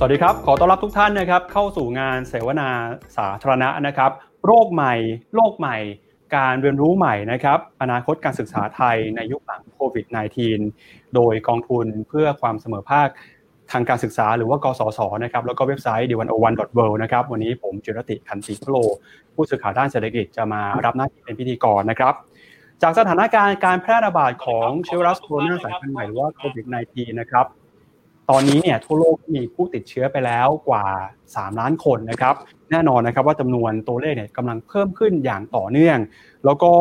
สวัสดีครับ ขอต้อนรับทุกท่านนะครับเข้าสู่งานเสวนาสาธารณะนะครับ โรคใหม่ โลกใหม่ การเรียนรู้ใหม่นะครับ อนาคตการศึกษาไทยในยุคหลังโควิด -19 โดยกองทุนเพื่อความเสมอภาคทางการศึกษาหรือว่ากสศนะครับแล้วก็เว็บไซต์ d 1 0 1 w o r l d นะครับวันนี้ผมจุรติคันติพโล ผู้สื่อข่าวด้านเศรษฐกิจจะมารับหน้าที่เป็นพิธีกรนะครับ จากสถานการณ์การแพร่ระบาดของเชื้อไวรัสโคโรนาสายพันธุ์ใหม่หรือว่าโควิด -19 นะครับ ตอนนี้เนี่ยทั่วโลกมีผู้ติดเชื้อไปแล้วกว่า 3 ล้านคนนะครับ แน่นอนนะครับว่าจำนวนตัวเลขเนี่ยกำลังเพิ่มขึ้นอย่างต่อเนื่อง แล้วก็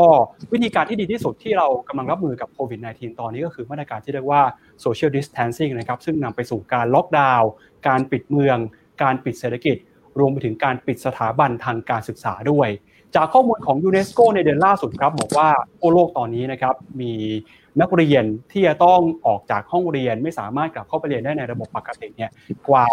วิธีการที่ดีที่สุดที่เรากำลังรับมือกับโควิด -19 ตอนนี้ก็คือมาตรการที่เรียกว่า social distancing นะครับซึ่งนำไปสู่การล็อกดาวน์การปิดเมือง การปิดเศรษฐกิจ รวมไปถึงการปิดสถาบันทางการศึกษาด้วย จากข้อมูลของยูเนสโกในเดือนล่าสุดครับบอกว่าทั่วโลกตอนนี้นะครับมี นักเรียนที่จะต้องออกจากห้องเรียนไม่สามารถกลับเข้าไปเรียนได้ในระบบปกติเนี่ยกว่า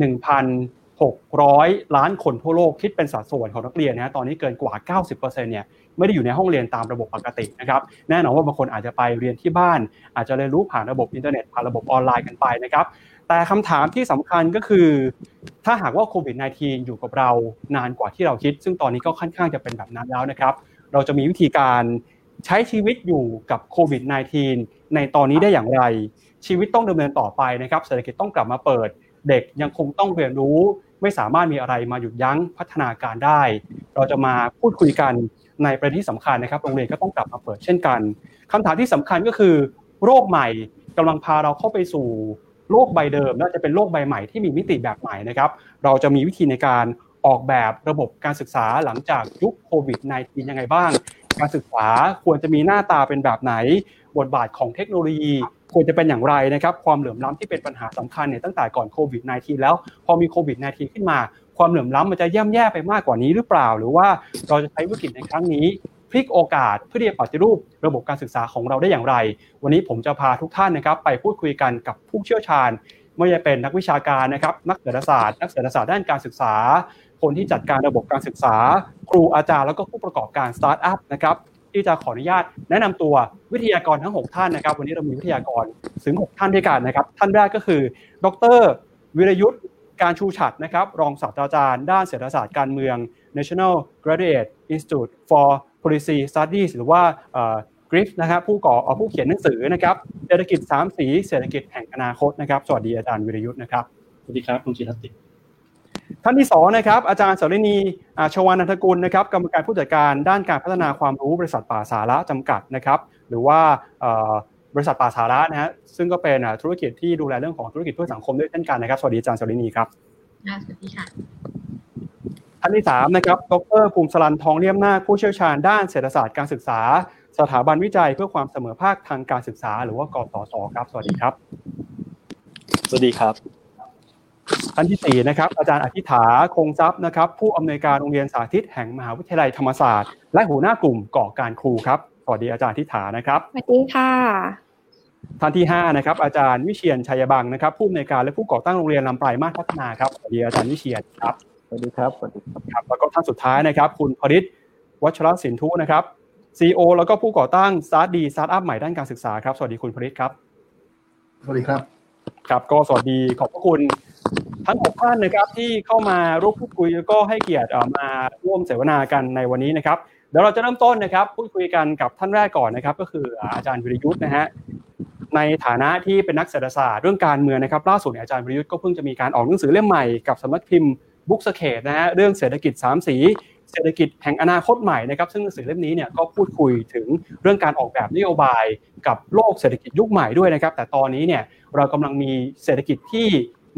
1,600 ล้านคนทั่วโลกคิดเป็นสัดส่วนของนักเรียนนะตอนนี้เกินกว่า 90%เนี่ยไม่ได้อยู่ในห้องเรียนตามระบบปกตินะครับแน่นอนว่าบางคนอาจจะไปเรียนที่บ้าน อาจจะเรียนรู้ผ่านระบบอินเทอร์เน็ตผ่านระบบออนไลน์กันไปนะครับแต่คำถามที่สำคัญก็คือ ถ้าหากว่าโควิด -19 อยู่กับเรานานกว่าที่เราคิด ซึ่งตอนนี้ก็ค่อนข้างจะเป็นแบบนั้นแล้วนะครับ เราจะมีวิธีการ ใช้ชีวิตอยู่กับโควิด -19 ในตอนนี้ได้อย่างไร ชีวิตต้องดำเนินต่อไปนะครับเศรษฐกิจต้องกลับมาเปิด เด็กยังคงต้องเรียนรู้ ไม่สามารถมีอะไรมาหยุดยั้งพัฒนาการได้ เราจะมาพูดคุยกันในประเด็นที่สำคัญนะครับโรงเรียนก็ต้องกลับมาเปิดเช่นกันคำถามที่สำคัญก็คือ โรคใหม่กำลังพาเราเข้าไปสู่โลกใบเดิมน่าจะเป็นโลกใบใหม่ที่มีมิติแบบใหม่นะครับ เราจะมีวิธีในการออกแบบระบบการศึกษาหลังจากยุคโควิด -19 ยังไงบ้าง การศึกษาควรจะมีหน้าตาเป็นแบบไหน บทบาทของเทคโนโลยีควรจะเป็นอย่างไรนะครับความเหลื่อมล้ำที่เป็นปัญหาสำคัญเนี่ยตั้งแต่ก่อนโควิด -19 แล้วพอมีโควิด -19 ขึ้นมา ความเหลื่อมล้ำมันจะย่ำแย่ไปมากกว่านี้หรือเปล่า หรือว่าเราจะใช้วิกฤตในครั้งนี้พลิกโอกาสเพื่อที่จะปฏิรูประบบการศึกษาของเราได้อย่างไร วันนี้ผมจะพาทุกท่านนะครับไปพูดคุยกันกับผู้เชี่ยวชาญไม่ว่าจะเป็นนักวิชาการนะครับนักเศรษฐศาสตร์ นักเศรษฐศาสตร์ด้านการศึกษา คนที่จัดการระบบการศึกษา ครูอาจารย์แล้วก็ผู้ประกอบการสตาร์ทอัพนะครับที่จะขออนุญาตแนะนำตัววิทยากรทั้ง 6 ท่านนะครับ วันนี้เรามีวิทยากรถึง 6 ท่านด้วยกันนะครับ ท่านแรกก็คือ ดร วีระยุทธ กาญจน์ชูฉัตรนะครับ รองศาสตราจารย์ ด้านเศรษฐศาสตร์การเมือง National Graduate Institute for Policy Studies หรือว่า GRIPS นะครับผู้ก่อผู้เขียนหนังสือนะครับเศรษฐกิจ 3 สีเศรษฐกิจแห่งอนาคตนะครับสวัสดีอาจารย์วิรยุทธ์นะครับสวัสดีครับคุณจิรติ ท่านที่สองนะครับอาจารย์สรินีชวานันทกุลนะครับกรรมการผู้จัดการด้านการพัฒนาความรู้บริษัทป่าสาระจำกัดนะครับหรือว่าบริษัทป่าสาระนะฮะซึ่งก็เป็นธุรกิจที่ดูแลเรื่องของธุรกิจเพื่อสังคมด้วยเช่นกันนะครับสวัสดีอาจารย์สรินีครับสวัสดีค่ะท่านที่สามนะครับดรภูมิสลันทองเลี่ยมนาผู้เชี่ยวชาญด้านเศรษฐศาสตร์การศึกษา สถาบันวิจัยเพื่อความเสมอภาคทางการศึกษา หรือว่ากสศครับ สวัสดีครับ สวัสดีครับ ท่านที่สี่นะครับ อาจารย์อธิษฐาคงทรัพย์นะครับ ผู้อำนวยการโรงเรียนสาธิตแห่งมหาวิทยาลัยธรรมศาสตร์ และหัวหน้ากลุ่มก่อการครูครับสวัสดีอาจารย์อธิษฐานะครับสวัสดีค่ะ ท่านที่ 5 นะครับ อาจารย์วิเชียนชัยบังนะครับ ผู้อำนวยการและผู้ก่อตั้งโรงเรียนลำปลายมาพัฒนาครับสวัสดีอาจารย์วิเชียนครับสวัสดีครับสวัสดีครับแล้วก็ท่านสุดท้ายนะครับ คุณพริษฐ์ วัชรสินธุนะครับ CEO แล้วก็ผู้ก่อตั้ง StartDee สตาร์ทอัพใหม่ด้านการศึกษาครับสวัสดีคุณพริษฐ์ครับสวัสดีครับ ครับก็สวัสดีขอบพระคุณทั้งหกท่านนะครับที่เข้ามาร่วมพูดคุยแล้วก็ให้เกียรติมาร่วมเสวนากันในวันนี้นะครับเดี๋ยวเราจะเริ่มต้นนะครับพูดคุยกันกับท่านแรกก่อนนะครับ ก็คืออาจารย์วีระยุทธนะฮะในฐานะที่เป็นนักเศรษฐศาสตร์เรื่องการเมืองนะครับ ล่าสุดอาจารย์วีระยุทธก็เพิ่งจะมีการออกหนังสือเล่มใหม่กับสำนักพิมพ์บุ๊กสเคตนะฮะเรื่องเศรษฐกิจ 3 สี เศรษฐกิจแห่งอนาคตใหม่นะครับซึ่งหนังสือเล่มนี้เนี่ยก็พูดคุยถึงเรื่องการออกแบบนโยบายกับโลกเศรษฐกิจยุคใหม่ด้วยนะครับ แต่ตอนนี้เนี่ยเรากำลังมีเศรษฐกิจที่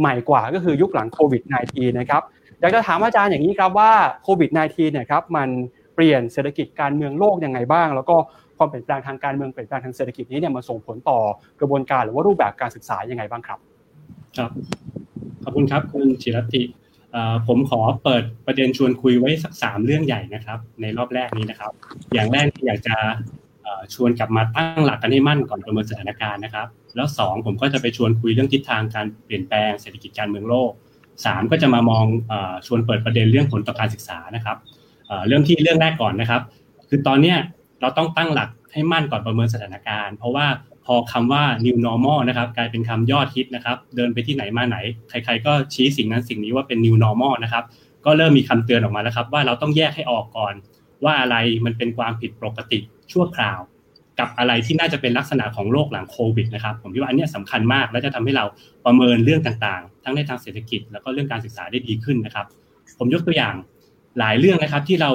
ใหม่กว่าก็คือยุคหลังโควิด -19 นะครับอยากจะถามอาจารย์อย่างนี้ครับว่าโควิด -19 เนี่ยครับมันเปลี่ยนเศรษฐกิจการเมืองโลกยังไงบ้าง แล้วก็ความเปลี่ยนแปลงทางการเมืองเปลี่ยนแปลงทางเศรษฐกิจนี้เนี่ยมันส่งผลต่อกระบวนการหรือว่ารูปแบบการศึกษายังไงบ้างครับ ครับขอบคุณครับคุณจิรติ ผมขอเปิดประเด็นชวนคุยไว้สักสามเรื่องใหญ่นะครับ ในรอบแรกนี้นะครับ อย่างแรกอยากจะชวนกลับมาตั้งหลักกันให้มั่นก่อนประเมินสถานการณ์นะครับ แล้วสองผมก็จะไปชวนคุยเรื่องทิศทางการเปลี่ยนแปลงเศรษฐกิจการเมืองโลกสามก็จะมามองชวนเปิดประเด็นเรื่องผลต่อการศึกษานะครับเรื่องที่เรื่องแรกก่อนนะครับ คือตอนนี้เราต้องตั้งหลัก ให้มั่นก่อนประเมินสถานการณ์ เพราะว่าพอคำว่า new normal นะครับกลายเป็นคำยอดฮิตนะครับเดินไปที่ไหนมาไหน ใครๆก็ชี้สิ่งนั้นสิ่งนี้ว่าเป็น new normal นะครับก็เริ่มมีคำเตือนออกมาแล้วครับ ว่าเราต้องแยกให้ออกก่อน ว่าอะไรมันเป็นความผิดปกติชั่วคราว กับอะไรที่น่าจะเป็นลักษณะของโรคหลังโควิดนะครับผมคิดว่าอันนี้สำคัญมาก และจะทำให้เราประเมินเรื่องต่างๆ ทั้งในทางเศรษฐกิจแล้วก็เรื่องการศึกษาได้ดีขึ้นนะครับ ผมยกตัวอย่างหลายเรื่องนะครับที่เรา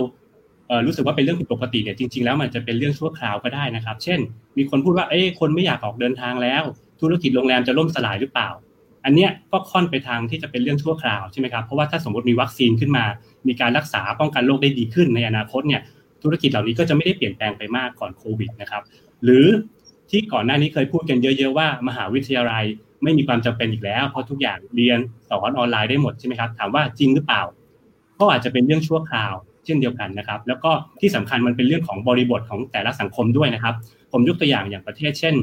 รู้สึกว่าเป็นเรื่องผิดปกติเนี่ยจริงๆแล้วมันจะเป็นเรื่องชั่วคราวก็ได้นะครับ เช่น มีคนพูดว่าเอ้คนไม่อยากออกเดินทางแล้ว ธุรกิจโรงแรมจะล่มสลายหรือเปล่า อันเนี้ยก็ค่อนไปทางที่จะเป็นเรื่องชั่วคราวใช่ไหมครับเพราะว่าถ้าสมมติมีวัคซีนขึ้นมา มีการรักษาป้องกันโรคได้ดีขึ้นในอนาคตเนี่ยธุรกิจเหล่านี้ก็จะไม่ได้เปลี่ยนแปลงไปมากก่อนโควิดนะครับหรือที่ก่อนหน้านี้เคยพูดกันเยอะๆว่ามหาวิทยาลัยไม่มีความจำเป็นอีกแล้วเพราะทุกอย่างเรียนสอนออนไลน์ได้หมดใช่ไหมครับถามว่าจริงหรือเปล่า ก็อาจจะเป็นเรื่องชั่วคราว เช่นเดียวกันนะครับ แล้วก็ที่สำคัญมันเป็นเรื่องของบริบทของแต่ละสังคมด้วยนะครับ ผมยกตัวอย่างอย่างประเทศเช่น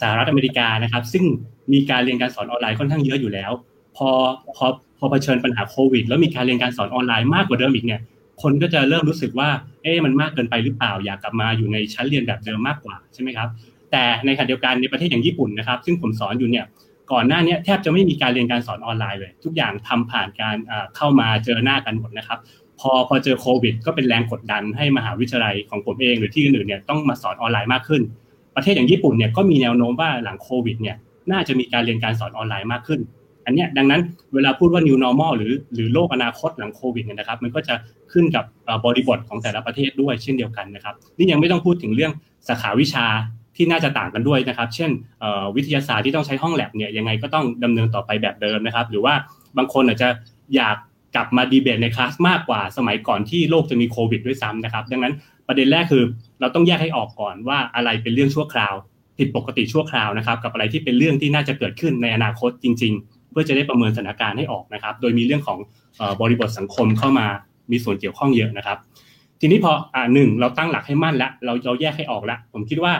สหรัฐอเมริกานะครับ ซึ่งมีการเรียนการสอนออนไลน์ค่อนข้างเยอะอยู่แล้ว พอพอพอเผชิญปัญหาโควิด แล้วมีการเรียนการสอนออนไลน์มากกว่าเดิมอีกเนี่ยคนก็จะเริ่มรู้สึกว่าเอ๊ะมันมากเกินไปหรือเปล่าอยากกลับมาอยู่ในชั้นเรียนแบบเดิมมากกว่าใช่ไหมครับแต่ในขณะเดียวกันในประเทศอย่างญี่ปุ่นนะครับซึ่งผมสอนอยู่เนี่ยก่อนหน้านี้แทบจะไม่มีการเรียนการสอนออนไลน์เลย ทุกอย่างทำผ่านการเข้ามาเจอหน้ากันหมดนะครับ พอพอเจอโควิด ก็เป็นแรงกดดันให้มหาวิทยาลัยของผมเองหรือที่อื่นๆเนี่ยต้องมาสอนออนไลน์มากขึ้น ประเทศอย่างญี่ปุ่นเนี่ยก็มีแนวโน้มว่าหลังโควิดเนี่ยน่าจะมีการเรียนการสอนออนไลน์มากขึ้น อันนี้ดังนั้นเวลาพูดว่า new normal หรือหรือโลกอนาคตหลังโควิดเนี่ยนะครับ มันก็จะขึ้นกับบริบทของแต่ละประเทศด้วยเช่นเดียวกันนะครับ นี่ยังไม่ต้องพูดถึงเรื่องสาขาวิชาที่น่าจะต่างกันด้วยนะครับ เช่นวิทยาศาสตร์ที่ต้องใช้ห้องแลบเนี่ยยังไงก็ต้องดำเนินต่อไปแบบเดิมนะครับ หรือว่าบางคนอาจจะอยาก กลับมาดีเบตในคลาสมากกว่าสมัยก่อนที่โลกจะมีโควิดด้วยซ้ำนะครับ ดังนั้นประเด็นแรกคือเราต้องแยกให้ออกก่อนว่าอะไรเป็นเรื่องชั่วคราว ผิดปกติชั่วคราวนะครับ กับอะไรที่เป็นเรื่องที่น่าจะเกิดขึ้นในอนาคตจริง ๆ เพื่อจะได้ประเมินสถานการณ์ให้ออกนะครับ โดยมีเรื่องของบริบทสังคมเข้ามามีส่วนเกี่ยวข้องเยอะนะครับ ทีนี้พออ่าหนึ่งเราตั้งหลักให้มั่นแล้วเราเราแยกให้ออกแล้วผมคิดว่า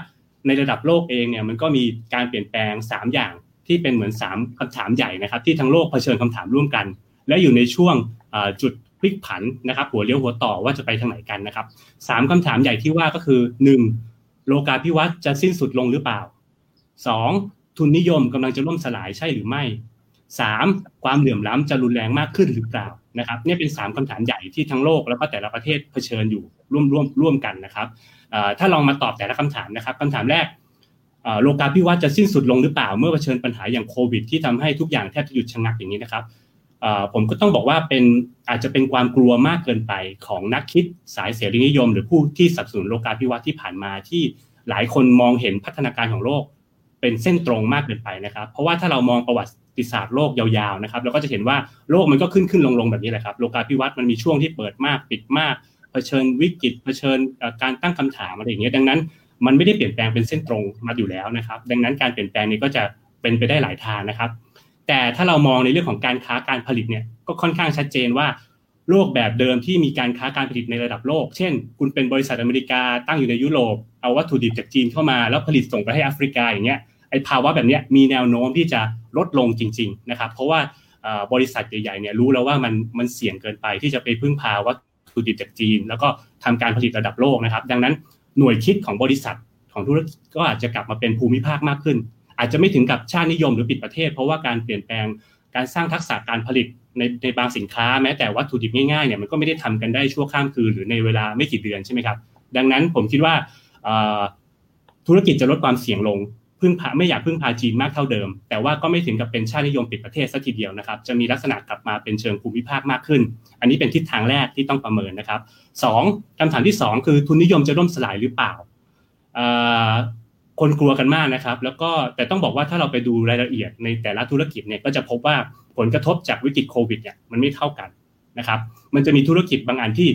ในระดับโลกเองเนี่ยมันก็มีการเปลี่ยนแปลง 3 อย่างที่เป็นเหมือน 3คำถามใหญ่นะครับ ที่ทั้งโลกเผชิญคำถามร่วมกัน และอยู่ในช่วงจุดพลิกผันนะครับหัวเลี้ยวหัวต่อว่าจะไปทางไหนกันนะครับสามคำถามใหญ่ที่ว่าก็คือหนึ่งโลกาภิวัตน์จะสิ้นสุดลงหรือเปล่าสองทุนนิยมกำลังจะล่มสลายใช่หรือไม่สามความเหลื่อมล้ำจะรุนแรงมากขึ้นหรือเปล่านะครับนี่เป็นสามคำถามใหญ่ที่ทั้งโลกแล้วก็แต่ละประเทศเผชิญอยู่ร่วมร่วมร่วมกันนะครับถ้าลองมาตอบแต่ละคำถามนะครับคำถามแรกโลกาภิวัตน์จะสิ้นสุดลงหรือเปล่า เมื่อเผชิญปัญหาอย่างโควิด ที่ทำให้ทุกอย่างแทบจะหยุดชะงักอย่างนี้นะครับ ผมก็ต้องบอกว่าเป็นอาจจะเป็นความกลัวมากเกินไปของนักคิดสายเสรีนิยม หรือผู้ที่สับสนุนโลกาภิวัตน์ที่ผ่านมาที่หลายคนมองเห็นพัฒนาการของโลก เป็นเส้นตรงมากเกินไปนะครับ เพราะว่าถ้าเรามองประวัติศาสตร์โลกยาวๆนะครับเราก็จะเห็นว่าโลกมันก็ขึ้นขึ้นลงลงแบบนี้แหละครับโลกาภิวัตน์มันมีช่วงที่เปิดมากปิดมากเผชิญวิกฤตเผชิญการตั้งคำถามอะไรอย่างเงี้ยดังนั้น มันไม่ได้เปลี่ยนแปลงเป็นเส้นตรงมาอยู่แล้วนะครับ ดังนั้นการเปลี่ยนแปลงนี้ก็จะเป็นไปได้หลายทางนะครับ แต่ถ้าเรามองในเรื่องของการค้าการผลิตเนี่ยก็ค่อนข้างชัดเจนว่าโลกแบบเดิมที่มีการค้าการผลิตในระดับโลก เช่น คุณเป็นบริษัทอเมริกาตั้งอยู่ในยุโรป เอาวัตถุดิบจากจีนเข้ามาแล้วผลิตส่งไปให้แอฟริกาอย่างเงี้ย ไอ้ภาวะแบบเนี้ยมีแนวโน้มที่จะลดลงจริง ๆ นะครับ เพราะว่าบริษัทใหญ่ๆเนี่ยรู้แล้วว่ามันมันเสี่ยงเกินไปที่จะไปพึ่งพาวัตถุดิบจากจีน แล้วก็ทำการผลิตระดับโลกนะครับ ดังนั้นหน่วยคิดของบริษัทของธุรกิจก็อาจจะกลับมาเป็นภูมิภาคมากขึ้น อาจจะไม่ถึงกับชาตินิยมหรือปิดประเทศ เพราะว่าการเปลี่ยนแปลงการสร้างทักษะการผลิตในในบางสินค้าแม้แต่วัตถุดิบง่ายๆเนี่ยมันก็ไม่ได้ทำกันได้ชั่วข้ามคืนหรือในเวลาไม่กี่เดือนใช่ไหมครับดังนั้นผมคิดว่าธุรกิจจะลดความเสี่ยงลงพึ่งพาไม่อยากพึ่งพาจีนมากเท่าเดิม แต่ว่าก็ไม่ถึงกับเป็นชาตินิยมปิดประเทศสัทีเดียวนะครับ จะมีลักษณะกลับมาเป็นเชิงภูมิภาคมากขึ้น อันนี้เป็นทิศทางแรกที่ต้องประเมินนะครับสองคำถามที่ 2 คือทุนนิยมจะล่มสลายหรือเปล่า คนกลัวกันมากนะครับ แล้วก็แต่ต้องบอกว่าถ้าเราไปดูรายละเอียดในแต่ละธุรกิจเนี่ยก็จะพบว่าผลกระทบจากวิกฤตโควิดเนี่ยมันไม่เท่ากันนะครับ มันจะมีธุรกิจบางอันที่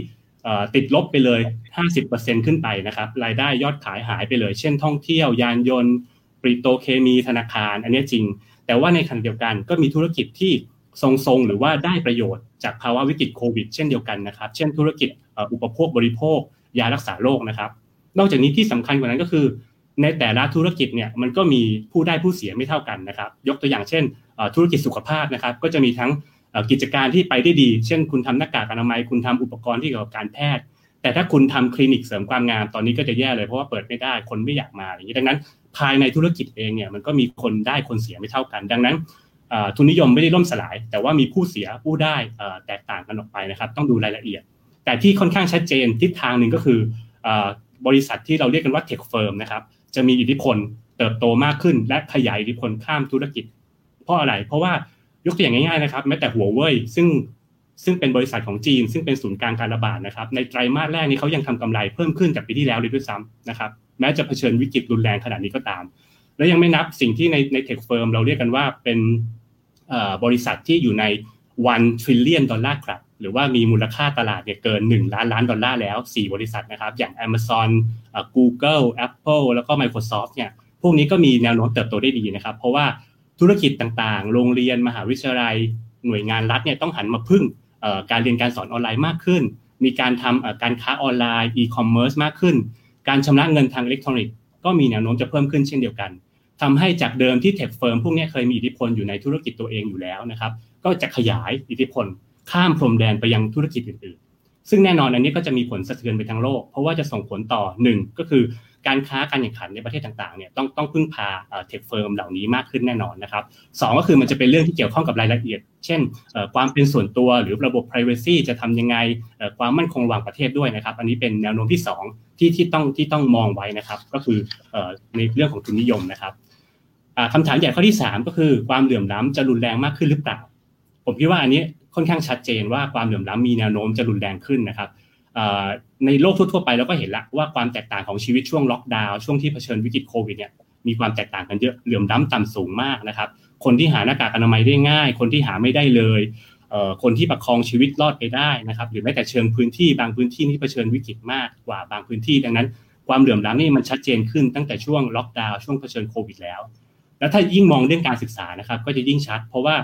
ติดลบไปเลย 50%ขึ้นไปนะครับ รายได้ยอดขายหายไปเลย เช่นท่องเที่ยวยานยนต์ปริโตเคมีธนาคาร อันนี้จริง แต่ว่าในขณะเดียวกันก็มีธุรกิจที่ทรงๆ หรือว่าได้ประโยชน์จากภาวะวิกฤตโควิด เช่นเดียวกันนะครับ เช่นธุรกิจอุปโภคบริโภค ยารักษาโรคนะครับ นอกจากนี้ที่สำคัญกว่านั้นก็คือ ในแต่ละธุรกิจเนี่ยมันก็มีผู้ได้ผู้เสียไม่เท่ากันนะครับ ยกตัวอย่างเช่นธุรกิจสุขภาพนะครับ ก็จะมีทั้งกิจการที่ไปได้ดี เช่น คุณทำหน้ากากอนามัยคุณทำอุปกรณ์ที่เกี่ยวกับการแพทย์ แต่ถ้าคุณทำคลินิกเสริมความงามตอนนี้ก็จะแย่เลยเพราะว่าเปิดไม่ได้คนไม่อยากมาอย่างนี้ดังนั้น ภายในธุรกิจเองเนี่ยมันก็มีคนได้คนเสียไม่เท่ากัน ดังนั้นทุนนิยมไม่ได้ล่มสลาย แต่ว่ามีผู้เสียผู้ได้แตกต่างกันออกไปนะครับ ต้องดูรายละเอียด แต่ที่ค่อนข้างชัดเจนทิศทางหนึ่งก็คือบริษัทที่เราเรียกกันว่า tech firm นะครับ จะมีอิทธิพลเติบโตมากขึ้นและขยายอิทธิพลข้ามธุรกิจ เพราะอะไร เพราะว่ายกตัวอย่างง่ายๆนะครับ แม้แต่หัวเว่ยซึ่งซึ่งเป็นบริษัทของจีน ซึ่งเป็นศูนย์กลางการระบาดนะครับ ในไตรมาสแรกนี้เขายังทำกำไรเพิ่มขึ้นจากปีที่แล้วเลยด้วยซ้ำนะครับแม้จะเผชิญวิกฤตรุนแรงขนาดนี้ก็ตาม และยังไม่นับสิ่งที่ในใน tech firm เราเรียกกันว่าเป็นบริษัทที่อยู่ใน one trillion ดอลลาร์ครับ หรือว่ามีมูลค่าตลาดเนี่ยเกิน 1 ล้านล้านดอลลาร์แล้ว 4 บริษัทนะครับ อย่าง Amazon Google Apple แล้วก็ Microsoft เนี่ยพวกนี้ก็มีแนวโน้มเติบโตได้ดีนะครับ เพราะว่าธุรกิจต่างๆ โรงเรียนมหาวิทยาลัย หน่วยงานรัฐเนี่ยต้องหันมาพึ่งการเรียนการสอนออนไลน์มากขึ้น มีการทำการค้าออนไลน์อีคอมเมิร์ซมากขึ้น การชำระเงินทางอิเล็กทรอนิกส์ก็มีแนวโน้มจะเพิ่มขึ้นเช่นเดียวกันทำให้จากเดิมที่ tech firm พวกนี้เคยมีอิทธิพลอยู่ในธุรกิจตัวเองอยู่แล้วนะครับ ก็จะขยายอิทธิพล ข้ามพรมแดนไปยังธุรกิจอื่นๆ ซึ่งแน่นอนอันนี้ก็จะมีผลสะเทือนไปทั้งโลก เพราะว่าจะส่งผลต่อหนึ่งก็คือการค้าการแข่งขันในประเทศต่างๆเนี่ยต้องต้องพึ่งพาเทคเฟิร์มเหล่านี้มากขึ้นแน่นอนนะครับสก็คือมันจะเป็นเรื่องที่เกี่ยวข้องกับรายละเอียด เช่น ความเป็นส่วนตัวหรือระบบ Privacy จะทำยังไงความมั่นคงระหว่างประเทศด้วยนะครับ อันนี้เป็นแนวโน้มที่ 2 ที่ที่ต้องที่ต้องมองไว้นะครับ ก็คือในเรื่องของทุนนิยมนะครับคำถามใหญ่ข้อที่ 3 ก็คือความเหลื่อมล้ำจะรุนแรงมากขึ้นหรือเปล่า ผมคิดว่าอันนี้ ค่อนข้างชัดเจนว่าความเหลื่อมล้ำมีแนวโน้มจะรุนแรงขึ้นนะครับในโลกทั่วๆไปเราก็เห็นล้วว่าความแตกต่างของชีวิตช่วงล็อกดาวน์ช่วงที่เผชิญวิกฤตโควิดเนี่ยมีความแตกต่างกันเยอะเหลื่อมล้ำต่ำสูงมากนะครับ คนที่หาหน้ากากอนามัยได้ง่าย คนที่หาไม่ได้เลยคนที่ประคองชีวิตรอดไปได้นะครับ หรือแม้แต่เชิงพื้นที่บางพื้นที่ที่เผชิญวิกฤตมากกว่าบางพื้นที่ดังนั้น ความเหลื่อมล้ำนี่มันชัดเจนขึ้นตั้งแต่ช่วงล็อกดาวน์ช่วงเผชิญโควิดแล้ว แล้วถ้ายิ่งมองเรื่องการศึกษานะครับ ก็จะยิ่งชัด เพราะว่า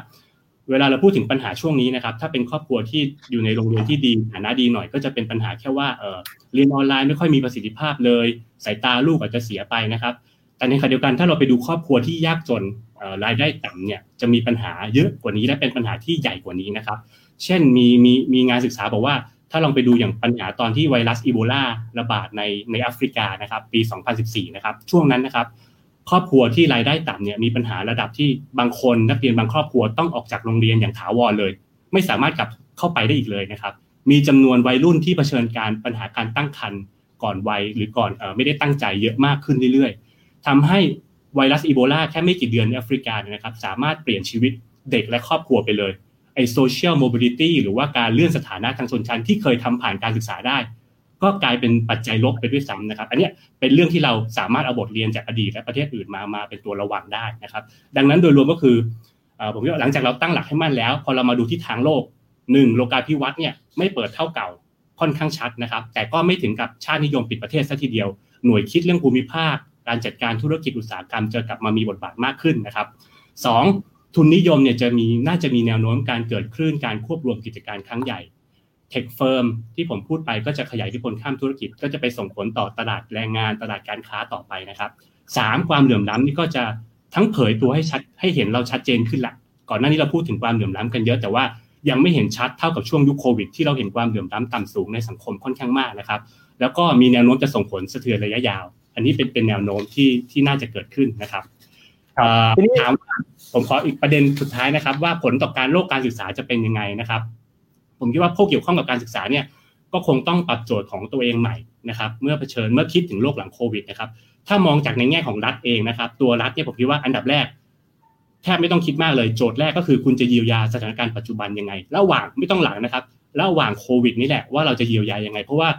เวลาเราพูดถึงปัญหาช่วงนี้นะครับ ถ้าเป็นครอบครัวที่อยู่ในโรงเรียนที่ดีฐานะดีหน่อย ก็จะเป็นปัญหาแค่ว่าเออเรียนออนไลน์ไม่ค่อยมีประสิทธิภาพเลย สายตาลูกอาจจะเสียไปนะครับ แต่ในขณะเดียวกันถ้าเราไปดูครอบครัวที่ยากจนรายได้ต่ำเนี่ยจะมีปัญหาเยอะกว่านี้และเป็นปัญหาที่ใหญ่กว่านี้นะครับ เช่นมีมีมีงานศึกษาบอกว่า ถ้าลองไปดูอย่างปัญหาตอนที่ไวรัสอีโบลาระบาดในในแอฟริกานะครับ ปี 2014 นะครับ ช่วงนั้นนะครับ ครอบครัวที่รายได้ต่ำเนี่ยมีปัญหาระดับที่บางคนนักเรียนบางครอบครัวต้องออกจากโรงเรียนอย่างถาวรเลย ไม่สามารถกลับเข้าไปได้อีกเลยนะครับ มีจำนวนวัยรุ่นที่เผชิญการปัญหาการตั้งครรภ์ก่อนวัยหรือก่อนไม่ได้ตั้งใจเยอะมากขึ้นเรื่อยๆทำให้ไวรัสอีโบลาแค่ไม่กี่เดือนในแอฟริกาเนี่ยนะครับสามารถเปลี่ยนชีวิตเด็กและครอบครัวไปเลยไอ social mobility หรือว่าการเลื่อนสถานะทางชนชั้นที่เคยทำผ่านการศึกษาได้ ก็กลายเป็นปัจจัยลบไปด้วยซ้ำนะครับ อันนี้เป็นเรื่องที่เราสามารถเอาบทเรียนจากอดีตและประเทศอื่นมามาเป็นตัวระวังได้นะครับ ดังนั้นโดยรวมก็คือผมว่าหลังจากเราตั้งหลักให้มั่นแล้ว พอเรามาดูที่ทางโลกหนึ่งโลกาภิวัตน์เนี่ยไม่เปิดเท่าเก่าค่อนข้างชัดนะครับ แต่ก็ไม่ถึงกับชาตินิยมปิดประเทศซะทีเดียว หน่วยคิดเรื่องภูมิภาค การจัดการธุรกิจอุตสาหกรรมจะกลับมามีบทบาทมากขึ้นนะครับสองทุนนิยมเนี่ยจะมีน่าจะมีแนวโน้มการเกิดคลื่นการควบรวมกิจการครั้งใหญ่ เทคเฟิร์มที่ผมพูดไปก็จะขยายที่ผลข้ามธุรกิจ ก็จะไปส่งผลต่อตลาดแรงงานตลาดการค้าต่อไปนะครับสามความเหลื่อมล้ำนี่ก็จะทั้งเผยตัวให้ชัดให้เห็นเราชัดเจนขึ้นละก่อนหน้านี้เราพูดถึงความเหลื่อมล้ำกันเยอะแต่ว่ายังไม่เห็นชัดเท่ากับช่วงยุคโควิดที่เราเห็นความเหลื่อมล้ำต่ำสูงในสังคมค่อนข้างมากนะครับ แล้วก็มีแนวโน้มจะส่งผลสะเทือนระยะยาว อันนี้เป็นเป็นแนวโน้มที่ที่น่าจะเกิดขึ้นนะครับถามผมขออีกประเด็นสุดท้ายนะครับ ว่าผลต่อการโลกการศึกษาจะเป็นยังไงนะครับ ผมคิดว่าพวกเกี่ยวข้องกับการศึกษาเนี่ยก็คงต้องปรับโจทย์ของตัวเองใหม่นะครับ เมื่อเผชิญเมื่อคิดถึงโลกหลังโควิดนะครับ ถ้ามองจากในแง่ของรัฐเองนะครับ ตัวรัฐเนี่ยผมคิดว่าอันดับแรกแทบไม่ต้องคิดมากเลยโจทย์แรกก็คือคุณจะเยียวยาสถานการณ์ปัจจุบันยังไง ระหว่างไม่ต้องหลังนะครับ ระหว่างโควิดนี่แหละว่าเราจะเยียวยายังไง เพราะว่า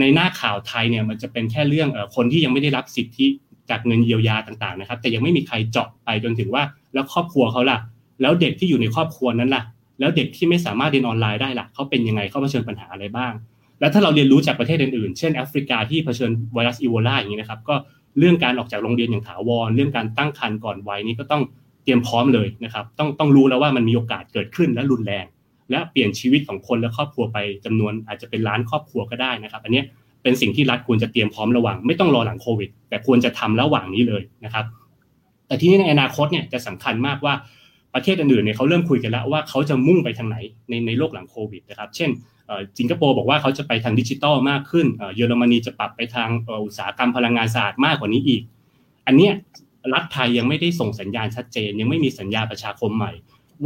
ในหน้าข่าวไทยเนี่ยมันจะเป็นแค่เรื่องคนที่ยังไม่ได้รับสิทธิจากเงินเยียวยาต่างๆนะครับ แต่ยังไม่มีใครเจาะไปจนถึงว่าแล้วครอบครัวเขาล่ะ แล้วเด็กที่อยู่ในครอบครัวนั้นล่ะ แล้วเด็กที่ไม่สามารถเรียนออนไลน์ได้ล่ะเขาเป็นยังไงเขาเผชิญปัญหาอะไรบ้าง แล้วถ้าเราเรียนรู้จากประเทศอื่นๆ เช่นแอฟริกาที่เผชิญไวรัสอีโบลาอย่างนี้นะครับก็เรื่องการออกจากโรงเรียนอย่างถาวร เรื่องการตั้งครรภ์ก่อนวัยนี้ก็ต้องเตรียมพร้อมเลยนะครับต้องต้องรู้แล้วว่ามันมีโอกาสเกิดขึ้นและรุนแรง และเปลี่ยนชีวิตของคนและครอบครัวไปจำนวนอาจจะเป็นล้านครอบครัวก็ได้นะครับ อันนี้เป็นสิ่งที่รัฐควรจะเตรียมพร้อมระหว่างไม่ต้องรอหลังโควิด แต่ควรจะทำระหว่างนี้เลยนะครับ แต่ที่นี้ในอนาคตเนี่ยจะสำคัญมากว่า ประเทศอื่นๆเนี่ยเขาเริ่มคุยกันแล้วว่าเขาจะมุ่งไปทางไหนในในโลกหลังโควิดนะครับ เช่นสิงคโปร์บอกว่าเขาจะไปทางดิจิทัลมากขึ้นเยอรมนีจะปรับไปทางอุตสาหกรรมพลังงานสะอาดมากกว่านี้อีก อันเนี้ยรัฐไทยยังไม่ได้ส่งสัญญาณชัดเจน ยังไม่มีสัญญาประชาคมใหม่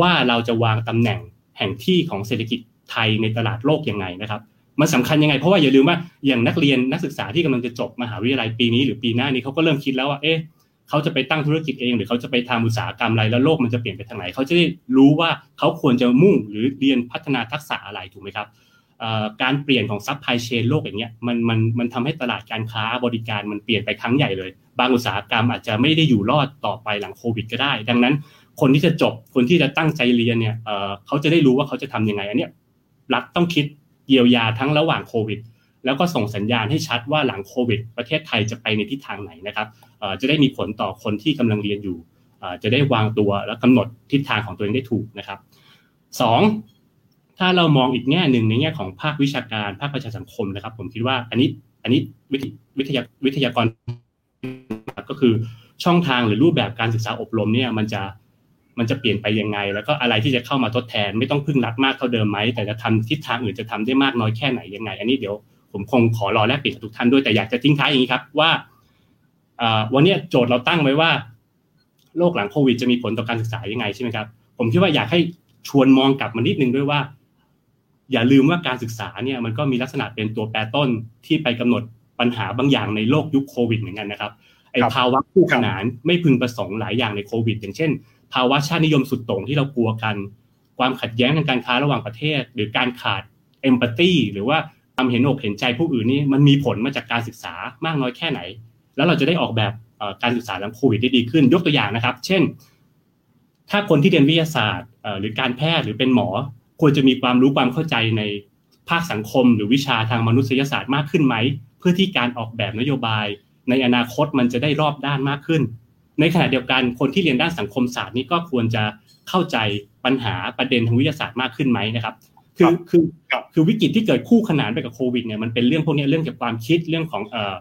ว่าเราจะวางตำแหน่งแห่งที่ของเศรษฐกิจไทยในตลาดโลกยังไงนะครับ มันสำคัญยังไง เพราะว่าอย่าลืมว่าอย่างนักเรียนนักศึกษาที่กำลังจะจบมหาวิทยาลัยปีนี้หรือปีหน้านี้เขาก็เริ่มคิดแล้วว่าเอ๊ะ เขาจะไปตั้งธุรกิจเอง หรือเขาจะไปทำอุตสาหกรรมอะไรแล้วโลกมันจะเปลี่ยนไปทางไหนเขาจะได้รู้ว่าเขาควรจะมุ่งหรือเรียนพัฒนาทักษะอะไรถูกไหมครับการเปลี่ยนของ supply chain โลกอย่างเงี้ยมันมันมันทำให้ตลาดการค้าบริการมันเปลี่ยนไปครั้งใหญ่เลย บางอุตสาหกรรมอาจจะไม่ได้อยู่รอดต่อไปหลังโควิดก็ได้ ดังนั้น คนที่จะจบคนที่จะตั้งใจเรียนเนี่ยเขาจะได้รู้ว่าเขาจะทำยังไงอันเนี้ยรัฐต้องคิดเยียวยาทั้งระหว่างโควิด แล้วก็ส่งสัญญาณให้ชัดว่าหลังโควิด ประเทศไทยจะไปในทิศทางไหนนะครับจะได้มีผลต่อคนที่กำลังเรียนอยู่ จะได้วางตัวและกำหนดทิศทางของตัวเองได้ถูกนะครับสองถ้าเรามองอีกแง่หนึ่งในแง่ของภาควิชาการภาคประชาสังคมนะครับ ผมคิดว่าอันนี้อันนี้วิทยาวิทยากรก็คือช่องทางหรือรูปแบบการศึกษาอบรมเนี่ยมันจะมันจะเปลี่ยนไปยังไง แล้วก็อะไรที่จะเข้ามาทดแทน ไม่ต้องพึ่งรัฐมากเท่าเดิมไหมแต่จะทำทิศทางอื่นจะทำได้มากน้อยแค่ไหนยังไง อันนี้เดี๋ยว ผมคงขอรอแลกเปลี่ยนกับทุกท่านด้วยแต่อยากจะทิ้งท้ายอย่างนี้ครับว่าวันนี้โจทย์เราตั้งไว้ว่าโลกหลังโควิดจะมีผลต่อการศึกษายังไงใช่ไหมครับ ผมคิดว่าอยากให้ชวนมองกลับมานิดนึงด้วยว่า อย่าลืมว่าการศึกษาเนี่ยมันก็มีลักษณะเป็นตัวแปรต้นที่ไปกำหนดปัญหาบางอย่างในโลกยุคโควิดเหมือนกันนะครับไอ้ภาวะคู่ขนานไม่พึงประสงค์หลายอย่างในโควิด อย่างเช่น ภาวะชาตินิยมสุดโต่งที่เรากลัวกัน ความขัดแย้งทางการค้าระหว่างประเทศ หรือการขาดเอมพัตตีหรือว่า ความเห็นอกเห็นใจผู้อื่นนี่มันมีผลมาจากการศึกษามากน้อยแค่ไหน แล้วเราจะได้ออกแบบการศึกษาหลังโควิดได้ดีขึ้น ยกตัวอย่างนะครับ เช่น ถ้าคนที่เรียนวิทยาศาสตร์หรือการแพทย์หรือเป็นหมอ ควรจะมีความรู้ความเข้าใจในภาคสังคม หรือวิชาทางมนุษยศาสตร์มากขึ้นไหม เพื่อที่การออกแบบนโยบาย ในอนาคตมันจะได้รอบด้านมากขึ้น ในขณะเดียวกันคนที่เรียนด้านสังคมศาสตร์นี่ก็ควรจะเข้าใจปัญหาประเด็นทางวิทยาศาสตร์มากขึ้นไหมนะครับ คือคือคือวิกฤตที่เกิดคู่ขนานไปกับโควิดเนี่ยมันเป็นเรื่องพวกนี้เรื่องเกี่ยวกับความคิดเรื่องของเอ่อ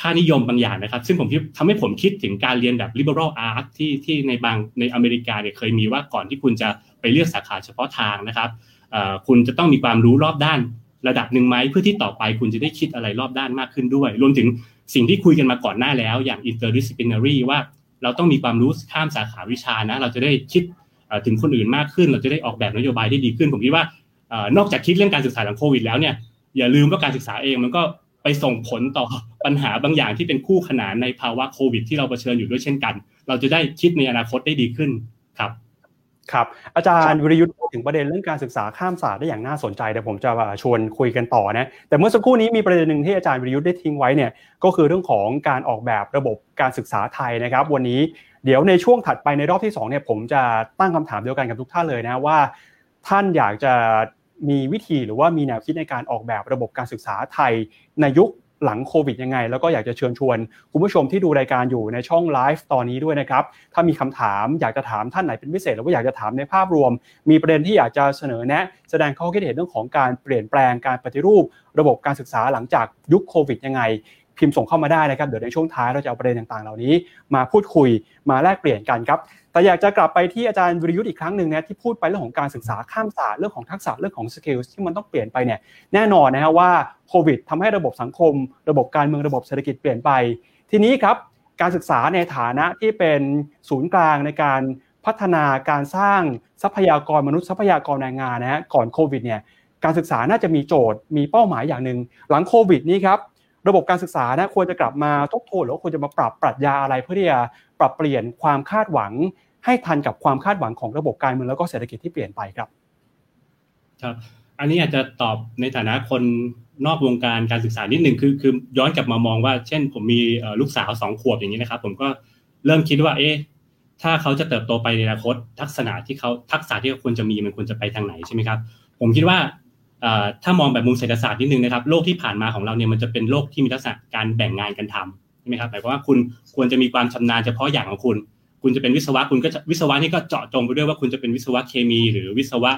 ค่านิยมบางอย่างนะครับ ซึ่งผมคิดทำให้ผมคิดถึงการเรียนแบบ liberal art ที่ที่ในบางในอเมริกาเนี่ยเคยมีว่าก่อนที่คุณจะไปเลือกสาขาเฉพาะทางนะครับคุณจะต้องมีความรู้รอบด้านระดับหนึ่งไหมเพื่อที่ต่อไปคุณจะได้คิดอะไรรอบด้านมากขึ้นด้วย รวมถึงสิ่งที่คุยกันมาก่อนหน้าแล้ว อย่าง interdisciplinary ว่าเราต้องมีความรู้ข้ามสาขาวิชานะ เราจะได้คิดถึงคนอื่นมากขึ้น เราจะได้ออกแบบนโยบายได้ดีขึ้น ผมคิดว่า นอกจากคิดเรื่องการศึกษาหลังโควิดแล้วเนี่ยอย่าลืมว่าการศึกษาเองมันก็ไปส่งผลต่อปัญหาบางอย่างที่เป็นคู่ขนานในภาวะโควิด ที่เราเผชิญอยู่ด้วยเช่นกัน เราจะได้คิดในอนาคตได้ดีขึ้นครับครับอาจารย์วิรยุทธ์พูดถึงประเด็นเรื่องการศึกษาข้ามศาสตร์ได้อย่างน่าสนใจเดี๋ยวผมจะชวนคุยกันต่อนะแต่เมื่อสักครู่นี้มีประเด็นหนึ่งที่อาจารย์วิรยุทธ์ได้ทิ้งไว้เนี่ยก็คือเรื่องของการออกแบบระบบการศึกษาไทยนะครับ วันนี้เดี๋ยวในช่วงถัดไปในรอบที่2เนี่ยผมจะตั้งคำถามเดียวกันกับทุกท่านเลยนะว่า ท่านอยากจะ มีวิธีหรือว่ามีแนวคิดในการออกแบบระบบการศึกษาไทยในยุคหลังโควิดยังไง แล้วก็อยากจะเชิญชวนคุณผู้ชมที่ดูรายการอยู่ในช่องไลฟ์ตอนนี้ด้วยนะครับ ถ้ามีคำถามอยากจะถามท่านไหนเป็นพิเศษ หรือว่าอยากจะถามในภาพรวม มีประเด็นที่อยากจะเสนอแนะ แสดงข้อคิดเห็นเรื่องของการเปลี่ยนแปลงการปฏิรูป ระบบการศึกษาหลังจากยุคโควิดยังไง พิมพ์ส่งเข้ามาได้นะครับเดี๋ยวในช่วงท้ายเราจะเอาประเด็นต่างๆ เหล่านี้ มาพูดคุยมาแลกเปลี่ยนกันครับ แต่อยากจะกลับไปที่อาจารย์วีรยุทธอีกครั้งหนึ่งนะที่พูดไปเรื่องของการศึกษาข้ามศาสตร์เรื่องของทักษะเรื่องของ skill ที่มันต้องเปลี่ยนไปเนี่ยแน่นอนนะครับว่าโควิดทำให้ระบบสังคม ระบบการเมืองระบบเศรษฐกิจเปลี่ยนไป ทีนี้ครับการศึกษาในฐานะที่เป็นศูนย์กลางในการพัฒนาการสร้างทรัพยากรมนุษย์ทรัพยากรแรงงานนะฮะก่อนโควิดเนี่ยการศึกษาน่าจะมีโจทย์มีเป้าหมายอย่างหนึ่งหลังโควิดนี้ครับระบบการศึกษานะควรจะกลับมาทบทวนหรือควรจะมาปรับปรัชญาอะไรเพื่อที่จะปรับเปลี่ยนความคาดหวัง ให้ทันกับความคาดหวังของระบบการเมืองแล้วก็เศรษฐกิจที่เปลี่ยนไปครับครับอันนี้อาจจะตอบในฐานะคนนอกวงการการศึกษานิดหนึ่งคือคือย้อนกลับมามองว่า เช่น ผมมีลูกสาวสองขวบอย่างนี้นะครับ ผมก็เริ่มคิดว่า เอ๊ะถ้าเขาจะเติบโตไปในอนาคต ทักษะที่เขาทักษะที่เขาควรจะมีมันควรจะไปทางไหนใช่ไหมครับ ผมคิดว่าถ้ามองแบบมุมเศรษฐศาสตร์นิดนึงนะครับโลกที่ผ่านมาของเราเนี่ยมันจะเป็นโลกที่มีลักษณะการแบ่งงานกันทำใช่ไหมครับหมายความว่าคุณควรจะมีความชำนาญเฉพาะอย่างของคุณ คุณจะเป็นวิศวะคุณก็วิศวะนี่ก็เจาะจงไปด้วยว่าคุณจะเป็นวิศวะเคมี หรือวิศวะ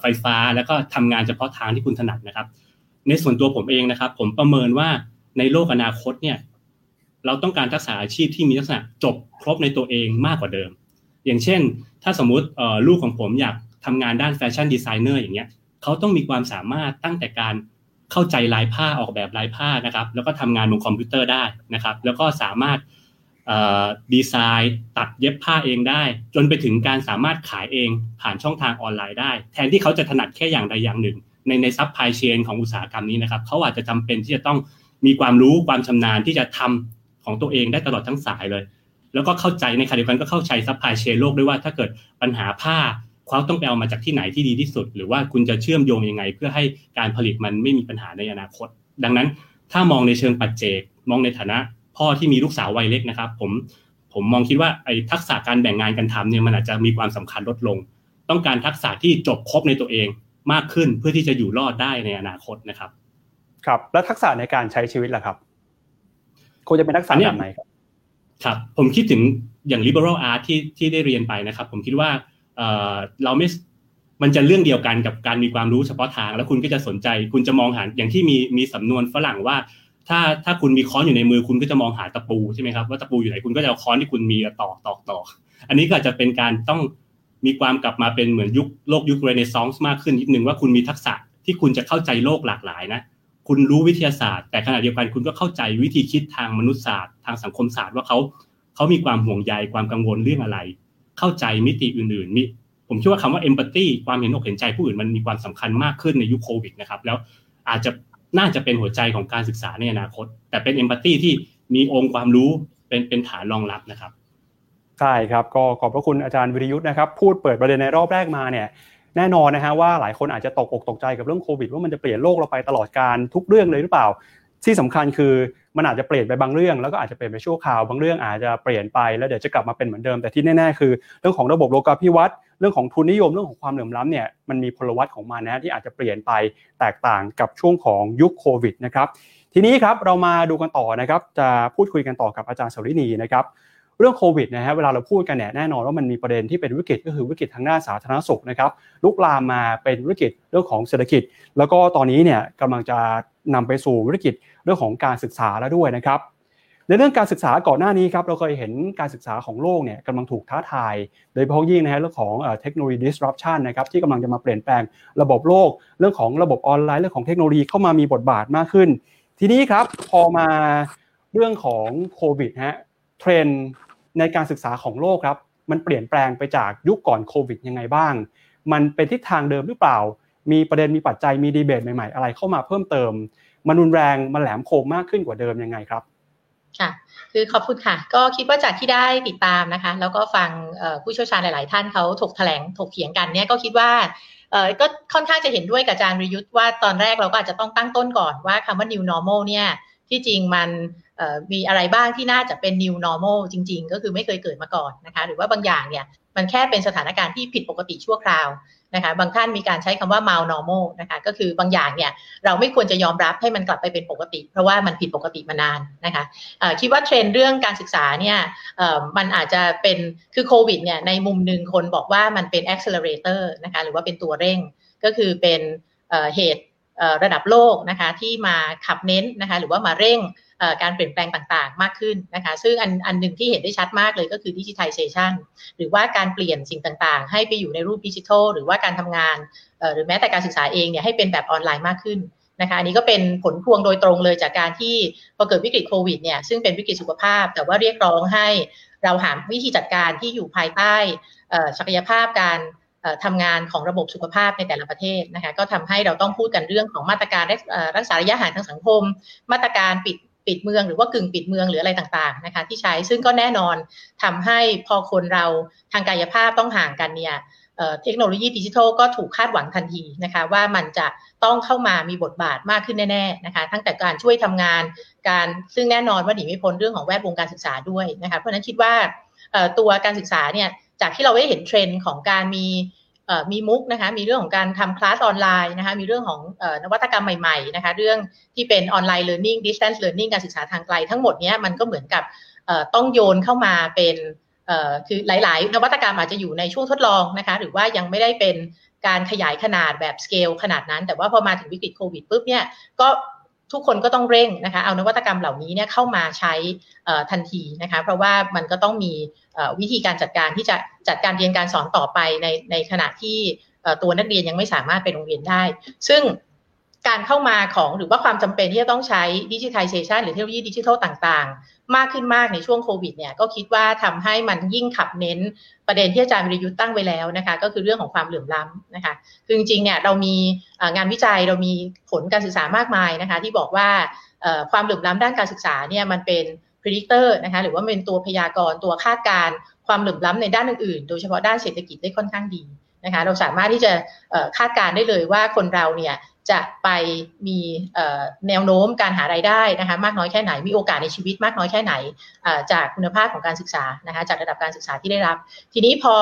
ไฟฟ้า แล้วก็ทำงานเฉพาะทางที่คุณถนัดนะครับ ในส่วนตัวผมเองนะครับ ผมประเมินว่าในโลกอนาคตเนี่ย เราต้องการทักษะอาชีพที่มีลักษณะจบครบในตัวเองมากกว่าเดิม อย่างเช่น ถ้าสมมุติลูกของผมอยากทำงานด้าน fashion designer อย่างเงี้ยเขาต้องมีความสามารถตั้งแต่การเข้าใจลายผ้าออกแบบลายผ้านะครับ แล้วก็ทำงานบนคอมพิวเตอร์ได้นะครับ แล้วก็สามารถ ดีไซน์ตัดเย็บผ้าเองได้ จนไปถึงการสามารถขายเองผ่านช่องทางออนไลน์ได้ แทนที่เขาจะถนัดแค่อย่างใดอย่างหนึ่ง ในใน supply chain ของอุตสาหกรรมนี้นะครับเขาอาจจะจำเป็นที่จะต้องมีความรู้ความชำนาญที่จะทำของตัวเองได้ตลอดทั้งสายเลย แล้วก็เข้าใจในขณะเดียวกันก็เข้าใจ supply chain โลกด้วยว่าถ้าเกิดปัญหาผ้าเขาต้องไปเอามาจากที่ไหนที่ดีที่สุด หรือว่าคุณจะเชื่อมโยงยังไง เพื่อให้การผลิตมันไม่มีปัญหาในอนาคต ดังนั้นถ้ามองในเชิงปัจเจกมองในฐานะ พ่อที่มีลูกสาววัยเล็กนะครับ ผมผมมองคิดว่าไอ้ทักษะการแบ่งงานกันทำเนี่ยมันอาจจะมีความสำคัญลดลง ต้องการทักษะที่จบครบในตัวเองมากขึ้นเพื่อที่จะอยู่รอดได้ในอนาคตนะครับ ครับ แล้วทักษะในการใช้ชีวิตล่ะครับควรจะเป็นทักษะแบบไหนครับครับผมคิดถึงอย่าง liberal art ที่ที่ได้เรียนไปนะครับ ผมคิดว่าเราไม่มันจะเรื่องเดียวกันกับการมีความรู้เฉพาะทาง แล้วคุณก็จะสนใจ คุณจะมองหาอย่างที่มีมีสำนวนฝรั่งว่า ถ้าถ้าคุณมีค้อนอยู่ในมือคุณก็จะมองหาตะปูใช่ไหมครับว่าตะปูอยู่ไหนคุณก็จะเอาค้อนที่คุณมีตอกตอกตอกอันนี้ก็จะเป็นการต้องมีความกลับมาเป็นเหมือนยุคโลกยุคเรเนซองส์มากขึ้นนิดนึงว่าคุณมีทักษะที่คุณจะเข้าใจโลกหลากหลายนะคุณรู้วิทยาศาสตร์ แต่ขณะเดียวกันคุณก็เข้าใจวิธีคิดทางมนุษยศาสตร์ ทางสังคมศาสตร์ว่าเขาเขามีความห่วงใยความกังวลเรื่องอะไร เข้าใจมิติอื่นๆมีผมคิดว่าคำว่า empathy ความเห็นอกเห็นใจผู้อื่นมันมีความสำคัญมากขึ้นในยุคโควิดนะครับแล้วอาจจะ น่าจะเป็นหัวใจของการศึกษาในอนาคต แต่เป็นเอมพัตตีที่มีองค์ความรู้เป็นเป็นฐานรองรับนะครับใช่ครับก็ขอบพระคุณอาจารย์วิริยุทธ์นะครับพูดเปิดประเด็นในรอบแรกมาเนี่ยแน่นอนนะฮะว่าหลายคนอาจจะตกอกตกใจกับเรื่องโควิดว่ามันจะเปลี่ยนโลกเราไปตลอดการทุกเรื่องเลยหรือเปล่า ที่สำคัญคือมันอาจจะเปลี่ยนไปบางเรื่อง แล้วก็อาจจะเปลี่ยนไปชั่วคราวบางเรื่องอาจจะเปลี่ยนไปแล้วเดี๋ยวจะกลับมาเป็นเหมือนเดิมแต่ที่แน่ๆคือ เรื่องของระบบโลกาภิวัตน์ เรื่องของทุนนิยมเรื่องของความเหลื่อมล้ำเนี่ยมันมีพลวัตของมันนะที่อาจจะเปลี่ยนไปแตกต่างกับช่วงของยุคโควิดนะครับทีนี้ครับเรามาดูกันต่อนะครับจะพูดคุยกันต่อกับอาจารย์สรินีนะครับเรื่องโควิดนะฮะเวลาเราพูดกันเนี่ยแน่นอนว่ามันมีประเด็นที่เป็นวิกฤตก็คือวิกฤตทางด้านสาธารณสุขนะครับลุกลามมาเป็นวิกฤตเรื่องของเศรษฐกิจ แล้วก็ตอนนี้เนี่ยกำลังจะนำไปสู่วิกฤตเรื่องของการศึกษาแล้วด้วยนะครับ ในเรื่องการศึกษาก่อนหน้านี้ครับเราเคยเห็นการศึกษาของโลกเนี่ยกำลังถูกท้าทาย โดยเฉพาะยิ่งนะฮะเรื่องของเทคโนโลยี disruption นะครับที่กำลังจะมาเปลี่ยนแปลงระบบโลก เรื่องของระบบออนไลน์เรื่องของเทคโนโลยีเข้ามามีบทบาทมากขึ้น ทีนี้ครับพอมาเรื่องของโควิดฮะเทรนในการศึกษาของโลกครับมันเปลี่ยนแปลงไปจากยุคก่อนโควิดยังไงบ้าง มันเป็นทิศทางเดิมหรือเปล่า มีประเด็นมีปัจจัยมีดีเบตใหม่ๆ อะไรเข้ามาเพิ่มเติม มันรุนแรงมันแหลมคมมากขึ้นกว่าเดิมยังไงครับ ค่ะ คือขอบคุณค่ะ ก็คิดว่าจากที่ได้ติดตามนะคะ แล้วก็ฟังผู้เชี่ยวชาญหลาย ๆ ท่านเขาถกแถลงถกเถียงกันเนี่ยก็คิดว่าก็ค่อนข้างจะเห็นด้วยกับอาจารย์ริยุทธ์ว่าตอนแรกเราก็อาจจะต้องตั้งต้นก่อนว่าคำว่า new normal เนี่ยที่จริงมันมีอะไรบ้างที่น่าจะเป็น new normal จริง ๆ ก็คือไม่เคยเกิดมาก่อนนะคะ หรือว่าบางอย่างเนี่ยมันแค่เป็นสถานการณ์ที่ผิดปกติชั่วคราว นะคะบางท่านมีการใช้คำว่า mal normal นะคะก็คือบางอย่างเนี่ยเราไม่ควรจะยอมรับให้มันกลับไปเป็นปกติ เพราะว่ามันผิดปกติมานานนะคะคิดว่าเทรนด์เรื่องการศึกษาเนี่ยมันอาจจะเป็นคือโควิดเนี่ยในมุมหนึ่งคนบอกว่ามันเป็น accelerator นะคะหรือว่าเป็นตัวเร่งก็คือเป็นเหตุระดับโลกนะคะที่มาขับเน้นนะคะหรือว่ามาเร่ง การเปลี่ยนแปลงต่างๆ มากขึ้นนะคะ ซึ่งอันอันหนึ่งที่เห็นได้ชัดมากเลยก็คือดิจิทัลเซชันหรือว่าการเปลี่ยนสิ่งต่างๆ ให้ไปอยู่ในรูปดิจิทัลหรือว่าการทำงานหรือแม้แต่การศึกษาเองเนี่ยให้เป็นแบบออนไลน์มากขึ้นนะคะอันนี้ก็เป็นผลพวงโดยตรงเลยจากการที่พอเกิดวิกฤตโควิดเนี่ยซึ่งเป็นวิกฤตสุขภาพ แต่ว่าเรียกร้องให้เราหาวิธีจัดการที่อยู่ภายใต้ศักยภาพการทำงานของระบบสุขภาพในแต่ละประเทศนะคะก็ทำให้เราต้องพูดกันเรื่องของมาตรการรักษาระยะห่างทางสังคม มาตรการปิด ปิดเมืองหรือว่ากึ่งปิดเมืองหรืออะไรต่างๆนะคะ ที่ใช้ซึ่งก็แน่นอนทำให้พอคนเราทางกายภาพต้องห่างกันเนี่ยเทคโนโลยีดิจิทัลก็ถูกคาดหวังทันทีนะคะ ว่ามันจะต้องเข้ามามีบทบาทมากขึ้นแน่ๆนะคะ ตั้งแต่การช่วยทำงานการซึ่งแน่นอนว่าหนีไม่พ้นเรื่องของแวดวงการศึกษาด้วยนะคะเพราะนั้นคิดว่าตัวการศึกษาเนี่ยจากที่เราได้เห็นเทรนด์ของการมี มี MOOC นะคะมีเรื่องของการทำคลาสออนไลน์นะคะมีเรื่องของนวัตกรรมใหม่ๆนะคะเรื่องที่เป็นออนไลน์เรียนรู้ distance learning การศึกษาทางไกล ทั้งหมดนี้มันก็เหมือนกับต้องโยนเข้ามาเป็นคือหลาย ๆ นวัตกรรมอาจจะอยู่ในช่วงทดลองนะคะหรือว่ายังไม่ได้เป็นการขยายขนาดแบบสเกลขนาดนั้น แต่ว่าพอมาถึงวิกฤตโควิดปุ๊บเนี่ยก็ ทุกคนก็ต้องเร่งนะคะ เอานวัตกรรมเหล่านี้เนี่ยเข้ามาใช้ทันทีนะคะ เพราะว่ามันก็ต้องมีวิธีการจัดการที่จะจัดการเรียนการสอนต่อไปในในขณะที่ตัวนักเรียนยังไม่สามารถไปโรงเรียนได้ ซึ่ง การเข้ามาของหรือว่าความจำเป็นที่จะต้องใช้ดิจิทัลเซชันหรือเทคโนโลยีดิจิทัลต่างๆ มากขึ้นมากในช่วงโควิดเนี่ยก็คิดว่าทำให้มันยิ่งขับเน้นประเด็นที่อาจารย์วิรยุทธ์ตั้งไว้แล้วนะคะก็คือเรื่องของความเหลื่อมล้ำนะคะคือจริงๆเนี่ยเรามีงานวิจัยเรามีผลการศึกษามากมายนะคะที่บอกว่าความเหลื่อมล้ำด้านการศึกษาเนี่ยมันเป็น predictor นะคะหรือว่าเป็นตัวพยากรณ์ตัวคาดการความเหลื่อมล้ำในด้านอื่นๆ โดยเฉพาะด้านเศรษฐกิจได้ค่อนข้างดีนะคะเราสามารถที่จะคาดการได้เลยว่าคนเราเนี่ย จะไปมีแนวโน้มการหารายได้นะคะมากน้อยแค่ไหน มีโอกาสในชีวิตมากน้อยแค่ไหน จากคุณภาพของการศึกษานะคะจากระดับการศึกษาที่ได้รับ ทีนี้พอ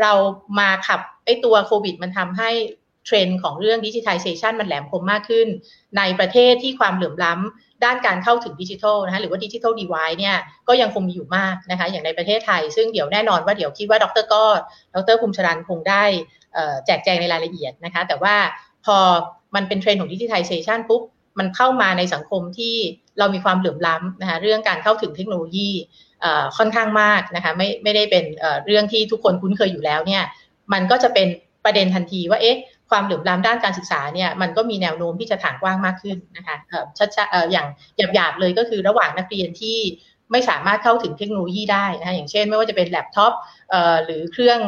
เรามาขับไอตัวโควิด มันทำให้เทรนด์ของเรื่อง digitalization มันแหลมคมมากขึ้น ในประเทศที่ความเหลื่อมล้ำด้านการเข้าถึงดิจิทัลนะคะหรือว่า digital divide เนี่ยก็ยังคงมีอยู่มากนะคะอย่างในประเทศไทย ซึ่งเดี๋ยวแน่นอนว่าเดี๋ยวคิดว่าดรก็ดรภูมิศรัณย์คงได้แจกแจงในรายละเอียดนะคะแต่ว่า พอมันเป็นเทรนด์ของ digitalization ปุ๊บมันเข้ามาในสังคมที่เรามีความเหลื่อมล้ำนะคะเรื่องการเข้าถึงเทคโนโลยีค่อนข้างมากนะคะไม่ไม่ได้เป็นเรื่องที่ทุกคนคุ้นเคยอยู่แล้วเนี่ยมันก็จะเป็นประเด็นทันทีว่าเอ๊ะความเหลื่อมล้ำด้านการศึกษาเนี่ยมันก็มีแนวโน้มที่จะถางกว้างมากขึ้นนะคะชัดๆอย่างหยาบๆเลยก็คือระหว่างนักเรียนที่ ไม่สามารถเข้าถึงเทคโนโลยีได้นะคะอย่างเช่น ไม่ว่าจะเป็นแล็ปท็อปหรือเครื่อง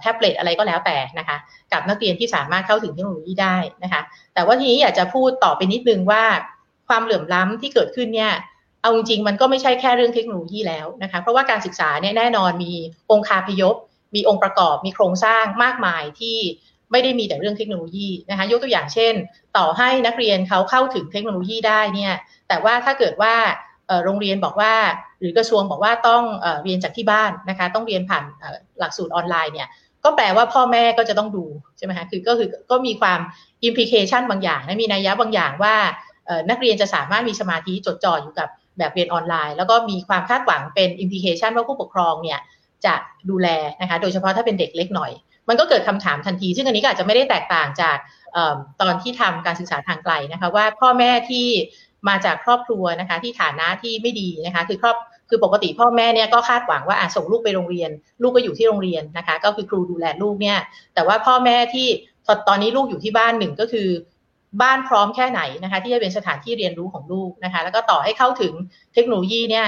แท็บเล็ตอะไรก็แล้วแต่นะคะ กับนักเรียนที่สามารถเข้าถึงเทคโนโลยีได้นะคะ แต่ว่าทีนี้อยากจะพูดต่อไปนิดนึงว่าความเหลื่อมล้ำที่เกิดขึ้นเนี่ยเอาจริงๆมันก็ไม่ใช่แค่เรื่องเทคโนโลยีแล้วนะคะ เพราะว่าการศึกษาเนี่ยแน่นอนมีองค์คาพยพ มีองค์ประกอบ มีโครงสร้างมากมายที่ไม่ได้มีแต่เรื่องเทคโนโลยีนะคะ ยกตัวอย่างเช่น ต่อให้นักเรียนเขาเข้าถึงเทคโนโลยีได้เนี่ย แต่ว่าถ้าเกิดว่า โรงเรียนบอกว่า หรือกระทรวงบอกว่าต้องเรียนจากที่บ้านนะคะ ต้องเรียนผ่านหลักสูตรออนไลน์เนี่ยก็แปลว่าพ่อแม่ก็จะต้องดูใช่ไหมคะคือก็คือก็มีความอิมพิเคชันบางอย่างนะมีนัยยะบางอย่างว่านักเรียนจะสามารถมีสมาธิจดจ่ออยู่กับแบบเรียนออนไลน์ แล้วก็มีความคาดหวังเป็นอิมพิเคชันว่าผู้ปกครองเนี่ยจะดูแลนะคะโดยเฉพาะถ้าเป็นเด็กเล็กหน่อย มันก็เกิดคำถามทันที ซึ่งอันนี้ก็อาจจะไม่ได้แตกต่างจากตอนที่ทำการศึกษาทางไกลนะคะว่าพ่อแม่ที่ มาจากครอบครัวนะคะ ที่ฐานะที่ไม่ดีนะคะ คือครอบคือปกติพ่อแม่เนี่ยก็คาดหวังว่าอาส่งลูกไปโรงเรียน ลูกก็อยู่ที่โรงเรียนนะคะ ก็คือครูดูแลลูกเนี่ย แต่ว่าพ่อแม่ที่ตอนนี้ลูกอยู่ที่บ้านหนึ่งก็คือ บ้านพร้อมแค่ไหนนะคะ ที่จะเป็นสถานที่เรียนรู้ของลูกนะคะ แล้วก็ต่อให้เข้าถึงเทคโนโลยีเนี่ย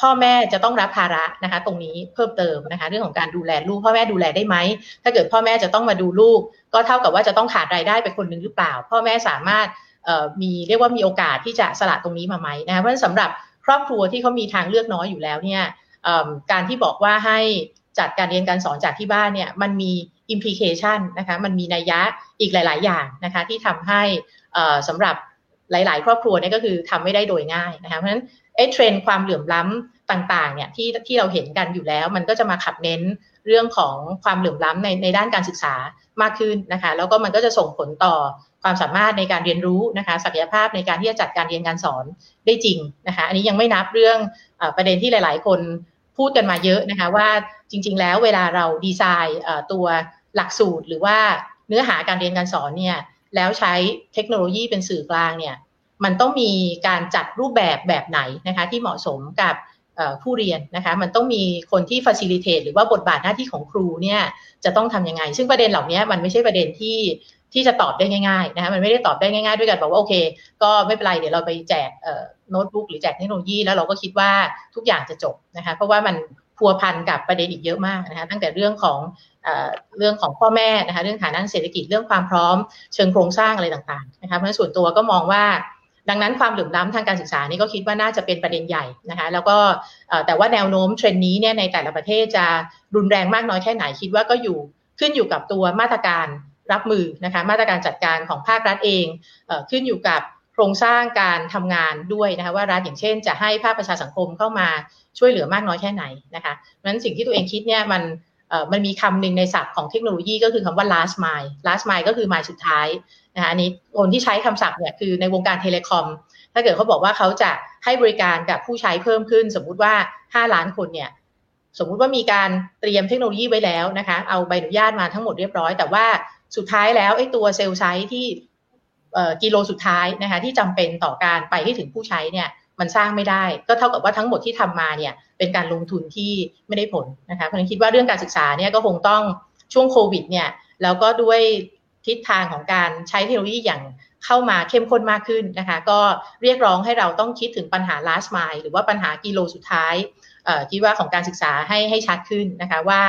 พ่อแม่จะต้องรับภาระนะคะ ตรงนี้เพิ่มเติมนะคะ เรื่องของการดูแลลูกพ่อแม่ดูแลได้ไหมถ้าเกิดพ่อแม่จะต้องมาดูลูก ก็เท่ากับว่าจะต้องขาดรายได้ไปคนหนึ่งหรือเปล่า พ่อแม่สามารถ มีเรียกว่ามีโอกาสที่จะสละตรงนี้มาไหมนะคะเพราะฉะนั้นสำหรับครอบครัวที่เขามีทางเลือกน้อยอยู่แล้วเนี่ยการที่บอกว่าให้จัดการเรียนการสอนจากที่บ้านเนี่ยมันมีอิมพิเคชันนะคะมันมีนัยยะอีกหลาย ๆ อย่างนะคะที่ทำให้สำหรับหลาย ๆ ครอบครัวเนี่ยก็คือทำไม่ได้โดยง่ายนะคะเพราะฉะนั้นเทรนด์ความเหลื่อมล้ำ ต่างๆเนี่ยที่ที่เราเห็นกันอยู่แล้ว มันก็จะมาขับเน้นเรื่องของความเหลื่อมล้ำในในด้านการศึกษามากขึ้นนะคะแล้วก็มันก็จะส่งผลต่อความสามารถในการเรียนรู้นะคะศักยภาพในการที่จะจัดการเรียนการสอนได้จริงนะคะอันนี้ยังไม่นับเรื่องอประเด็นที่หลาย ๆ คนพูดกันมาเยอะนะคะว่าจริง ๆ แล้วเวลาเราดีไซน์ตัวหลักสูตร หรือว่าเนื้อหาการเรียนการสอนเนี่ยแล้วใช้เทคโนโลยีเป็นสื่อกลางเนี่ยมันต้องมีการจัดรูปแบบแบบไหนนะคะที่เหมาะสมกับ ผู้เรียนนะคะมันต้องมีคนที่ facilitate หรือว่าบทบาทหน้าที่ของครูเนี่ยจะต้องทํำยังไง ซึ่งประเด็นเหล่านี้มันไม่ใช่ประเด็นที่ที่จะตอบได้ง่ายๆนะคะมันไม่ได้ตอบได้ง่ายๆด้วยกันบอกว่าโอเค ก็ไม่เป็นไรเดี๋ยวเราไปแจกโน้ตบุ๊กหรือแจกเทคโนโลยี แล้วเราก็คิดว่าทุกอย่างจะจบนะคะเพราะว่ามันพัวพันกับประเด็นอีกเยอะมากนะคะตั้งแต่เรื่องของเรื่องของพ่อแม่นะคะเรื่องฐานะเศรษฐกิจเรื่องความพร้อม เชิงโครงสร้างอะไรต่างๆนะคะเพราะส่วนตัวก็มองว่า ดังนั้นความเหลื่อมล้ำทางการศึกษานี่ก็คิดว่าน่าจะเป็นประเด็นใหญ่นะคะ แล้วก็แต่ว่าแนวโน้มเทรนนี้เนี่ยในแต่ละประเทศจะรุนแรงมากน้อยแค่ไหนคิดว่าก็อยู่ขึ้นอยู่กับตัวมาตรการรับมือนะคะมาตรการจัดการของภาครัฐเองเอขึ้นอยู่กับโครงสร้างการทำงานด้วยนะคะว่ารัฐอย่างเช่น จะให้ภาคประชาสังคมเข้ามาช่วยเหลือมากน้อยแค่ไหนนะคะเพราะฉะนั้นสิ่งที่ตัวเองคิดเนี่ยมันมันมีคำหนึ่งในศัพท์ของเทคโนโลยีก็คือคำว่า last mile last mile ก็คือ mile สุดท้าย นะคะอันนี้คนที่ใช้คำศัพท์เนี่ยคือในวงการเทเลคอม ถ้าเกิดเขาบอกว่าเขาจะให้บริการกับผู้ใช้เพิ่มขึ้น สมมุติว่า 5 ล้านคนเนี่ยสมมุติว่ามีการเตรียมเทคโนโลยีไว้แล้วนะคะ เอาใบอนุญาตมาทั้งหมดเรียบร้อย แต่ว่าสุดท้ายแล้วไอ้ตัวเซลล์ไซต์ที่กิโลสุดท้ายนะคะที่จำเป็นต่อการไปให้ถึงผู้ใช้เนี่ยมันสร้างไม่ได้ ก็เท่ากับว่าทั้งหมดที่ทำมาเนี่ยเป็นการลงทุนที่ไม่ได้ผลนะคะเพราะฉะนั้นคิดว่าเรื่องการศึกษาเนี่ยก็คงต้องช่วงโควิดเนี่ยแล้วก็ด้วย ทิศทางของการใช้เทคโนโลยีอย่างเข้ามาเข้มข้นมากขึ้นนะคะ ก็เรียกร้องให้เราต้องคิดถึงปัญหา last mile หรือว่าปัญหากิโลสุดท้ายคิดว่าของการศึกษาให้ให้ชัดขึ้นนะคะว่า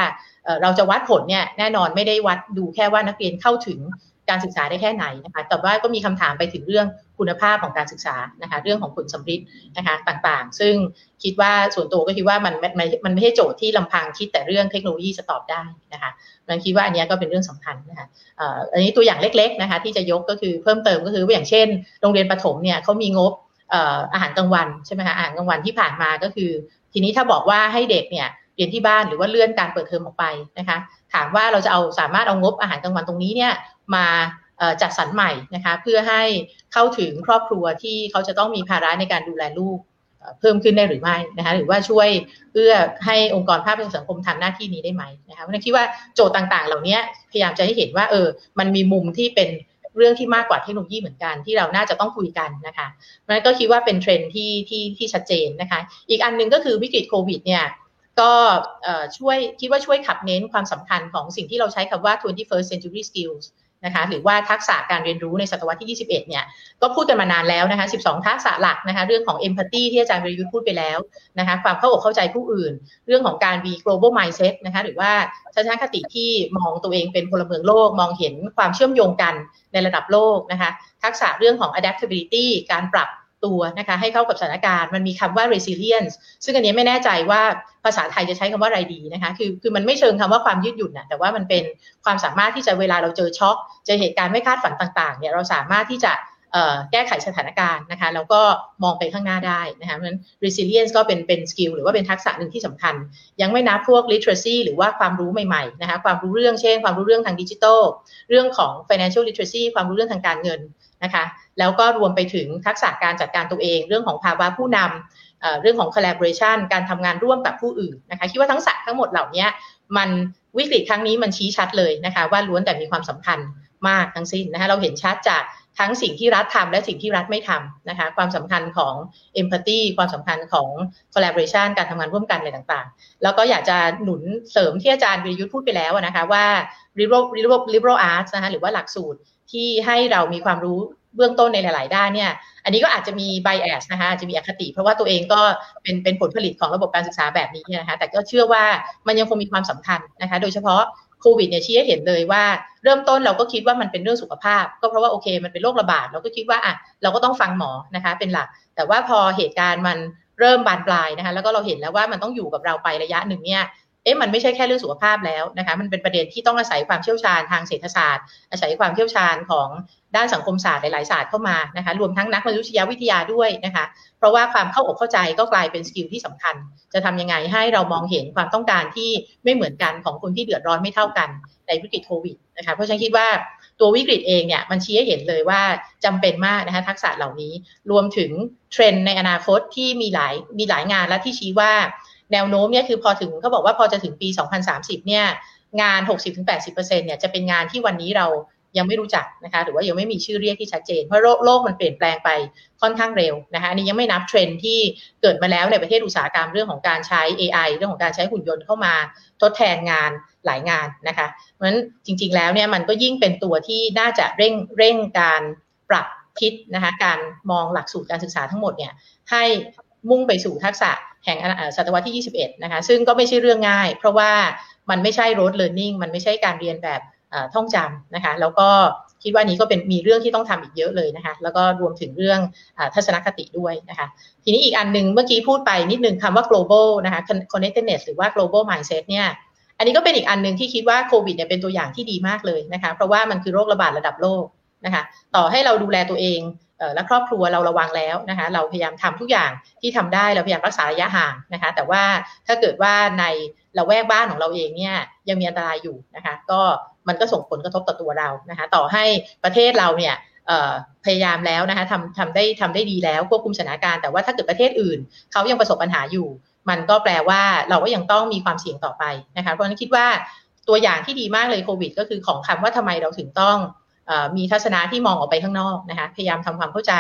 เราจะวัดผลเนี่ยแน่นอนไม่ได้วัดดูแค่ว่านักเรียนเข้าถึง การศึกษาได้แค่ไหนนะคะแต่ว่าก็มีคำถามไปถึงเรื่องคุณภาพของการศึกษานะคะเรื่องของผลสัมฤทธิ์นะคะต่างๆ ซึ่งคิดว่าส่วนตัวก็คิดว่ามันมันมันไม่ใช่โจทย์ที่ลำพังคิดแต่เรื่องเทคโนโลยีจะตอบได้นะคะมันคิดว่าอันนี้ก็เป็นเรื่องสำคัญนะคะอันนี้ตัวอย่างเล็กๆนะคะที่จะยกก็คือเพิ่มเติมก็คือว่าอย่างเช่น โรงเรียนประถมเนี่ยเขามีงบอาหารกลางวันใช่ไหมคะอาหารกลางวันที่ผ่านมาก็คือ ทีนี้ถ้าบอกว่าให้เด็กเนี่ยเรียนที่บ้านหรือว่าเลื่อนการเปิดเทอมออกไปนะคะ ถามว่าเราจะเอาสามารถเอางบอาหารกลางวันตรงนี้เนี่ยมาจัดสรรใหม่นะคะเพื่อให้เข้าถึงครอบครัวที่เขาจะต้องมีภาระในการดูแลลูกเพิ่มขึ้นได้หรือไม่นะคะหรือว่าช่วยเพื่อให้องค์กรภาคประชาสังคมทำหน้าที่นี้ได้ไหมนะคะเพราะฉะนั้นคิดว่าโจทย์ต่าง ๆ เหล่านี้พยายามจะให้เห็นว่าเออมันมีมุมที่เป็นเรื่องที่มากกว่าเทคโนโลยีเหมือนกันที่เราน่าจะต้องคุยกันนะคะเพราะฉะนั้นก็คิดว่าเป็นเทรนที่ที่ที่ชัดเจนนะคะ อีกอันนึงก็คือวิกฤตโควิดเนี่ย ก็ช่วยคิดว่าช่วยขับเน้นความสำคัญของสิ่งที่เราใช้คำว่า 21st century skills นะคะหรือว่าทักษะการเรียนรู้ในศตวรรษที่ 21 เนี่ย ก็พูดกันมานานแล้วนะคะ 12 ทักษะหลักนะคะ เรื่องของ empathy ที่อาจารย์วิรยุทธ์พูดไปแล้วนะคะ ความเข้าอกเข้าใจผู้อื่น เรื่องของการ be global mindset นะคะ หรือว่าทัศนคติที่มองตัวเองเป็นพลเมืองโลก มองเห็นความเชื่อมโยงกันในระดับโลกนะคะ ทักษะเรื่องของ adaptability การปรับ ตัวนะคะให้เข้ากับสถานการณ์มันมีคำว่า resilience ซึ่งอันนี้ไม่แน่ใจว่าภาษาไทยจะใช้คำว่าอะไรดีนะคะคือคือมันไม่เชิงคำว่าความยืดหยุ่นนะแต่ว่ามันเป็นความสามารถที่จะเวลาเราเจอช็อคเจอเหตุการณ์ไม่คาดฝันต่างๆเนี่ยเราสามารถที่จะ แก้ไขสถานการณ์นะคะแล้วก็มองไปข้างหน้าได้นะคะเพราะฉะนั้น resilience ก็เป็นเป็นสกิลหรือว่าเป็นทักษะหนึ่งที่สำคัญ ยังไม่นับพวก literacy หรือว่าความรู้ใหม่ๆนะคะความรู้เรื่องเช่น ความรู้เรื่องทางดิจิทัลเรื่องของ financial literacy ความรู้เรื่องทางการเงินนะคะแล้วก็รวมไปถึงทักษะการจัดการตัวเอง เรื่องของภาวะผู้นำเรื่องของ collaboration การทำงานร่วมกับผู้อื่นนะคะคิดว่าทั้งสัทั้งหมดเหล่านี้มันวิกฤตครั้งนี้มันชี้ชัดเลยนะคะว่าล้วนแต่มีความสำคัญมากทั้งสิ้นนะคะเราเห็นชัดจากทั้งสิ่งที่รัฐทำและสิ่งที่รัฐไม่ทำนะคะความสำคัญของ empathy ความสำคัญของ collaboration การทำงานร่วมกันอะไรต่างๆ แล้วก็อยากจะหนุนเสริมที่อาจารย์วิรยุทธ์พูดไปแล้วนะคะว่า liberal liberal liberal arts นะคะหรือว่าหลักสูตรที่ให้เรามีความรู้เบื้องต้นในหลาย ๆ ด้านเนี่ย อันนี้ก็อาจจะมี bias นะคะอาจจะมีอคติ เพราะว่าตัวเองก็เป็นเป็นผลผลิตของระบบการศึกษาแบบนี้นะคะ แต่ก็เชื่อว่ามันยังคงมีความสำคัญนะคะ โดยเฉพาะ โควิดเนี่ยชี้ให้เห็นเลยว่า เริ่มต้นเราก็คิดว่ามันเป็นเรื่องสุขภาพ ก็เพราะว่าโอเค มันเป็นโรคระบาดเราก็คิดว่าอะเราก็ต้องฟังหมอนะคะเป็นหลัก แต่ว่าพอเหตุการณ์มันเริ่มบานปลายนะคะแล้วก็เราเห็นแล้วว่ามันต้องอยู่กับเราไประยะหนึ่งเนี่ย อ๊ะมันไม่ใช่แค่เรื่องสุขภาพแล้วนะคะมันเป็นประเด็นที่ต้องอาศัยความเชี่ยวชาญทางเศรษฐศาสตร์ อาศัยความเชี่ยวชาญของด้านสังคมศาสตร์หลายๆศาสตร์เข้ามานะคะรวมทั้งนักมนุษยวิทยาด้วยนะคะเพราะว่าความเข้าอกเข้าใจก็กลายเป็น skill ที่สำคัญ จะทำยังไงให้เรามองเห็นความต้องการที่ไม่เหมือนกันของคนที่เดือดร้อนไม่เท่ากันในวิกฤตโควิดนะคะเพราะฉะนั้นคิดว่าตัววิกฤตเองเนี่ยมันชี้ให้เห็นเลยว่าจำเป็นมากนะคะทักษะเหล่านี้รวมถึงเทรนด์ในอนาคตที่มีหลายมีหลายงานและที่ชี้ว่า แนวโน้มเนี่ยคือพอถึงเขาบอกว่าพอจะถึงปี 2030 เนี่ยงาน 60-80%เนี่ยจะเป็นงานที่วันนี้เรายังไม่รู้จักนะคะหรือว่ายังไม่มีชื่อเรียกที่ชัดเจน เพราะโลกมันเปลี่ยนแปลงไปค่อนข้างเร็วนะคะอันนี้ยังไม่นับเทรนที่เกิดมาแล้วในประเทศอุตสาหกรรมเรื่องของการใช้ AI เรื่องของการใช้หุ่นยนต์เข้ามาทดแทนงานหลายงานนะคะเพราะฉะนั้นจริง ๆ แล้วเนี่ยมันก็ยิ่งเป็นตัวที่น่าจะเร่งเร่งการปรับคิดนะคะการมองหลักสูตรการศึกษาทั้งหมดเนี่ยให้มุ่งไปสู่ทักษะ แห่งศตวรรษที่ 21 นะคะ ซึ่งก็ไม่ใช่เรื่องง่าย เพราะว่ามันไม่ใช่ road learning มันไม่ใช่การเรียนแบบท่องจำนะคะ แล้วก็คิดว่านี้ก็เป็นมีเรื่องที่ต้องทำอีกเยอะเลยนะคะ แล้วก็รวมถึงเรื่องอทัศนคติด้วยนะคะ ทีนี้อีกอันหนึ่งเมื่อกี้พูดไปนิดนึงคำว่า global นะคะ connectedness หรือว่า global mindset เนี่ย อันนี้ก็เป็นอีกอันหนึ่งที่คิดว่าโควิดเนี่ยเป็นตัวอย่างที่ดีมากเลยนะคะ เพราะว่ามันคือโรคระบาดระดับโลกนะคะ ต่อให้เราดูแลตัวเอง และครอบครัวเราระวังแล้วนะคะ เราพยายามทำทุกอย่างที่ทำได้เราพยายามรักษาระยะห่างนะคะ แต่ว่าถ้าเกิดว่าในเราแวกบ้านของเราเองเนี่ยยังมีอันตรายอยู่นะคะ ก็มันก็ส่งผลกระทบต่อตัวเรานะคะ ต่อให้ประเทศเราเนี่ยพยายามแล้วนะคะทำทำได้ทำได้ดีแล้วควบคุมสถานการณ์แต่ว่าถ้าเกิดประเทศอื่นเขายังประสบปัญหาอยู่ มันก็แปลว่าเราก็ยังต้องมีความเสี่ยงต่อไปนะคะ เพราะฉะนั้นคิดว่าตัวอย่างที่ดีมากเลยโควิด ก็คือของคำว่าทำไมเราถึงต้อง มีทัศนะที่มองออกไปข้างนอกนะคะพยายามทำความเข้าใจ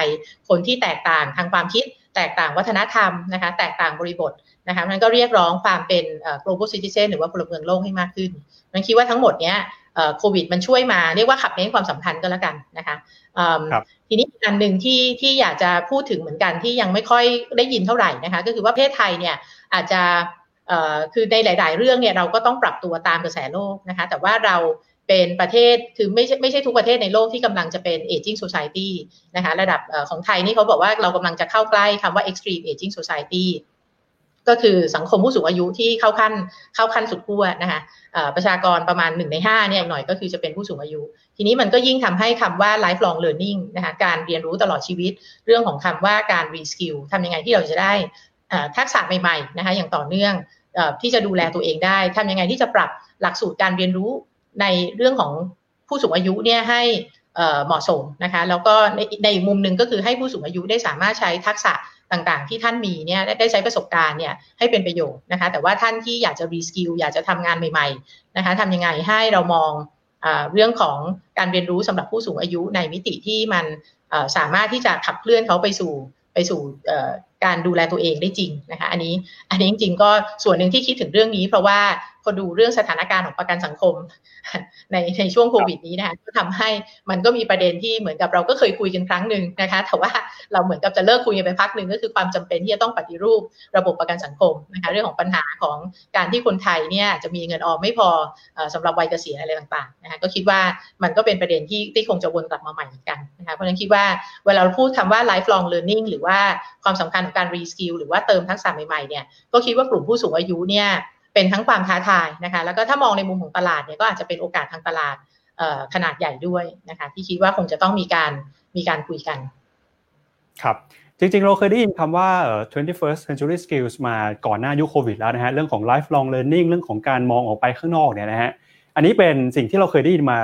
คนที่แตกต่างทางความคิด แตกต่างวัฒนธรรมนะคะแตกต่างบริบทนะคะมันก็เรียกร้องความเป็น global citizen หรือว่าพลเมืองโลกให้มากขึ้นมันคิดว่าทั้งหมดเนี้ยโควิดมันช่วยมาเรียกว่าขับเน้นความสัมพันธ์ก็แล้วกันนะคะทีนี้อันหนึ่งที่ที่อยากจะพูดถึงเหมือนกันที่ยังไม่ค่อยได้ยินเท่าไหร่นะคะก็คือว่าประเทศไทยเนี่ยอาจจะคือในหลาย ๆ เรื่องเนี่ยเราก็ต้องปรับตัวตามกระแสโลกนะคะแต่ว่าเรา เป็นประเทศคือไม่ใช่ไม่ใช่ทุกประเทศในโลกที่กำลังจะเป็น aging society นะคะระดับของไทยนี่เขาบอกว่าเรากำลังจะเข้าใกล้คำว่า extreme aging society ก็คือสังคมผู้สูงอายุที่เข้าขั้นเข้าขั้นสุดขั้วนะคะประชากรประมาณหนึ่งในห้าเนี่ยหน่อยก็คือจะเป็นผู้สูงอายุ ทีนี้มันก็ยิ่งทำให้คำว่า lifelong learning นะคะการเรียนรู้ตลอดชีวิต เรื่องของคำว่าการ reskill ทำยังไงที่เราจะได้ทักษะใหม่ๆนะคะอย่างต่อเนื่องที่จะดูแลตัวเองได้ทำยังไงที่จะปรับหลักสูตรการเรียนรู้ ในเรื่องของผู้สูงอายุเนี่ยให้เหมาะสมนะคะแล้วก็ในในมุมหนึ่งก็คือให้ผู้สูงอายุได้สามารถใช้ทักษะต่างๆ ที่ท่านมีเนี่ยได้ใช้ประสบการณ์เนี่ยให้เป็นประโยชน์นะคะแต่ว่าท่านที่อยากจะรีสกิลอยากจะทำงานใหม่ๆนะคะทำยังไงให้เรามองเรื่องของการเรียนรู้สำหรับผู้สูงอายุในมิติที่มันสามารถที่จะขับเคลื่อนเขาไปสู่ไปสู่การดูแลตัวเองได้จริงนะคะอันนี้อันนี้จริงๆก็ส่วนหนึ่งที่คิดถึงเรื่องนี้ เพราะว่า พอดูเรื่องสถานการณ์ของประกันสังคม ในในช่วงโควิดนี้นะคะก็ทำให้มันก็มีประเด็นที่เหมือนกับเราก็เคยคุยกันครั้งหนึ่งนะคะ แต่ว่าเราเหมือนกับจะเลิกคุยกันไปพักหนึ่งก็คือความจำเป็นที่จะต้องปฏิรูประบบประกันสังคมนะคะเรื่องของปัญหาของการที่คนไทยเนี่ยจะมีเงินออมไม่พอสำหรับวัยเกษียณอะไรต่างๆนะคะก็คิดว่ามันก็เป็นประเด็นที่ที่คงจะวนกลับมาใหม่เหมือนกันนะคะเพราะฉะนั้นคิดว่าเวลาเราพูดคำว่า lifelong learning หรือว่าความสำคัญของการ reskill หรือว่าเติมทักษะใหม่ๆเนี่ยก็คิดว่ากลุ่มผู้สูงอายุเนี่ย เป็นทั้งความท้าทายนะคะ แล้วก็ถ้ามองในมุมของตลาดเนี่ยก็อาจจะเป็นโอกาสทางตลาดขนาดใหญ่ด้วยนะคะ ที่คิดว่าคงจะต้องมีการมีการคุยกัน ครับจริงๆ เราเคยได้ยินคำว่า 21st century skills มาก่อนหน้ายุคโควิดแล้วนะฮะ เรื่องของ lifelong learning เรื่องของการมองออกไปข้างนอกเนี่ยนะฮะ อันนี้เป็นสิ่งที่เราเคยได้ยินมา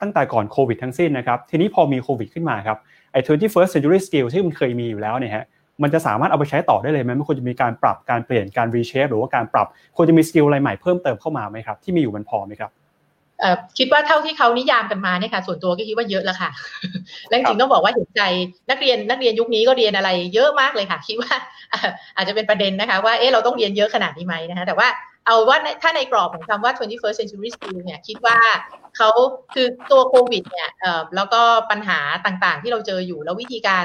ตั้งแต่ก่อนโควิดทั้งสิ้นนะครับ ทีนี้พอมีโควิดขึ้นมาครับ ไอ้ 21st century skills ที่มันเคยมีอยู่แล้วเนี่ยฮะ มันจะสามารถเอาไปใช้ต่อได้เลยไหมมันควรจะมีการปรับการเปลี่ยนการ reshape หรือว่าการปรับควรจะมี skill อะไรใหม่เพิ่มเติมเข้ามาไหมครับที่มีอยู่มันพอไหมครับคิดว่าเท่าที่เขานิยามกันมาเนี่ยค่ะ ส่วนตัวก็คิดว่าเยอะแล้วค่ะและจริงต้องบอกว่าเห็นใจนักเรียนนักเรียนยุคนี้ก็เรียนอะไรเยอะมากเลยค่ะ คิดว่าอาจจะเป็นประเด็นนะคะ ว่าเอ๊ะเราต้องเรียนเยอะขนาดนี้ไหมนะคะแต่ว่าเอาว่าถ้าในกรอบของคำว่า 21st century skill เนี่ยคิดว่าเขาคือตัวโควิดเนี่ยแล้วก็ปัญหาต่างๆ ที่เราเจออยู่แล้ววิธีการ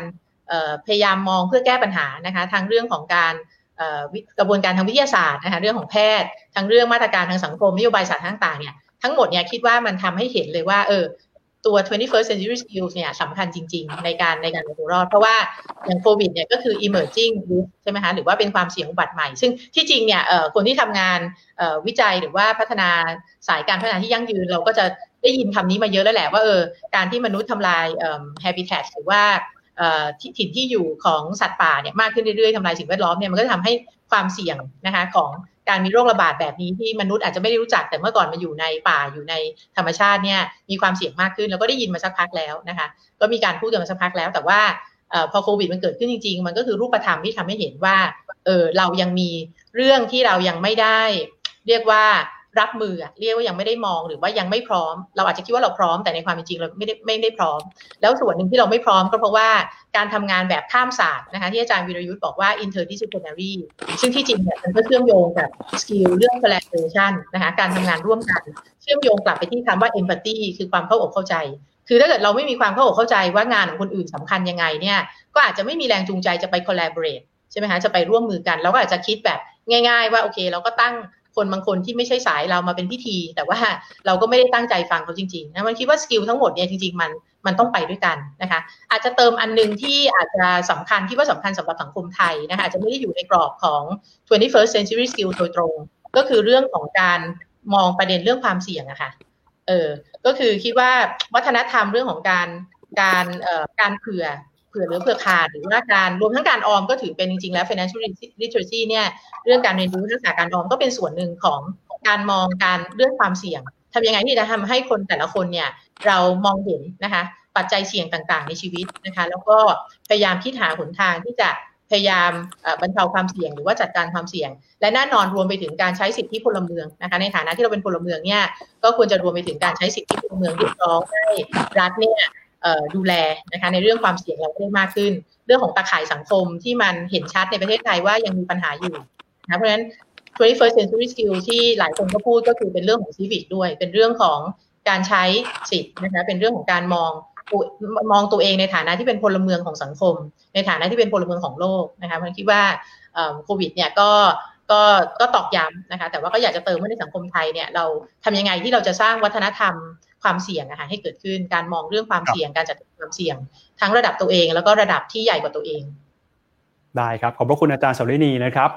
พยายามมองเพื่อแก้ปัญหานะคะทั้งเรื่องของการกระบวนการทางวิทยาศาสตร์นะคะเรื่องของแพทย์ทั้งเรื่องมาตรการทางสังคมนโยบายศาสตร์ต่างเนี่ยทั้งหมดเนี่ยคิดว่ามันทำให้เห็นเลยว่าเออตัว 21st century skills เนี่ยสำคัญจริง ๆ ในการในการเอาตัวรอด เพราะว่าอย่างโควิดเนี่ยก็คือ emerging risk ใช่ไหมคะหรือว่าเป็นความเสี่ยงอุบัติใหม่ ซึ่งที่จริงเนี่ยคนที่ทำงานวิจัยหรือว่าพัฒนาสายการพัฒนาที่ยั่งยืน เราก็จะได้ยินคำนี้มาเยอะแล้วแหละว่าเออการที่มนุษย์ทำลาย habitat หรือว่า ถิ่นที่อยู่ของสัตว์ป่าเนี่ยมากขึ้นเรื่อยๆทำลายสิ่งแวดล้อมเนี่ยมันก็ทำให้ความเสี่ยงนะคะของการมีโรคระบาดแบบนี้ที่มนุษย์อาจจะไม่ได้รู้จักแต่เมื่อก่อนมาอยู่ในป่าอยู่ในธรรมชาติเนี่ยมีความเสี่ยงมากขึ้น แล้วก็ได้ยินมาสักพักแล้วนะคะก็มีการพูดกันมาสักพักแล้ว แต่ว่าพอโควิดมันเกิดขึ้นจริง ๆ มันก็คือรูปธรรมที่ทำให้เห็นว่าเออเรายังมีเรื่องที่เรายังไม่ได้ เรียกว่า รับมือเรียกว่ายังไม่ได้มองหรือว่ายังไม่พร้อม เราอาจจะคิดว่าเราพร้อมแต่ในความเป็นจริงเราไม่ได้ไม่ได้พร้อม แล้วส่วนหนึ่งที่เราไม่พร้อมก็เพราะว่าการทำงานแบบข้ามศาสตร์นะคะที่อาจารย์วิรยุทธ์บอกว่า interdisciplinary ซึ่งที่จริงเนี่ยมันก็เชื่อมโยงกับสกิลเรื่อง collaboration นะคะการทำงานร่วมกัน เชื่อมโยงกลับไปที่คำว่า empathy คือความเข้าอกเข้าใจ คือถ้าเกิดเราไม่มีความเข้าอกเข้าใจว่างานของคนอื่นสำคัญยังไงเนี่ยก็อาจจะไม่มีแรงจูงใจจะไป collaborate ใช่ไหมคะจะไปร่วมมือกันเราก็อาจจะคิดแบบง่าย ๆ ว่าโอเค เราก็ตั้ง คนบางคนที่ไม่ใช่สายเรามาเป็นพิธี แต่ว่าเราก็ไม่ได้ตั้งใจฟังเขาจริงๆนะมันคิดว่าสกิลทั้งหมดเนี่ยจริงๆมันมันต้องไปด้วยกันนะคะ อาจจะเติมอันนึงที่อาจจะสำคัญคิดว่าสำคัญสำหรับสังคมไทยนะคะอาจจะไม่ได้อยู่ในกรอบของ 21st century skill โดยตรง ก็คือเรื่องของการมองประเด็นเรื่องความเสี่ยงอะคะ่ะเออก็คือคิดว่าวัฒนธรรมเรื่องของการการเอ่อการเผื่อ ผื่อหรือเผื่อขาดหรือว่าการรวมทั้งการออมก็ถือเป็นจริงๆแล้ว financial literacy เนี่ยเรื่องการเรียนรู้ทักษะการออมก็เป็นส่วนหนึ่งของการมองการเรื่องความเสี่ยงทำยังไงที่จะทำให้คนแต่ละคนเนี่ยเรามองเห็นนะคะ ปัจจัยเสี่ยงต่างๆ ในชีวิตนะคะ แล้วก็พยายามคิดหาหนทางที่จะพยายามบรรเทาความเสี่ยงหรือว่าจัดการความเสี่ยง และแน่นอนรวมไปถึงการใช้สิทธิพลเมืองนะคะในฐานะที่เราเป็นพลเมืองเนี่ยก็ควรจะรวมไปถึงการใช้สิทธิพลเมืองเรียกร้องให้รัฐเนี่ย ดูแลนะคะในเรื่องความเสี่ยงเราได้มากขึ้น เรื่องของตาข่ายสังคมที่มันเห็นชัดในประเทศไทยว่ายังมีปัญหาอยู่นะเพราะฉะนั้น 21st century skill ที่หลายคนก็พูดก็คือเป็นเรื่องของ civic ด้วย เป็นเรื่องของการใช้สิทธิ์นะคะเป็นเรื่องของการมองมองตัวเองในฐานะที่เป็นพลเมืองของสังคม ในฐานะที่เป็นพลเมืองของโลกนะคะผมคิดว่าโควิดเนี่ยก็ก็ก็ตอกย้ำนะคะแต่ว่าก็อยากจะเติมว่าในสังคมไทยเนี่ยเราทำยังไงที่เราจะสร้างวัฒนธรรม ความเสี่ยงนะคะให้เกิดขึ้นการมองเรื่องความเสี่ยงการจัดความเสี่ยง ทั้งระดับตัวเอง แล้วก็ระดับที่ใหญ่กว่าตัวเอง ได้ครับขอบพระคุณอาจารย์สรินีนะครับ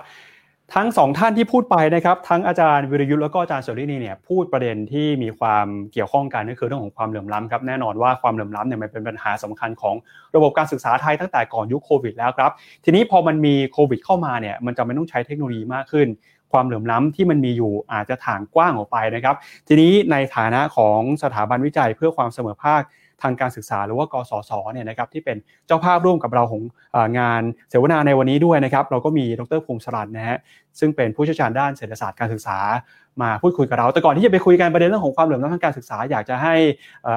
ทั้งสองท่านที่พูดไปนะครับ ทั้งอาจารย์วิรยุทธ์แล้วก็อาจารย์สุรินีเนี่ยพูดประเด็นที่มีความเกี่ยวข้องกันก็คือเรื่องของความเหลื่อมล้ำครับแน่นอนว่าความเหลื่อมล้ำเนี่ยมันเป็นปัญหาสำคัญของระบบการศึกษาไทยตั้งแต่ก่อนยุคโควิดแล้วครับทีนี้พอมันมีโควิดเข้ามาเนี่ยมันจะไม่ต้องใช้เทคโนโลยีมากขึ้น ความเหลื่อมล้ำที่มันมีอยู่อาจจะถ่างกว้างออกไปนะครับ ทีนี้ในฐานะของสถาบันวิจัยเพื่อความเสมอภาคทางการศึกษาหรือว่ากสศเนี่ยนะครับที่เป็นเจ้าภาพร่วมกับเราของงานเสวนาในวันนี้ด้วยนะครับ เราก็มีดรพงศรันนะฮะซึ่งเป็นผู้เชี่ยวชาญด้านเศรษฐศาสตร์การศึกษา มาพูดคุยกับเรา แต่ก่อนที่จะไปคุยกันประเด็นเรื่องของความเหลื่อมล้ำทางการศึกษา อยากจะให้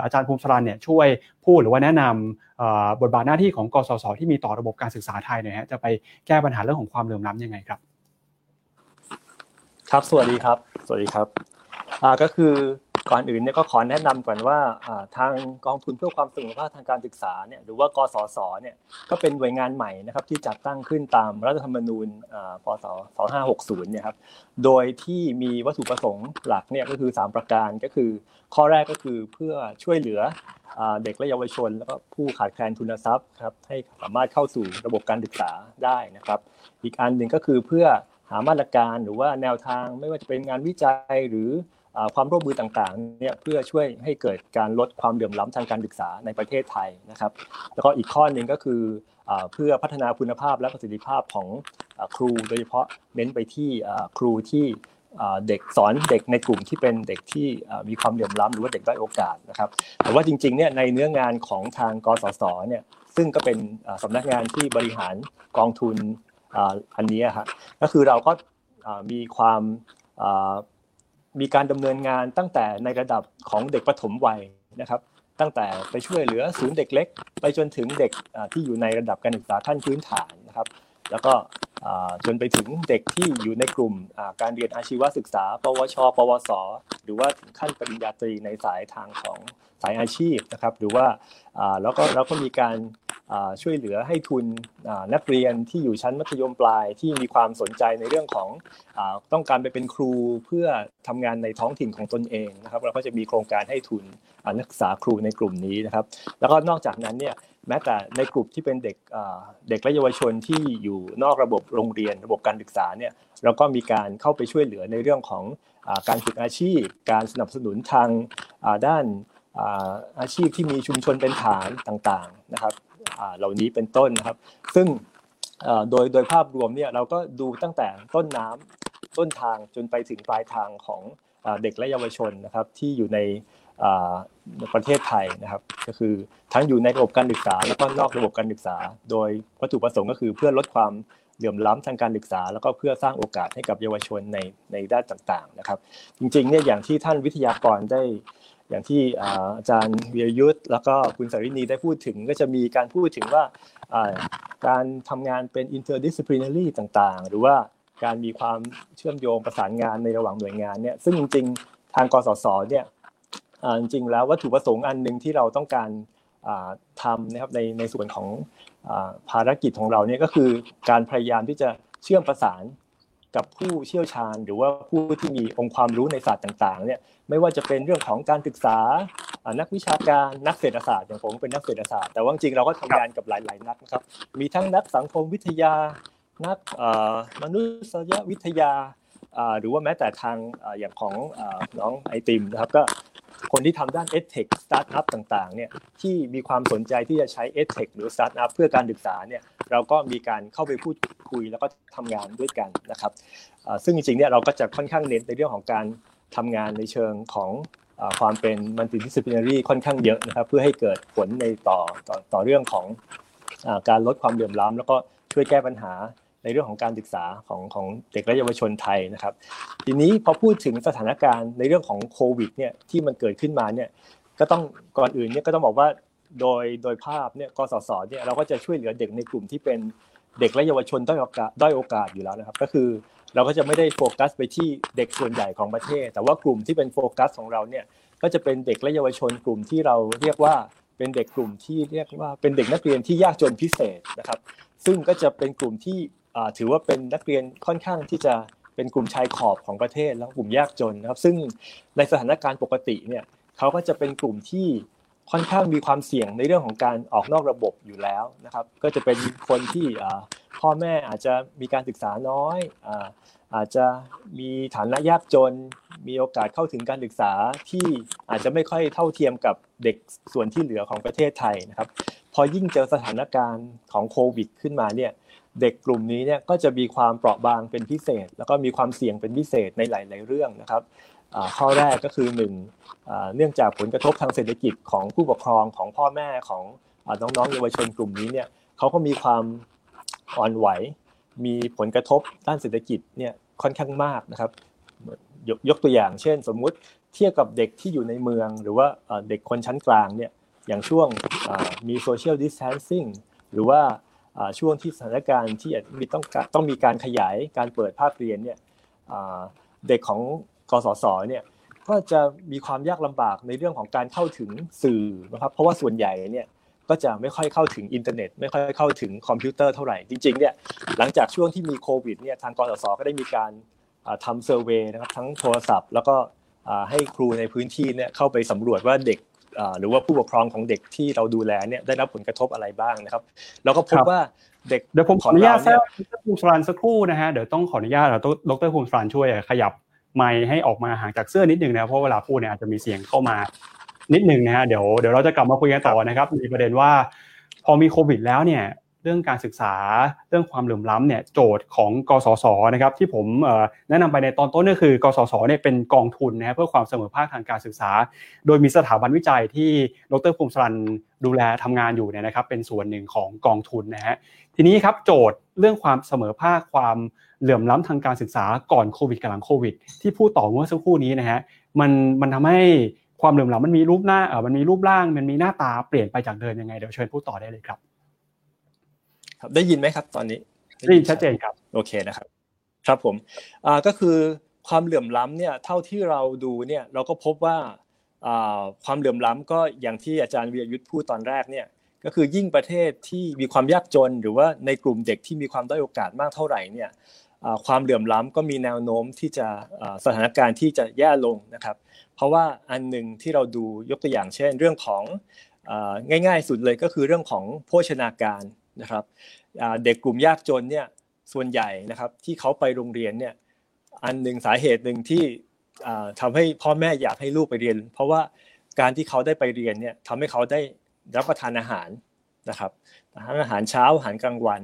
อาจารย์ภูมิสรันเนี่ยช่วยพูดหรือว่าแนะนำบทบาทหน้าที่ของกสศที่มีต่อระบบการศึกษาไทยเนี่ยฮะจะไปแก้ปัญหาเรื่องของความเหลื่อมล้ำยังไงครับ ครับ สวัสดีครับ สวัสดีครับก็คือก่อนอื่นเนี่ยก็ขอแนะนำก่อนว่าทางกองทุนเพื่อความเสมอภาคทางการศึกษาเนี่ยหรือว่ากสศเนี่ยก็เป็นหน่วยงานใหม่นะครับที่จัดตั้งขึ้นตามรัฐธรรมนูญพศ2560เนี่ยครับโดยที่มีวัตถุประสงค์หลักเนี่ยก็คือ 3 ประการก็คือ ข้อแรกก็คือเพื่อช่วยเหลือเด็กและเยาวชน แล้วก็ผู้ขาดแคลนทุนทรัพย์ครับให้สามารถเข้าสู่ระบบการศึกษาได้นะครับ อีกอันหนึ่งก็คือเพื่อ หามาตรการหรือว่าแนวทางไม่ว่าจะเป็นงานวิจัยหรือความร่วมมือต่างๆเนี่ยเพื่อช่วยให้เกิดการลดความเหลื่อมล้ำทางการศึกษาในประเทศไทยนะครับ แล้วก็อีกข้อหนึ่งก็คือเพื่อพัฒนาคุณภาพและประสิทธิภาพของครู โดยเฉพาะเน้นไปที่ครูที่เด็กสอนเด็กในกลุ่มที่เป็นเด็กที่มีความเหลื่อมล้ำหรือว่าเด็กด้อยโอกาสนะครับ แต่ว่าจริงๆเนี่ยในเนื้องานของทางกสศเนี่ยซึ่งก็เป็นสำนักงานที่บริหารกองทุน อันนี้ครับก็คือเราก็มีความมีการดำเนินงานตั้งแต่ในระดับของเด็กประถมวัยนะครับ ตั้งแต่ไปช่วยเหลือศูนย์เด็กเล็ก ไปจนถึงเด็กที่อยู่ในระดับการศึกษาขั้นพื้นฐานนะครับ แล้วก็จนไปถึงเด็กที่อยู่ในกลุ่มการเรียนอาชีวศึกษา ปวช ปวส หรือว่าขั้นปริญญาตรีในสายทางของสายอาชีพนะครับ หรือว่าแล้วก็เราก็มีการ ช่วยเหลือให้ทุนนักเรียนที่อยู่ชั้นมัธยมปลายที่มีความสนใจในเรื่องของต้องการไปเป็นครูเพื่อทำงานในท้องถิ่นของตนเองนะครับเราก็จะมีโครงการให้ทุนนักศึกษาครูในกลุ่มนี้นะครับ แล้วก็นอกจากนั้นเนี่ยแม้แต่ในกลุ่มที่เป็นเด็กเด็กและเยาวชนที่อยู่นอกระบบโรงเรียน ระบบการศึกษาเนี่ยเราก็มีการเข้าไปช่วยเหลือในเรื่องของการฝึกอาชีพ การสนับสนุนทางด้านอาชีพที่มีชุมชนเป็นฐานต่างๆนะครับ เหล่านี้เป็นต้นนะครับ ซึ่งโดยโดยภาพรวมเนี่ยเราก็ดูตั้งแต่ต้นน้ำต้นทางจนไปถึงปลายทางของเด็กและเยาวชนนะครับที่อยู่ในประเทศไทยนะครับ ก็คือทั้งอยู่ในระบบการศึกษา แล้วก็นอกระบบการศึกษา โดยวัตถุประสงค์ก็คือเพื่อลดความเหลื่อมล้ำทางการศึกษา แล้วก็เพื่อสร้างโอกาสให้กับเยาวชนในในด้านต่างๆนะครับ จริงๆเนี่ยอย่างที่ท่านวิทยากรได้ อย่างที่อาจารย์วิยุทธ์แล้วก็คุณสารินีได้พูดถึงก็จะมีการพูดถึงว่าการทำงานเป็น interdisciplinary ต่างๆ หรือว่าการมีความเชื่อมโยงประสานงานในระหว่างหน่วยงานเนี่ยซึ่งจริงๆทางกสศเนี่ยจริงๆแล้ววัตถุประสงค์อันหนึ่งที่เราต้องการทำนะครับในในส่วนของภารกิจของเราเนี่ยก็คือการพยายามที่จะเชื่อมประสาน กับผู้เชี่ยวชาญ หรือว่าผู้ที่มีองค์ความรู้ในศาสตร์ต่างๆเนี่ยไม่ว่าจะเป็นเรื่องของการศึกษานักวิชาการนักเศรษฐศาสตร์อย่างผมเป็นนักเศรษฐศาสตร์แต่ว่าจริงเราก็ทำงานกับหลายๆนักนะครับมีทั้งนักสังคมวิทยานักมนุษยวิทยาหรือว่าแม้แต่ทางอย่างของน้องไอติมนะครับก็ คนที่ทำด้าน e d t e c h Startup ต่างๆเนี่ยที่มีความสนใจที่จะใช้ e d t e c h หรือ Startup เพื่อการศึกษาเนี่ยเราก็มีการเข้าไปพูดคุยแล้วก็ทำงานด้วยกันนะครับซึ่งจริงๆเนี่ยเราก็จะค่อนข้างเน้นในเรื่องของการทำงานในเชิงของความเป็นมันติดิสซิปลินารีค่อนข้างเยอะนะครับเพื่อให้เกิดผลในต่อต่อต่อเรื่องของการลดความเหลื่อมล้ำแล้วก็ช่วยแก้ปัญหา ในเรื่องของการศึกษาของของเด็กและเยาวชนไทยนะครับ ทีนี้พอพูดถึงสถานการณ์ในเรื่องของโควิดเนี่ยที่มันเกิดขึ้นมาเนี่ยก็ต้องก่อนอื่นเนี่ยก็ต้องบอกว่าโดยโดยภาพเนี่ยกสศเนี่ยเราก็จะช่วยเหลือเด็กในกลุ่มที่เป็นเด็กและเยาวชนด้อยโอกาสด้อยโอกาสอยู่แล้วนะครับ ก็คือเราก็จะไม่ได้โฟกัสไปที่เด็กส่วนใหญ่ของประเทศ แต่ว่ากลุ่มที่เป็นโฟกัสของเราเนี่ยก็จะเป็นเด็กและเยาวชนกลุ่มที่เราเรียกว่าเป็นเด็กกลุ่มที่เรียกว่าเป็นเด็กนักเรียนที่ยากจนพิเศษนะครับ ซึ่งก็จะเป็นกลุ่มที่ ถือว่าเป็นนักเรียนค่อนข้างที่จะเป็นกลุ่มชายขอบของประเทศแล้วกลุ่มยากจนนะครับ ซึ่งในสถานการณ์ปกติเนี่ยเขาก็จะเป็นกลุ่มที่ค่อนข้างมีความเสี่ยงในเรื่องของการออกนอกระบบอยู่แล้วนะครับ ก็จะเป็นคนที่พ่อแม่อาจจะมีการศึกษาน้อยอาจจะมีฐานะยากจน มีโอกาสเข้าถึงการศึกษาที่อาจจะไม่ค่อยเท่าเทียมกับเด็กส่วนที่เหลือของประเทศไทยนะครับ พอยิ่งเจอสถานการณ์ของโควิด ขึ้นมาเนี่ย เด็กกลุ่มนี้เนี่ยก็จะมีความเปราะบางเป็นพิเศษ แล้วก็มีความเสี่ยงเป็นพิเศษในหลาย ๆ เรื่องนะครับข้อแรกก็คือหนึ่งเนื่องจากผลกระทบทางเศรษฐกิจของผู้ปกครองของพ่อแม่ของน้องๆเยาวชนกลุ่มนี้เนี่ยเขาก็มีความอ่อนไหว มีผลกระทบด้านเศรษฐกิจเนี่ยค่อนข้างมากนะครับยยกตัวอย่าง เช่น สมมุติเทียบกับเด็กที่อยู่ในเมือง หรือว่าเด็กคนชั้นกลางเนี่ยอย่างช่วงมีโซเชียลดิสแทนซิ่งหรือว่า ช่วงที่สถานการณ์ที่มีต้องต้องมีการขยายการเปิดภาคเรียนเนี่ยเด็กของกสศเนี่ยก็จะมีความยากลำบากในเรื่องของการเข้าถึงสื่อนะครับเพราะว่าส่วนใหญ่เนี่ยก็จะไม่ค่อยเข้าถึงอินเทอร์เน็ต ไม่ค่อยเข้าถึงคอมพิวเตอร์เท่าไหร่จริงๆเนี่ยหลังจากช่วงที่มีโควิดเนี่ยทางกสศก็ได้มีการทำ survey นะครับทั้งโทรศัพท์ แล้วก็ให้ครูในพื้นที่เนี่ยเข้าไปสำรวจว่าเด็ก หรือว่าผู้ปกครองของเด็กที่เราดูแลเนี่ยได้รับผลกระทบอะไรบ้างนะครับ เราก็พบว่าเด็กเดี๋ยวผมขออนุญาตแทรกดรภูมิศรัณย์สักครู่นะฮะเดี๋ยวต้องขออนุญาตดรภูมิศรัณย์ช่วยขยับไมค์ให้ออกมาห่างจากเสื้อนิดนึงนะเพราะเวลาพูดเนี่ยอาจจะมีเสียงเข้ามานิดนึงนะฮะเดี๋ยวเดี๋ยวเราจะกลับมาคุยกันต่อนะครับในประเด็นว่า พอมีโควิดแล้วเนี่ย เรื่องการศึกษาเรื่องความเหลื่อมล้ำเนี่ยโจทย์ของกสศนะครับที่ผมแนะนำไปในตอนต้นก็คือกสศเนี่ยเป็นกองทุนนะเพื่อความเสมอภาคทางการศึกษา โดยมีสถาบันวิจัยที่ดรภูมิสรันดูแลทำงานอยู่เนี่ยนะครับเป็นส่วนหนึ่งของกองทุนนะฮะทีนี้ครับโจทย์เรื่องความเสมอภาคความเหลื่อมล้ำทางการศึกษาก่อนโควิดกับหลังโควิด ที่พูดต่อเมื่อสักครู่นี้นะฮะมันมันทำให้ความเหลื่อมล้ำมันมีรูปหน้าเออมันมีรูปร่าง มันมีหน้าตาเปลี่ยนไปจากเดิมยังไงเดี๋ยวเชิญพูดต่อได้เลยครับ ครับได้ยินไหมครับ ตอนนี้ได้ยินชัดเจนครับ โอเคนะครับ ครับผมอ่าก็คือความเหลื่อมล้ำเนี่ยเท่าที่เราดูเนี่ยเราก็พบว่าความเหลื่อมล้ำก็อย่างที่อาจารย์วิยยุทธพูดตอนแรกเนี่ยก็คือยิ่งประเทศที่มีความยากจน หรือว่าในกลุ่มเด็กที่มีความด้อยโอกาสมากเท่าไหร่เนี่ยความเหลื่อมล้ำก็มีแนวโน้มที่จะสถานการณ์ที่จะแย่ลงนะครับ เพราะว่าอันหนึ่งที่เราดูยกตัวอย่างเช่น เรื่องของง่ายๆ สุดเลยก็คือเรื่องของโภชนาการ นะครับเด็กกลุ่มยากจนเนี่ยส่วนใหญ่นะครับที่เขาไปโรงเรียนเนี่ยอันหนึ่งสาเหตุหนึ่งที่ทำให้พ่อแม่อยากให้ลูกไปเรียน เพราะว่าการที่เขาได้ไปเรียนเนี่ยทำให้เขาได้รับประทานอาหารนะครับทั้งอาหารเช้าอาหารกลางวัน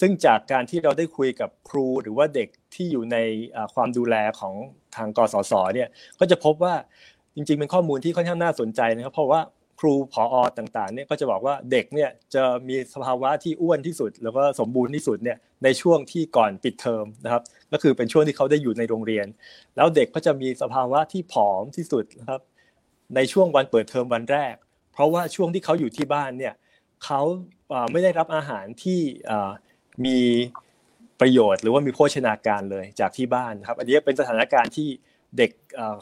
ซึ่งจากการที่เราได้คุยกับครูหรือว่าเด็กที่อยู่ในความดูแลของทางกสศเนี่ยก็จะพบว่าจริงๆเป็นข้อมูลที่ค่อนข้างน่าสนใจนะครับ เพราะว่า ครูผออต่างๆเนี่ยก็จะบอกว่าเด็กเนี่ยจะมีสภาวะที่อ้วนที่สุด แล้วก็สมบูรณ์ที่สุดเนี่ยในช่วงที่ก่อนปิดเทอมนะครับ ก็คือเป็นช่วงที่เขาได้อยู่ในโรงเรียน แล้วเด็กก็จะมีสภาวะที่ผอมที่สุดนะครับในช่วงวันเปิดเทอมวันแรก เพราะว่าช่วงที่เขาอยู่ที่บ้านเนี่ยเขาไม่ได้รับอาหารที่มีประโยชน์ หรือว่ามีโภชนาการเลยจากที่บ้านครับ อันนี้เป็นสถานการณ์ที่ เด็ก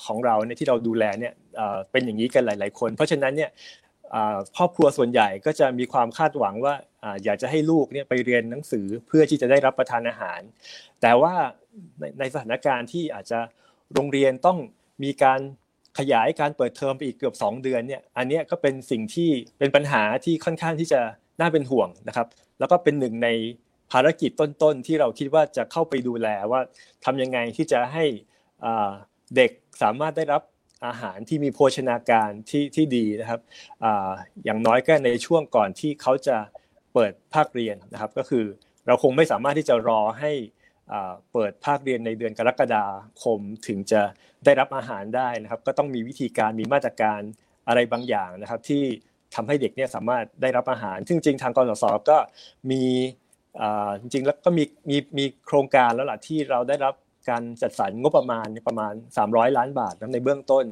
ของเราเนี่ยที่เราดูแลเนี่ยเป็นอย่างนี้กันหลาย ๆ คน เพราะฉะนั้นเนี่ยครอบครัวส่วนใหญ่ก็จะมีความคาดหวังว่าอยากจะให้ลูกเนี่ยไปเรียนหนังสือเพื่อที่จะได้รับประทานอาหาร แต่ว่าในสถานการณ์ที่อาจจะโรงเรียนต้องมีการขยายการเปิดเทอมไปอีกเกือบ 2 เดือนเนี่ยอันนี้ก็เป็นสิ่งที่เป็นปัญหาที่ค่อนข้างที่จะน่าเป็นห่วงนะครับ แล้วก็เป็นหนึ่งในภารกิจต้นๆที่เราคิดว่าจะเข้าไปดูแลว่าทำยังไงที่จะให้ เด็กสามารถได้รับอาหารที่มีโภชนาการที่ที่ดีนะครับออย่างน้อยก็ในช่วงก่อนที่เขาจะเปิดภาคเรียนนะครับ ก็คือเราคงไม่สามารถที่จะรอให้เปิดภาคเรียนในเดือนกรกฎาคมถึงจะได้รับอาหารได้นะครับ ก็ต้องมีวิธีการมีมาตรการอะไรบางอย่างนะครับ ที่ทำให้เด็กเนี่ยสามารถได้รับอาหารซึ่งจริงทางกรสศก็มีจริงแล้วก็มีมีมีโครงการแล้วล่ะที่เราได้รับ การจัดสรรงบประมาณประมาณ 300 ล้านบาทในเบื้องต้น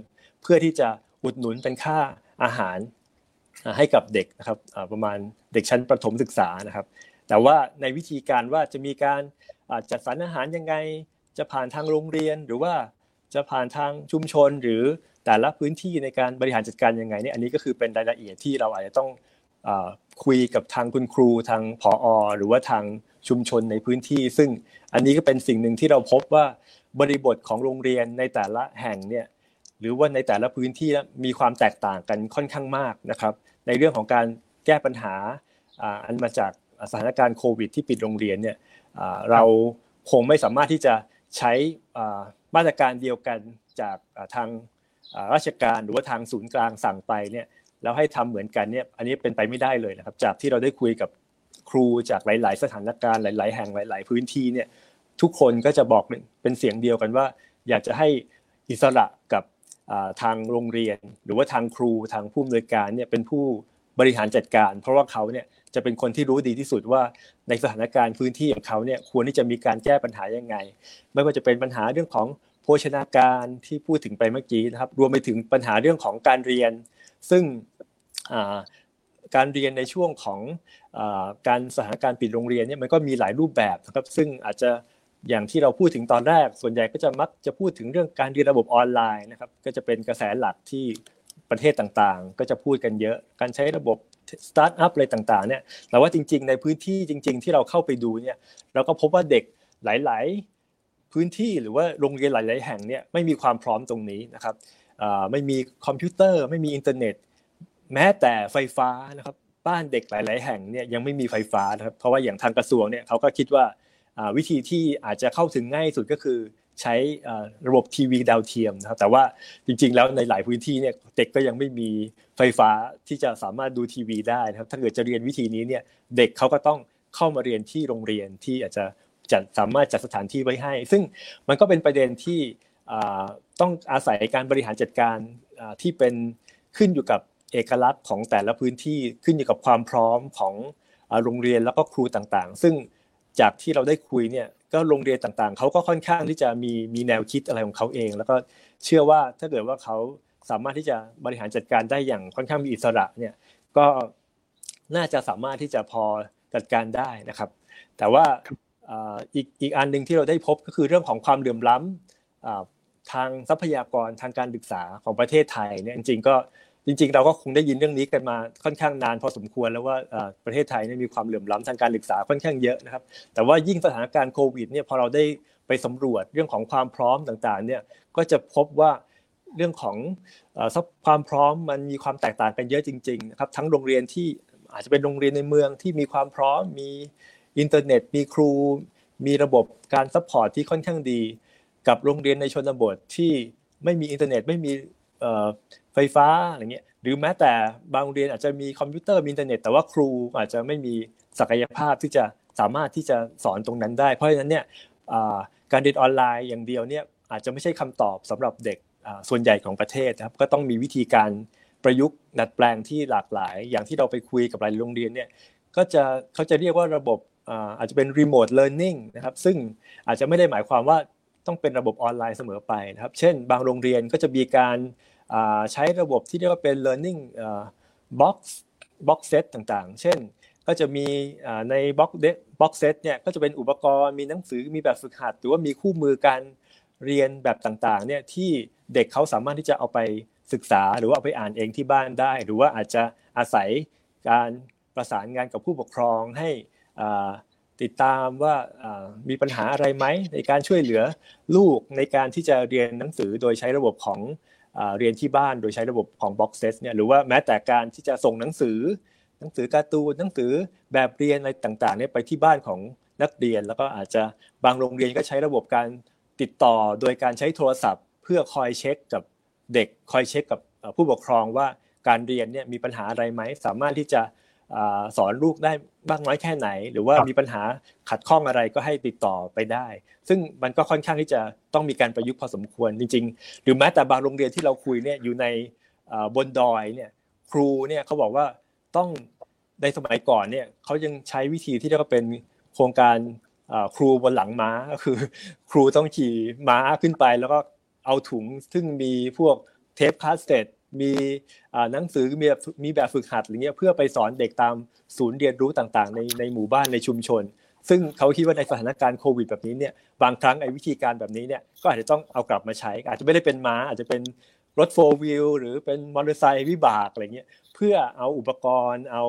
เพื่อที่จะอุดหนุนเป็นค่าอาหารให้กับเด็กนะครับประมาณเด็กชั้นประถมศึกษานะครับ แต่ว่าในวิธีการว่าจะมีการจัดสรรอาหารยังไง จะผ่านทางโรงเรียนหรือว่าจะผ่านทางชุมชนหรือแต่ละพื้นที่ในการบริหารจัดการยังไงเนี่ยอันนี้ก็คือเป็นรายละเอียดที่เราอาจจะต้องคุยกับทางคุณครูทางผอ หรือว่าทาง ชุมชนในพื้นที่ ซึ่งอันนี้ก็เป็นสิ่งหนึ่งที่เราพบว่าบริบทของโรงเรียนในแต่ละแห่งเนี่ยหรือว่าในแต่ละพื้นที่มีความแตกต่างกันค่อนข้างมากนะครับ ในเรื่องของการแก้ปัญหาอันมาจากสถานการณ์โควิด ที่ปิดโรงเรียนเนี่ยเราคงไม่สามารถที่จะใช้มาตรการเดียวกันจากทางราชการหรือว่าทางศูนย์กลางสั่งไปเนี่ยแล้วให้ทำเหมือนกันเนี่ยอันนี้เป็นไปไม่ได้เลยนะครับ จากที่เราได้คุยกับ ครูจากหลาย ๆ สถานการณ์หลาย ๆ แห่งหลาย ๆ พื้นที่เนี่ยทุกคนก็จะบอกเป็นเสียงเดียวกันว่า อยากจะให้อิสระกับทางโรงเรียน หรือว่าทางครูทางผู้อำนวยการเนี่ยเป็นผู้บริหารจัดการ เพราะว่าเขาเนี่ยจะเป็นคนที่รู้ดีที่สุดว่าในสถานการณ์พื้นที่ของเขาเนี่ยควรที่จะมีการแก้ปัญหายังไง ไม่ว่าจะเป็นปัญหาเรื่องของโภชนาการที่พูดถึงไปเมื่อกี้นะครับ รวมไปถึงปัญหาเรื่องของการเรียน ซึ่งการเรียนในช่วงของ การสถานการณ์ปิดโรงเรียนเนี่ยมันก็มีหลายรูปแบบนะครับซึ่งอาจจะอย่างที่เราพูดถึงตอนแรก ส่วนใหญ่ก็จะมักจะพูดถึงเรื่องการเรียนระบบออนไลน์นะครับก็จะเป็นกระแสหลักที่ประเทศต่างๆ ก็จะพูดกันเยอะการใช้ระบบสตาร์ทอัพอะไรต่างๆเนี่ยแต่ว่าจริง ๆ ในพื้นที่จริง ๆ ที่เราเข้าไปดูเนี่ยเราก็พบว่าเด็กหลาย ๆ พื้นที่หรือว่าโรงเรียนหลาย ๆ แห่งเนี่ยไม่มีความพร้อมตรงนี้นะครับไม่มีคอมพิวเตอร์ ไม่มีอินเทอร์เน็ต แม้แต่ไฟฟ้านะครับ บ้านเด็กหลาย ๆ แห่งเนี่ยยังไม่มีไฟฟ้านะครับเพราะว่าอย่างทางกระทรวงเนี่ยเขาก็คิดว่าวิธีที่อาจจะเข้าถึงง่ายสุดก็คือใช้ระบบทีวีดาวเทียมนะครับแต่ว่าจริง ๆ แล้วในหลายพื้นที่เนี่ยเด็กก็ยังไม่มีไฟฟ้าที่จะสามารถดูทีวีได้นะครับถ้าเกิดจะเรียนวิธีนี้เนี่ยเด็กเขาก็ต้องเข้ามาเรียนที่โรงเรียนที่อาจจะจัดสามารถจัดสถานที่ไว้ให้ ซึ่งมันก็เป็นประเด็นที่ต้องอาศัยการบริหารจัดการที่เป็นขึ้นอยู่กับ เอกลักษณ์ของแต่ละพื้นที่ขึ้นอยู่กับความพร้อมของโรงเรียนแล้วก็ครูต่างๆ ซึ่งจากที่เราได้คุยเนี่ยก็โรงเรียนต่างๆเขาก็ค่อนข้างที่จะมีมีแนวคิดอะไรของเขาเอง แล้วก็เชื่อว่าถ้าเกิดว่าเขาสามารถที่จะบริหารจัดการได้อย่างค่อนข้างมีอิสระเนี่ยก็น่าจะสามารถที่จะพอจัดการได้นะครับ แต่ว่าอีกอีกอันหนึ่งที่เราได้พบก็คือเรื่องของความเหลื่อมล้ำทางทรัพยากรทางการศึกษาของประเทศไทยเนี่ยจริงๆก็ จริงๆ เราก็คงได้ยินเรื่องนี้กันมาค่อนข้างนานพอสมควรแล้วว่าประเทศไทยมีความเหลื่อมล้ำทางการศึกษาค่อนข้างเยอะนะครับ แต่ว่ายิ่งสถานการณ์โควิดเนี่ยพอเราได้ไปสำรวจเรื่องของความพร้อมต่างๆ เนี่ยก็จะพบว่าเรื่องของความพร้อมมันมีความแตกต่างกันเยอะจริงๆนะครับทั้งโรงเรียนที่อาจจะเป็นโรงเรียนในเมืองที่มีความพร้อมมีอินเทอร์เน็ต มีครู มีระบบการ support ที่ค่อนข้างดี กับโรงเรียนในชนบทที่ไม่มีอินเทอร์เน็ตไม่มี ไฟฟ้าอะไรเงี้ยหรือแม้แต่บางโรงเรียนอาจจะมีคอมพิวเตอร์มีอินเทอร์เน็ต แต่ว่าครูอาจจะไม่มีศักยภาพที่จะสามารถที่จะสอนตรงนั้นได้ เพราะฉะนั้นเนี่ยการเรียนออนไลน์อย่างเดียวเนี่ยอาจจะไม่ใช่คำตอบสำหรับเด็กส่วนใหญ่ของประเทศนะครับก็ต้องมีวิธีการประยุกต์ดัดแปลงที่หลากหลาย อย่างที่เราไปคุยกับหลายโรงเรียนเนี่ยก็จะเขาจะเรียกว่าระบบอาจจะเป็นรีโมทเลิร์นนิ่งนะครับซึ่งอาจจะไม่ได้หมายความว่าต้องเป็นระบบออนไลน์เสมอไปนะครับ เช่น บางโรงเรียนก็จะมีการ ใช้ระบบที่เรียกว่าเป็น learning box box set ต่างๆ เช่น ก็จะมีใน box box set เนี่ยก็จะเป็นอุปกรณ์มีหนังสือมีแบบฝึกหัด หรือว่ามีคู่มือการเรียนแบบต่างๆเนี่ยที่เด็กเขาสามารถที่จะเอาไปศึกษาหรือว่าเอาไปอ่านเองที่บ้านได้ หรือว่าอาจจะอาศัยการประสานงานกับผู้ปกครองให้ติดตามว่ามีปัญหาอะไรไหมในการช่วยเหลือลูกในการที่จะเรียนหนังสือโดยใช้ระบบของ เรียนที่บ้านโดยใช้ระบบของ Box Set เนี่ยหรือว่าแม้แต่การที่จะส่งหนังสือ หนังสือการ์ตูนหนังสือแบบเรียนอะไรต่างๆเนี่ยไปที่บ้านของนักเรียน แล้วก็อาจจะบางโรงเรียนก็ใช้ระบบการติดต่อโดยการใช้โทรศัพท์ เพื่อคอยเช็คกับเด็กคอยเช็คกับผู้ปกครองว่าการเรียนเนี่ยมีปัญหาอะไรไหมสามารถที่จะ สอนลูกได้บ้างน้อยแค่ไหน หรือว่ามีปัญหาขัดข้องอะไรก็ให้ติดต่อไปได้ ซึ่งมันก็ค่อนข้างที่จะต้องมีการประยุกต์พอสมควรจริง ๆ หรือแม้แต่บางโรงเรียนที่เราคุยเนี่ยอยู่ในบนดอยเนี่ยครูเนี่ยเขาบอกว่าต้องในสมัยก่อนเนี่ยเขายังใช้วิธีที่เรียกว่าเป็นโครงการครูบนหลังม้าก็คือ ครูต้องขี่ม้าขึ้นไปแล้วก็เอาถุงซึ่งมีพวกเทปคาสเซ็ต มีหนังสือมีมีแบบฝึกหัดอะไรเงี้ยเพื่อไปสอนเด็กตามศูนย์เรียนรู้ต่างๆ ในในหมู่บ้านในชุมชน ซึ่งเขาคิดว่าในสถานการณ์โควิดแบบนี้เนี่ยบางครั้งไอ้วิธีการแบบนี้เนี่ยก็อาจจะต้องเอากลับมาใช้ อาจจะไม่ได้เป็นม้า อาจจะเป็นรถโฟล์วิลหรือเป็นมอเตอร์ไซค์วิบากอะไรเงี้ยเพื่อเอาอุปกรณ์เอา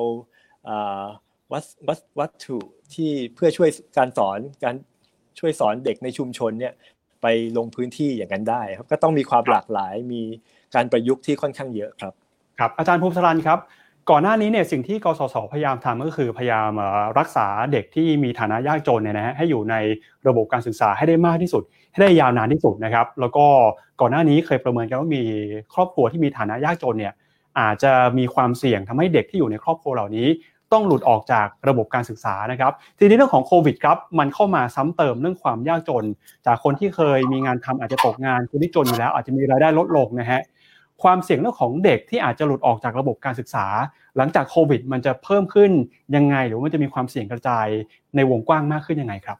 วัตวัตวัตถุที่เพื่อช่วยการสอนการช่วยสอนเด็กในชุมชนเนี่ยไปลงพื้นที่อย่างนั้นได้ครับก็ต้องมีความหลากหลายมี การประยุกต์ที่ค่อนข้างเยอะครับครับอาจารย์ภูมิสรันครับก่อนหน้านี้เนี่ยสิ่งที่กสศพยายามทำก็คือพยายามรักษาเด็กที่มีฐานะยากจนเนี่ยนะฮะให้อยู่ในระบบการศึกษาให้ได้มากที่สุด ให้ได้ยาวนานที่สุดนะครับ แล้วก็ก่อนหน้านี้เคยประเมินกันว่ามีครอบครัวที่มีฐานะยากจนเนี่ยอาจจะมีความเสี่ยงทำให้เด็กที่อยู่ในครอบครัวเหล่านี้ ต้องหลุดออกจากระบบการศึกษานะครับ ทีนี้เรื่องของโควิดครับมันเข้ามาซ้ำเติมเรื่องความยากจน จากคนที่เคยมีงานทำอาจจะตกงานคนที่จนอยู่แล้ว อาจจะมีรายได้ลดลงนะฮะ ความเสี่ยงเรื่องของเด็กที่อาจจะหลุดออกจากระบบการศึกษา หลังจากโควิด มันจะเพิ่มขึ้นยังไง หรือมันจะมีความเสี่ยงกระจายในวงกว้างมากขึ้นยังไงครับ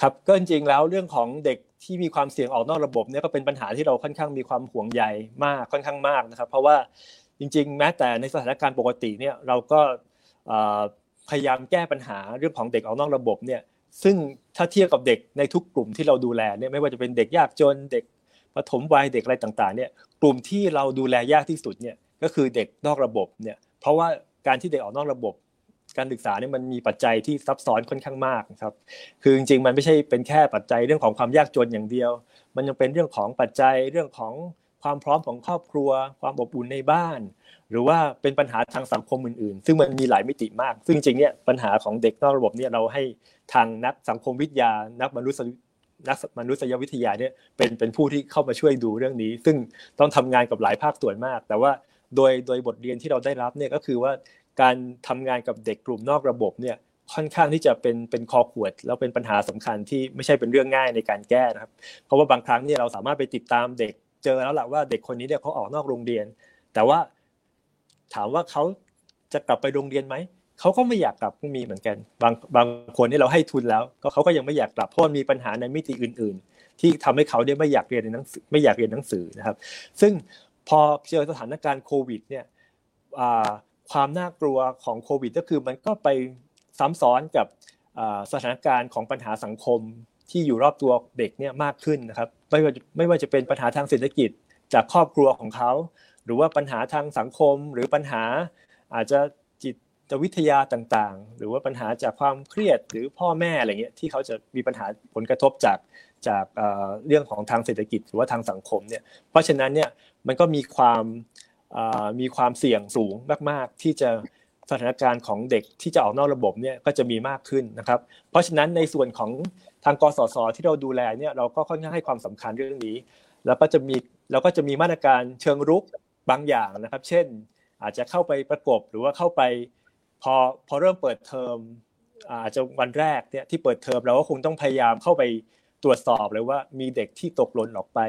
ครับก็จริงๆแล้วเรื่องของเด็กที่มีความเสี่ยงออกนอกระบบเนี่ยก็เป็นปัญหาที่เราค่อนข้างมีความห่วงใยมากค่อนข้างมากนะครับ เพราะว่าจริง ๆ แม้แต่ในสถานการณ์ปกติเนี่ยเราก็พยายามแก้ปัญหาเรื่องของเด็กออกนอกระบบเนี่ยซึ่งถ้าเทียบกับเด็กในทุกกลุ่มที่เราดูแลเนี่ยไม่ว่าจะเป็นเด็กยากจนเด็ก ปฐมวัยเด็กอะไรต่างๆเนี่ยกลุ่มที่เราดูแลยากที่สุดเนี่ยก็คือเด็กนอกระบบเนี่ยเพราะว่าการที่เด็กออกนอกระบบ การศึกษาเนี่ยมันมีปัจจัยที่ซับซ้อนค่อนข้างมากครับคือจริงๆมันไม่ใช่เป็นแค่ปัจจัยเรื่องของความยากจนอย่างเดียว มันยังเป็นเรื่องของปัจจัยเรื่องของความพร้อมของครอบครัว ความอบอุ่นในบ้าน หรือว่าเป็นปัญหาทางสังคมอื่นๆ ซึ่งมันมีหลายมิติมาก ซึ่งจริงๆเนี่ยปัญหาของเด็กนอกระบบเนี่ยเราให้ทางนักสังคมวิทยา นักมนุษย นักมนุษยวิทยาเนี่ยเป็นเป็นผู้ที่เข้ามาช่วยดูเรื่องนี้ ซึ่งต้องทำงานกับหลายภาคส่วนมาก แต่ว่าโดยโดยบทเรียนที่เราได้รับเนี่ยก็คือว่าการทำงานกับเด็กกลุ่มนอกระบบเนี่ยค่อนข้างที่จะเป็นเป็นคอขวดแล้วเป็นปัญหาสำคัญที่ไม่ใช่เป็นเรื่องง่ายในการแก้นะครับ เพราะว่าบางครั้งเนี่ยเราสามารถไปติดตามเด็กเจอแล้วแหละว่าเด็กคนนี้เนี่ยเขาออกนอกโรงเรียน แต่ว่าถามว่าเขาจะกลับไปโรงเรียนไหม เขาก็ไม่อยากกลับก็มีเหมือนกัน บางบางคนที่เราให้ทุนแล้ว ก็เขาก็ยังไม่อยากกลับเพราะมีปัญหาในมิติอื่น ๆ ที่ทำให้เขาเนี่ยไม่อยากเรียนในหนังสือไม่อยากเรียนหนังสือนะครับ ซึ่งพอเจอสถานการณ์โควิดเนี่ยความน่ากลัวของโควิด ก็คือมันก็ไปซ้ำซ้อนกับสถานการณ์ของปัญหาสังคมที่อยู่รอบตัวเด็กเนี่ยมากขึ้นนะครับไม่ว่าไม่ว่าจะเป็นปัญหาทางเศรษฐกิจจากครอบครัวของเขา หรือว่าปัญหาทางสังคมหรือปัญหาอาจจะ จวิทยาต่างๆ หรือว่าปัญหาจากความเครียดหรือพ่อแม่อะไรเงี้ยที่เขาจะมีปัญหาผลกระทบจากจากเรื่องของทางเศรษฐกิจหรือว่าทางสังคมเนี่ยเพราะฉะนั้นเนี่ยมันก็มีความมีความเสี่ยงสูงมากๆ ที่จะสถานการณ์ของเด็กที่จะออกนอกระบบเนี่ยก็จะมีมากขึ้นนะครับ เพราะฉะนั้นในส่วนของทางกสศที่เราดูแลเนี่ยเราก็ค่อนข้างให้ความสำคัญเรื่องนี้ แล้วก็จะมีเราก็จะมีมาตรการเชิงรุกบางอย่างนะครับ เช่น อาจจะเข้าไปประกบหรือว่าเข้าไป พอพอเริ่มเปิดเทอมอาจจะวันแรกเนี่ยที่เปิดเทอมเราก็คงต้องพยายามเข้าไปตรวจสอบเลยว่ามีเด็กที่ตกหล่นออกไป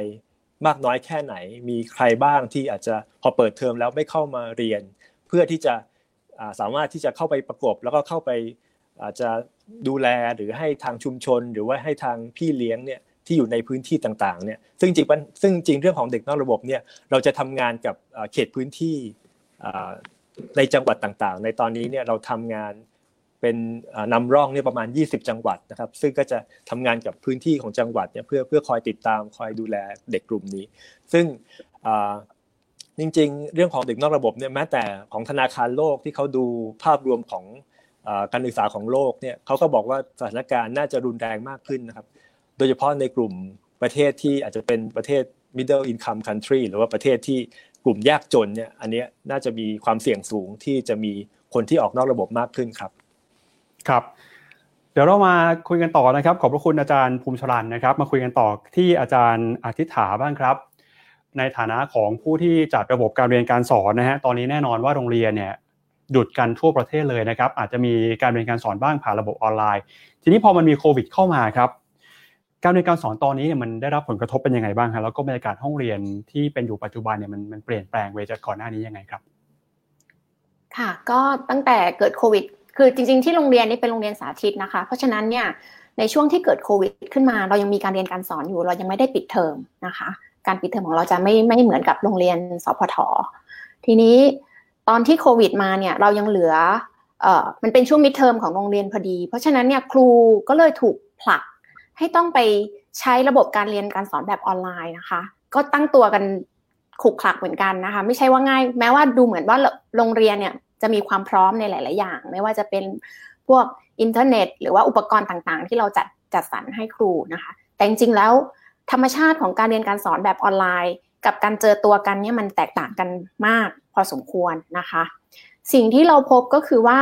มากน้อยแค่ไหน มีใครบ้างที่อาจจะพอเปิดเทอมแล้วไม่เข้ามาเรียน เพื่อที่จะสามารถที่จะเข้าไปประกบแล้วก็เข้าไปอาจจะดูแลหรือให้ทางชุมชน หรือว่าให้ทางพี่เลี้ยงเนี่ยที่อยู่ในพื้นที่ต่างๆเนี่ยซึ่งจริงซึ่งจริงเรื่องของเด็กนอกระบบเนี่ยเราจะทำงานกับเขตพื้นที่ ในจังหวัดต่างๆ ในตอนนี้เนี่ยเราทำงานเป็นนำร่องเนี่ยประมาณ 20 จังหวัดนะครับ ซึ่งก็จะทำงานกับพื้นที่ของจังหวัดเนี่ยเพื่อเพื่อคอยติดตามคอยดูแลเด็กกลุ่มนี้ ซึ่งจริงๆ เรื่องของเด็กนอกระบบเนี่ยแม้แต่ของธนาคารโลกที่เขาดูภาพรวมของการศึกษาของโลกเนี่ยเขาก็บอกว่าสถานการณ์น่าจะรุนแรงมากขึ้นนะครับ โดยเฉพาะในกลุ่มประเทศที่อาจจะเป็นประเทศ middle income country หรือว่าประเทศที่ กลุ่มยากจนเนี่ยอันนี้น่าจะมีความเสี่ยงสูงที่จะมีคนที่ออกนอกระบบมากขึ้นครับ ครับ เดี๋ยวเรามาคุยกันต่อนะครับ ขอบพระคุณอาจารย์ภูมิชรันนะครับ มาคุยกันต่อที่อาจารย์อาทิฐาบ้างครับ ในฐานะของผู้ที่จัดระบบการเรียนการสอนนะฮะตอนนี้แน่นอนว่าโรงเรียนเนี่ยหยุดกันทั่วประเทศเลยนะครับ อาจจะมีการเรียนการสอนบ้างผ่านระบบออนไลน์ ทีนี้พอมันมีโควิดเข้ามาครับ การเรียนการสอนตอนนี้เนี่ยมันได้รับผลกระทบเป็นยังไงบ้างครับแล้วก็บรรยากาศห้องเรียนที่เป็นอยู่ปัจจุบันเนี่ยมันมันเปลี่ยนแปลงไปจากก่อนหน้านี้ยังไงครับ ค่ะ ก็ตั้งแต่เกิดโควิด คือจริง ๆ ที่โรงเรียนนี่เป็นโรงเรียนสาธิตนะคะ เพราะฉะนั้นเนี่ยในช่วงที่เกิดโควิด ขึ้นมา เรายังมีการเรียนการสอนอยู่ เรายังไม่ได้ปิดเทอมนะคะ การปิดเทอมของเราจะไม่ไม่เหมือนกับโรงเรียนสพททีนี้ตอนที่โควิดมาเนี่ยเรายังเหลือเอ่อมันเป็นช่วง midterm ของโรงเรียนพอดี เพราะฉะนั้นเนี่ยครูก็เลยถูกผลัก ให้ต้องไปใช้ระบบการเรียนการสอนแบบออนไลน์นะคะ ก็ตั้งตัวกันขลุกขลักเหมือนกันนะคะ ไม่ใช่ว่าง่าย แม้ว่าดูเหมือนว่าโรงเรียนเนี่ยจะมีความพร้อมในหลาย ๆ อย่าง ไม่ว่าจะเป็นพวกอินเทอร์เน็ต หรือว่าอุปกรณ์ต่าง ๆ ที่เราจัดจัดสรรให้ครูนะคะ แต่จริง ๆ แล้ว ธรรมชาติของการเรียนการสอนแบบออนไลน์ กับการเจอตัวกันเนี่ยมันแตกต่างกันมากพอสมควรนะคะ สิ่งที่เราพบก็คือว่า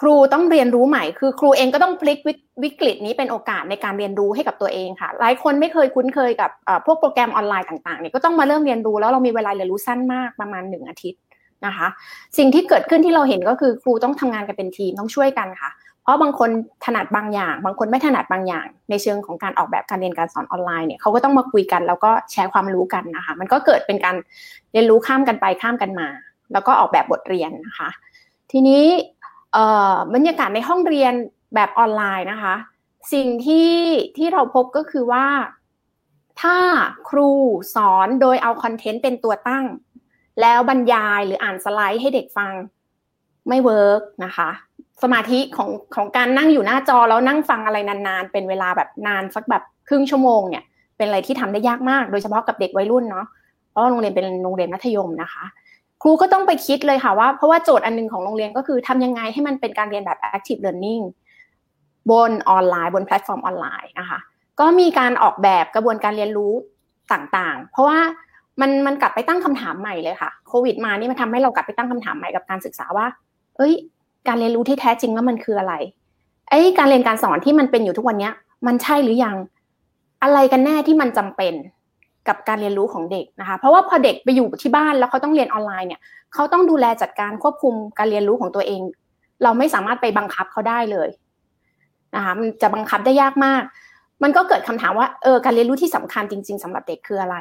ครูต้องเรียนรู้ใหม่ คือครูเองก็ต้องพลิกวิกฤตนี้เป็นโอกาสในการเรียนรู้ให้กับตัวเองค่ะ หลายคนไม่เคยคุ้นเคยกับพวกโปรแกรมออนไลน์ต่างๆเนี่ยก็ต้องมาเริ่มเรียนรู้แล้วเรามีเวลาเรียนรู้สั้นมากประมาณหนึ่งอาทิตย์นะคะ สิ่งที่เกิดขึ้นที่เราเห็นก็คือครูต้องทำงานกันเป็นทีมต้องช่วยกันค่ะ เพราะบางคนถนัดบางอย่าง บางคนไม่ถนัดบางอย่าง ในเชิงของการออกแบบการเรียนการสอนออนไลน์เนี่ยเขาก็ต้องมาคุยกันแล้วก็แชร์ความรู้กันนะคะ มันก็เกิดเป็นการเรียนรู้ข้ามกันไปข้ามกันมา แล้วก็ออกแบบบทเรียนนะคะ ทีนี้ บรรยากาศในห้องเรียนแบบออนไลน์นะคะ สิ่งที่ที่เราพบก็คือว่า ถ้าครูสอนโดยเอา content เป็นตัวตั้ง แล้วบรรยายหรืออ่านสไลด์ให้เด็กฟังไม่ work นะคะ สมาธิของของการนั่งอยู่หน้าจอแล้วนั่งฟังอะไรนานๆ เป็นเวลาแบบนานสักแบบครึ่งชั่วโมงเนี่ยเป็นอะไรที่ทำได้ยากมาก โดยเฉพาะกับเด็กวัยรุ่นเนาะเพราะโรงเรียนเป็นโรงเรียนมัธยมนะคะ ครูก็ต้องไปคิดเลยค่ะว่า เพราะว่าโจทย์อันนึงของโรงเรียนก็คือทำยังไงให้มันเป็นการเรียนแบบ active learning บนออนไลน์บนแพลตฟอร์มออนไลน์นะคะก็มีการออกแบบกระบวนการเรียนรู้ต่างๆ เพราะว่ามันมันกลับไปตั้งคำถามใหม่เลยค่ะโควิดมานี่มันทำให้เรากลับไปตั้งคำถามใหม่กับการศึกษาว่า เอ้ย การเรียนรู้ที่แท้จริงแล้วมันคืออะไรไอ้การเรียนการสอนที่มันเป็นอยู่ทุกวันนี้มันใช่หรือยังอะไรกันแน่ที่มันจำเป็น กับการเรียนรู้ของเด็กนะคะ เพราะว่าพอเด็กไปอยู่ที่บ้านแล้วเขาต้องเรียนออนไลน์เนี่ยเขาต้องดูแลจัดการควบคุมการเรียนรู้ของตัวเอง เราไม่สามารถไปบังคับเขาได้เลยนะคะมันจะบังคับได้ยากมาก มันก็เกิดคำถามว่าเออการเรียนรู้ที่สำคัญจริง ๆสำหรับเด็กคืออะไร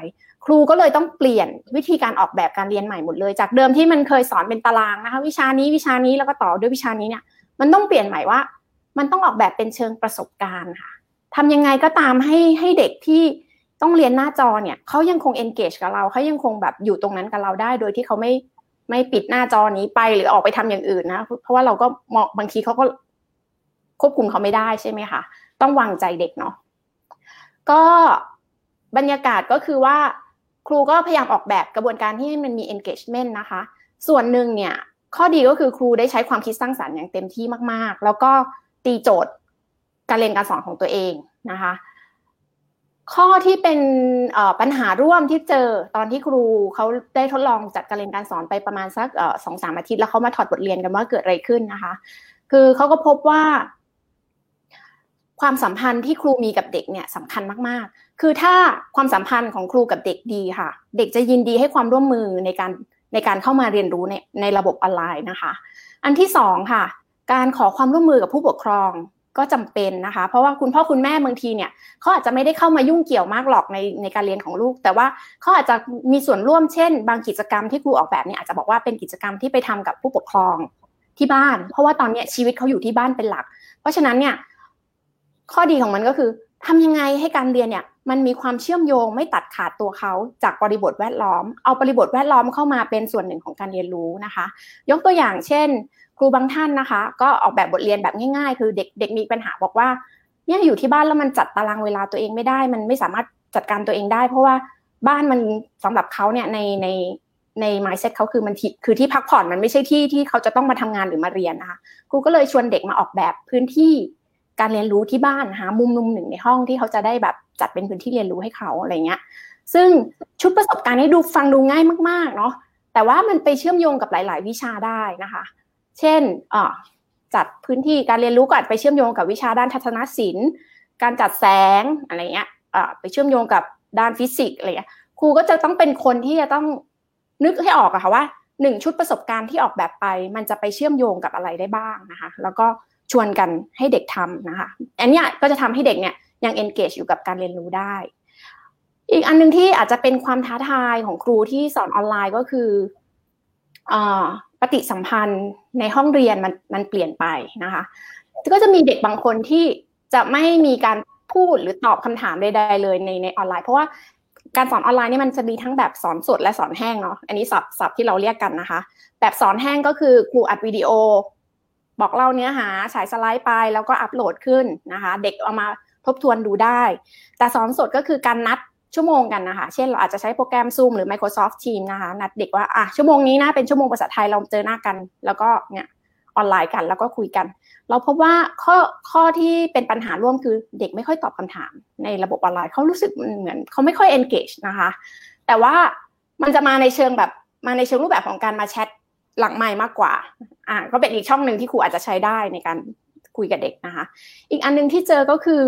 ครูก็เลยต้องเปลี่ยนวิธีการออกแบบการเรียนใหม่หมดเลย จากเดิมที่มันเคยสอนเป็นตารางนะคะ วิชานี้วิชานี้แล้วก็ต่อด้วยวิชานี้เนี่ย มันต้องเปลี่ยนใหม่ว่า มันต้องออกแบบเป็นเชิงประสบการณ์ค่ะทำยังไงก็ตามให้ให้เด็กที่ ต้องเรียนหน้าจอเนี่ยเขายังคง engage กับเราเขายังคงแบบอยู่ตรงนั้นกับเราได้ โดยที่เขาไม่ไม่ปิดหน้าจอนี้ไปหรือออกไปทำอย่างอื่นนะ เพราะว่าเราก็มองบางทีเขาก็ควบคุมเขาไม่ได้ใช่ไหมคะต้องวางใจเด็กเนาะก็บรรยากาศก็คือว่าครูก็พยายามออกแบบกระบวนการที่มันมี engagement นะคะ ส่วนหนึ่งเนี่ยข้อดีก็คือครูได้ใช้ความคิดสร้างสารรค์อย่างเต็มที่มาก ๆ แล้วก็ตีโจทย์การเรียนการสอนของตัวเองนะคะ ข้อที่เป็นปัญหาร่วมที่เจอตอนที่ครูเขาได้ทดลองจัดการเรียนการสอนไปประมาณสักสองสามอาทิตย์แล้วเขามาถอดบทเรียนกันว่าเกิดอะไรขึ้นนะคะ คือเขาก็พบว่า ความสัมพันธ์ที่ครูมีกับเด็กเนี่ยสำคัญมากๆ คือถ้าความสัมพันธ์ของครูกับเด็กดีค่ะ เด็กจะยินดีให้ความร่วมมือในการในการเข้ามาเรียนรู้ในในระบบออนไลน์นะคะ อันที่สองค่ะ การขอความร่วมมือกับผู้ปกครอง ก็จำเป็นนะคะ เพราะว่าคุณพ่อคุณแม่บางทีเนี่ยเขาอาจจะไม่ได้เข้ามายุ่งเกี่ยวมากหรอกในในการเรียนของลูก แต่ว่าเขาอาจจะมีส่วนร่วมเช่น บางกิจกรรมที่ครูออกแบบเนี่ยอาจจะบอกว่าเป็นกิจกรรมที่ไปทำกับผู้ปกครองที่บ้าน เพราะว่าตอนนี้ชีวิตเขาอยู่ที่บ้านเป็นหลัก เพราะฉะนั้นเนี่ยข้อดีของมันก็คือทำยังไงให้การเรียนเนี่ยมันมีความเชื่อมโยงไม่ตัดขาดตัวเขาจากบริบทแวดล้อม เอาบริบทแวดล้อมเข้ามาเป็นส่วนหนึ่งของการเรียนรู้นะคะ ยกตัวอย่างเช่น ครูบางท่านนะคะ ก็ออกแบบบทเรียนแบบง่ายๆ คือเด็กเด็กมีปัญหาบอกว่าเนี่ยอยู่ที่บ้านแล้วมันจัดตารางเวลาตัวเองไม่ได้ มันไม่สามารถจัดการตัวเองได้ เพราะว่าบ้านมันสำหรับเขาเนี่ยในในใน mindset เขาคือมันคือที่พักผ่อนมันไม่ใช่ที่ที่เขาจะต้องมาทำงานหรือมาเรียนนะคะครูก็เลยชวนเด็กมาออกแบบพื้นที่การเรียนรู้ที่บ้านหามุมมุมหนึ่งในห้องที่เขาจะได้แบบจัดเป็นพื้นที่เรียนรู้ให้เขาอะไรเงี้ย ซึ่งชุดประสบการณ์ให้ดูฟังดูง่ายมากๆเนาะแต่ว่ามันไปเชื่อมโยงกับหลาย ๆ วิชาได้นะคะ เช่นจัดพื้นที่การเรียนรู้ก็อาจไปเชื่อมโยงกับวิชาด้านทัศนศิลป์ การจัดแสงอะไรเงี้ยไปเชื่อมโยงกับด้านฟิสิกส์อะไรเงี้ยครูก็จะต้องเป็นคนที่จะต้องนึกให้ออกอะค่ะว่าหนึ่งชุดประสบการณ์ที่ออกแบบไป มันจะไปเชื่อมโยงกับอะไรได้บ้างนะคะ แล้วก็ชวนกันให้เด็กทำนะคะ อันนี้ก็จะทำให้เด็กเนี่ยยัง engage อยู่กับการเรียนรู้ได้ อีกอันนึงที่อาจจะเป็นความท้าทายของครูที่สอนออนไลน์ก็คือ ปฏิสัมพันธ์ในห้องเรียนมันมันเปลี่ยนไปนะคะ ก็จะมีเด็กบางคนที่จะไม่มีการพูดหรือตอบคำถามใดๆเลยในในออนไลน์ เพราะว่าการสอนออนไลน์นี่มันจะมีทั้งแบบสอนสดและสอนแห้งเนาะอันนี้สับสับที่เราเรียกกันนะคะ แบบสอนแห้งก็คือครูอัดวิดีโอ บอกเล่าเนื้อหาฉายสไลด์ไปแล้วก็อัปโหลดขึ้นนะคะ เด็กเอามาทบทวนดูได้ แต่สอนสดก็คือการนัด ชั่วโมงกันนะคะ เช่นเราอาจจะใช้โปรแกรม Zoom หรือ Microsoft Teams นะคะ นัดเด็กว่าอะชั่วโมงนี้นะเป็นชั่วโมงภาษาไทยเราเจอหน้ากัน แล้วก็เนี่ยออนไลน์กันแล้วก็คุยกัน เราพบว่าข้อข้อที่เป็นปัญหาร่วมคือเด็กไม่ค่อยตอบคำถาม ในระบบออนไลน์เขารู้สึกเหมือนเขาไม่ค่อย engage นะคะ แต่ว่ามันจะมาในเชิงแบบมาในเชิงรูปแบบของการมาแชทหลังไมค์มากกว่าอ่าก็เป็นอีกช่องหนึ่งที่ครูอาจจะใช้ได้ในการคุยกับเด็กนะคะ อีกอันนึงที่เจอก็คือ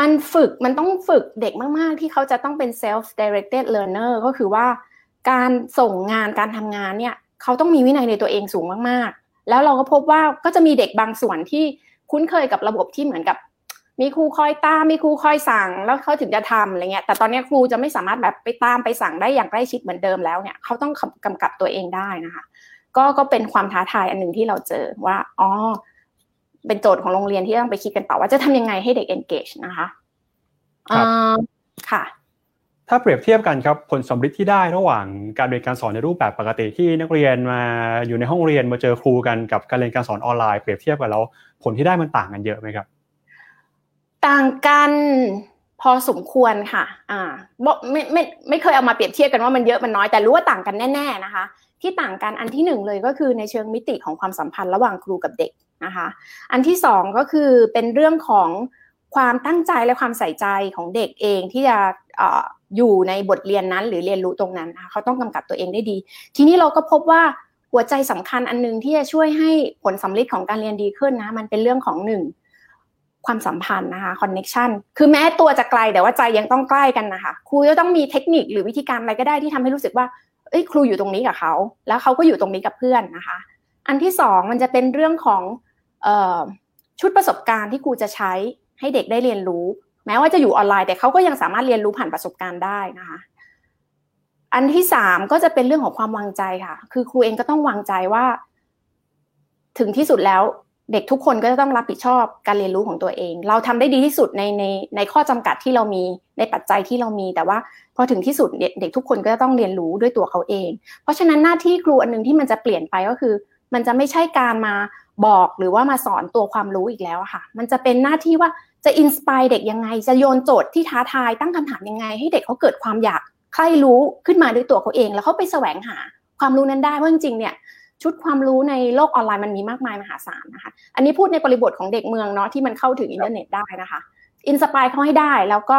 มันฝึกมันต้องฝึกเด็กมาก ๆ ที่เขาจะต้องเป็น self directed learner ก็คือว่าการส่งงานการทำงานเนี่ยเขาต้องมีวินัยในตัวเองสูงมาก ๆ แล้วเราก็พบว่าก็จะมีเด็กบางส่วนที่คุ้นเคยกับระบบที่เหมือนกับ มีครูคอยตามมีครูคอยสั่ง แล้วเขาถึงจะทำอะไรเงี้ยแต่ตอนนี้ครูจะไม่สามารถแบบไปตามไปสั่งได้อย่างใกล้ชิดเหมือนเดิมแล้วเนี่ยเขาต้องกำกับตัวเองได้นะคะก็ก็เป็นความท้าทายอันหนึ่งที่เราเจอว่าอ๋อ เป็นโจทย์ของโรงเรียนที่ต้องไปคิดกันต่อว่าจะทำยังไงให้เด็ก engage นะคะค่ะ ถ้าเปรียบเทียบกันครับผลสำลิดที่ได้ระหว่างการเรียนการสอนในรูปแบบปกติที่นักเรียนมาอยู่ในห้องเรียนมาเจอครูกันกับการเรียนการสอนออนไลน์เปรียบเทียบกันแล้วผลที่ได้มันต่างกันเยอะไหมครับ ต่างกันพอสมควรค่ะ อ่าไม่ไม่ไม่เคยเอามาเปรียบเทียบกันว่ามันเยอะมันน้อยแต่รู้ว่าต่างกันแน่ ๆนะคะ ที่ต่างกันอันที่หนึ่งเลยก็คือในเชิงมิติของความสัมพันธ์ระหว่างครูกับเด็ก นะคะ อันที่สองก็คือเป็นเรื่องของความตั้งใจและความใส่ใจของเด็กเองที่จะอยู่ในบทเรียนนั้น หรือเรียนรู้ตรงนั้นนะคะเขาต้องกำกับตัวเองได้ดี ทีนี้เราก็พบว่าหัวใจสำคัญอันนึงที่จะช่วยให้ผลสำลิดของการเรียนดีขึ้นนะมันเป็นเรื่องของหนึ่งความสัมพันธ์นะคะคอนเน็ชันคือแม้ตัวจะไกลแต่ว่าใจยังต้องใกล้กันนะคะครูจะต้องมีเทคนิคหรือวิธีการอะไรก็ได้ที่ทำให้รู้สึกว่าเอ้ยครูอยู่ตรงนี้กับเขา แล้วเขาก็อยู่ตรงนี้กับเพื่อนนะคะ อันที่สองมันจะเป็นเรื่องของชุดประสบการณ์ที่ครูจะใช้ให้เด็กได้เรียนรู้ แม้ว่าจะอยู่ออนไลน์แต่เขาก็ยังสามารถเรียนรู้ผ่านประสบการณ์ได้นะคะอันที่สามก็จะเป็นเรื่องของความวางใจค่ะ คือครูเองก็ต้องวางใจว่า ถึงที่สุดแล้วเด็กทุกคนก็จะต้องรับผิดชอบการเรียนรู้ของตัวเอง เราทำได้ดีที่สุดในในในข้อจำกัดที่เรามีในปัจจัยที่เรามี แต่ว่าพอถึงที่สุดเด็กทุกคนก็จะต้องเรียนรู้ด้วยตัวเขาเอง เพราะฉะนั้นหน้าที่ครูอันหนึ่งที่มันจะเปลี่ยนไปก็คือ มันจะไม่ใช่การมาบอกหรือว่ามาสอนตัวความรู้อีกแล้วค่ะ มันจะเป็นหน้าที่ว่าจะ inspire เด็กยังไง จะโยนโจทย์ที่ท้าทายตั้งคำถามยังไง ให้เด็กเขาเกิดความอยากใคร่รู้ขึ้นมาด้วยตัวเขาเอง แล้วเขาไปแสวงหาความรู้นั้นได้เพราะจริงๆเนี่ยชุดความรู้ในโลกออนไลน์มันมีมากมายมหาศาลนะคะ อันนี้พูดในบริบทของเด็กเมืองเนาะที่มันเข้าถึงอินเทอร์เน็ตได้นะคะ inspire เขาให้ได้แล้วก็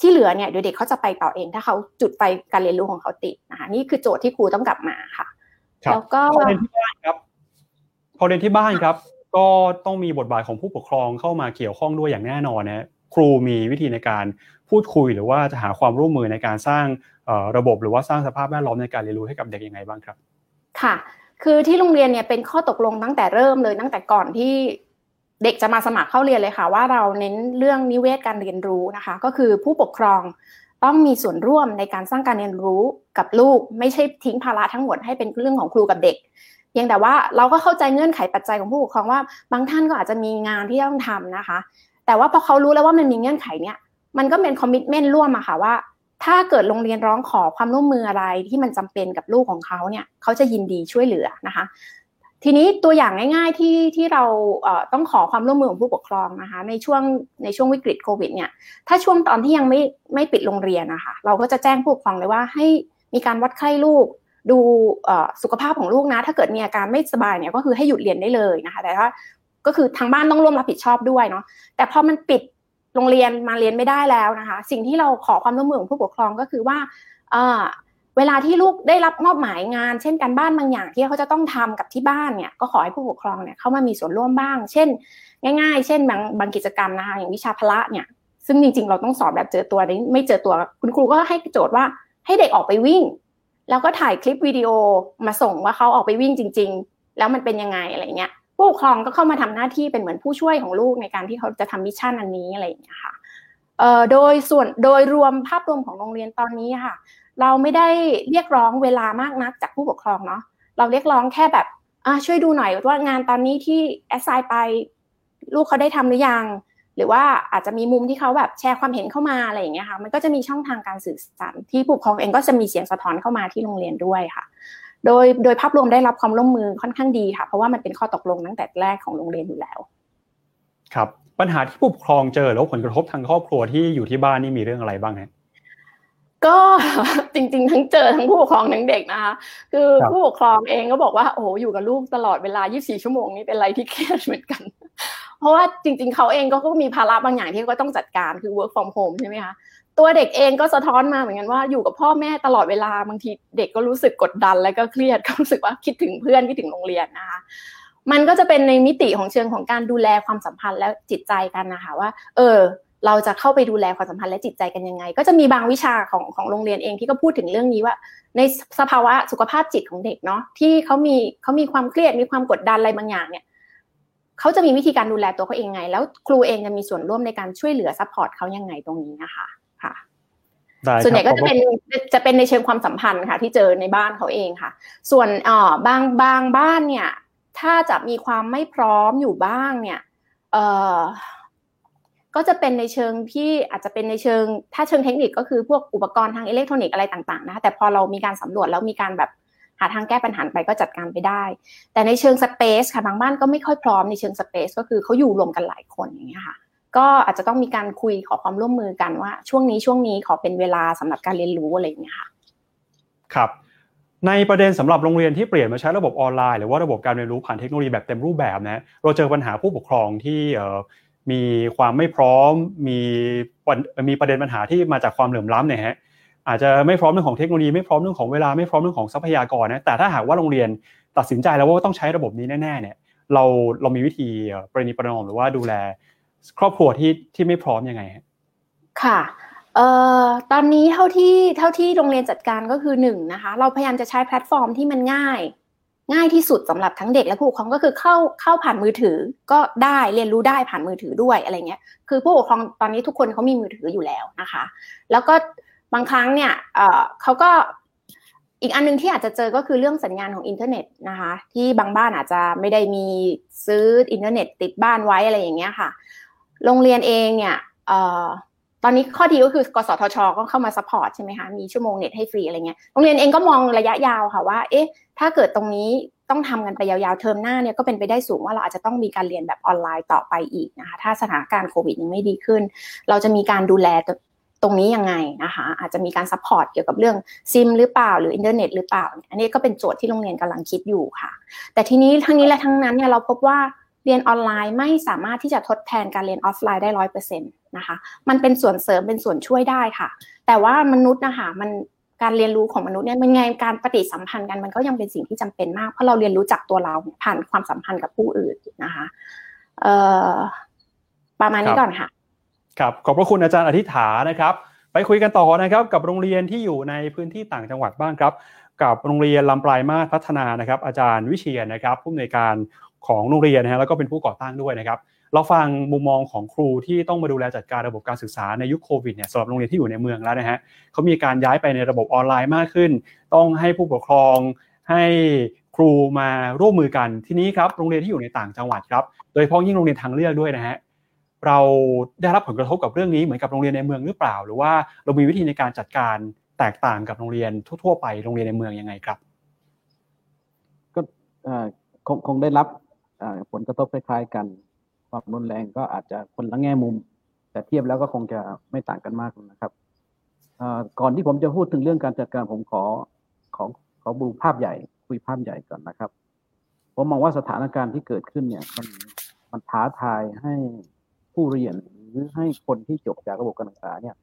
ที่เหลือเนี่ยเดี๋ยวเด็กเขาจะไปต่อเองถ้าเขาจุดไฟการเรียนรู้ของเขาติดนะคะนี่คือโจทย์ที่ครูต้องกลับมาค่ะ แล้วก็พอเรียนที่บ้านครับพอเรียนที่บ้านครับ ก็ต้องมีบทบาทของผู้ปกครองเข้ามาเกี่ยวข้องด้วยอย่างแน่นอนนะครูมีวิธีในการพูดคุยหรือว่าจะหาความร่วมมือในการสร้างระบบหรือว่าสร้างสภาพแวดล้อมในการเรียนรู้ให้กับเด็กยังไงบ้างครับ ค่ะ คือที่โรงเรียนเนี่ยเป็นข้อตกลงตั้งแต่เริ่มเลยตั้งแต่ก่อนที่เด็กจะมาสมัครเข้าเรียนเลยค่ะ ว่าเราเน้นเรื่องนิเวศการเรียนรู้นะคะ ก็คือผู้ปกครอง ต้องมีส่วนร่วมในการสร้างการเรียนรู้กับลูก ไม่ใช่ทิ้งภาระทั้งหมดให้เป็นเรื่องของครูกับเด็กเพียงแต่ว่าเราก็เข้าใจเงื่อนไขปัจจัยของผู้ปกครองว่า บางท่านก็อาจจะมีงานที่ต้องทำนะคะ แต่ว่าพอเขารู้แล้วว่ามันมีเงื่อนไขเนี่ยมันก็เป็นคอมมิชเมนต์ร่วมอะค่ะว่า ถ้าเกิดโรงเรียนร้องขอความร่วมมืออะไรที่มันจำเป็นกับลูกของเขาเนี่ยเขาจะยินดีช่วยเหลือนะคะ ทีนี้ตัวอย่างง่าย ๆที่ที่เราต้องขอความร่วมมือของผู้ปกครองนะคะในช่วงในช่วงวิกฤตโควิดเนี่ยถ้าช่วงตอนที่ยังไม่ไม่ปิดโรงเรียนนะคะเราก็จะแจ้งผู้ปกครองเลยว่าให้มีการวัดไข้ลูก ดูสุขภาพของลูกนะ ถ้าเกิดมีอาการไม่สบายเนี่ยก็คือให้หยุดเรียนได้เลยนะคะ แต่ว่าก็คือทางบ้านต้องร่วมรับผิดชอบด้วยเนาะแต่พอมันปิดโรงเรียนมาเรียนไม่ได้แล้วนะคะ สิ่งที่เราขอความร่วมมือของผู้ปกครองก็คือว่า เวลาที่ลูกได้รับมอบหมายงาน เช่นการบ้านบางอย่างที่เขาจะต้องทำกับที่บ้านเนี่ยก็ขอให้ผู้ปกครองเนี่ยเข้ามามีส่วนร่วมบ้าง เช่น ง่าย ๆ เช่นบางบางกิจกรรมนะคะอย่างวิชาพละเนี่ยซึ่งจริงๆ เราต้องสอนแบบเจอตัวนี่ไม่เจอตัวคุณครูก็ให้โจทย์ว่าให้เด็กออกไปวิ่ง แล้วก็ถ่ายคลิปวิดีโอมาส่งว่าเขาออกไปวิ่งจริง ๆ แล้วมันเป็นยังไงอะไรเงี้ยผู้ปกครองก็เข้ามาทำหน้าที่เป็นเหมือนผู้ช่วยของลูกในการที่เขาจะทำ mission อันนี้อะไรอย่างเงี้ยค่ะเอ่อโดยส่วนโดยรวมภาพรวมของโรงเรียนตอนนี้ค่ะ เราไม่ได้เรียกร้องเวลามากนักจากผู้ปกครองเนาะเราเรียกร้องแค่แบบช่วยดูหน่อยว่างานตอนนี้ที่ assign ไปลูกเขาได้ทำหรือยัง หรือว่าอาจจะมีมุมที่เขาแบบแชร์ความเห็นเข้ามาอะไรอย่างเงี้ยค่ะมันก็จะมีช่องทางการสื่อสารที่ผู้ปกครองเองก็จะมีเสียงสะท้อนเข้ามาที่โรงเรียนด้วยค่ะ โดยโดยภาพรวมได้รับความร่วมมือค่อนข้างดีค่ะ เพราะว่ามันเป็นข้อตกลงตั้งแต่แรกของโรงเรียนอยู่แล้ว ครับปัญหาที่ผู้ปกครองเจอแล้วผลกระทบทางครอบครัวที่อยู่ที่บ้านนี่มีเรื่องอะไรบ้างฮะ ก็จริงๆ ทั้งเจอทั้งผู้ปกครองทั้งเด็กนะคะ คือผู้ปกครองเองก็บอกว่าโอ้โหอยู่กับลูกตลอดเวลา 24 ชั่วโมงนี่เป็นอะไรที่เครียดเหมือนกัน เพราะว่าจริง ๆ เขาเองก็มีภาระบางอย่างที่ก็ต้องจัดการคือ work from home ใช่ไหมคะตัวเด็กเองก็สะท้อนมาเหมือนกันว่าอยู่กับพ่อแม่ตลอดเวลาบางทีเด็กก็รู้สึกกดดันแล้วก็เครียดก็รู้สึกว่าคิดถึงเพื่อนคิดถึงโรงเรียนนะคะมันก็จะเป็นในมิติของเชิงของการดูแลความสัมพันธ์และจิตใจกันนะคะว่า เออ เราจะเข้าไปดูแลความสัมพันธ์และจิตใจกันยังไง ก็จะมีบางวิชาของของโรงเรียนเองที่ก็พูดถึงเรื่องนี้ว่า ในสภาวะสุขภาพจิตของเด็กเนาะที่เขามีเขามีความเครียดมีความกดดันอะไรบางอย่างเนี่ยเขาจะมีวิธีการดูแลตัวเขาเองไง แล้วครูเองจะมีส่วนร่วมในการช่วยเหลือ support เขายังไงตรงนี้นะคะค่ะส่วนใหญ่ก็จะเป็นจะเป็นในเชิงความสัมพันธ์ค่ะ ที่เจอในบ้านเขาเองค่ะ ส่วนเอ่อบางบางบ้านเนี่ย ถ้าจะมีความไม่พร้อมอยู่บ้างเนี่ย เอ่อ ก็จะเป็นในเชิงที่อาจจะเป็นในเชิง ถ้าเชิงเทคนิคก็คือพวกอุปกรณ์ทางอิเล็กทรอนิกส์อะไรต่างๆนะคะแต่พอเรามีการสำรวจแล้วมีการแบบหาทางแก้ปัญหาไปก็จัดการไปได้ แต่ในเชิงสเปซค่ะบางบ้านก็ไม่ค่อยพร้อมในเชิงสเปซก็คือเขาอยู่รวมกันหลายคนอย่างเงี้ยค่ะก็อาจจะต้องมีการคุยขอความร่วมมือกันว่า ช่วงนี้ช่วงนี้ขอเป็นเวลาสำหรับการเรียนรู้อะไรอย่างเงี้ยค่ะครับในประเด็นสำหรับโรงเรียนที่เปลี่ยนมาใช้ระบบออนไลน์หรือว่าระบบการเรียนรู้ผ่านเทคโนโลยีแบบเต็มรูปแบบนะเราเจอปัญหาผู้ปกครองที่ มีความไม่พร้อม มีมีประเด็นปัญหาที่มาจากความเหลื่อมล้ำเนี่ยฮะอาจจะไม่พร้อมเรื่องของเทคโนโลยีไม่พร้อมเรื่องของเวลาไม่พร้อมเรื่องของทรัพยากรนะแต่ถ้าหากว่าโรงเรียนตัดสินใจแล้วว่าต้องใช้ระบบนี้แน่ๆเนี่ยเราเรามีวิธีประนีประนอมหรือว่าดูแลครอบครัวที่ที่ไม่พร้อมยังไงค่ะเอ่อตอนนี้เท่าที่เท่าที่โรงเรียนจัดการก็คือหนึ่งนะคะ เราพยายามจะใช้แพลตฟอร์มที่มันง่าย ง่ายที่สุดสำหรับทั้งเด็กและผู้ปกครองก็คือเข้าเข้าผ่านมือถือก็ได้เรียนรู้ได้ผ่านมือถือด้วยอะไรเงี้ยคือผู้ปกครองตอนนี้ทุกคนเขามีมือถืออยู่แล้วนะคะ แล้วก็บางครั้งเนี่ยเออเขาก็อีกอันนึงที่อาจจะเจอก็คือเรื่องสัญญาณของอินเทอร์เน็ตนะคะที่บางบ้านอาจจะไม่ได้มีซื้ออินเทอร์เน็ตติดบ้านไว้อะไรอย่างเงี้ยค่ะ โรงเรียนเองเนี่ย ตอนนี้ข้อดีก็คือกสทช ก็เข้ามา support ใช่ไหมคะ มีชั่วโมงเน็ตให้ฟรีอะไรเงี้ย โรงเรียนเองก็มองระยะยาวค่ะว่า เอ๊ะ ถ้าเกิดตรงนี้ต้องทำกันไปยาวๆ เทอมหน้าเนี่ยก็เป็นไปได้สูงว่าเราอาจจะต้องมีการเรียนแบบออนไลน์ต่อไปอีกนะคะ ถ้าสถานการณ์โควิดยังไม่ดีขึ้น เราจะมีการดูแลตรงนี้ยังไงนะคะอาจจะมีการ support เกี่ยวกับเรื่องซิมหรือเปล่าหรืออินเทอร์เน็ตหรือเปล่า อันนี้ก็เป็นโจทย์ที่โรงเรียนกำลังคิดอยู่ค่ะ แต่ทีนี้ทั้งนี้และทั้งนั้นเนี่ยเราพบว่า เรียนออนไลน์ไม่สามารถที่จะทดแทนการเรียนออฟไลน์ได้ร้อยเปอร์เซ็นต์นะคะ มันเป็นส่วนเสริมเป็นส่วนช่วยได้ค่ะ แต่ว่ามนุษย์นะคะมันการเรียนรู้ของมนุษย์เนี่ยมันไงการปฏิสัมพันธ์กันมันก็ยังเป็นสิ่งที่จำเป็นมาก เพราะเราเรียนรู้จากตัวเราผ่านความสัมพันธ์กับผู้อื่นนะคะเอ่อประมาณนี้ก่อนค่ะ ครับขอบพระคุณอาจารย์อธิษฐานะครับ ไปคุยกันต่อนะครับ กับโรงเรียนที่อยู่ในพื้นที่ต่างจังหวัดบ้างครับ กับโรงเรียนลำปลายมาศพัฒนานะครับ อาจารย์วิเชียนนะครับผู้อำนวยการ ของโรงเรียนนะฮะแล้วก็เป็นผู้ก่อตั้งด้วยนะครับเราฟังมุมมองของครูที่ต้องมาดูแลจัดการระบบการศึกษาในยุคโควิดเนี่ยสำหรับโรงเรียนที่อยู่ในเมืองแล้วนะฮะเขามีการย้ายไปในระบบออนไลน์มากขึ้น ต้องให้ผู้ปกครองให้ครูมาร่วมมือกันทีนี้ครับโรงเรียนที่อยู่ในต่างจังหวัดครับ โดยเฉพาะยิ่งโรงเรียนทางเลือกด้วยนะฮะเราได้รับผลกระทบกับเรื่องนี้เหมือนกับโรงเรียนในเมืองหรือเปล่า หรือว่าเรามีวิธีในการจัดการแตกต่างกับโรงเรียนทั่ว ๆ ไปโรงเรียนในเมืองยังไงครับ ก็คงคงได้รับ ผลกระทบคล้ายๆกันความรุนแรงก็อาจจะคนละแง่มุม แต่เทียบแล้วก็คงจะไม่ต่างกันมากนะครับก่อนที่ผมจะพูดถึงเรื่องการจัดการผมขอขอขอดูภาพใหญ่คุยภาพใหญ่ก่อนนะครับ ผมมองว่าสถานการณ์ที่เกิดขึ้นเนี่ยมันมันท้าทายให้ผู้เรียนหรือให้คนที่จบจากระบบการศึกษาเนี่ย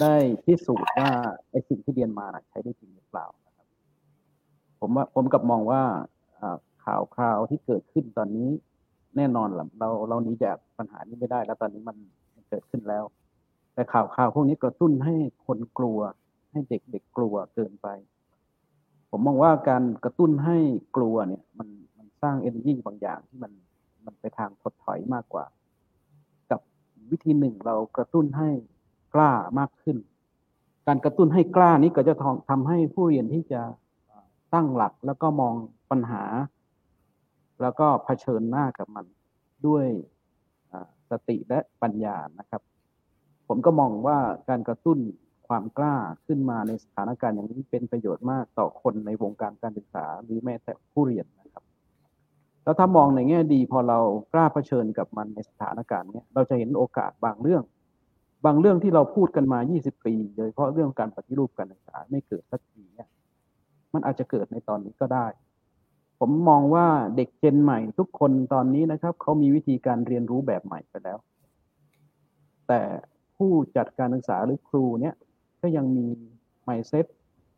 ได้พิสูจน์ว่าไอ้สิ่งที่เรียนมาใช้ได้จริงหรือเปล่านะครับ ผมว่าผมกับมองว่า ข่าวคราวที่เกิดขึ้นตอนนี้ แน่นอนละเราเราหนีจากปัญหานี้ไม่ได้ แล้วตอนนี้มันเกิดขึ้นแล้ว แต่ข่าวข่าวพวกนี้กระตุ้นให้คนกลัว ให้เด็กเด็กกลัวเกินไป ผมมองว่าการกระตุ้นให้กลัวเนี่ย มันมันสร้างเอเนอร์จีบางอย่างที่มันมันไปทางถดถอยมากกว่า กับวิธีหนึ่งเรากระตุ้นให้กล้ามากขึ้น การกระตุ้นให้กล้านี้ก็จะทำให้ผู้เรียนที่จะตั้งหลักแล้วก็มองปัญหา แล้วก็เผชิญหน้ากับมันด้วยสติและปัญญานะครับ ผมก็มองว่าการกระตุ้นความกล้าขึ้นมาในสถานการณ์อย่างนี้เป็นประโยชน์มากต่อคนในวงการการศึกษาหรือแม้แต่ผู้เรียนนะครับ แล้วถ้ามองในแง่ดีพอเรากล้าเผชิญกับมันในสถานการณ์นี้เราจะเห็นโอกาสบางเรื่อง บางเรื่องที่เราพูดกันมา 20 ปี โดยเฉพาะเรื่องการปฏิรูปการศึกษาไม่เกิดสักทีเนี่ยมันอาจจะเกิดในตอนนี้ก็ได้ ผมมองว่าเด็กเจนใหม่ ทุกคนตอนนี้นะครับเขามีวิธีการเรียนรู้แบบใหม่ไปแล้ว แต่ผู้จัดการศึกษาหรือครูเนี่ยก็ยังมีไมเซ็ต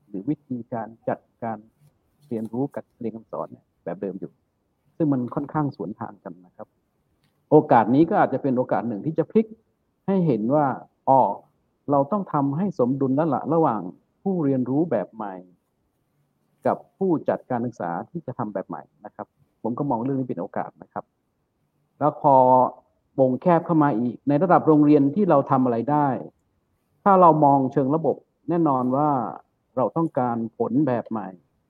หรือวิธีการจัดการเรียนรู้กับเรียนคำสอนนแบบเดิมอยู่ ซึ่งมันค่อนข้างสวนทางกันนะครับ โอกาสนี้ก็อาจจะเป็นโอกาสหนึ่งที่จะพลิกให้เห็นว่าอ๋อเราต้องทำให้สมดุลแล้วละระหว่างผู้เรียนรู้แบบใหม่ กับผู้จัดการศึกษาที่จะทำแบบใหม่นะครับ ผมก็มองเรื่องนี้เป็นโอกาสนะครับ แล้วพอวงแคบเข้ามาอีก ในระดับโรงเรียนที่เราทำอะไรได้ ถ้าเรามองเชิงระบบ แน่นอนว่าเราต้องการผลแบบใหม่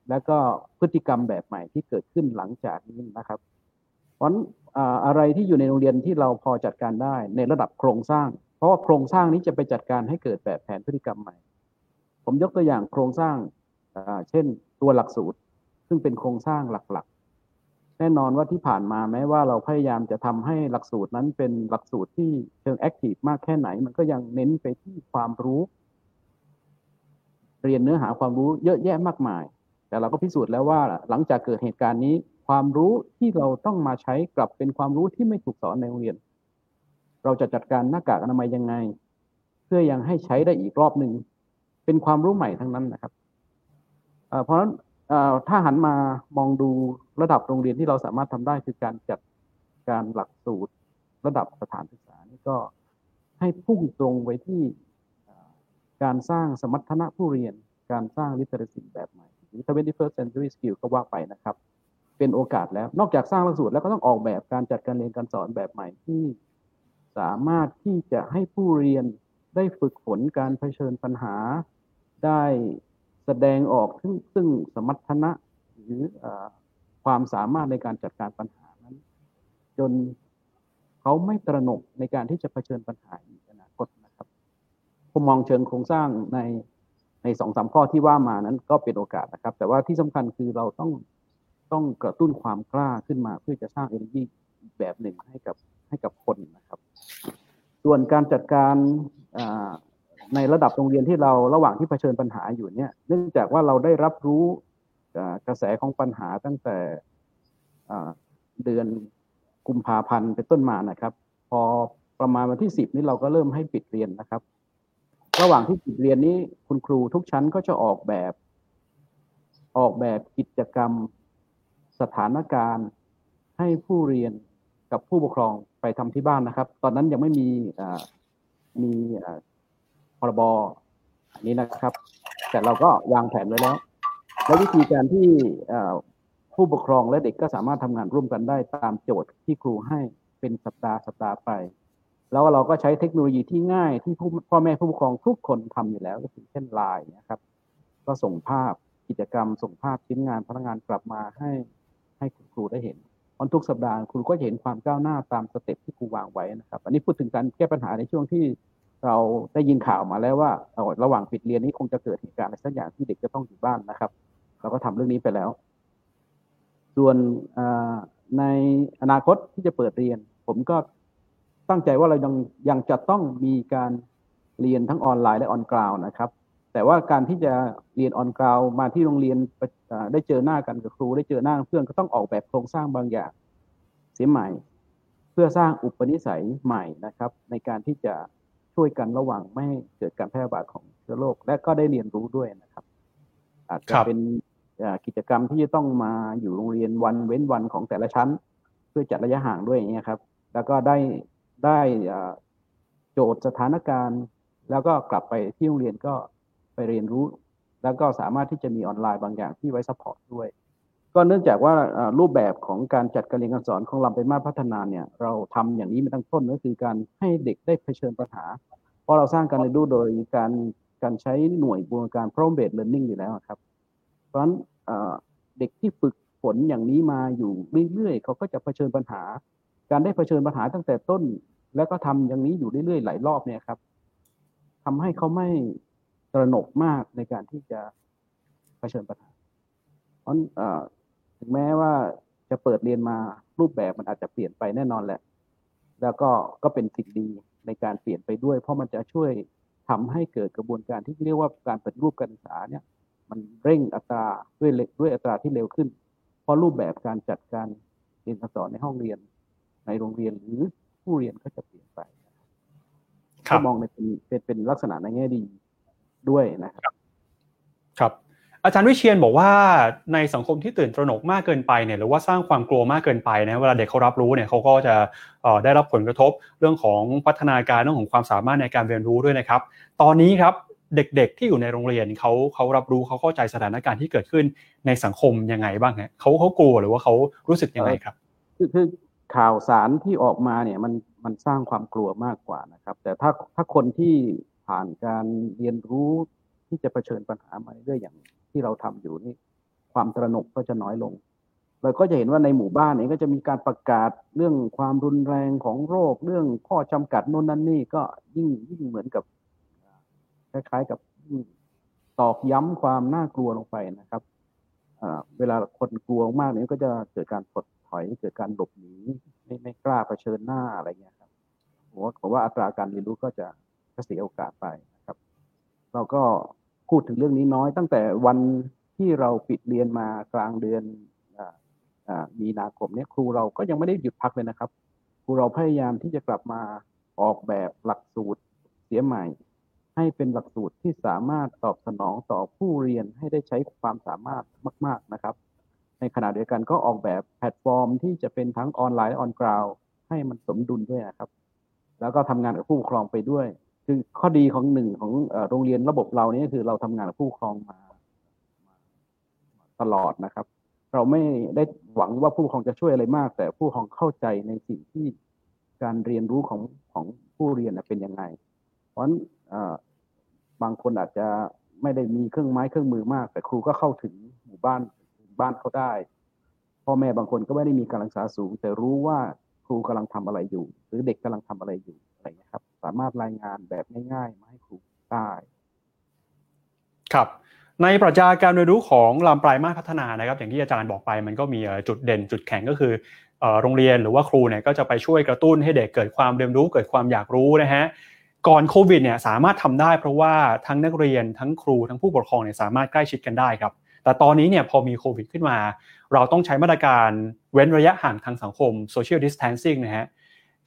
และก็พฤติกรรมแบบใหม่ที่เกิดขึ้นหลังจากนี้นะครับ เพราะอะไรที่อยู่ในโรงเรียนที่เราพอจัดการได้ในระดับโครงสร้าง เพราะว่าโครงสร้างนี้จะไปจัดการให้เกิดแบบแผนพฤติกรรมใหม่ ผมยกตัวอย่างโครงสร้างเช่น ตัวหลักสูตร ซึ่งเป็นโครงสร้างหลักๆ แน่นอนว่าที่ผ่านมาแม้ว่าเราพยายามจะทำให้หลักสูตรนั้นเป็นหลักสูตรที่เชิง active มากแค่ไหน มันก็ยังเน้นไปที่ความรู้ เรียนเนื้อหาความรู้เยอะแยะมากมาย แต่เราก็พิสูจน์แล้วว่าหลังจากเกิดเหตุการณ์นี้ ความรู้ที่เราต้องมาใช้กลับเป็นความรู้ที่ไม่ถูกสอนในโรงเรียน เราจะจัดการหน้ากากอนามัยยังไง เพื่อยังให้ใช้ได้อีกรอบหนึ่งเป็นความรู้ใหม่ทั้งนั้นนะครับ เพราะฉะนั้นถ้าหันมามองดูระดับโรงเรียนที่เราสามารถทำได้คือการจัดการหลักสูตรระดับสถานศึกษานี่ก็ให้พุ่งตรงไว้ที่การสร้างสมรรถนะผู้เรียน การสร้าง literacy แบบใหม่หรือ 21st century skill ก็ว่าไปนะครับ เป็นโอกาสแล้ว นอกจากสร้างหลักสูตรแล้วก็ต้องออกแบบการจัดการเรียนการสอนแบบใหม่ที่สามารถที่จะให้ผู้เรียนได้ฝึกฝนการเผชิญปัญหาได้ แสดงออกซึ่งซึ่งสมรรถนะหรืออความสามารถในการจัดการปัญหานั้น จนเขาไม่ตระหนกในการที่จะเผชิญปัญหาในอนาคตนะครับผมมองเชิงโครงสร้างในในสองสามข้อที่ว่ามานั้นก็เป็นโอกาสนะครับ แต่ว่าที่สำคัญคือเราต้องต้องกระตุ้นความกล้าขึ้นมาเพื่อจะสร้าง energy แบบหนึ่งให้กับให้กับคนนะครับ ส่วนการจัดการ ในระดับโรงเรียนที่เราระหว่างที่เผชิญปัญหาอยู่เนี่ย เนื่องจากว่าเราได้รับรู้กระแสของปัญหาตั้งแต่เดือนกุมภาพันธ์เป็นต้นมานะครับ พอประมาณวันที่สิบนี้เราก็เริ่มให้ปิดเรียนนะครับ ระหว่างที่ปิดเรียนนี้คุณครูทุกชั้นก็จะออกแบบ ออกแบบกิจกรรมสถานการณ์ให้ผู้เรียนกับผู้ปกครองไปทำที่บ้านนะครับ ตอนนั้นยังไม่มีมี รบอนี้นะครับ แต่เราก็วางแผนไว้แล้ว และวิธีการที่ผู้ปกครองและเด็กก็สามารถทำงานร่วมกันได้ตามโจทย์ที่ครูให้เป็นสัปดาห์สัปดาห์ไป แล้วเราก็ใช้เทคโนโลยีที่ง่ายที่พ่อแม่ผู้ปกครองทุกคนทำอยู่แล้วก็คือเช่นไลน์นะครับ ก็ส่งภาพกิจกรรม ส่งภาพชิ้นงานพนักงานกลับมาให้ให้คุณครูได้เห็นวันทุกสัปดาห์ครูก็เห็นความก้าวหน้าตามสเต็ปที่ครูวางไว้นะครับ อันนี้พูดถึงการแก้ปัญหาในช่วงที่ เราได้ยินข่าวมาแล้วว่าระหว่างปิดเรียนนี้คงจะเกิดเหตุการณ์อะไรสักอย่างที่เด็กจะต้องอยู่บ้านนะครับ เราก็ทำเรื่องนี้ไปแล้ว ส่วนในอนาคตที่จะเปิดเรียน ผมก็ตั้งใจว่าเรายังยังจะต้องมีการเรียนทั้งออนไลน์และออนกราวนะครับ แต่ว่าการที่จะเรียนออนกราวมาที่โรงเรียนได้เจอหน้ากันกับครูได้เจอหน้าเพื่อนก็ต้องออกแบบโครงสร้างบางอย่างเสียใหม่ เพื่อสร้างอุปนิสัยใหม่นะครับ ในการที่จะ ช่วยกันระหว่างไม่ให้เกิดการแพร่ระบาดของเชื้อโรคและก็ได้เรียนรู้ด้วยนะครับ อาจจะเป็นกิจกรรมที่จะต้องมาอยู่โรงเรียนวันเว้นวันของแต่ละชั้น เพื่อจัดระยะห่างด้วยอย่างนี้ครับ แล้วก็ได้ได้โจทย์สถานการณ์ แล้วก็กลับไปที่โรงเรียนก็ไปเรียนรู้ แล้วก็สามารถที่จะมีออนไลน์บางอย่างที่ไว้ support ด้วย ก็เนื่องจากว่ารูปแบบของการจัดการเรียนการสอนของลำปลายมาศพัฒนาเนี่ยเราทำอย่างนี้มาตั้งต้นก็คือการให้เด็กได้เผชิญปัญหา เพราะเราสร้างการเรียนรู้โดยการการใช้หน่วยบูรณาการ problem-based learning อยู่แล้วครับ เพราะฉะนั้นเด็กที่ฝึกฝนอย่างนี้มาอยู่เรื่อยๆเขาก็จะเผชิญปัญหา การได้เผชิญปัญหาตั้งแต่ต้น แล้วก็ทำอย่างนี้อยู่เรื่อยๆหลายรอบเนี่ยครับทำให้เขาไม่ตระหนกมากในการที่จะเผชิญปัญหาเพราะ ถึงแม้ว่าจะเปิดเรียนมารูปแบบมันอาจจะเปลี่ยนไปแน่นอนแหละ แล้วก็ก็เป็นสิ่งดีในการเปลี่ยนไปด้วย เพราะมันจะช่วยทำให้เกิดกระบวนการที่เรียกว่าการปฏิรูปการศึกษาเนี่ย มันเร่งอัตราด้วยด้วยอัตราที่เร็วขึ้น เพราะรูปแบบการจัดการเรียนการสอนในห้องเรียน ในโรงเรียนหรือผู้เรียนก็จะเปลี่ยนไปก็มองในเป็นเป็นเป็นลักษณะในแง่ดีด้วยนะครับ ครับ อาจารย์วิเชียนบอกว่าในสังคมที่ตื่นตระหนกมากเกินไปเนี่ยหรือว่าสร้างความกลัวมากเกินไปนะเวลาเด็กเขารับรู้เนี่ยเขาก็จะได้รับผลกระทบเรื่องของพัฒนาการเรื่องของความสามารถในการเรียนรู้ด้วยนะครับ ตอนนี้ครับเด็กๆที่อยู่ในโรงเรียนเขาเขารับรู้เขาเข้าใจสถานการณ์ที่เกิดขึ้นในสังคมยังไงบ้างฮะเขาเขากลัวหรือว่าเขารู้สึกยังไงครับคือคือข่าวสารที่ออกมาเนี่ยมันมันสร้างความกลัวมากกว่านะครับ แต่ถ้าถ้าคนที่ผ่านการเรียนรู้ ที่จะเผชิญปัญหามาเรื่อยอย่างที่เราทำอยู่นี่ความตระหนกก็จะน้อยลงเราก็จะเห็นว่าในหมู่บ้านนี้ก็จะมีการประกาศเรื่องความรุนแรงของโรค เรื่องข้อจำกัดโน่นนั่นนี่ก็ยิ่งยิ่งเหมือนกับคล้ายๆกับตอกย้ำความน่ากลัวลงไปนะครับเวลาคนกลัวมากเนี่ยก็จะเกิดการถดถอยเกิดการหลบหนีไม่ไม่กล้าเผชิญหน้าอะไรเงี้ยครับผมว่าผมว่าอัตราการเรียนรู้ก็จะเสียโอกาสไป เราก็พูดถึงเรื่องนี้น้อยตั้งแต่วันที่เราปิดเรียนมากลางเดือนมีนาคมเนี่ยครูเราก็ยังไม่ได้หยุดพักเลยนะครับ ครูเราพยายามที่จะกลับมาออกแบบหลักสูตรเสียใหม่ ให้เป็นหลักสูตรที่สามารถตอบสนองต่อผู้เรียนให้ได้ใช้ความสามารถมาก ๆนะครับ ในขณะเดียวกันก็ออกแบบแพลตฟอร์มที่จะเป็นทั้งออนไลน์และออนกราวให้มันสมดุลด้วยครับ แล้วก็ทำงานกับผู้ปกครองไปด้วย คือข้อดีของหนึ่งของโรงเรียนระบบเรานี่คือเราทำงานกับผู้ครองมาตลอดนะครับ เราไม่ได้หวังว่าผู้ปกครองจะช่วยอะไรมาก แต่ผู้ปกครองเข้าใจในสิ่งที่การเรียนรู้ของของผู้เรียนเป็นยังไง เพราะฉะนั้นบางคนอาจจะไม่ได้มีเครื่องไม้เครื่องมือมาก แต่ครูก็เข้าถึงหมู่บ้านบ้านเขาได้พ่อแม่บางคนก็ไม่ได้มีการศึกษาสูง แต่รู้ว่าครูกำลังทำอะไรอยู่ หรือเด็กกำลังทำอะไรอยู่ อะไรเงี้ยครับ สามารถรายงานแบบง่ายๆมาให้ครูได้ครับในปรัชญาการเรียนรู้ของลำปลายมาพัฒนานะครับ อย่างที่อาจารย์บอกไป มันก็มีจุดเด่นจุดแข็งก็คือโรงเรียนหรือว่าครูเนี่ยก็จะไปช่วยกระตุ้นให้เด็กเกิดความเรียนรู้เกิดความอยากรู้นะฮะก่อนโควิดเนี่ยสามารถทำได้เพราะว่าทั้งนักเรียนทั้งครูทั้งผู้ปกครองเนี่ยสามารถใกล้ชิดกันได้ครับ แต่ตอนนี้เนี่ยพอมีโควิดขึ้นมา เราต้องใช้มาตรการเว้นระยะห่างทางสังคม social distancing นะฮะ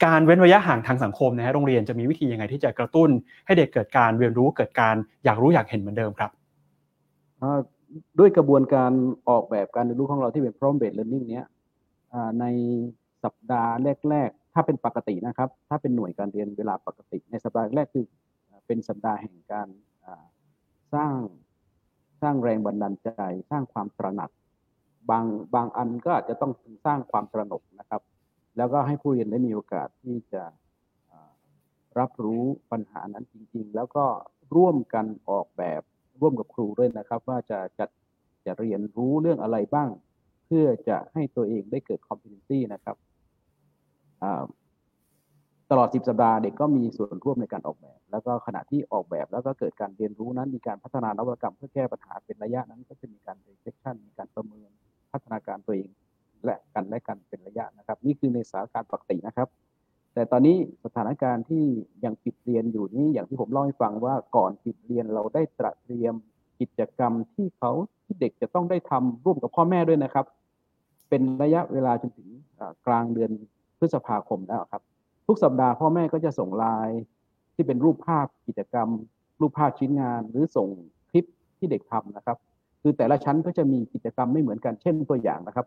การเว้นระยะห่างทางสังคมนะฮะโรงเรียนจะมีวิธียังไงที่จะกระตุ้น ให้เด็กเกิดการเรียนรู้เกิดการอยากรู้อยากเห็นเหมือนเดิมครับด้วยกระบวนการออกแบบการเรียนรู้ของเราที่เป็น p r o m based learning เนี้ยในสัปดาห์แรก ๆ ถ้าเป็นปกตินะครับ ถ้าเป็นหน่วยการเรียนเวลาปกติ ในสัปดาห์แรกคือเป็นสัปดาห์แห่งการสร้างสร้างแรงบันดาลใจ สร้างความตระหนัก บางบางอันก็อาจจะต้องสร้างความตระหนกนะครับ แล้วก็ให้ผู้เรียนได้มีโอกาสที่จะรับรู้ปัญหานั้นจริง ๆ แล้วก็ร่วมกันออกแบบร่วมกับครูด้วยนะครับ ว่าจะจะจะเรียนรู้เรื่องอะไรบ้าง เพื่อจะให้ตัวเองได้เกิด competency นะครับตลอด 10 สัปดาห์เด็กก็มีส่วนร่วมในการออกแบบ แล้วก็ขณะที่ออกแบบแล้วก็เกิดการเรียนรู้นั้น มีการพัฒนานวัตกรรมเพื่อแก้ปัญหาเป็นระยะนั้น ก็จะมีการ reflection มีการประเมินพัฒนาการตัวเอง และกันและกันเป็นระยะนะครับ นี่คือในสถานการณ์ปกตินะครับ แต่ตอนนี้สถานการณ์ที่ยังปิดเรียนอยู่นี้อย่างที่ผมเล่าให้ฟังว่าก่อนปิดเรียนเราได้ตระเตรียมกิจกรรมที่เขาที่เด็กจะต้องได้ทำร่วมกับพ่อแม่ด้วยนะครับ เป็นระยะเวลาจนถึงกลางเดือนพฤษภาคมแล้วครับ ทุกสัปดาห์พ่อแม่ก็จะส่งไลน์ที่เป็นรูปภาพกิจกรรม รูปภาพชิ้นงาน หรือส่งคลิปที่เด็กทำนะครับ คือแต่ละชั้นก็จะมีกิจกรรมไม่เหมือนกันเช่นตัวอย่างนะครับ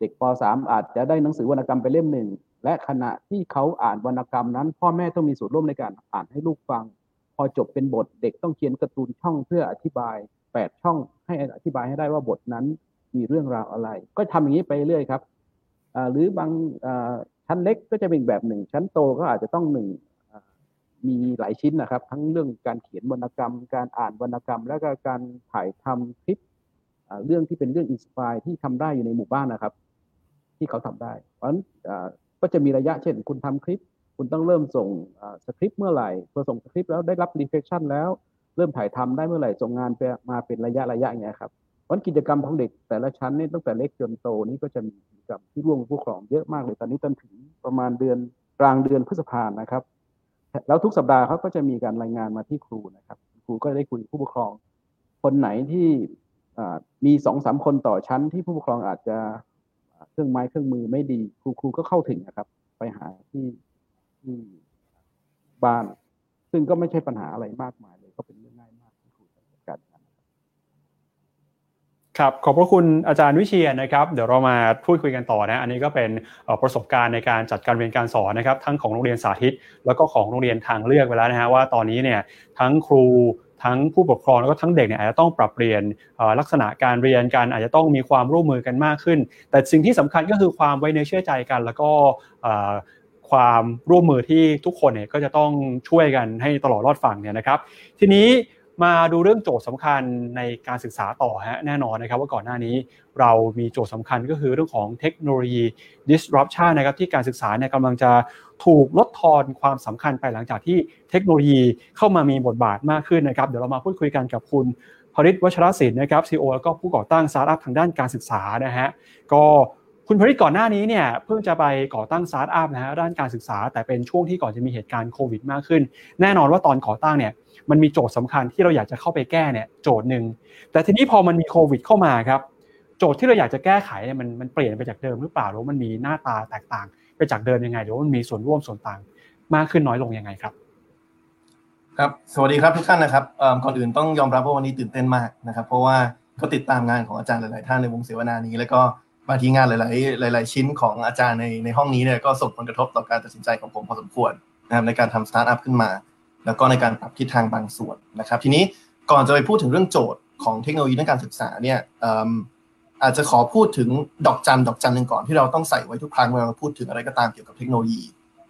เด็กป .3 อาจจะได้หนังสือวรรณกรรมไปเล่มหนึ่งและขณะที่เขาอ่านวรรณกรรมนั้น พ่อแม่ต้องมีส่วนร่วมในการอ่านให้ลูกฟัง พอจบเป็นบทเด็กต้องเขียนการ์ตูนช่องเพื่ออธิบาย8ช่องให้อธิบายให้ได้ว่าบทนั้นมีเรื่องราวอะไร ก็ทำอย่างนี้ไปเรื่อยครับหรือบางชั้นเล็กก็จะเป็นแบบหนึ่ง ชั้นโตก็อาจจะต้องหนึ่งมีหลายชิ้นนะครับ ทั้งเรื่องการเขียนวรรณกรรม การอ่านวรรณกรรม แล้วก็การถ่ายทำคลิปเรื่องที่เป็นเรื่อง inspire ที่ทำได้อยู่ในหมู่บ้านนะครับ ที่เขาทำได้ เพราะฉะนั้นก็จะมีระยะเช่น คุณทำคลิป คุณต้องเริ่มส่งสคริปต์เมื่อไหร่พอส่งสคริปต์แล้วได้รับ reflection แล้ว เริ่มถ่ายทำได้เมื่อไหร่ส่งงานไปมาเป็นระยะระยะอย่างเงี้ยครับเพราะกิจกรรมของเด็กแต่ละชั้นนี่ตั้งแต่เล็กจนโตนี่ก็จะมีกิจกรรมที่ร่วมผู้ปกครองเยอะมากเลยตอนนี้จนถึงประมาณเดือนกลางเดือนพฤษภานะครับ แล้วทุกสัปดาห์เขาก็จะมีการรายงานมาที่ครูนะครับ ครูก็ได้คุยผู้ปกครอง คนไหนที่มีสองสามคนต่อชั้นที่ผู้ปกครองอาจจะ เครื่องไม้เครื่องมือไม่ดี ครูครูก็เข้าถึงนะครับ ไปหาที่ที่บ้าน ซึ่งก็ไม่ใช่ปัญหาอะไรมากมายเลยก็เป็นเรื่องง่ายมากที่ครูจัดการครับขอบพระคุณอาจารย์วิเชียนนะครับ เดี๋ยวเรามาพูดคุยกันต่อนะอันนี้ก็เป็นประสบการณ์ในการจัดการเรียนการสอนนะครับ ทั้งของโรงเรียนสาธิต แล้วก็ของโรงเรียนทางเลือกไปแล้วนะฮะว่าตอนนี้เนี่ยทั้งครู ทั้งผู้ปกครองแล้วก็ทั้งเด็กเนี่ยอาจจะต้องปรับเปลี่ยนลักษณะการเรียนกันอาจจะต้องมีความร่วมมือกันมากขึ้น แต่สิ่งที่สำคัญก็คือความไว้เนื้อเชื่อใจกัน แล้วก็ความร่วมมือที่ทุกคนเนี่ยก็จะต้องช่วยกันให้ตลอดรอดฝั่งเนี่ยนะครับ ทีนี้ มาดูเรื่องโจทย์สำคัญในการศึกษาต่อฮะแน่นอนนะครับ ว่าก่อนหน้านี้เรามีโจทย์สำคัญก็คือเรื่องของเทคโนโลยี disruption นะครับที่การศึกษาเนี่ยกำลังจะถูกลดทอนความสำคัญไปหลังจากที่เทคโนโลยีเข้ามามีบทบาทมากขึ้นนะครับ เดี๋ยวเรามาพูดคุยกันกับคุณพริษฐ์ วัชรสินธุนะครับ CEO แล้วก็ผู้ก่อตั้งสตาร์ทอัพทางด้านการศึกษานะฮะก็ คุณพริษฐ์ก่อนหน้านี้เนี่ยเพิ่งจะไปก่อตั้งสตาร์ทอัพนะฮะด้านการศึกษา แต่เป็นช่วงที่ก่อนจะมีเหตุการณ์โควิดมากขึ้น แน่นอนว่าตอนก่อตั้งเนี่ยมันมีโจทย์สำคัญที่เราอยากจะเข้าไปแก้เนี่ยโจทย์หนึ่งแต่ทีนี้พอมันมีโควิดเข้ามาครับโจทย์ที่เราอยากจะแก้ไขเนี่ยมันมันเปลี่ยนไปจากเดิมหรือเปล่าหรือมันมีหน้าตาแตกต่าง ไปจากเดิมยังไงหรือว่ามันมีส่วนร่วมส่วนต่างมากขึ้นน้อยลงยังไงครับครับสวัสดีครับทุกท่านนะครับก่อนอื่นต้องยอมรับว่าวันนี้ตื่นเต้นมากนะครับ เพราะว่าก็ติดตามงานของอาจารย์หลาย ๆ ท่านในวงเสวนานี้ แล้วก็ บางทีงานหลาย ๆ หลาย ๆ ชิ้นของอาจารย์ในในห้องนี้เนี่ยก็ส่งผลกระทบต่อการตัดสินใจของผมพอสมควรนะครับในการทำสตาร์ทอัพขึ้นมา แล้วก็ในการปรับทิศทางบางส่วนนะครับ ทีนี้ก่อนจะไปพูดถึงเรื่องโจทย์ของเทคโนโลยีในการศึกษาเนี่ยอาจจะขอพูดถึงดอกจันดอกจันหนึ่งก่อนที่เราต้องใส่ไว้ทุกครั้งเวลาเราพูดถึงอะไรก็ตามเกี่ยวกับเทคโนโลยี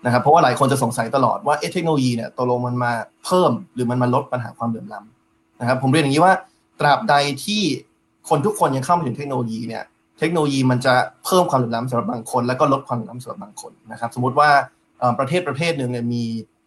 นะครับเพราะว่าหลายคนจะสงสัยตลอดว่าเทคโนโลยีเนี่ยตกลงมันมาเพิ่มหรือมันมาลดปัญหาความเหลื่อมล้ำนะครับผมเรียนอย่างนี้ว่าตราบใดที่คนทุกคนยังเข้ามาถึงเทคโนโลยีเนี่ย เทคโนโลยีมันจะเพิ่มความเหลื่อมล้ำสำหรับบางคน แล้วก็ลดความเหลื่อมล้ำสำหรับบางคนนะครับ สมมติว่าประเทศประเทศหนึ่งเนี่ยมี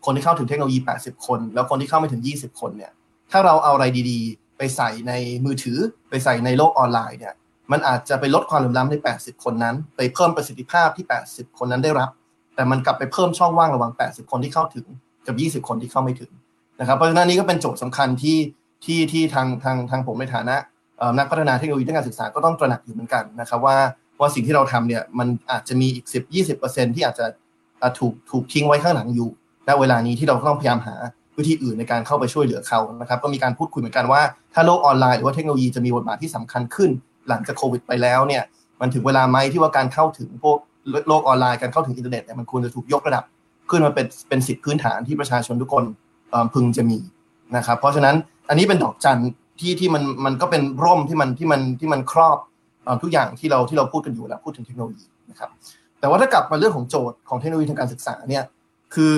คนที่เข้าถึงเทคโนโลยี 80 คน แล้วคนที่เข้าไม่ถึง 20 คนเนี่ยถ้าเราเอาอะไรดีๆ ไปใส่ในมือถือ ไปใส่ในโลกออนไลน์เนี่ยมันอาจจะไปลดความเหลื่อมล้ำใน 80 คนนั้น ไปเพิ่มประสิทธิภาพที่ 80 คนนั้นได้รับ แต่มันกลับไปเพิ่มช่องว่างระหว่าง 80 คนที่เข้าถึงกับ 20 คนที่เข้าไม่ถึงนะครับเพราะฉะนั้นนี้ก็เป็นโจทย์สำคัญที่ที่ที่ทางทางทางผมในฐานะ นักพัฒนาเทคโนโลยีด้านการศึกษาก็ต้องตระหนักอยู่เหมือนกันนะครับว่าว่าสิ่งที่เราทำเนี่ยมันอาจจะมีอีก 10 20 ที่อาจจะถูกถูกทิ้งไว้ข้างหลังอยู่ณเวลานี้ที่เราต้องพยายามหาวิธีอื่นในการเข้าไปช่วยเหลือเขานะครับก็มีการพูดคุยเหมือนกันว่าถ้าโลกออนไลน์หรือว่าเทคโนโลยีจะมีบทบาทที่สำคัญขึ้น หลังจากโควิดไปแล้วเนี่ยมันถึงเวลาไหมที่ว่าการเข้าถึงพวกโลกออนไลน์การเข้าถึงอินเทอร์เน็ตเนี่ยมันควรจะถูกยกระดับ ขึ้นมาเป็นเป็นสิทธิพื้นฐานที่ประชาชนทุกคนพึงจะมีนะครับเพราะฉะนั้นอันนี้เป็นดอกจัน ที่ที่มันมันก็เป็นร่มที่มันที่มันที่มันครอบทุกอย่างที่เราที่เราพูดกันอยู่แล้วพูดถึงเทคโนโลยีนะครับแต่ว่าถ้ากลับมาเรื่องของโจทย์ของเทคโนโลยีทางการศึกษาเนี่ยคือ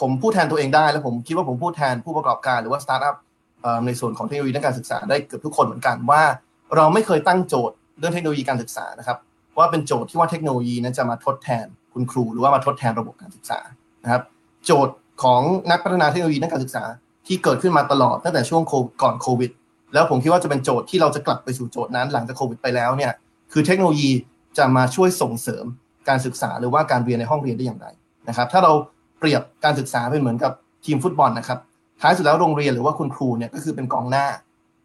ผมพูดแทนตัวเองได้ แล้วผมคิดว่าผมพูดแทนผู้ประกอบการหรือว่าสตาร์ทอัพในส่วนของเทคโนโลยีทางการศึกษาได้เกือบทุกคนเหมือนกันว่า เราไม่เคยตั้งโจทย์เรื่องเทคโนโลยีการศึกษานะครับว่าเป็นโจทย์ที่ว่าเทคโนโลยีนั้นจะมาทดแทนคุณครู หรือว่ามาทดแทนระบบการศึกษานะครับโจทย์ของนักพัฒนาเทคโนโลยีด้านการศึกษา ที่เกิดขึ้นมาตลอดตั้งแต่ช่วงก่อนโควิด แล้วผมคิดว่าจะเป็นโจทย์ที่เราจะกลับไปสู่โจทย์นั้นหลังจากโควิดไปแล้วเนี่ยคือเทคโนโลยีจะมาช่วยส่งเสริมการศึกษาหรือว่าการเรียนในห้องเรียนได้อย่างไรนะครับ ถ้าเราเปรียบการศึกษาเป็นเหมือนกับทีมฟุตบอลนะครับท้ายสุดแล้วโรงเรียนหรือว่าคุณครูเนี่ยก็คือเป็นกองหน้า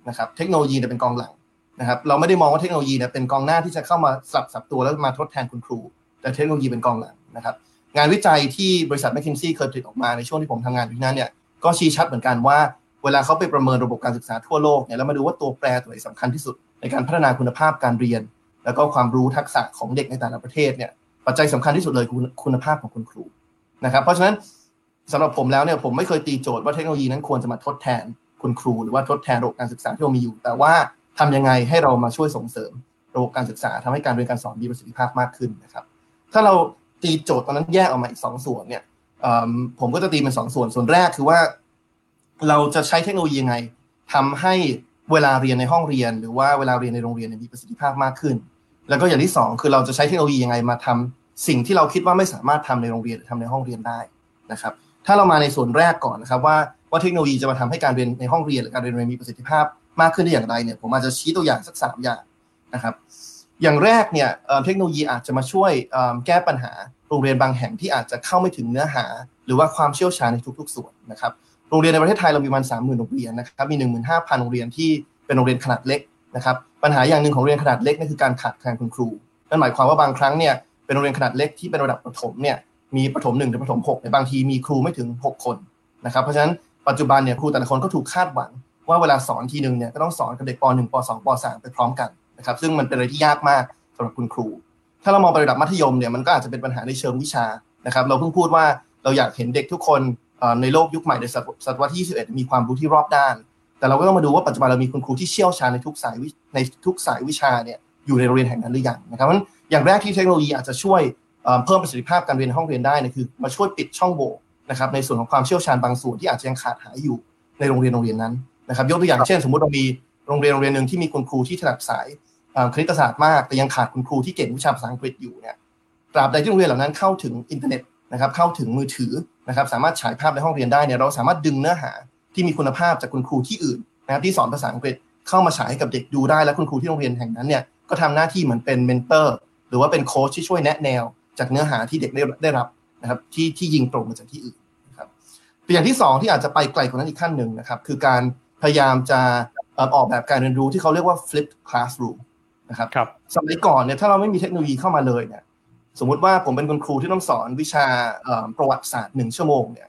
นะครับเทคโนโลยีเนี่ยเป็นกองหลังนะครับเราไม่ได้มองว่าเทคโนโลยีเนี่ยเป็นกองหน้าที่จะเข้ามาสับสับตัวแล้วมาทดแทนคุณครู แต่เทคโนโลยีเป็นกองหลังนะครับงานวิจัยที่บริษัทแมคคินซี่เคยผลิตออกมาในช่วงที่ผมทำงานอยู่นั้นเนี่ยก็ชี้ชัดเหมือนกันว่า เวลาเขาไปประเมินระบบการศึกษาทั่วโลกเนี่ยแล้วมาดูว่าตัวแปรตัวไหนสำคัญที่สุด ในการพัฒนาคุณภาพการเรียน แล้วก็ความรู้ทักษะของเด็กในแต่ละประเทศเนี่ยปัจจัยสำคัญที่สุดเลยคือคุณภาพของคุณครูนะครับ เพราะฉะนั้นสำหรับผมแล้วเนี่ยผมไม่เคยตีโจทย์ว่าเทคโนโลยีนั้นควรจะมาทดแทนคุณครู หรือว่าทดแทนระบบการศึกษาที่เรามีอยู่ แต่ว่าทำยังไงให้เรามาช่วยส่งเสริมระบบการศึกษาทำให้การเรียนการสอนมีประสิทธิภาพมากขึ้นนะครับ ถ้าเราตีโจทย์ตอนนั้นแยกออกมาอีกสองส่วนเนี่ยผมก็จะตีเป็นสองส่วนส่วนแรกคือว่า เราจะใช้เทคโนโลยียังไงทำให้เวลาเรียนในห้องเรียน หรือว่าเวลาเรียนในโรงเรียนมีประสิทธิภาพมากขึ้น แล้วก็อย่างที่สองคือเราจะใช้เทคโนโลยียังไงมาทำสิ่งที่เราคิดว่าไม่สามารถทำในโรงเรียนหรือทำในห้องเรียนได้นะครับ ถ้าเรามาในส่วนแรกก่อนนะครับ ว่าว่าเทคโนโลยีจะมาทำให้การเรียนในห้องเรียนหรือการเรียนมีประสิทธิภาพมากขึ้นได้อย่างไรเนี่ยผมอาจจะชี้ตัวอย่างสักสามอย่างนะครับ อย่างแรกเนี่ยเทคโนโลยีอาจจะมาช่วยแก้ปัญหาโรงเรียนบางแห่งที่อาจจะเข้าไม่ถึงเนื้อหา หรือว่าความเชี่ยวชาญในทุก ๆ ส่วนนะครับ โรงเรียนในประเทศไทยเรามีประมาณสามหมื่นโรงเรียนนะครับมีหนึ่งหมื่นห้าพันโรงเรียนที่เป็นโรงเรียนขนาดเล็กนะครับปัญหาอย่างหนึ่งของโรงเรียนขนาดเล็กนั่นคือการขาดแคลนคุณครูนั่นหมายความว่าบางครั้งเนี่ยเป็นโรงเรียนขนาดเล็กที่เป็นระดับประถมเนี่ยมีประถมหนึ่งถึงประถมหกในบางทีมีครูไม่ถึง 6 คนนะครับเพราะฉะนั้นปัจจุบันเนี่ยครูแต่ละคนก็ถูกคาดหวัง ว่าเวลาสอนทีหนึ่งเนี่ยก็ต้องสอนกับเด็กป .1 ป .2 ป .3 ไปพร้อมกันนะครับซึ่งมันเป็นอะไรที่ยากมากสำหรับคุณครู ถ้าเรามองไประดับมัธยมเนี่ยมันก็อาจจะเป็นปัญหาในเชิงวิชานะครับเราเพิ่งพูดว่าเราอยากเห็นเด็กทุกคน ในโลกยุคใหม่ในศตวรรษที่ 21 มีความรู้ที่รอบด้าน แต่เราก็ต้องมาดูว่าปัจจุบันเรามีคุณครูที่เชี่ยวชาญในทุกสายในทุกสายวิชาเนี่ยอยู่ในโรงเรียนแห่งนั้นหรือยังนะครับเพราะอย่างแรกที่เทคโนโลยีอาจจะช่วยเพิ่มประสิทธิภาพการเรียนห้องเรียนได้นะคือมาช่วยปิดช่องโหว่นะครับในส่วนของความเชี่ยวชาญบางส่วนที่อาจจะยังขาดหายอยู่ในโรงเรียนโรงเรียนนั้นนะครับยกตัวอย่างเช่น สมมติเรามีโรงเรียนโรงเรียนหนึ่งที่มีคุณครูที่ถนัดสายคณิตศาสตร์มาก แต่ยังขาดคุณครูที่เก่งวิชาภาษาอังกฤษอยู่เนี่ยตราบใดที่โรงเรียนเหล่านั้นเข้าถึงอินเทอร์เน็ต นะครับเข้าถึงมือถือนะครับสามารถฉายภาพในห้องเรียนได้เนี่ยเราสามารถดึงเนื้อหาที่มีคุณภาพจากคุณครูที่อื่นนะครับที่สอนภาษาอังกฤษเข้ามาฉายให้กับเด็กดูได้ และคุณครูที่โรงเรียนแห่งนั้นเนี่ยก็ทำหน้าที่เหมือนเป็น mentor หรือว่าเป็นโค้ชที่ช่วยแนะแนว จากเนื้อหาที่เด็กได้ได้รับนะครับที่ที่ยิงตรงมาจากที่อื่นนะครับตัวอย่างที่ 2 ที่อาจจะไปไกลกว่านั้นอีกขั้นหนึ่งนะครับคือการพยายามจะออกแบบการเรียนรู้ที่เขาเรียกว่า flipped classroom นะครับรบสมัยก่อนเนี่ยถ้าเราไม่มีเทคโนโลยีเข้ามาเลยเนี่ย สมมุติว่าผมเป็นคุณครูที่ต้องสอนวิชาประวัติศาสตร์หนึ่งชั่วโมงเนี่ย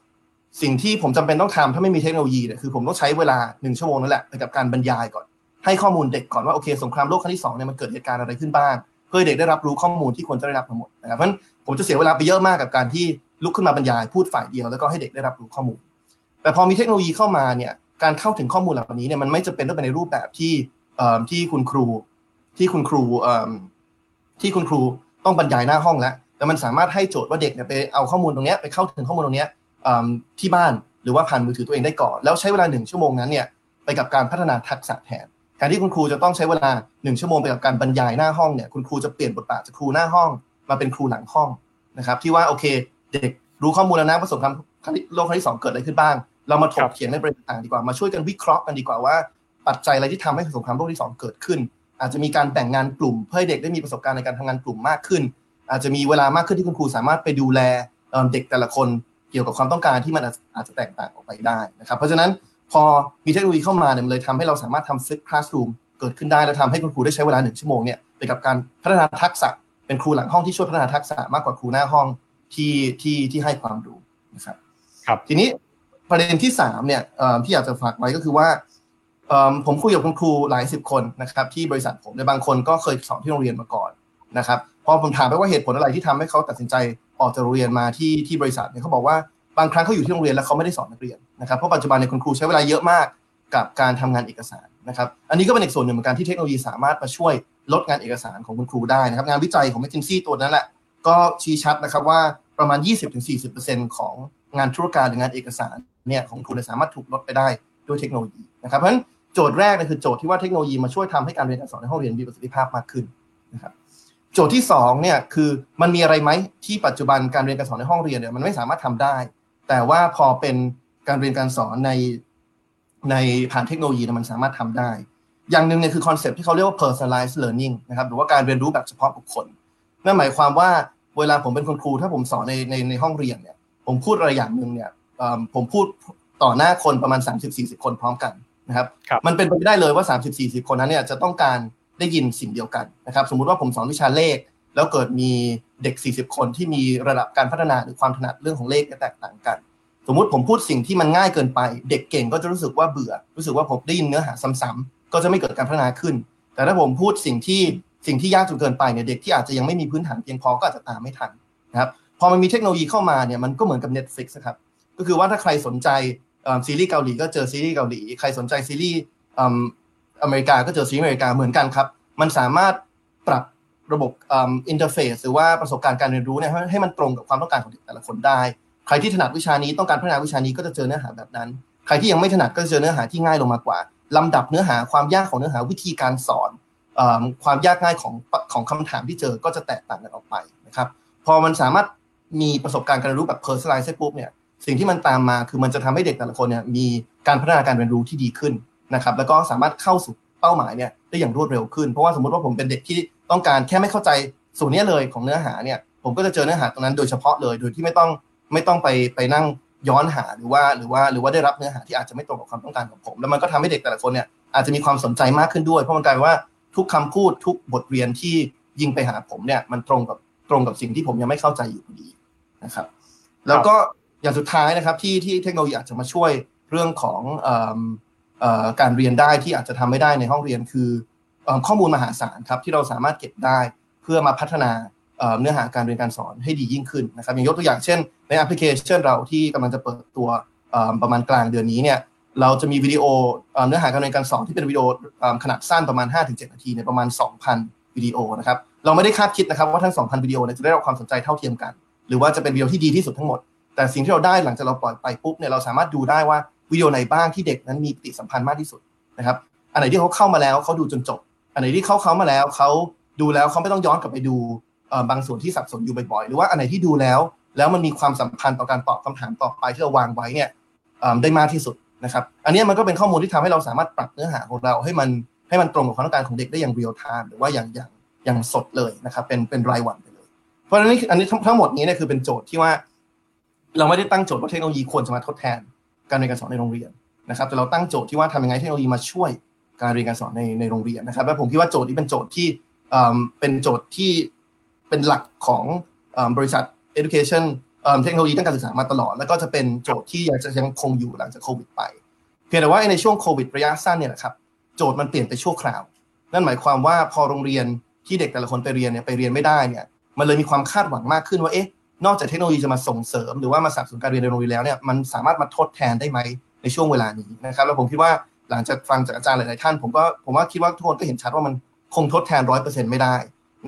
สิ่งที่ผมจำเป็นต้องทำถ้าไม่มีเทคโนโลยีเนี่ยคือผมต้องใช้เวลาหนึ่งชั่วโมงนั่นแหละไปกับการบรรยายก่อน ให้ข้อมูลเด็กก่อนว่าโอเคสงครามโลกครั้งที่สองเนี่ยมันเกิดเหตุการณ์อะไรขึ้นบ้าง เพื่อเด็กได้รับรู้ข้อมูลที่ควรจะได้รับทั้งหมดนะครับเพราะฉะนั้นผมจะเสียเวลาไปเยอะมากกับการที่ลุกขึ้นมาบรรยายพูดฝ่ายเดียวแล้วก็ให้เด็กได้รับรู้ข้อมูล แต่พอมีเทคโนโลยีเข้ามาเนี่ยการเข้าถึงข้อมูลเหล่านี้เนี่ยมันไม่จำเป็นต้องเป็นในรูปแบบที่ที่คุณครูที่คุณครูที่คุณครู ต้องบรรยายหน้าห้องแล้วแต่มันสามารถให้โจทย์ว่าเด็กเนี่ยไปเอาข้อมูลตรงนี้ไปเข้าถึงข้อมูลตรงนี้ที่บ้านหรือว่าผ่านมือถือตัวเองได้ก่อน แล้วใช้เวลาหนึ่งชั่วโมงนั้นเนี่ยไปกับการพัฒนาทักษะแทนการที่คุณครูจะต้องใช้เวลาหนึ่งชั่วโมงไปกับการบรรยายหน้าห้องเนี่ยคุณครูจะเปลี่ยนบทบาทจากครูหน้าห้อง มาเป็นครูหลังห้องนะครับที่ว่าโอเค เด็กรู้ข้อมูลแล้วนะประสบการณ์โลกครั้งที่สองเกิดอะไรขึ้นบ้าง เรามาถกเถียงในประเด็นต่างดีกว่ามาช่วยกันวิเคราะห์กันดีกว่าว่าปัจจัยอะไรที่ทำให้สงครามโลกที่สองเกิดขึ้น อาจจะมีการแบ่งงานกลุ่มเพื่อเด็กได้มีประสบการณ์ในการทำงานกลุ่มมากขึ้น อาจจะมีเวลามากขึ้นที่คุณครูสามารถไปดูแลเด็กแต่ละคนเกี่ยวกับความต้องการที่มันอาจจะแตกต่างออกไปได้นะครับ เพราะฉะนั้นพอมีเทคโนโลยีเข้ามาเนี่ยมันเลยทำให้เราสามารถทำ flip classroom เกิดขึ้นได้แล้วทำให้คุณครูได้ใช้เวลาหนึ่งชั่วโมงเนี่ยไปกับการพัฒนาทักษะเป็นครูหลังห้องที่ช่วยพัฒนาทักษะมากกว่าครูหน้าห้องที่ที่ที่ให้ความรู้นะครับ ครับ ทีนี้ประเด็นที่สามเนี่ยที่อยากจะฝากไว้ก็คือว่า ผมคุยกับคุณครูหลายสิบคนนะครับที่บริษัทผมในบางคนก็เคยสอนที่โรงเรียนมาก่อนนะครับพอผมถามไปว่าเหตุผลอะไรที่ทำให้เขาตัดสินใจออกจากโรงเรียนมาที่ที่บริษัทเนี่ยเขาบอกว่าบางครั้งเขาอยู่ที่โรงเรียนแล้วเขาไม่ได้สอนนักเรียนนะครับเพราะปัจจุบันในคุณครูใช้เวลาเยอะมากกับการทำงานเอกสารนะครับอันนี้ก็เป็นอีกส่วนหนึ่งเหมือนกันที่เทคโนโลยีสามารถมาช่วยลดงานเอกสารของคุณครูได้นะครับงานวิจัยของ m c k i n s e y ตัวนั้นแหละก็ชี้ชัดนะครับว่าประมาณ 20-40%ของงานธุรการหรืองานเอกสารเนี่ยของครูสามารถถูกลดไปได้ด้วยเทคโนโลยีนะครับเพราะฉะนั้น โจทย์แรกเนี่ยคือโจทย์ที่ว่าเทคโนโลยีมาช่วยทำให้การเรียนการสอนในห้องเรียนมีประสิทธิภาพมากขึ้นนะครับโจทย์ที่2เนี่ยคือมันมีอะไรไหมที่ปัจจุบันการเรียนการสอนในห้องเรียนเนี่ยมันไม่สามารถทำได้ แต่ว่าพอเป็นการเรียนการสอนในในผ่านเทคโนโลยีมันสามารถทำได้ อย่างหนึ่งเนี่ยคือ concept ที่เขาเรียกว่า personalized learning นะครับหรือว่าการเรียนรู้แบบเฉพาะบุคคลนั่นหมายความว่าเวลาผมเป็นคุณครูถ้าผมสอนในในในห้องเรียนเนี่ยผมพูดอะไรอย่างหนึ่งเนี่ยผมพูดต่อหน้าคนประมาณ 30-40 คนพร้อมกัน นะครับมันเป็นไปไม่ได้เลยว่า 30-40 คนนั้นเนี่ยจะต้องการได้ยินสิ่งเดียวกันนะครับ สมมุติว่าผมสอนวิชาเลข แล้วเกิดมีเด็ก 40 คนที่มีระดับการพัฒนาหรือความถนัดเรื่องของเลขแตกต่างกัน สมมุติผมพูดสิ่งที่มันง่ายเกินไป เด็กเก่งก็จะรู้สึกว่าเบื่อ รู้สึกว่าผมได้ยินเนื้อหาซ้ำๆก็จะไม่เกิดการพัฒนาขึ้น แต่ถ้าผมพูดสิ่งที่สิ่งที่ยากจนเกินไปเนี่ยเด็กที่อาจจะยังไม่มีพื้นฐานเพียงพอก็อาจจะตามไม่ทันนะครับพอมันมีเทคโนโลยีเข้ามาเนี่ยมันก็เหมือนกับ Netflix ครับก็คือว่าถ้าใครสนใจ ซีรีส์เกาหลีก็เจอซีรีส์เกาหลีใครสนใจซีรีส์อเมริกาก็เจอซีรีส์อเมริกาเหมือนกันครับ มันสามารถปรับระบบ interface หรือว่าประสบการณ์การเรียนรู้เนี่ยให้มันตรงกับความต้องการของแต่ละคนได้ ใครที่ถนัดวิชานี้ต้องการพัฒนาวิชานี้ก็จะเจอเนื้อหาแบบนั้น ใครที่ยังไม่ถนัดก็จะเจอเนื้อหาที่ง่ายลงมากว่าลำดับเนื้อหาความยากของเนื้อหาวิธีการสอนความยากง่ายของของคำถามที่เจอก็จะแตกต่างกันออกไปนะครับ พอมันสามารถมีประสบการณ์การเรียนรู้แบบ personalize ปุ๊บเนี่ย สิ่งที่มันตามมาคือมันจะทำให้เด็กแต่ละคนเนี่ยมีการพัฒนาการเรียนรู้ที่ดีขึ้นนะครับ แล้วก็สามารถเข้าสู่เป้าหมายเนี่ยได้อย่างรวดเร็วขึ้น เพราะว่าสมมติว่าผมเป็นเด็กที่ต้องการแค่ไม่เข้าใจส่วนนี้เลยของเนื้อหาเนี่ย ผมก็จะเจอเนื้อหาตรงนั้นโดยเฉพาะเลย โดยที่ไม่ต้องไม่ต้องไปไปนั่งย้อนหาหรือว่าหรือว่าหรือว่าได้รับเนื้อหาที่อาจจะไม่ตรงกับความต้องการของผม แล้วมันก็ทำให้เด็กแต่ละคนเนี่ยอาจจะมีความสนใจมากขึ้นด้วย เพราะมันกลายว่าทุกคำพูดทุกบทเรียนที่ยิงไปหาผมเนี่ยมันตรงกับตรงกับสิ่งที่ผมยังไม่เข้าใจอยู่พอดีนะครับ แล้วก็ อย่างสุดท้ายนะครับที่ที่เทคโนโลยีอาจจะมาช่วยเรื่องของการเรียนได้ที่อาจจะทำไม่ได้ในห้องเรียนคือข้อมูลมหาศาลครับที่เราสามารถเก็บได้เพื่อมาพัฒนาเนื้อหาการเรียนการสอนให้ดียิ่งขึ้นนะครับอย่างยกตัวอย่างเช่น ในแอปพลิเคชันเราที่กำลังจะเปิดตัวประมาณกลางเดือนนี้เนี่ยเราจะมีวิดีโอเนื้อหาการเรียนการสอนที่เป็นวิดีโอขนาดสั้นประมาณ 5-7 นาทีในประมาณ 2,000 วิดีโอนะครับเราไม่ได้คาดคิดนะครับว่าทั้ง 2,000 วิดีโอจะได้รับความสนใจเท่าเทียมกัน หรือว่าจะเป็นวิดีโอที่ดีที่สุดทั้งหมด แต่สิ่งที่เราได้หลังจากเราปล่อยไปปุ๊บเนี่ยเราสามารถดูได้ว่าวิดีโอไหนบ้างที่เด็กนั้นมีปฏิสัมพันธ์มากที่สุดนะครับ อันไหนที่เขาเข้ามาแล้วเขาดูจนจบ อันไหนที่เขาเข้ามาแล้วเขาดูแล้วเขาไม่ต้องย้อนกลับไปดูบางส่วนที่สับสนอยู่บ่อยๆ หรือว่าอันไหนที่ดูแล้ว แล้วมันมีความสัมพันธ์ต่อการตอบคำถามต่อไปที่เราวางไว้เนี่ยได้มากที่สุดนะครับ อันนี้มันก็เป็นข้อมูลที่ทำให้เราสามารถปรับเนื้อหาของเราให้มันให้มันตรงกับความต้องการของเด็กได้อย่างเรียลไทม์หรือว่าอย่างอย่างอย่างสดเลยนะครับ เป็นเป็นรายวันไปเลย เพราะฉะนั้นอันนี้ทั้งหมดนี้เนี่ยคือเป็นโจทย์ที่ว่า เราไม่ได้ตั้งโจทย์ว่าเทคโนโลยีควรจะมาทดแทนการเรียนการสอนในโรงเรียนนะครับ แต่เราตั้งโจทย์ที่ว่าทำยังไงเทคโนโลยีมาช่วยการเรียนการสอนในในโรงเรียนนะครับ และผมคิดว่าโจทย์นี้เป็นโจทย์ที่เป็นโจทย์ที่เป็นหลักของบริษัท education เทคโนโลยีด้านการศึกษามาตลอด แล้วก็จะเป็นโจทย์ที่ยังจะยังคงอยู่หลังจากโควิดไป เพียงแต่ว่าในช่วงโควิดระยะสั้นเนี่ยนะครับโจทย์มันเปลี่ยนไปชั่วคราว นั่นหมายความว่าพอโรงเรียนที่เด็กแต่ละคนไปเรียนเนี่ยไปเรียนไม่ได้เนี่ยมันเลยมีความคาดหวังมากขึ้นว่าเอ๊ะ นอกจากเทคโนโลยีจะมาส่งเสริม หรือว่ามาสนับสนุนการเรียนในโรงเรียนแล้วเนี่ยมันสามารถมาทดแทนได้ไหมในช่วงเวลานี้นะครับ แล้วผมคิดว่าหลังจากฟังจากอาจารย์หลาย ๆ ท่าน ผมก็ผมว่าคิดว่าทุกคนก็เห็นชัดว่ามันคงทดแทนร้อยเปอร์เซ็นต์ไม่ได้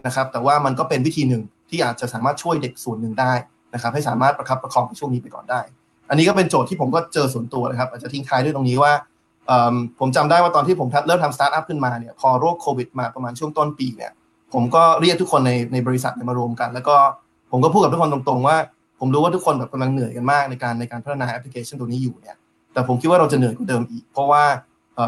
นะครับ แต่ว่ามันก็เป็นวิธีหนึ่งที่อาจจะสามารถช่วยเด็กส่วนหนึ่งได้นะครับ ให้สามารถประคับประคองในช่วงนี้ไปก่อนได้ อันนี้ก็เป็นโจทย์ที่ผมก็เจอส่วนตัวนะครับ อาจจะทิ้งท้ายด้วยตรงนี้ว่าผมจำได้ว่าตอนที่ผมเริ่มทำสตาร์ทอัพขึ้นมาเนี่ยพอโรคโควิดมาประมาณช่วงต้นปีเนี่ยผมก็เรียกทุกคนในในบริษัทมารวมกัน แล้วก็ ผมก็พูดกับทุกคนตรงๆว่า ผมรู้ว่าทุกคนแบบกำลังเหนื่อยกันมากในการในการพัฒนาแอปพลิเคชันตัวนี้อยู่เนี่ย แต่ผมคิดว่าเราจะเหนื่อยกว่าเดิมอีก เพราะว่า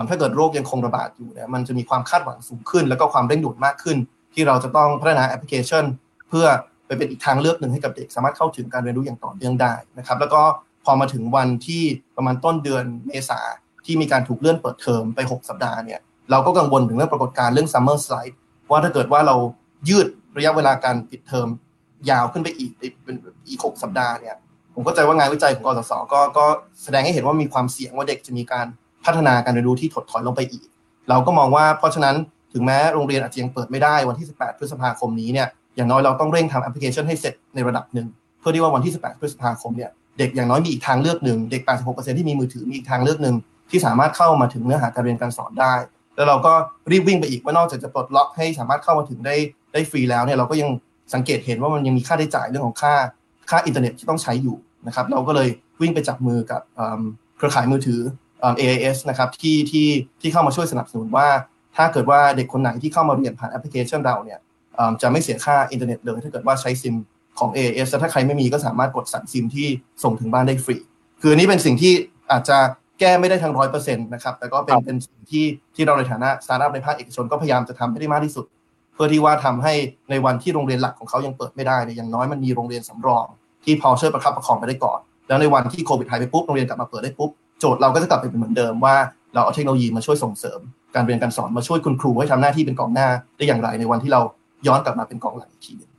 ถ้าเกิดโรคยังคงระบาดอยู่เนี่ยมันจะมีความคาดหวังสูงขึ้น แล้วก็ความเร่งด่วนมากขึ้น ที่เราจะต้องพัฒนาแอปพลิเคชัน เพื่อไปเป็นอีกทางเลือกหนึ่งให้กับเด็กสามารถเข้าถึงการเรียนรู้อย่างต่อเนื่องได้นะครับ แล้วก็พอมาถึงวันที่ประมาณต้นเดือนเมษาที่มีการถูกเลื่อนเปิดเทอมไป 6 สัปดาห์เนี่ยเราก็กังวลถึงเรื่องปรากฏการณ์เรื่อง summer slide ว่าถ้าเกิดว่าเรายืดระยะเวลาการปิดเทอม ยาวขึ้นไปอีกเป็นอีกหกสัปดาห์เนี่ย ผมก็ใจว่างานวิจัยของกสศก็ก็แสดงให้เห็นว่ามีความเสี่ยงว่าเด็กจะมีการพัฒนาการเรียนรู้ที่ถดถอยลงไปอีก เราก็มองว่าเพราะฉะนั้นถึงแม้โรงเรียนอาจจะยังเปิดไม่ได้วันที่ 18 พฤษภาคมนี้เนี่ยอย่างน้อยเราต้องเร่งทำแอปพลิเคชันให้เสร็จในระดับหนึ่งเพื่อที่ว่าวันที่ 18 พฤษภาคมเนี่ยเด็กอย่างน้อยมีอีกทางเลือกหนึ่งเด็ก 86%ที่มีมือถือมีอีกทางเลือกหนึ่งที่สามารถเข้ามาถึงเนื้อหาการเรียนการสอนได้ แล้วเราก็รีบวิ่งไปอีกว่านอกจากจะปลดล็อกให้สามารถเข้ามาถึงได้ได้ฟรีแล้วเนี่ยเราก็ยัง สังเกตเห็นว่ามันยังมีค่าใช้จ่ายเรื่องของค่าค่าอินเทอร์เน็ตที่ต้องใช้อยู่นะครับ เราก็เลยวิ่งไปจับมือกับเครือข่ายมือถือ AIS นะครับที่ที่ที่เข้ามาช่วยสนับสนุนว่า ถ้าเกิดว่าเด็กคนไหนที่เข้ามาเรียนผ่านแอปพลิเคชันเราเนี่ยจะไม่เสียค่าอินเทอร์เน็ตเลยถ้าเกิดว่าใช้ซิมของ AIS แล้วถ้าใครไม่มีก็สามารถกดสั่งซิมที่ส่งถึงบ้านได้ฟรี คืออันนี้เป็นสิ่งที่อาจจะแก้ไม่ได้ทั้งร้อยเปอร์เซ็นต์นะครับ แต่ก็เป็นเป็นสิ่งที่ที่เราในฐานะสตาร์ทอัพในภาคเอกชนก็พยายามจะทำให้ได้มากที่สุด พื่อที่ว่าทำให้ในวันที่โรงเรียนหลักของเขายังเปิดไม่ได้เนี่ยอย่างน้อยมันมีโรงเรียนสำรอง ที่พอช่วยประคับประคองไปได้ก่อน แล้วในวันที่โควิดหายไปปุ๊บโรงเรียนกลับมาเปิดได้ปุ๊บโจทย์เราก็จะกลับไปเป็นเหมือนเดิมว่าเราเอาเทคโนโลยีมาช่วยส่งเสริม การเรียนการสอนมาช่วยคุณครูให้ทำหน้าที่เป็นกองหน้าได้อย่างไรในวันที่เราย้อนกลับมาเป็นกองหลังอีกทีนึง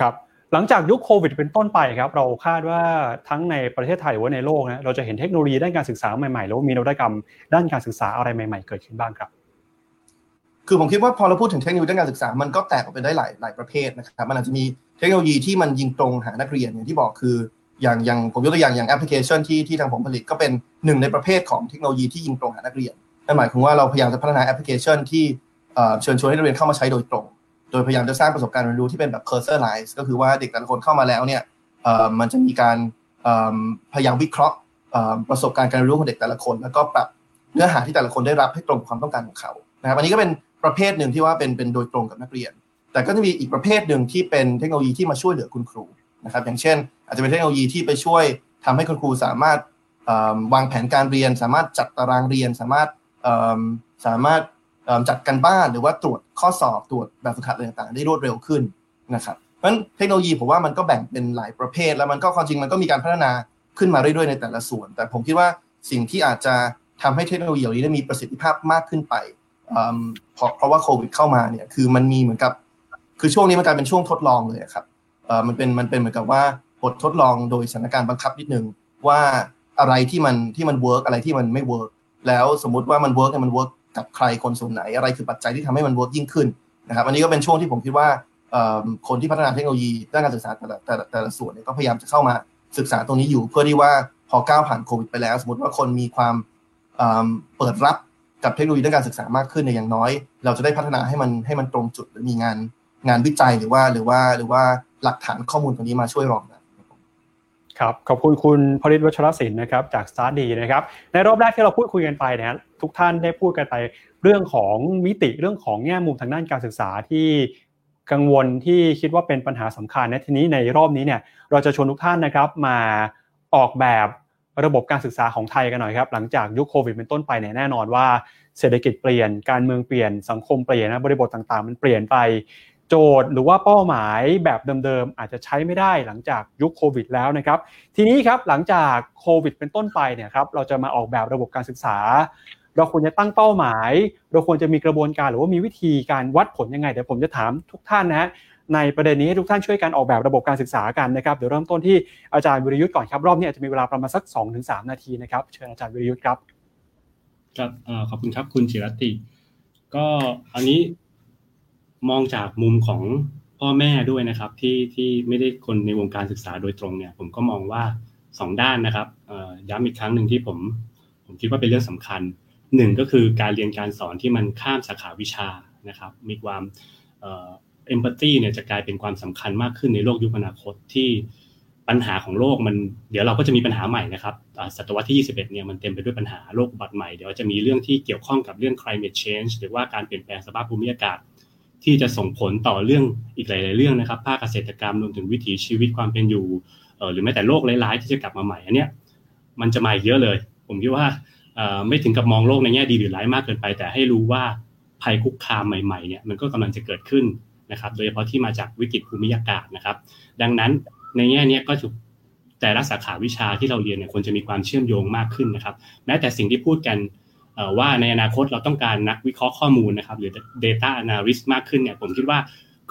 ครับหลังจากยุคโควิดเป็นต้นไปครับเราคาดว่าทั้งในประเทศไทยหรือว่าในโลกนะเราจะเห็นเทคโนโลยีด้านการศึกษาใหม่ๆหรือว่ามีนวัตกรรม ด้านการศึกษาอะไรใหม่ ๆ เกิดขึ้นบ้างครับ คือผมคิดว่าพอเราพูดถึงเทคโนโลยีด้านการศึกษา มันก็แตกออกเป็นได้หลายหลายประเภทนะครับ มันอาจจะมีเทคโนโลยีที่มันยิงตรงหานักเรียนอย่างที่บอกคือ อย่างอย่างผมยกตัวอย่างอย่างแอปพลิเคชันที่ที่ทางผมผลิตก็เป็นหนึ่งในประเภทของเทคโนโลยีที่ยิงตรงหานักเรียน นั่นหมายความว่าเราพยายามจะพัฒนาแอปพลิเคชันที่เชิญชวนให้นักเรียนเข้ามาใช้โดยตรง โดยพยายามจะสร้างประสบการณ์เรียนรู้ที่เป็นแบบ personalized ก็คือว่าเด็กแต่ละคนเข้ามาแล้วเนี่ยมันจะมีการพยายามวิเคราะห์ประสบการณ์การเรียนรู้ของเด็กแต่ละคน แล้วก็ปรับเนื้อหาที่แต่ละคนได้รับให้ตรงความต้องการของเขานะครับอันนี้ก็เป็น ประเภทหนึ่งที่ว่าเป็นเป็นโดยตรงกับนักเรียน แต่ก็จะมีอีกประเภทหนึ่งที่เป็นเทคโนโลยีที่มาช่วยเหลือคุณครูนะครับ อย่างเช่น อาจจะเป็นเทคโนโลยีที่ไปช่วยทำให้คุณครูสามารถวางแผนการเรียน สามารถจัดตารางเรียน สามารถสามารถจัดการบ้านหรือว่าตรวจข้อสอบตรวจแบบฝึกหัดอะไรต่างๆ ได้รวดเร็วขึ้นนะครับเพราะฉะนั้นเทคโนโลยีผมว่ามันก็แบ่งเป็นหลายประเภท แล้วมันก็ความจริงมันก็มีการพัฒนาขึ้นมาเรื่อยๆในแต่ละส่วน แต่ผมคิดว่าสิ่งที่อาจจะทำให้เทคโนโลยีเหล่านี้ได้มีประสิทธิภาพมากขึ้นไป เพราะเพราะว่าโควิดเข้ามาเนี่ยคือมันมีเหมือนกับ คือช่วงนี้มันกลายเป็นช่วงทดลองเลยครับมันเป็นมันเป็นเหมือนกับว่าบททดลองโดยสถานการณ์บังคับนิดนึงว่าอะไรที่มันที่มัน work อะไรที่มันไม่ work แล้วสมมุติว่ามัน work เนี่ยมัน work กับใครคนส่วนไหน อะไรคือปัจจัยที่ทำให้มัน work ยิ่งขึ้นนะครับอันนี้ก็เป็นช่วงที่ผมคิดว่าคนที่พัฒนาเทคโนโลยีด้านการศึกษาแต่ละแต่ละแต่ละส่วนเนี่ยก็พยายามจะเข้ามาศึกษาตรงนี้อยู่ เพื่อที่ว่าพอก้าวผ่านโควิดไปแล้ว สมมติว่าคนมีความเปิดรับ กับเทคโนโลยีด้านการศึกษามากขึ้นในอย่างน้อย เราจะได้พัฒนาให้มันให้มันตรงจุดหรือมีงานงานวิจัยหรือว่าหรือว่าหรือว่าหลักฐานข้อมูลตรงนี้มาช่วยรองรับครับขอบคุณคุณพริตวัชรศิลป์นะครับจากสตาร์ดีนะครับในรอบแรกที่เราพูดคุยกันไปนะทุกท่านได้พูดกันไปเรื่องของมิติเรื่องของแง่มุมทางด้านการศึกษาที่กังวลที่คิดว่าเป็นปัญหาสำคัญนะทีนี้ในรอบนี้เนี่ยเราจะชวนทุกท่านนะครับมาออกแบบ ระบบการศึกษาของไทยกันหน่อยครับ หลังจากยุคโควิดเป็นต้นไปเนี่ยแน่นอนว่า เศรษฐกิจเปลี่ยนการเมืองเปลี่ยนสังคมเปลี่ยนนะบริบทต่างๆ มันเปลี่ยนไปโจทย์หรือว่าเป้าหมายแบบเดิมๆอาจจะใช้ไม่ได้หลังจากยุคโควิดแล้วนะครับทีนี้ครับหลังจากโควิดเป็นต้นไปเนี่ยครับเราจะมาออกแบบระบบการศึกษา เราควรจะตั้งเป้าหมาย เราควรจะมีกระบวนการหรือว่ามีวิธีการวัดผลยังไงเดี๋ยวผมจะถามทุกท่านนะ ในประเด็นนี้ให้ทุกท่านช่วยกันออกแบบระบบการศึกษากันนะครับเดี๋ยวเริ่มต้นที่อาจารย์วิริยุทธ์ก่อนครับรอบนี้อาจจะมีเวลาประมาณสัก 2-3 นาทีนะครับเชิญอาจารย์วิริยุทธ์ครับครับขอบคุณครับคุณจิรติ ก็อันนี้มองจากมุมของพ่อแม่ด้วยนะครับ ที่ที่ไม่ได้คนในวงการศึกษาโดยตรงเนี่ย ผมก็มองว่าสองด้านนะครับย้ำอีกครั้งหนึ่งที่ผม ผมคิดว่าเป็นเรื่องสำคัญหนึ่งก็คือการเรียนการสอนที่มันข้ามสาขาวิชานะครับ มีความ เอมพัตตีเนี่ยจะกลายเป็นความสำคัญมากขึ้นในโลกยุคอนาคตที่ปัญหาของโลกมันเดี๋ยวเราก็จะมีปัญหาใหม่นะครับศตวรรษที่ 21 เนี่ยมันเต็มไปด้วยปัญหาโลกอุบัติใหม่เดี๋ยวจะมีเรื่องที่เกี่ยวข้องกับเรื่อง climate change หรือว่าการเปลี่ยนแปลงสภาพภูมิอากาศ ที่จะส่งผลต่อเรื่องอีกหลาย ๆ เรื่องนะครับภาคเกษตรกรรมรวมถึงวิถีชีวิตความเป็นอยู่หรือแม้แต่โลกร้าย ๆ ที่จะกลับมาใหม่อันเนี้ยมันจะมาเยอะเลย ผมคิดว่าไม่ถึงกับมองโลกในแง่ดีหรือร้ายมากเกินไป แต่ให้รู้ว่าภัยคุกคามใหม่ ๆ เนี่ยมันก็กำลังจะเกิดขึ้น นะครับ โดยเฉพาะที่มาจากวิกฤตภูมิอากาศนะครับ ดังนั้นในแง่นี้ก็ถูกแต่ละสาขาวิชาที่เราเรียนเนี่ยควรจะมีความเชื่อมโยงมากขึ้นนะครับ แม้แต่สิ่งที่พูดกันว่าในอนาคตเราต้องการนักวิเคราะห์ข้อมูลนะครับ หรือ data analyst มากขึ้นเนี่ยผมคิดว่า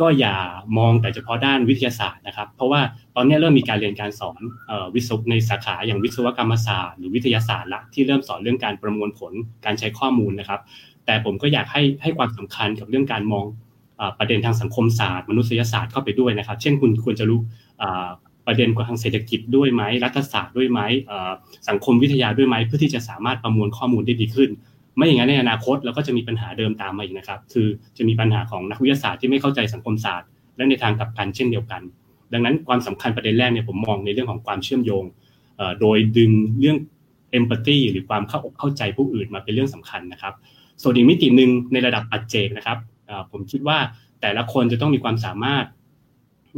ก็อย่ามองแต่เฉพาะด้านวิทยาศาสตร์นะครับ เพราะว่าตอนนี้เริ่มมีการเรียนการสอนวิศวในสาขาอย่างวิศวกรรมศาสตร์หรือวิทยาศาสตร์ละที่เริ่มสอนเรื่องการประมวลผลการใช้ข้อมูลนะครับ แต่ผมก็อยากให้ให้ความสำคัญกับเรื่องการมอง ประเด็นทางสังคมศาสตร์ มนุษยศาสตร์เข้าไปด้วยนะครับ เช่นคุณควรจะรู้ประเด็นกว่าทางเศรษฐกิจด้วยไหมรัฐศาสตร์ด้วยไหมสังคมวิทยาด้วยไหมเพื่อที่จะสามารถประมวลข้อมูลได้ดีขึ้น ไม่อย่างนั้นในอนาคตเราก็จะมีปัญหาเดิมตามมาอีกนะครับ คือจะมีปัญหาของนักวิทยาศาสตร์ที่ไม่เข้าใจสังคมศาสตร์ และในทางกลับกันเช่นเดียวกัน ดังนั้นความสำคัญประเด็นแรกเนี่ยผมมองในเรื่องของความเชื่อมโยงโดยดึงเรื่องเอมพัตตีหรือความเข้าอกเข้าใจผู้อื่นมาเป็นเรื่องสำคัญนะครับ ส่วนอีกมิติหนึ่งในระดับปัจเจกนะครับ ผมคิดว่าแต่ละคนจะต้องมีความสามารถ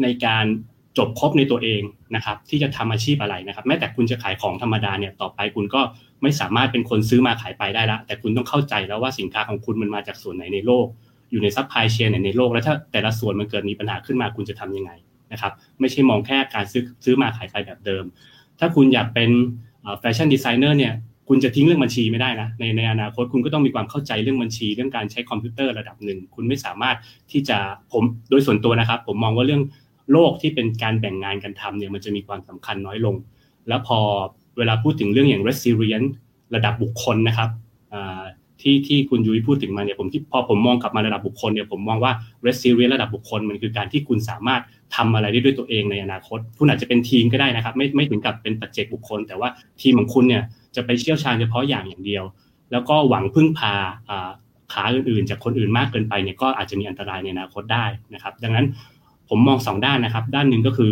ในการจบครบในตัวเองนะครับ ที่จะทำอาชีพอะไรนะครับ แม้แต่คุณจะขายของธรรมดาเนี่ยต่อไปคุณก็ไม่สามารถเป็นคนซื้อมาขายไปได้ละแต่คุณต้องเข้าใจแล้วว่าสินค้าของคุณมันมาจากส่วนไหนในโลก อยู่ใน supply chain ไหนในโลก แล้วถ้าแต่ละส่วนมันเกิดมีปัญหาขึ้นมาคุณจะทำยังไงนะครับ ไม่ใช่มองแค่การซื้อซื้อมาขายไปแบบเดิม ถ้าคุณอยากเป็น fashion designer เนี่ย คุณจะทิ้งเรื่องบัญชีไม่ได้นะในในอนาคตคุณก็ต้องมีความเข้าใจเรื่องบัญชี เรื่องการใช้คอมพิวเตอร์ระดับหนึ่ง คุณไม่สามารถที่จะผมโดยส่วนตัวนะครับ ผมมองว่าเรื่องโลกที่เป็นการแบ่งงานกันทำเนี่ยมันจะมีความสำคัญน้อยลง แล้วพอเวลาพูดถึงเรื่องอย่าง resilience ระดับบุคคลนะครับที่ที่คุณยุ้ยพูดถึงมาเนี่ยผมที่พอผมมองกลับมาระดับบุคคลเนี่ยผมมองว่า resilience ระดับบุคคลมันคือการที่คุณสามารถทำอะไรได้ด้วยตัวเองในอนาคต คุณอาจจะเป็นทีมก็ได้นะครับ ไม่ไม่ถึงกับเป็นปัจเจกบุคคล แต่ว่าทีมของคุณเนี่ย จะไปเชี่ยวชาญเฉพาะอย่างอย่างเดียว แล้วก็หวังพึ่งพาขาอื่นๆ จากคนอื่นมากเกินไปเนี่ยก็อาจจะมีอันตรายในอนาคตได้นะครับ ดังนั้นผมมองสองด้านนะครับ ด้านหนึ่งก็คือ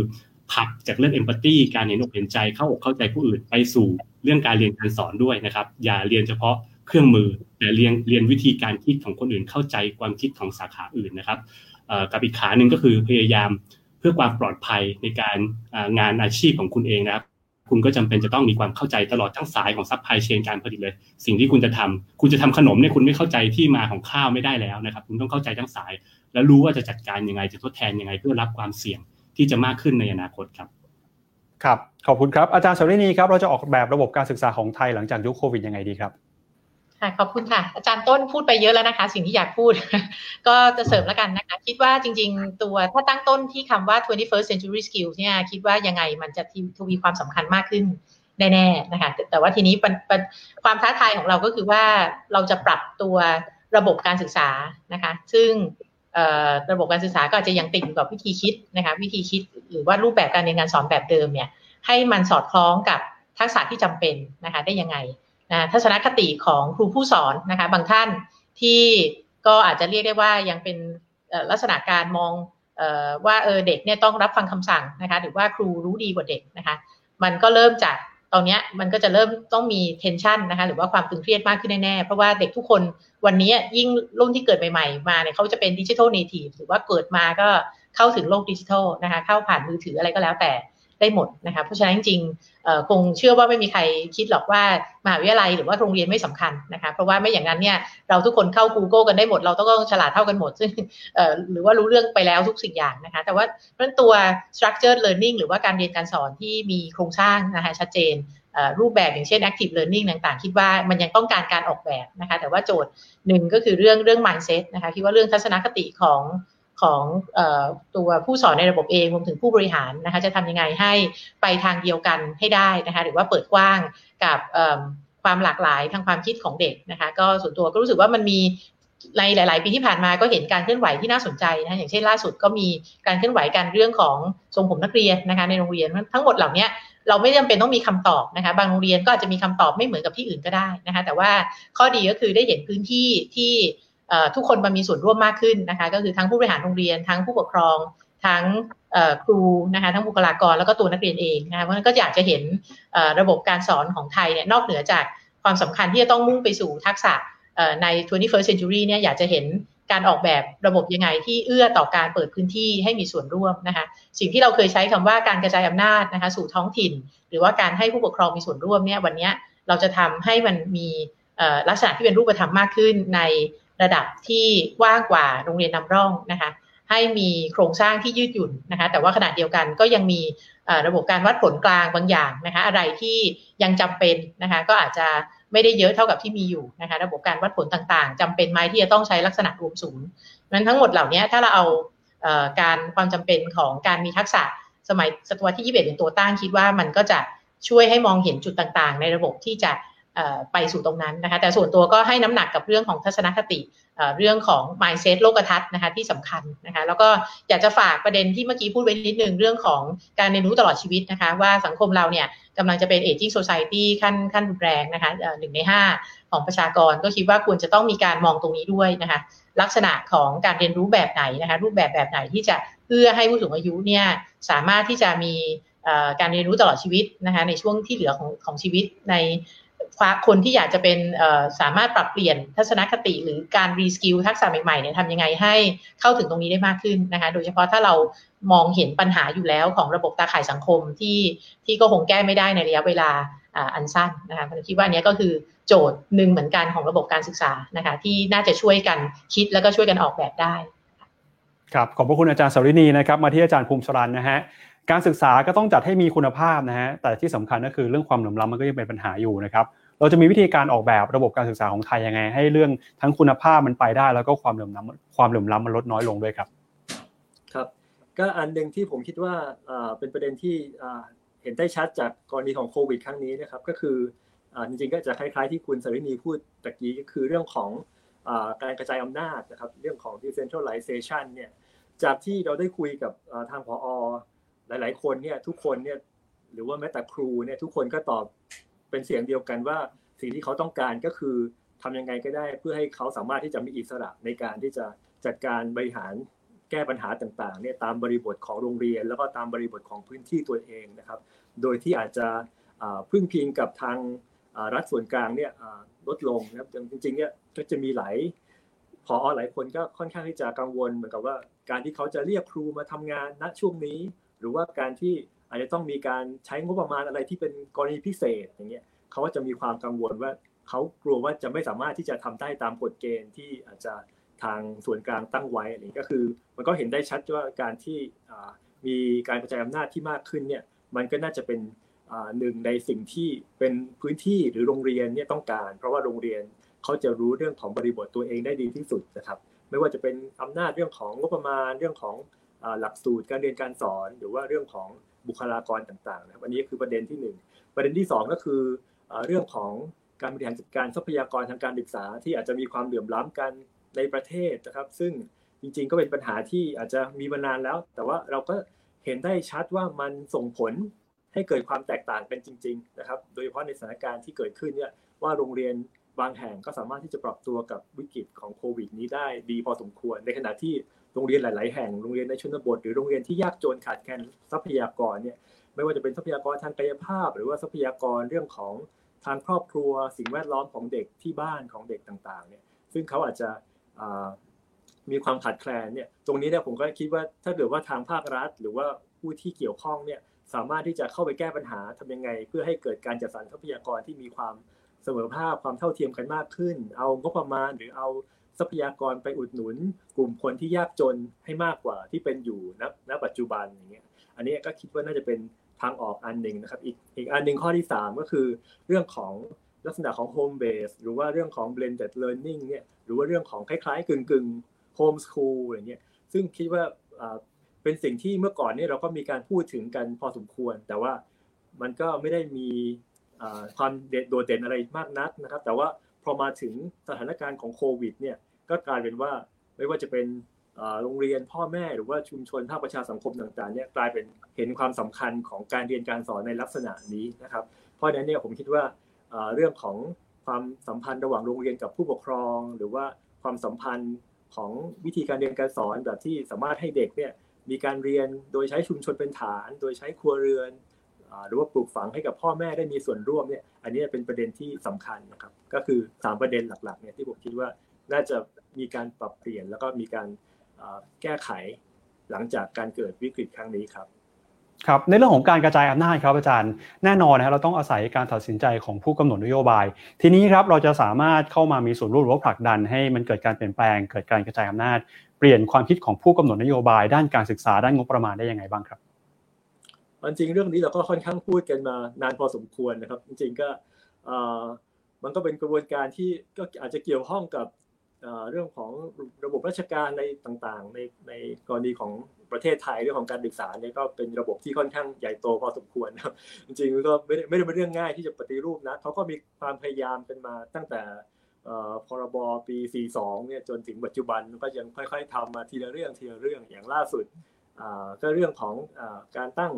ผักจากเรื่องเอมพัตตีการเห็นอกเห็นใจเข้าอกเข้าใจผู้อื่นไปสู่เรื่องการเรียนการสอนด้วยนะครับ อย่าเรียนเฉพาะเครื่องมือ แต่เรียนเรียนวิธีการคิดของคนอื่นเข้าใจความคิดของสาขาอื่นนะครับกับอีกขาหนึ่งก็คือพยายามเพื่อความปลอดภัยในการงานอาชีพของคุณเองนะครับ คุณก็จำเป็นจะต้องมีความเข้าใจตลอดทั้งสายของ supply chain การผลิตเลย สิ่งที่คุณจะทำคุณจะทำขนมเนี่ยคุณไม่เข้าใจที่มาของข้าวไม่ได้แล้วนะครับ คุณต้องเข้าใจทั้งสาย และรู้ว่าจะจัดการยังไงจะทดแทนยังไงเพื่อรับความเสี่ยงที่จะมากขึ้นในอนาคตครับครับขอบคุณครับอาจารย์สรินีครับเราจะออกแบบระบบการศึกษาของไทยหลังจากยุคโควิดยังไงดีครับ ค่ะขอบคุณค่ะ อาจารย์ต้นพูดไปเยอะแล้วนะคะ สิ่งที่อยากพูด ก็จะเสริมแล้วกันนะคะ คิดว่าจริง ๆ ตัวถ้าตั้งต้นที่คำว่า 21st century skills เนี่ยคิดว่ายังไงมันจะทวีความสำคัญมากขึ้นแน่ๆนะคะ แต่ว่าทีนี้ความท้าทายของเราก็คือว่าเราจะปรับตัวระบบการศึกษานะคะ ซึ่งระบบการศึกษาก็อาจจะยังติดอยู่กับวิธีคิดนะคะ วิธีคิดหรือว่ารูปแบบการเรียนการสอนแบบเดิมเนี่ย ให้มันสอดคล้องกับทักษะที่จำเป็นนะคะ ได้ยังไง นะทัศนคติของครูผู้สอนนะคะบางท่านที่ก็อาจจะเรียกได้ว่ายังเป็นลักษณะการมองว่าเออเด็กเนี่ยต้องรับฟังคำสั่งนะคะหรือว่าครูรู้ดีกว่าเด็กนะคะ มันก็เริ่มจากตอนนี้มันก็จะเริ่มต้องมี tension นะคะหรือว่าความตึงเครียดมากขึ้นแน่ๆ เพราะว่าเด็กทุกคนวันนี้ยิ่งรุ่นที่เกิดใหม่ๆ มาเนี่ยเขาจะเป็น digital native หรือว่าเกิดมาก็เข้าถึงโลกดิจิทัลนะคะเข้าผ่านมือถืออะไรก็แล้วแต่ ได้หมดนะคะเพราะฉะนั้นจริงคงเชื่อว่าไม่มีใครคิดหรอกว่ามหาวิทยาลัยหรือว่าโรงเรียนไม่สำคัญนะคะเพราะว่าไม่อย่างนั้นเนี่ยเราทุกคนเข้า Google กันได้หมด เราต้องฉลาดเท่ากันหมด ซึ่งหรือว่ารู้เรื่องไปแล้วทุกสิ่งอย่างนะคะแต่ว่าเพราะตัว structured learning หรือว่าการเรียนการสอนที่มีโครงสร้างนะคะชัดเจนรูปแบบอย่างเช่น active learning ต่างๆ คิดว่ามันยังต้องการการออกแบบนะคะแต่ว่าโจทย์หนึ่งก็คือเรื่องเรื่อง mindset นะคะคิดว่าเรื่องทัศนคติของ ของตัวผู้สอนในระบบเองรวมถึงผู้บริหารนะคะจะทำยังไงให้ไปทางเดียวกันให้ได้นะคะหรือว่าเปิดกว้างกับความหลากหลายทางความคิดของเด็กนะคะก็ส่วนตัวก็รู้สึกว่ามันมีในหลาย ๆ ปีที่ผ่านมาก็เห็นการเคลื่อนไหวที่น่าสนใจนะอย่างเช่นล่าสุดก็มีการเคลื่อนไหวกันเรื่องของทรงผมนักเรียนนะคะในโรงเรียนทั้งหมดเหล่านี้เราไม่จำเป็นต้องมีคำตอบนะคะบางโรงเรียนก็อาจจะมีคำตอบไม่เหมือนกับที่อื่นก็ได้นะคะแต่ว่าข้อดีก็คือได้เห็นพื้นที่ที่ ทุกคนมามีส่วนร่วมมากขึ้นนะคะ ก็คือทั้งผู้บริหารโรงเรียน ทั้งผู้ปกครอง ทั้งครูนะคะทั้งบุคลากรแล้วก็ตัวนักเรียนเองนะคะเพราะฉะนั้นก็อยากจะเห็นระบบการสอนของไทยเนี่ยนอกเหนือจากความสำคัญที่จะต้องมุ่งไปสู่ทักษะใน 21st century เนี่ยอยากจะเห็นการออกแบบระบบยังไงที่เอื้อต่อการเปิดพื้นที่ให้มีส่วนร่วมนะคะสิ่งที่เราเคยใช้คำว่าการกระจายอำนาจนะคะสู่ท้องถิ่น หรือว่าการให้ผู้ปกครองมีส่วนร่วมเนี่ยวันนี้เราจะทำให้มันมีลักษณะที่เป็นรูปธรรมมากขึ้นใน ระดับที่กว้างกว่าโรงเรียนนำร่องนะคะให้มีโครงสร้างที่ยืดหยุ่นนะคะแต่ว่าขณะเดียวกันก็ยังมีระบบการวัดผลกลางบางอย่างนะคะอะไรที่ยังจำเป็นนะคะก็อาจจะไม่ได้เยอะเท่ากับที่มีอยู่นะคะระบบการวัดผลต่างๆจำเป็นไหมที่จะต้องใช้ลักษณะรวมศูนย์นั้นทั้งหมดเหล่านี้ถ้าเราเอาการความจำเป็นของการมีทักษะสมัยศตวรรษที่ 21 เป็นตัวตั้งคิดว่ามันก็จะช่วยให้มองเห็นจุดต่างๆ ในระบบที่จะ ไปสู่ตรงนั้นนะคะ แต่ส่วนตัวก็ให้น้ำหนักกับเรื่องของทัศนคติเรื่องของ mindset โลกทัศน์นะคะที่สำคัญนะคะ แล้วก็อยากจะฝากประเด็นที่เมื่อกี้พูดไว้นิดนึงเรื่องของการเรียนรู้ตลอดชีวิตนะคะ ว่าสังคมเราเนี่ยกำลังจะเป็น aging society ขั้นขั้นรุนแรงนะคะหนึ่งในห้าของประชากรก็คิดว่าควรจะต้องมีการมองตรงนี้ด้วยนะคะ ลักษณะของการเรียนรู้แบบไหนนะคะ รูปแบบแบบไหนที่จะเพื่อให้ผู้สูงอายุเนี่ยสามารถที่จะมีการเรียนรู้ตลอดชีวิตนะคะในช่วงที่เหลือของของชีวิตใน คนที่อยากจะเป็นสามารถปรับเปลี่ยนทัศนคติหรือการ reskill ทักษะใหม่ๆเนี่ยทำยังไงให้เข้าถึงตรงนี้ได้มากขึ้นนะคะ โดยเฉพาะถ้าเรามองเห็นปัญหาอยู่แล้วของระบบตาข่ายสังคมที่ที่ก็คงแก้ไม่ได้ในระยะเวลาอันสั้นนะคะผมคิดว่านี้ก็คือโจทย์หนึ่งเหมือนกันของระบบการศึกษานะคะ ที่น่าจะช่วยกันคิดแล้วก็ช่วยกันออกแบบได้ครับขอบพระคุณอาจารย์สรินีนะครับมาที่อาจารย์ภูมิสรันนะฮะการศึกษาก็ต้องจัดให้มีคุณภาพนะฮะแต่ที่สำคัญก็คือเรื่องความเหลื่อมล้ำมันก็ยังเป็นปัญหาอยู่นะครับ เราจะมีวิธีการออกแบบระบบการศึกษาของไทยยังไง ให้เรื่องทั้งคุณภาพมันไปได้ แล้วก็ความเหลื่อมล้ำความเหลื่อมล้ำมันลดน้อยลงด้วยครับ ครับก็อันหนึ่งที่ผมคิดว่าเป็นประเด็นที่เห็นได้ชัดจากกรณีของโควิด ครั้งนี้นะครับ ก็คือจริงๆก็จะคล้ายๆที่คุณสรินีพูดตะกี้ก็คือเรื่องของการกระจายอำนาจนะครับ เรื่องของ decentralization เนี่ยจากที่เราได้คุยกับทางผอหลาย ๆ คนเนี่ยทุกคนเนี่ยหรือว่าแม้แต่ครูเนี่ยทุกคนก็ตอบ เป็นเสียงเดียวกันว่าสิ่งที่เขาต้องการก็คือทำยังไงก็ได้ เพื่อให้เขาสามารถที่จะมีอิสระในการที่จะจัดการบริหารแก้ปัญหาต่างๆเนี่ยตามบริบทของโรงเรียน แล้วก็ตามบริบทของพื้นที่ตัวเองนะครับ โดยที่อาจจะพึ่งพิงกับทางรัฐส่วนกลางเนี่ยลดลงนะครับจริงๆเนี่ยก็จะมีหลายพอหลายคนก็ค่อนข้างที่จะกังวลเหมือนกับว่าการที่เขาจะเรียกครูมาทำงานณช่วงนี้ หรือว่าการที่ อาจจะต้องมีการใช้งบประมาณอะไรที่เป็นกรณีพิเศษอย่างเงี้ยเขาก็จะมีความกังวลว่าเขากลัวว่าจะไม่สามารถที่จะทำได้ตามกฎเกณฑ์ที่อาจจะทางส่วนกลางตั้งไว้อะไรก็คือ มันก็เห็นได้ชัดว่าการที่มีการกระจายอำนาจที่มากขึ้นเนี่ยมันก็น่าจะเป็นหนึ่งในสิ่งที่เป็นพื้นที่หรือโรงเรียนเนี่ยต้องการ เพราะว่าโรงเรียนเขาจะรู้เรื่องของบริบทตัวเองได้ดีที่สุดนะครับไม่ว่าจะเป็นอำนาจเรื่องของงบประมาณเรื่องของหลักสูตรการเรียนการสอน หรือว่าเรื่องของ บุคลากรต่างๆนะวับอันนี้คือประเด็นที่ 1 ประเด็นที่ 2 ก็คือเรื่องของการบริหารจัดการทรัพยากรทางการศึกษา ที่อาจจะมีความเหลื่อมล้ำกันในประเทศนะครับ ซึ่งจริงๆ ก็เป็นปัญหาที่อาจจะมีมานานแล้ว แต่ว่าเราก็เห็นได้ชัดว่ามันส่งผลให้เกิดความแตกต่างกันจริง ๆ นะครับ โดยเฉพาะในสถานการณ์ที่เกิดขึ้นเนี่ยว่าโรงเรียนบางแห่งก็สามารถที่จะปรับตัวกับวิกฤตของโควิดนี้ได้ดีพอสมควร ในขณะที่ โรงเรียนหลาย ๆ แห่งโรงเรียนในชนบท หรือโรงเรียนที่ยากจนขาดแคลนทรัพยากรเนี่ยไม่ว่าจะเป็นทรัพยากรทางกายภาพ หรือว่าทรัพยากรเรื่องของทางครอบครัว สิ่งแวดล้อมของเด็กที่บ้านของเด็กต่าง ๆ เนี่ย ซึ่งเขาอาจจะมีความขาดแคลนเนี่ยตรงนี้เนี่ยผมก็คิดว่าถ้าเกิดว่าทางภาครัฐ หรือว่าผู้ที่เกี่ยวข้องเนี่ยสามารถที่จะเข้าไปแก้ปัญหาทำยังไง เพื่อให้เกิดการจัดสรรทรัพยากรที่มีความเสมอภาคความเท่าเทียมกันมากขึ้น เอางบประมาณหรือเอา ทรัพยากรไปอุดหนุน กลุ่มคนที่ยากจนให้มากกว่าที่เป็นอยู่ณณปัจจุบันอย่างเงี้ยอันนี้ก็คิดว่าน่าจะเป็นทางออกอันหนึ่งนะครับอีกอีกอันหนึ่งข้อที่ 3 ก็คือเรื่องของลักษณะของ home base หรือว่าเรื่องของ blended learning เนี่ยหรือว่าเรื่องของคล้ายๆ กึ่งกึ่ง home school อย่างเงี้ยซึ่งคิดว่าเป็นสิ่งที่เมื่อก่อนนี่เราก็มีการพูดถึงกันพอสมควร แต่ว่ามันก็ไม่ได้มีความโดดเด่นอะไรมากนักนะครับ แต่ว่าพอมาถึงสถานการณ์ของโควิดเนี่ย ก็กลายเป็นว่าไม่ว่าจะเป็นโรงเรียนพ่อแม่หรือว่าชุมชนภาคประชาสังคมต่างๆเนี่ยกลายเป็นเห็นความสำคัญของการเรียนการสอนในลักษณะนี้นะครับ เพราะฉะนั้นเนี่ยผมคิดว่าเรื่องของความสัมพันธ์ระหว่างโรงเรียนกับผู้ปกครอง หรือว่าความสัมพันธ์ของวิธีการเรียนการสอนแบบที่สามารถให้เด็กเนี่ยมีการเรียนโดยใช้ชุมชนเป็นฐาน โดยใช้ครัวเรือนหรือว่าปลูกฝังให้กับพ่อแม่ได้มีส่วนร่วมเนี่ยอันนี้เป็นประเด็นที่สำคัญนะครับ ก็คือ 3 ประเด็นหลักๆเนี่ยที่ผมคิดว่า น่าจะมีการปรับเปลี่ยนแล้วก็มีการแก้ไขหลังจากการเกิดวิกฤตครั้งนี้ครับครับในเรื่องของการกระจายอำนาจครับอาจารย์แน่นอนนะครับเราต้องอาศัยการตัดสินใจของผู้กำหนดนโยบาย ทีนี้ครับเราจะสามารถเข้ามามีส่วนร่วมหรือว่าผลักดันให้มันเกิดการเปลี่ยนแปลง เกิดการกระจายอำนาจ เปลี่ยนความคิดของผู้กำหนดนโยบาย ด้านการศึกษาด้านงบประมาณได้ยังไงบ้างครับจริงเรื่องนี้เราก็ค่อนข้างพูดกันมานานพอสมควรนะครับ จริงๆก็มันก็เป็นกระบวนการที่ก็อาจจะเกี่ยวข้องกับ เรื่องของระบบราชการในต่างๆ ในในกรณีของประเทศไทยเรื่องของการศึกษาเนี่ยก็เป็นระบบที่ค่อนข้างใหญ่โตพอสมควรครับจริงๆก็ไม่ได้ไม่ได้เป็นเรื่องง่ายที่จะปฏิรูปนะเขาก็มีความพยายามกันมาตั้งแต่พรบปี 42 เนี่ยจนถึงปัจจุบันก็ยังค่อยๆทำมาทีละเรื่องทีละเรื่องอย่างล่าสุดก็เรื่องของการตั้ง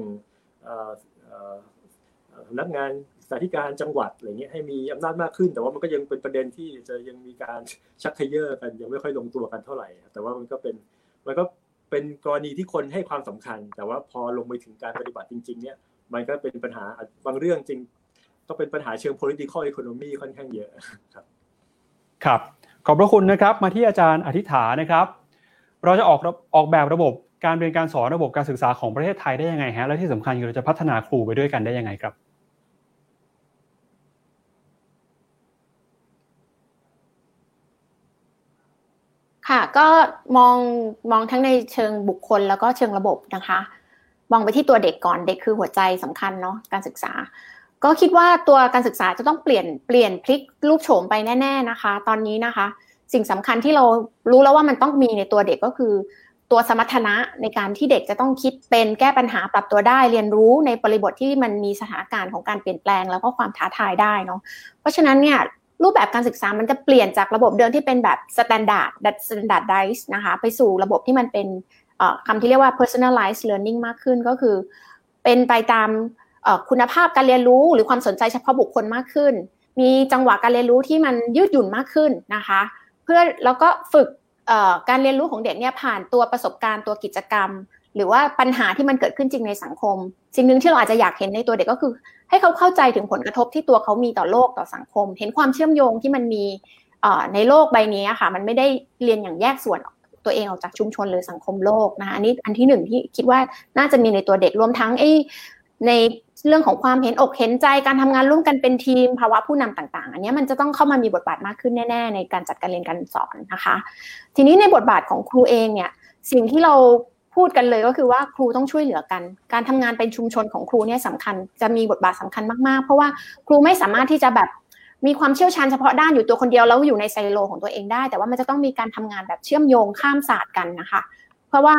นักงาน สาธิการจังหวัดอะไรเงี้ยให้มีอำนาจมากขึ้น แต่ว่ามันก็ยังเป็นประเด็นที่จะยังมีการชักเขย่อกันยังไม่ค่อยลงตัวกันเท่าไหร่ แต่ว่ามันก็เป็นมันก็เป็นกรณีที่คนให้ความสำคัญ แต่ว่าพอลงไปถึงการปฏิบัติจริง ๆ เนี่ยมันก็เป็นปัญหาบางเรื่องจริง ก็เป็นปัญหาเชิง political economy ค่อนข้างเยอะครับครับขอบพระคุณนะครับมาที่อาจารย์อธิษฐานะครับ เราจะออกออกแบบระบบการเรียนการสอนระบบการศึกษาของประเทศไทยได้ยังไงฮะและที่สำคัญคือเราจะพัฒนาครูไปด้วยกันได้ยังไงครับ ค่ะก็มองมองทั้งในเชิงบุคคลแล้วก็เชิงระบบนะคะ มองไปที่ตัวเด็กก่อนเด็กคือหัวใจสำคัญเนาะการศึกษา ก็คิดว่าตัวการศึกษาจะต้องเปลี่ยนเปลี่ยนพลิกรูปโฉมไปแน่ ๆนะคะ ตอนนี้นะคะ สิ่งสำคัญที่เรารู้แล้วว่ามันต้องมีในตัวเด็กก็คือ ตัวสมรรถนะในการที่เด็กจะต้องคิดเป็นแก้ปัญหาปรับตัวได้ เรียนรู้ในบริบทที่มันมีสถานการณ์ของการเปลี่ยนแปลง แล้วก็ความท้าทายได้เนาะเพราะฉะนั้นเนี่ย รูปแบบการศึกษามันจะเปลี่ยนจากระบบเดิมที่เป็นแบบ standard standardize นะคะไปสู่ระบบที่มันเป็นคำที่เรียกว่า personalized learning มากขึ้นก็คือ เป็นไปตามคุณภาพการเรียนรู้หรือความสนใจเฉพาะบุคคลมากขึ้น มีจังหวะการเรียนรู้ที่มันยืดหยุ่นมากขึ้นนะคะ เพื่อแล้วก็ฝึกการเรียนรู้ของเด็กเนี่ยผ่านตัวประสบการณ์ตัวกิจกรรม หรือว่าปัญหาที่มันเกิดขึ้นจริงในสังคม สิ่งหนึ่งที่เราอาจจะอยากเห็นในตัวเด็กก็คือ ให้เขาเข้าใจถึงผลกระทบที่ตัวเขามีต่อโลกต่อสังคม เห็นความเชื่อมโยงที่มันมีในโลกใบนี้ค่ะ มันไม่ได้เรียนอย่างแยกส่วนตัวเองออกจากชุมชนหรือสังคมโลกนะคะอันนี้อันที่หนึ่งที่คิดว่าน่าจะมีในตัวเด็กรวมทั้งไอ้ในเรื่องของความเห็นอกเห็นใจการทำงานร่วมกันเป็นทีมภาวะผู้นำต่าง ๆ อันนี้มันจะต้องเข้ามามีบทบาทมากขึ้นแน่ ๆ ในการจัดการเรียนการสอนนะคะ ทีนี้ในบทบาทของครูเองเนี่ยสิ่งที่เรา พูดกันเลยก็คือว่าครูต้องช่วยเหลือกัน การทำงานเป็นชุมชนของครูเนี่ยสำคัญจะมีบทบาทสำคัญมากๆ เพราะว่าครูไม่สามารถที่จะแบบมีความเชี่ยวชาญเฉพาะด้านอยู่ตัวคนเดียวแล้วอยู่ในไซโลของตัวเองได้ แต่ว่ามันจะต้องมีการทำงานแบบเชื่อมโยงข้ามศาสตร์กันนะคะ เพราะว่า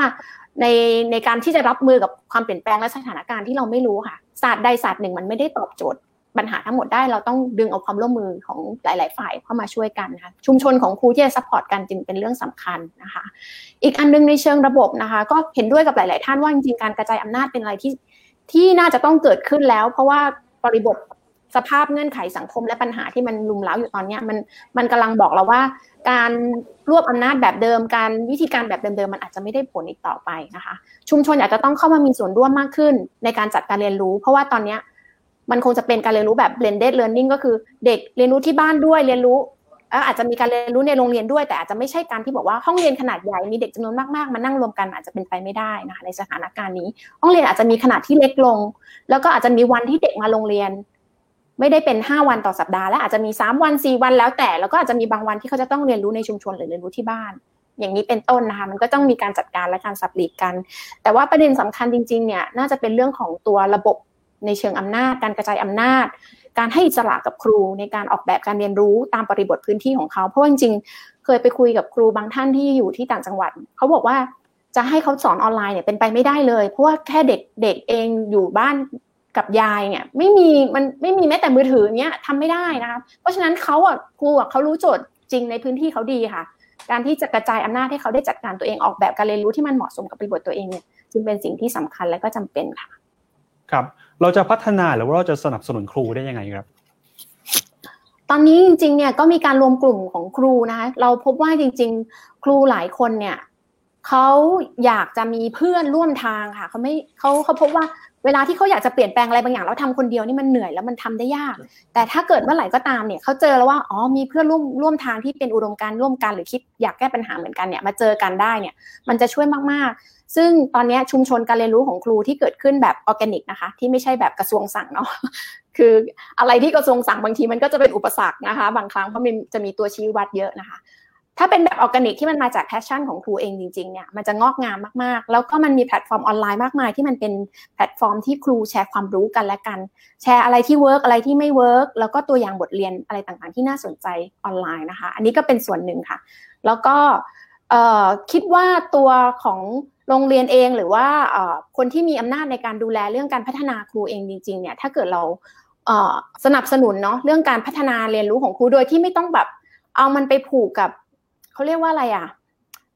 ในในการที่จะรับมือกับความเปลี่ยนแปลงและสถานการณ์ที่เราไม่รู้ค่ะศาสตร์ใดศาสตร์หนึ่งมันไม่ได้ตอบโจทย์ ปัญหาทั้งหมดได้เราต้องดึงเอาความร่วมมือของหลาย ๆ ฝ่ายเข้ามาช่วยกันนะคะชุมชนของครูที่จะ support กันจึงเป็นเรื่องสำคัญนะคะ อีกอันนึงในเชิงระบบนะคะ ก็เห็นด้วยกับหลาย ๆ ท่านว่าจริง ๆ การกระจายอำนาจเป็นอะไรที่ที่น่าจะต้องเกิดขึ้นแล้ว เพราะว่าบริบทสภาพเงื่อนไขสังคมและปัญหาที่มันลุมเล้าอยู่ตอนนี้มันมันกำลังบอกเราว่า การรวบอำนาจแบบเดิม การวิธีการแบบเดิมๆมันอาจจะไม่ได้ผลอีกต่อไปนะคะ ชุมชนอาจจะต้องเข้ามามีส่วนร่วมมากขึ้นในการจัดการเรียนรู้ เพราะว่าตอนนี้ มันคงจะเป็นการเรียนรู้แบบ blended learning ก็คือเด็กเรียนรู้ที่บ้านด้วยเรียนรู้อาจจะมีการเรียนรู้ในโรงเรียนด้วย แต่อาจจะไม่ใช่การที่บอกว่าห้องเรียนขนาดใหญ่มีเด็กจำนวนมากๆมานั่งรวมกันอาจจะเป็นไปไม่ได้นะคะในสถานการณ์นี้ ห้องเรียนอาจจะมีขนาดที่เล็กลง แล้วก็อาจจะมีวันที่เด็กมาโรงเรียน ไม่ได้เป็น 5 วันต่อสัปดาห์และอาจจะมี 3 วัน 4 วันแล้วแต่ แล้วก็อาจจะมีบางวันที่เขาจะต้องเรียนรู้ในชุมชนหรือเรียนรู้ที่บ้าน อย่างนี้เป็นต้นนะคะมันก็ต้องมีการจัดการและการสับหลีกกัน แต่ว่าประเด็นสำคัญจริงๆเนี่ยน่าจะเป็นเรื่องของตัวระบบ ในเชิงอำนาจ การกระจายอำนาจ การให้อิสระกับครูในการออกแบบการเรียนรู้ตามบริบทพื้นที่ของเขา เพราะจริงๆ เคยไปคุยกับครูบางท่านที่อยู่ที่ต่างจังหวัด เขาบอกว่าจะให้เขาสอนออนไลน์เนี่ยเป็นไปไม่ได้เลย เพราะว่าแค่เด็กเด็กเองอยู่บ้านกับยายเนี่ยไม่มีมันไม่มีแม้แต่มือถือเนี้ยทำไม่ได้นะคะเพราะฉะนั้นเขาอะครูอะเขารู้โจทย์จริงในพื้นที่เขาดีค่ะ การที่จะกระจายอำนาจให้เขาได้จัดการตัวเองออกแบบการเรียนรู้ที่มันเหมาะสมกับบริบทตัวเองเนี่ยจึงเป็นสิ่งที่สำคัญและก็จำเป็นค่ะ ครับ เราจะพัฒนาหรือว่าเราจะสนับสนุนครูได้ยังไงครับ ตอนนี้จริงๆเนี่ยก็มีการรวมกลุ่มของครูนะคะเราพบว่าจริง ๆ ครูหลายคนเนี่ยเขาอยากจะมีเพื่อนร่วมทางค่ะเขาไม่เขาเขาพบว่าเวลาที่เขาอยากจะเปลี่ยนแปลงอะไรบางอย่างแล้วทาคนเดียวนี่มันเหนื่อยแล้วมันทำได้ยาก แต่ถ้าเกิดเมื่อไหร่ก็ตามเนี่ยเขาเจอแล้วว่าอ๋อมีเพื่อนร่วมร่วมทางที่เป็นอุดมการร่วมกันหรือคิดอยากแก้ปัญหาเหมือนกันเนี่ยมาเจอกันได้เนี่ยมันจะช่วยมากๆ ซึ่งตอนนี้ชุมชนการเรียนรู้ของครูที่เกิดขึ้นแบบออร์แกนิกนะคะ ที่ไม่ใช่แบบกระทรวงสั่งเนาะคืออะไรที่กระทรวงสั่งบางทีมันก็จะเป็นอุปสรรคนะคะ บางครั้งเพราะมันจะมีตัวชี้วัดเยอะนะคะ ถ้าเป็นแบบออร์แกนิกที่มันมาจาก passion ของครูเองจริงๆเนี่ยมันจะงอกงามมากๆ แล้วก็มันมีแพลตฟอร์มออนไลน์มากมายที่มันเป็นแพลตฟอร์มที่ครูแชร์ความรู้กันและกัน แชร์อะไรที่ work อะไรที่ไม่ work แล้วก็ตัวอย่างบทเรียนอะไรต่างๆ ที่น่าสนใจออนไลน์นะคะ อันนี้ก็เป็นส่วนหนึ่งค่ะ แล้วก็คิดว่าตัวของ โรงเรียนเองหรือว่าคนที่มีอำนาจในการดูแลเรื่องการพัฒนาครูเองจริงๆเนี่ยถ้าเกิดเราสนับสนุนเนาะเรื่องการพัฒนาเรียนรู้ของครูโดยที่ไม่ต้องแบบเอามันไปผูกกับเขาเรียกว่าอะไรอะ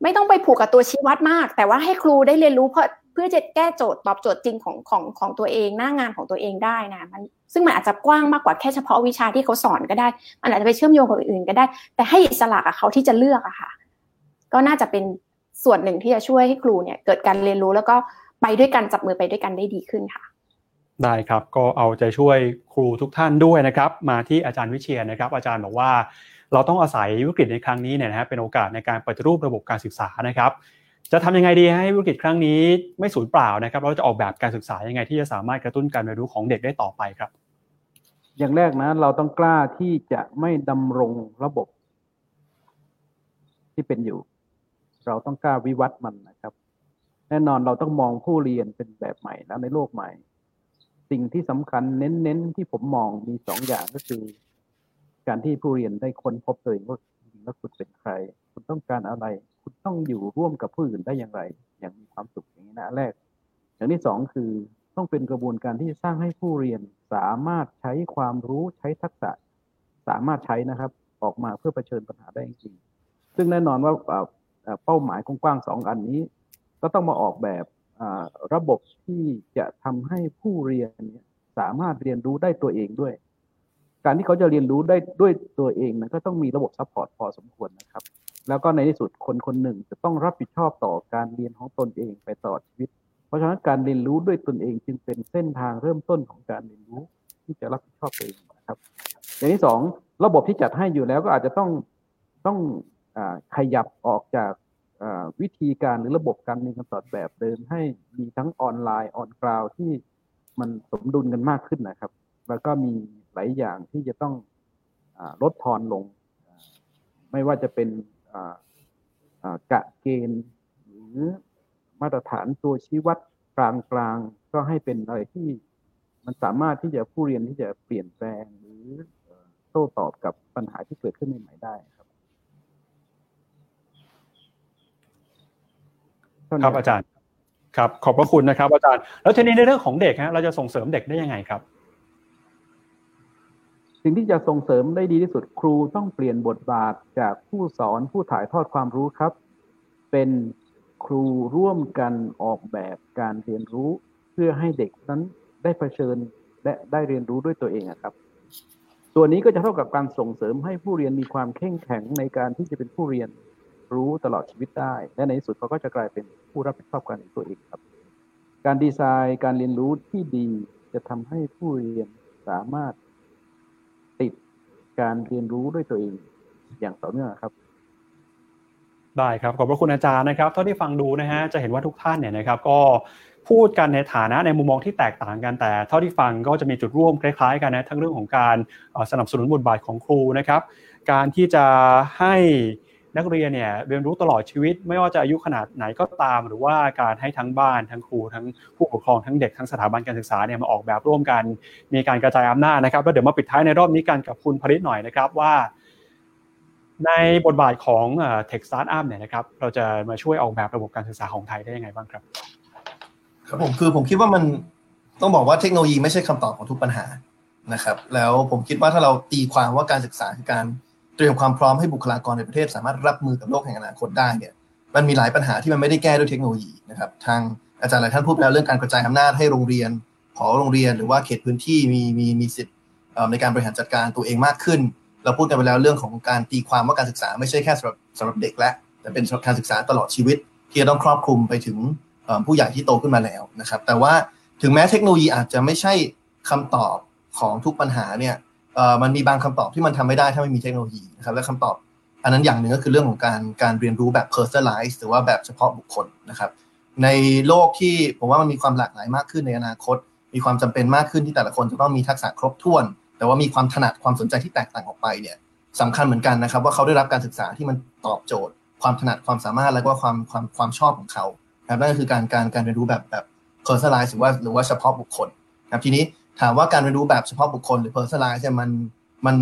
ไม่ต้องไปผูกกับตัวชี้วัดมาก แต่ว่าให้ครูได้เรียนรู้เพื่อเพื่อจะแก้โจทย์ตอบโจทย์จริงของของของตัวเอง หน้างานของตัวเองได้นะมันซึ่งมันอาจจะกว้างมากกว่าแค่เฉพาะวิชาที่เขาสอนก็ได้ มันอาจจะไปเชื่อมโยงกับอื่นก็ได้ แต่ให้อิสระกับเขาที่จะเลือกอะค่ะ ก็น่าจะเป็น ส่วนหนึ่งที่จะช่วยให้ครูเนี่ยเกิดการเรียนรู้แล้วก็ไปด้วยกันจับมือไปด้วยกันได้ดีขึ้นค่ะ ได้ครับก็เอาใจช่วยครูทุกท่านด้วยนะครับ มาที่อาจารย์วิเชียนนะครับ อาจารย์บอกว่า เราต้องอาศัยวิกฤตในครั้งนี้เนี่ยนะฮะเป็นโอกาสในการปฏิรูประบบการศึกษานะครับ จะทำยังไงดีให้วิกฤตครั้งนี้ไม่สูญเปล่านะครับเราจะออกแบบการศึกษายังไงที่จะสามารถกระตุ้นการเรียนรู้ของเด็กได้ต่อไปครับ อย่างแรกนะ เราต้องกล้าที่จะไม่ดำรงระบบที่เป็นอยู่ เราต้องกล้าวิวัฒน์มันนะครับ แน่นอนเราต้องมองผู้เรียนเป็นแบบใหม่แล้วในโลกใหม่ สิ่งที่สำคัญเน้นๆที่ผมมองมีสองอย่างก็คือ การที่ผู้เรียนได้ค้นพบตัวเองว่าจริงแล้วคุณเป็นใคร คุณต้องการอะไร คุณต้องอยู่ร่วมกับผู้อื่นได้อย่างไร อย่างมีความสุขอย่างนี้นะแรก อย่างที่สองคือต้องเป็นกระบวนการที่สร้างให้ผู้เรียนสามารถใช้ความรู้ใช้ทักษะ สามารถใช้นะครับ ออกมาเพื่อเผชิญปัญหาได้จริงซึ่งแน่นอนว่า เป้าหมายกว้างๆสองอันนี้ ก็ต้องมาออกแบบระบบที่จะทำให้ผู้เรียนสามารถเรียนรู้ได้ตัวเองด้วย การที่เขาจะเรียนรู้ได้ด้วยตัวเองนะก็ต้องมีระบบ support พอสมควรนะครับ แล้วก็ในที่สุดคนคนหนึ่งจะต้องรับผิดชอบต่อการเรียนของตนเองไปตลอดชีวิต เพราะฉะนั้นการเรียนรู้ด้วยตนเองจึงเป็นเส้นทางเริ่มต้นของการเรียนรู้ที่จะรับผิดชอบตัวเองนะครับ อย่างที่สองระบบที่จัดให้อยู่แล้วก็อาจจะต้องต้อง ขยับออกจากวิธีการหรือระบบการเรียนการสอนแบบเดิมให้มีทั้งออนไลน์ออนกราวที่มันสมดุลกันมากขึ้นนะครับ แล้วก็มีหลายอย่างที่จะต้องอลดทอนลง ไม่ว่าจะเป็นกะเกณฑ์หรือมาตรฐานตัวชี้วัดกลางกลางก็ให้เป็นอะไรที่มันสามารถที่จะผู้เรียนที่จะเปลี่ยนแปลงหรือโต้ตอบกับปัญหาที่เกิดขึ้นใหม่ๆได้ ครับครับอาจารย์ครับขอบพระคุณนะครับ อาจารย์ แล้วทีนี้ในเรื่องของเด็กฮะเราจะส่งเสริมเด็กได้ยังไงครับ สิ่งที่จะส่งเสริมได้ดีที่สุดครูต้องเปลี่ยนบทบาทจากผู้สอนผู้ถ่ายทอดความรู้ครับ เป็นครูร่วมกันออกแบบการเรียนรู้ เพื่อให้เด็กนั้นได้เผชิญและได้เรียนรู้ด้วยตัวเองครับ ตัวนี้ก็จะเท่ากับการส่งเสริมให้ผู้เรียนมีความเข้มแข็งในการที่จะเป็นผู้เรียน รู้ตลอดชีวิตได้ และในที่สุดเขาก็จะกลายเป็นผู้รับผิดชอบการเรียนตัวเองครับ การดีไซน์การเรียนรู้ที่ดีจะทำให้ผู้เรียนสามารถติดการเรียนรู้ด้วยตัวเองอย่างต่อเนื่องครับได้ครับขอบพระคุณอาจารย์นะครับ เท่าที่ฟังดูนะฮะจะเห็นว่าทุกท่านเนี่ยนะครับ ก็พูดกันในฐานะในมุมมองที่แตกต่างกันแต่ เท่าที่ฟังก็จะมีจุดร่วมคล้ายๆ กันนะทั้งเรื่องของการสนับสนุนบทบาทของครูนะครับ การที่จะให้ นักเรียนเนี่ยเรียนรู้ตลอดชีวิต ไม่ว่าจะอายุขนาดไหนก็ตาม หรือว่าการให้ทั้งบ้านทั้งครูทั้งผู้ปกครองทั้งเด็กทั้งสถาบันการศึกษาเนี่ยมาออกแบบร่วมกัน มีการกระจายอำนาจนะครับแล้วเดี๋ยวมาปิดท้ายในรอบนี้กันกับคุณพริษฐ์หน่อยนะครับว่า ในบทบาทของ tech startup เนี่ยนะครับเราจะมาช่วยออกแบบระบบการศึกษาของไทยได้ยังไงบ้างครับครับผมคือผมคิดว่ามันต้องบอกว่าเทคโนโลยีไม่ใช่คำตอบของทุกปัญหานะครับ แล้วผมคิดว่าถ้าเราตีความว่าการศึกษาคือการ เตรียมความพร้อมให้บุคลากรในประเทศ สามารถรับมือกับโลกแห่งอนาคตได้เนี่ยมันมีหลายปัญหาที่มันไม่ได้แก้ด้วยเทคโนโลยีนะครับทางอาจารย์หลายท่านพูดแล้วเรื่องการกระจายอำนาจให้โรงเรียนขอโรงเรียนหรือว่าเขตพื้นที่มีมีมีสิทธิ์ในการบริหารจัดการตัวเองมากขึ้น เราพูดกันไปแล้วเรื่องของการตีความว่าการศึกษาไม่ใช่แค่สำหรับสำหรับเด็กและแต่เป็นการศึกษาตลอดชีวิต ที่จะต้องครอบคลุมไปถึงผู้ใหญ่ที่โตขึ้นมาแล้วนะครับ แต่ว่าถึงแม้เทคโนโลยีอาจจะไม่ใช่คำตอบของทุกปัญหาเนี่ย มันมีบางคำตอบที่มันทำไม่ได้ถ้าไม่มีเทคโนโลยีนะครับและคำตอบ อันนั้นอย่างหนึ่งก็คือเรื่องของการการเรียนรู้แบบ personalize หรือว่าแบบเฉพาะบุคคลนะครับ ในโลกที่ผมว่ามันมีความหลากหลายมากขึ้นในอนาคต มีความจำเป็นมากขึ้นที่แต่ละคนจะต้องมีทักษะครบถ้วน แต่ว่ามีความถนัดความสนใจที่แตกต่างออกไปเนี่ยสำคัญเหมือนกันนะครับ ว่าเขาได้รับการศึกษาที่มันตอบโจทย์ ความถนัดความสามารถและก็ความความความชอบของเขาครับนั่นก็คือการการการเรียนรู้แบบแบบ personalize หรือว่าหรือว่าเฉพาะบุคคลครับทีนี้ ถามว่าการเรียนรู้แบบเฉพาะบุคคลหรือ personalize มันมัน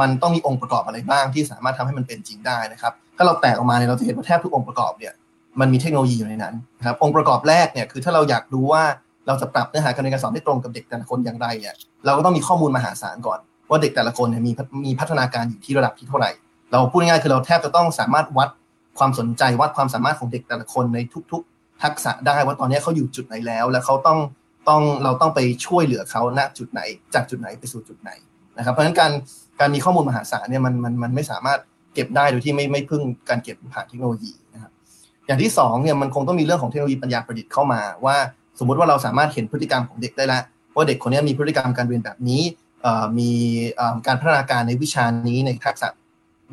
มันต้องมีองค์ประกอบอะไรบ้างที่สามารถทำให้มันเป็นจริงได้นะครับ ถ้าเราแตกออกมาเนี่ยเราจะเห็นว่าแทบทุกองค์ประกอบเนี่ยมันมีเทคโนโลยีอยู่ในนั้นนะครับองค์ประกอบแรกเนี่ยคือถ้าเราอยากรู้ว่าเราจะปรับเนื้อหาการเรียนการสอนให้ตรงกับเด็กแต่ละคนอย่างไรเนี่ยเราก็ต้องมีข้อมูลมหาศาลก่อน ว่าเด็กแต่ละคนเนี่ยมีมีพัฒนาการอยู่ที่ระดับที่เท่าไหร่ เราพูดง่ายๆคือเราแทบจะต้องสามารถวัดความสนใจวัดความสามารถของเด็กแต่ละคนในทุก ๆ ทักษะได้ว่าตอนนี้เขาอยู่จุดไหนแล้ว แล้วเขาต้อง ต้องเราต้องไปช่วยเหลือเขาณจุดไหน จากจุดไหนไปสู่จุดไหนนะครับ เพราะฉะนั้นการการมีข้อมูลมหาศาลเนี่ยมันมันมันไม่สามารถเก็บได้โดยที่ไม่ไม่พึ่งการเก็บผ่านเทคโนโลยีนะครับ อย่างที่2เนี่ยมันคงต้องมีเรื่องของเทคโนโลยีปัญญาประดิษฐ์เข้ามาว่าสมมุติว่าเราสามารถเห็นพฤติกรรมของเด็กได้แล้วว่าเด็กคนนี้มีพฤติกรรมการเรียนแบบนี้มีการพัฒนาการในวิชานี้ในทักษะ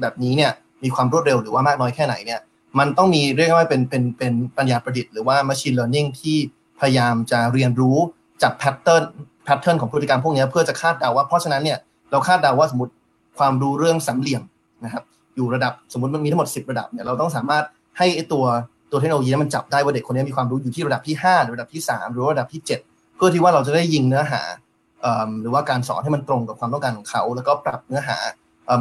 แบบนี้เนี่ยมีความรวดเร็วหรือว่ามากน้อยแค่ไหนเนี่ยมันต้องมีเรียกว่าเป็นเป็นเป็นปัญญาประดิษฐ์หรือว่า machine learning ที่ พยายามจะเรียนรู้จาก pattern pattern ของพฤติกรรมพวกนี้เพื่อจะคาดเดาว่าเพราะฉะนั้นเนี่ยเราคาดเดาว่าสมมติความรู้เรื่องสามเหลี่ยมนะครับอยู่ระดับสมมติมันมีทั้งหมด 10 ระดับเนี่ยเราต้องสามารถให้ไอตัวตัวเทคโนโลยีนั้นมันจับได้ว่าเด็กคนนี้มีความรู้อยู่ที่ระดับที่ 5 หรือระดับที่ 3 หรือระดับที่ 7 เพื่อที่ว่าเราจะได้ยิงเนื้อหาหรือว่าการสอนให้มันตรงกับความต้องการของเขา แล้วก็ปรับเนื้อหา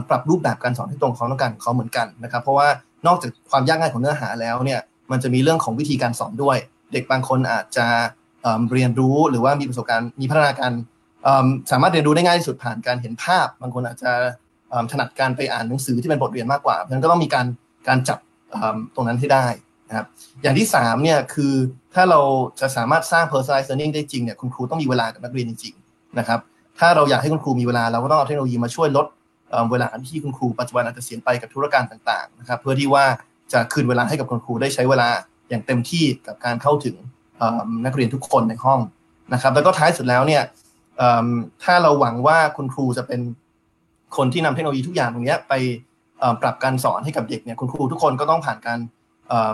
ปรับรูปแบบการสอนให้ตรงความต้องการของเขาเหมือนกันนะครับ เพราะว่านอกจากความยากง่ายของเนื้อหาแล้วเนี่ยมันจะมีเรื่องของวิธีการสอนด้วย เด็กบางคนอาจจะเรียนรู้หรือว่ามีประสบการณ์มีพัฒนาการสามารถเรียนรู้ได้ง่ายที่สุดผ่านการเห็นภาพ บางคนอาจจะถนัดการไปอ่านหนังสือที่เป็นบทเรียนมากกว่าเพราะฉะนั้นก็ต้องมีการการจับตรงนั้นให้ได้นะครับอย่างที่3เนี่ยคือถ้าเราจะสามารถสร้าง personalized learning ได้จริงเนี่ยคุณครูต้องมีเวลากับนักเรียนจริงๆนะครับถ้าเราอยากให้คุณครูมีเวลาเราก็ต้องเอาเทคโนโลยีมาช่วยลดเวลาที่คุณครูปัจจุบันอาจจะเสียไปกับธุรการต่างๆนะครับเพื่อที่ว่าจะคืนเวลาให้กับคุณครูได้ใช้เวลา อย่างเต็มที่กับการเข้าถึงนักเรียนทุกคนในห้องนะครับ แล้วก็ท้ายสุดแล้วเนี่ยถ้าเราหวังว่าคุณครูจะเป็นคนที่นำเทคโนโลยีทุกอย่างตรงนี้ไปปรับการสอนให้กับเด็กเนี่ยคุณครูทุกคนก็ต้องผ่านการ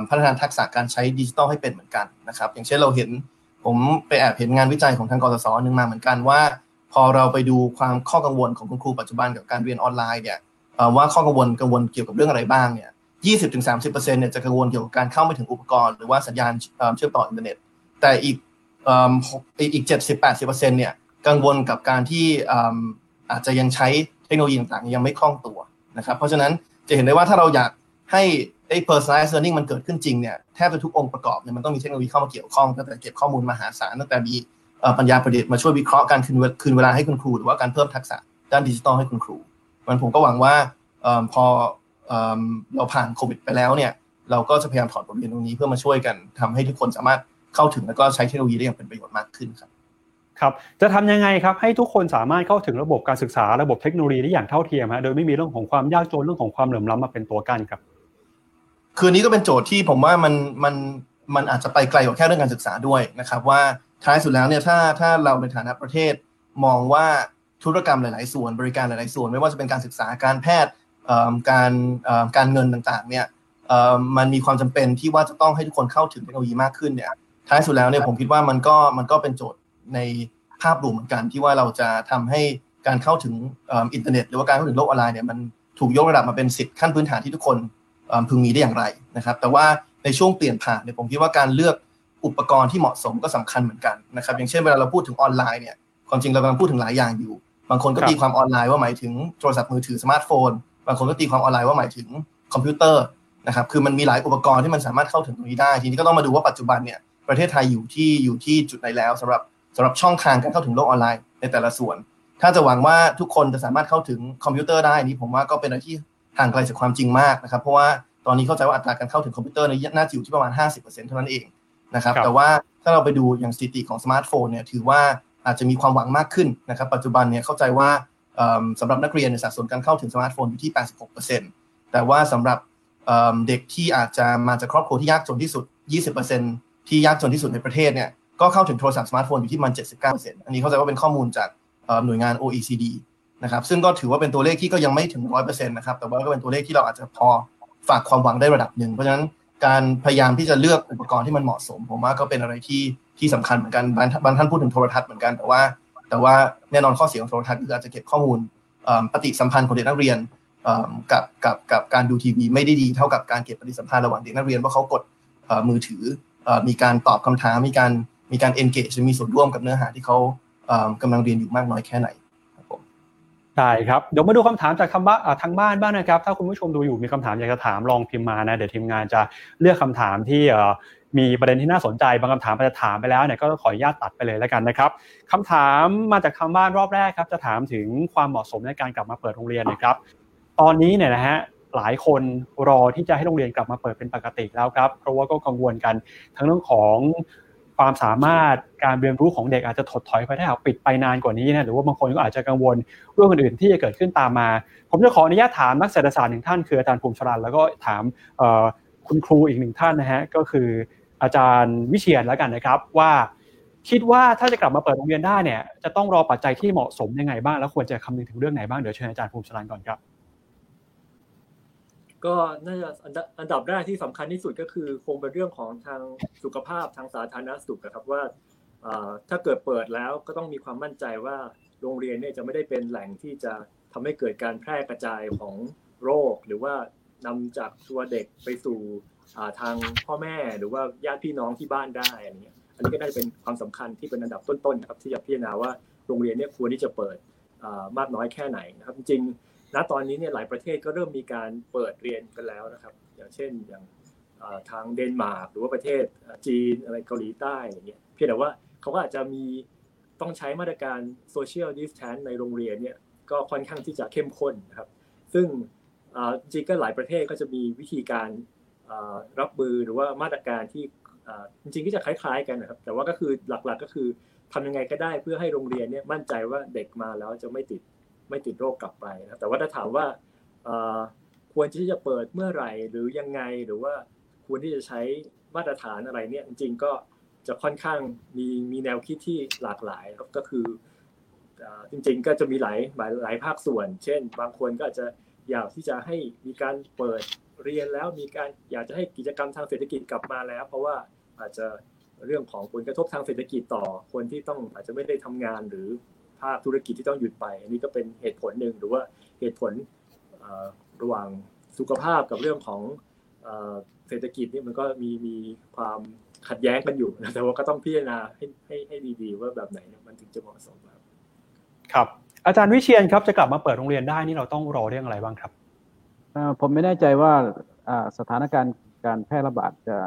พัฒนาทักษะการใช้ดิจิทัลให้เป็นเหมือนกันนะครับ อย่างเช่นเราเห็นผมไปแอบเห็นงานวิจัยของทางกรสหนึ่งมาเหมือนกันว่า พอเราไปดูความข้อกังวลของคุณครูปัจจุบันกับการเรียนออนไลน์เนี่ยว่าข้อกังวลกังวลเกี่ยวกับเรื่องอะไรบ้างเนี่ย 20-30%เนี่ยจะกังวลเกี่ยวกับการเข้าไม่ถึงอุปกรณ์หรือว่าสัญญาณเชื่อมต่ออินเทอร์เน็ต แต่อีกอีก 70-80%เนี่ยกังวลกับการที่อาจจะยังใช้เทคโนโลยีต่างๆ ยังไม่คล่องตัวนะครับเพราะฉะนั้นจะเห็นได้ว่าถ้าเราอยากให้ไอ้ personalized learning มันเกิดขึ้นจริงเนี่ยแทบจะทุกองค์ประกอบเนี่ยมันต้องมีเทคโนโลยีเข้ามาเกี่ยวข้องตั้งแต่เก็บข้อมูลมหาศาลตั้งแต่มีปัญญาประดิษฐ์มาช่วยวิเคราะห์การคืนคืนเวลาให้คุณครู หรือว่าการเพิ่มทักษะด้านดิจิทัลให้คุณครูมันผมก็หวังว่าพอ เราผ่านโควิดไปแล้วเนี่ยเราก็จะพยายามถอดบทเรียนตรงนี้เพื่อมาช่วยกันทำให้ทุกคนสามารถเข้าถึงแล้วก็ใช้เทคโนโลยีได้อย่างเป็นประโยชน์มากขึ้นครับครับจะทำยังไงครับให้ทุกคนสามารถเข้าถึงระบบการศึกษาระบบเทคโนโลยีได้อย่างเท่าเทียมฮะโดยไม่มีเรื่องของความยากจนเรื่องของความเหลื่อมล้ำมาเป็นตัวกั้นครับ คืนนี้ก็เป็นโจทย์ที่ผมว่ามันมันมันอาจจะไปไกลกว่าแค่เรื่องการศึกษาด้วยนะครับ ว่าท้ายสุดแล้วเนี่ยถ้าถ้าเราในฐานะประเทศ มองว่าธุรกรรมหลาย ๆ ส่วนบริการหลาย ๆ ส่วน ไม่ว่าจะเป็นการศึกษาการแพทย์ การการเงินต่างๆเนี่ยมันมีความจำเป็นที่ว่าจะต้องให้ทุกคนเข้าถึงเทคโนโลยีมากขึ้นเนี่ยท้ายสุดแล้วเนี่ยผมคิดว่ามันก็มันก็เป็นโจทย์ในภาพรวมเหมือนกันที่ว่าเราจะทำให้การเข้าถึงอินเทอร์เน็ต หรือว่าการเข้าถึงโลกออนไลน์เนี่ยมันถูกยกระดับมาเป็นสิทธิขั้นพื้นฐานที่ทุกคนพึงมีได้อย่างไรนะครับแต่ว่าในช่วงเปลี่ยนผ่านเนี่ยผมคิดว่าการเลือกอุปกรณ์ที่เหมาะสมก็สำคัญเหมือนกันนะครับอย่างเช่นเวลาเราพูดถึงออนไลน์เนี่ยความจริงเรากำลังพูดถึงหลายอย่างอยู่ บางคนก็ตีความออนไลน์ว่าหมายถึงโทรศัพท์มือถือสมาร์ทโฟน บางคนก็ตีความออนไลน์ว่าหมายถึงคอมพิวเตอร์นะครับคือมันมีหลายอุปกรณ์ที่มันสามารถเข้าถึงตรงนี้ได้ ทีนี้ก็ต้องมาดูว่าปัจจุบันเนี่ยประเทศไทยอยู่ที่อยู่ที่จุดไหนแล้วสำหรับสำหรับช่องทางการเข้าถึงโลกออนไลน์ในแต่ละส่วน ถ้าจะหวังว่าทุกคนจะสามารถเข้าถึงคอมพิวเตอร์ได้นี่ผมว่าก็เป็นอะไรที่ห่างไกลจากความจริงมากนะครับ เพราะว่าตอนนี้เข้าใจว่าอัตราการเข้าถึงคอมพิวเตอร์ในน่าจะอยู่ที่ประมาณ 50%เท่านั้นเองนะครับแต่ว่าถ้าเราไปดูอย่างสถิติของสมาร์ทโฟนเนี่ยถือว่าอาจจะมีความหวังมากขึ้นนะครับ ปัจจุบันเนี่ยเข้าใจว่า สำหรับนักเรียนสัดส่วนการเข้าถึงสมาร์ทโฟนอยู่ที่ 86%แต่ว่าสำหรับเด็กที่อาจจะมาจากครอบครัวที่ยากจนที่สุด 20%ที่ยากจนที่สุดในประเทศเนี่ยก็เข้าถึงโทรศัพท์สมาร์ทโฟนอยู่ที่มัน 79%อันนี้เข้าใจว่าเป็นข้อมูลจากหน่วยงาน OECD นะครับซึ่งก็ถือว่าเป็นตัวเลขที่ก็ยังไม่ถึง 100%นะครับแต่ว่าก็เป็นตัวเลขที่เราอาจจะพอฝากความหวังได้ระดับหนึ่ง เพราะฉะนั้นการพยายามที่จะเลือกอุปกรณ์ที่มันเหมาะสม ผมว่าก็เป็นอะไรที่ที่สำคัญเหมือนกันบางท่านพูดถึงโทรทัศน์เหมือนกันแต่ว่า แต่ว่าแน่นอนข้อเสียของโทรทัศน์คืออาจจะเก็บข้อมูลปฏิสัมพันธ์ของเด็กนักเรียนกับกับกับการดูทีวีไม่ได้ดีเท่ากับการเก็บปฏิสัมพันธ์ระหว่างเด็กนักเรียนว่าเขากดมือถือมีการตอบคำถามมีการมีการ engage มีส่วนร่วมกับเนื้อหาที่เขากำลังเรียนอยู่มากน้อยแค่ไหนได้ครับเดี๋ยวมาดูคำถามจากทางบ้านทางบ้านบ้างนะครับ ถ้าคุณผู้ชมดูอยู่มีคำถามอยากจะถามลองพิมพ์มานะเดี๋ยวทีมงานจะเลือกคำถามที่ มีประเด็นที่น่าสนใจบางคำถามอาจจะถามไปแล้วเนี่ยก็ขออนุญาตตัดไปเลยแล้วกันนะครับคำถามมาจากทางบ้านรอบแรกครับจะถามถึงความเหมาะสมในการกลับมาเปิดโรงเรียนนะครับ ตอนนี้เนี่ยนะฮะหลายคนรอที่จะให้โรงเรียนกลับมาเปิดเป็นปกติแล้วครับ เพราะว่าก็กังวลกันทั้งเรื่องของความสามารถการเรียนรู้ของเด็กอาจจะถดถอยไปถ้าหากปิดไปนานกว่านี้นะหรือว่าบางคนก็อาจจะกังวลเรื่องอื่นๆที่จะเกิดขึ้นตามมา ผมจะขออนุญาตถามนักเศรษฐศาสตร์หนึ่งท่านคืออาจารย์ภูมิชรันแล้วก็ถามคุณครูอีกหนึ่งท่านนะฮะก็คือ อาจารย์วิเชียนแล้วกันนะครับว่าคิดว่าถ้าจะกลับมาเปิดโรงเรียนได้เนี่ยจะต้องรอปัจจัยที่เหมาะสมยังไงบ้างแล้วควรจะคำนึงถึงเรื่องไหนบ้างเดี๋ยวเชิญอาจารย์ภูมิชรันก่อนครับ ก็น่าจะอันดับแรกที่สำคัญที่สุดก็คือคงเป็นเรื่องของทางสุขภาพทางสาธารณสุขครับว่าถ้าเกิดเปิดแล้วก็ต้องมีความมั่นใจว่าโรงเรียนเนี่ยจะไม่ได้เป็นแหล่งที่จะทำให้เกิดการแพร่กระจายของโรค หรือว่านำจากตัวเด็กไปสู่ ทางพ่อแม่หรือว่าญาติพี่น้องที่บ้านได้อันนี้อันนี้ก็ได้เป็นความสำคัญที่เป็นอันดับต้นๆนะครับที่จะพิจารณาว่าโรงเรียนเนี่ยควรที่จะเปิดมากน้อยแค่ไหนนะครับ จริงณตอนนี้เนี่ยหลายประเทศก็เริ่มมีการเปิดเรียนกันแล้วนะครับ อย่างเช่นอย่างทางเดนมาร์กหรือว่าประเทศจีนอะไรเกาหลีใต้อย่างเงี้ยเพียงแต่ว่าเขาก็อาจจะมีต้องใช้มาตรการโซเชียลดิสแทนในโรงเรียนเนี่ยก็ค่อนข้างที่จะเข้มข้นนะครับ ซึ่งจริงก็หลายประเทศก็จะมีวิธีการ รับมือหรือว่ามาตรการที่จริงๆก็จะคล้ายๆกันนะครับ แต่ว่าก็คือหลักๆก็คือทำยังไงก็ได้เพื่อให้โรงเรียนเนี่ยมั่นใจว่าเด็กมาแล้วจะไม่ติดไม่ติดโรคกลับไปนะแต่ว่าถ้าถามว่าควรที่จะเปิดเมื่อไหร่หรือยังไงหรือว่าควรที่จะใช้มาตรฐานอะไรเนี่ยจริง ๆ ก็จะค่อนข้างมีมีแนวคิดที่หลากหลายครับก็คือจริงๆก็จะมีหลายหลายภาคส่วน เช่น บางคนก็อาจจะอยากที่จะให้มีการเปิด เรียนแล้วมีการอยากจะให้กิจกรรมทางเศรษฐกิจกลับมาแล้ว เพราะว่าอาจจะเรื่องของผลกระทบทางเศรษฐกิจต่อคนที่ต้องอาจจะไม่ได้ทำงานหรือภาคธุรกิจที่ต้องหยุดไป อันนี้ก็เป็นเหตุผลหนึ่งหรือว่าเหตุผลระหว่างสุขภาพกับเรื่องของเศรษฐกิจนี่มันก็มีมีความขัดแย้งกันอยู่แต่ว่าก็ต้องพิจารณาให้ให้ให้ดีๆว่าแบบไหนมันถึงจะเหมาะสมครับ ครับ อาจารย์วิเชียนครับจะกลับมาเปิดโรงเรียนได้นี่เราต้องรอเรื่องอะไรบ้างครับ ผมไม่แน่ใจว่าสถานการณ์การแพร่ระบาดจะ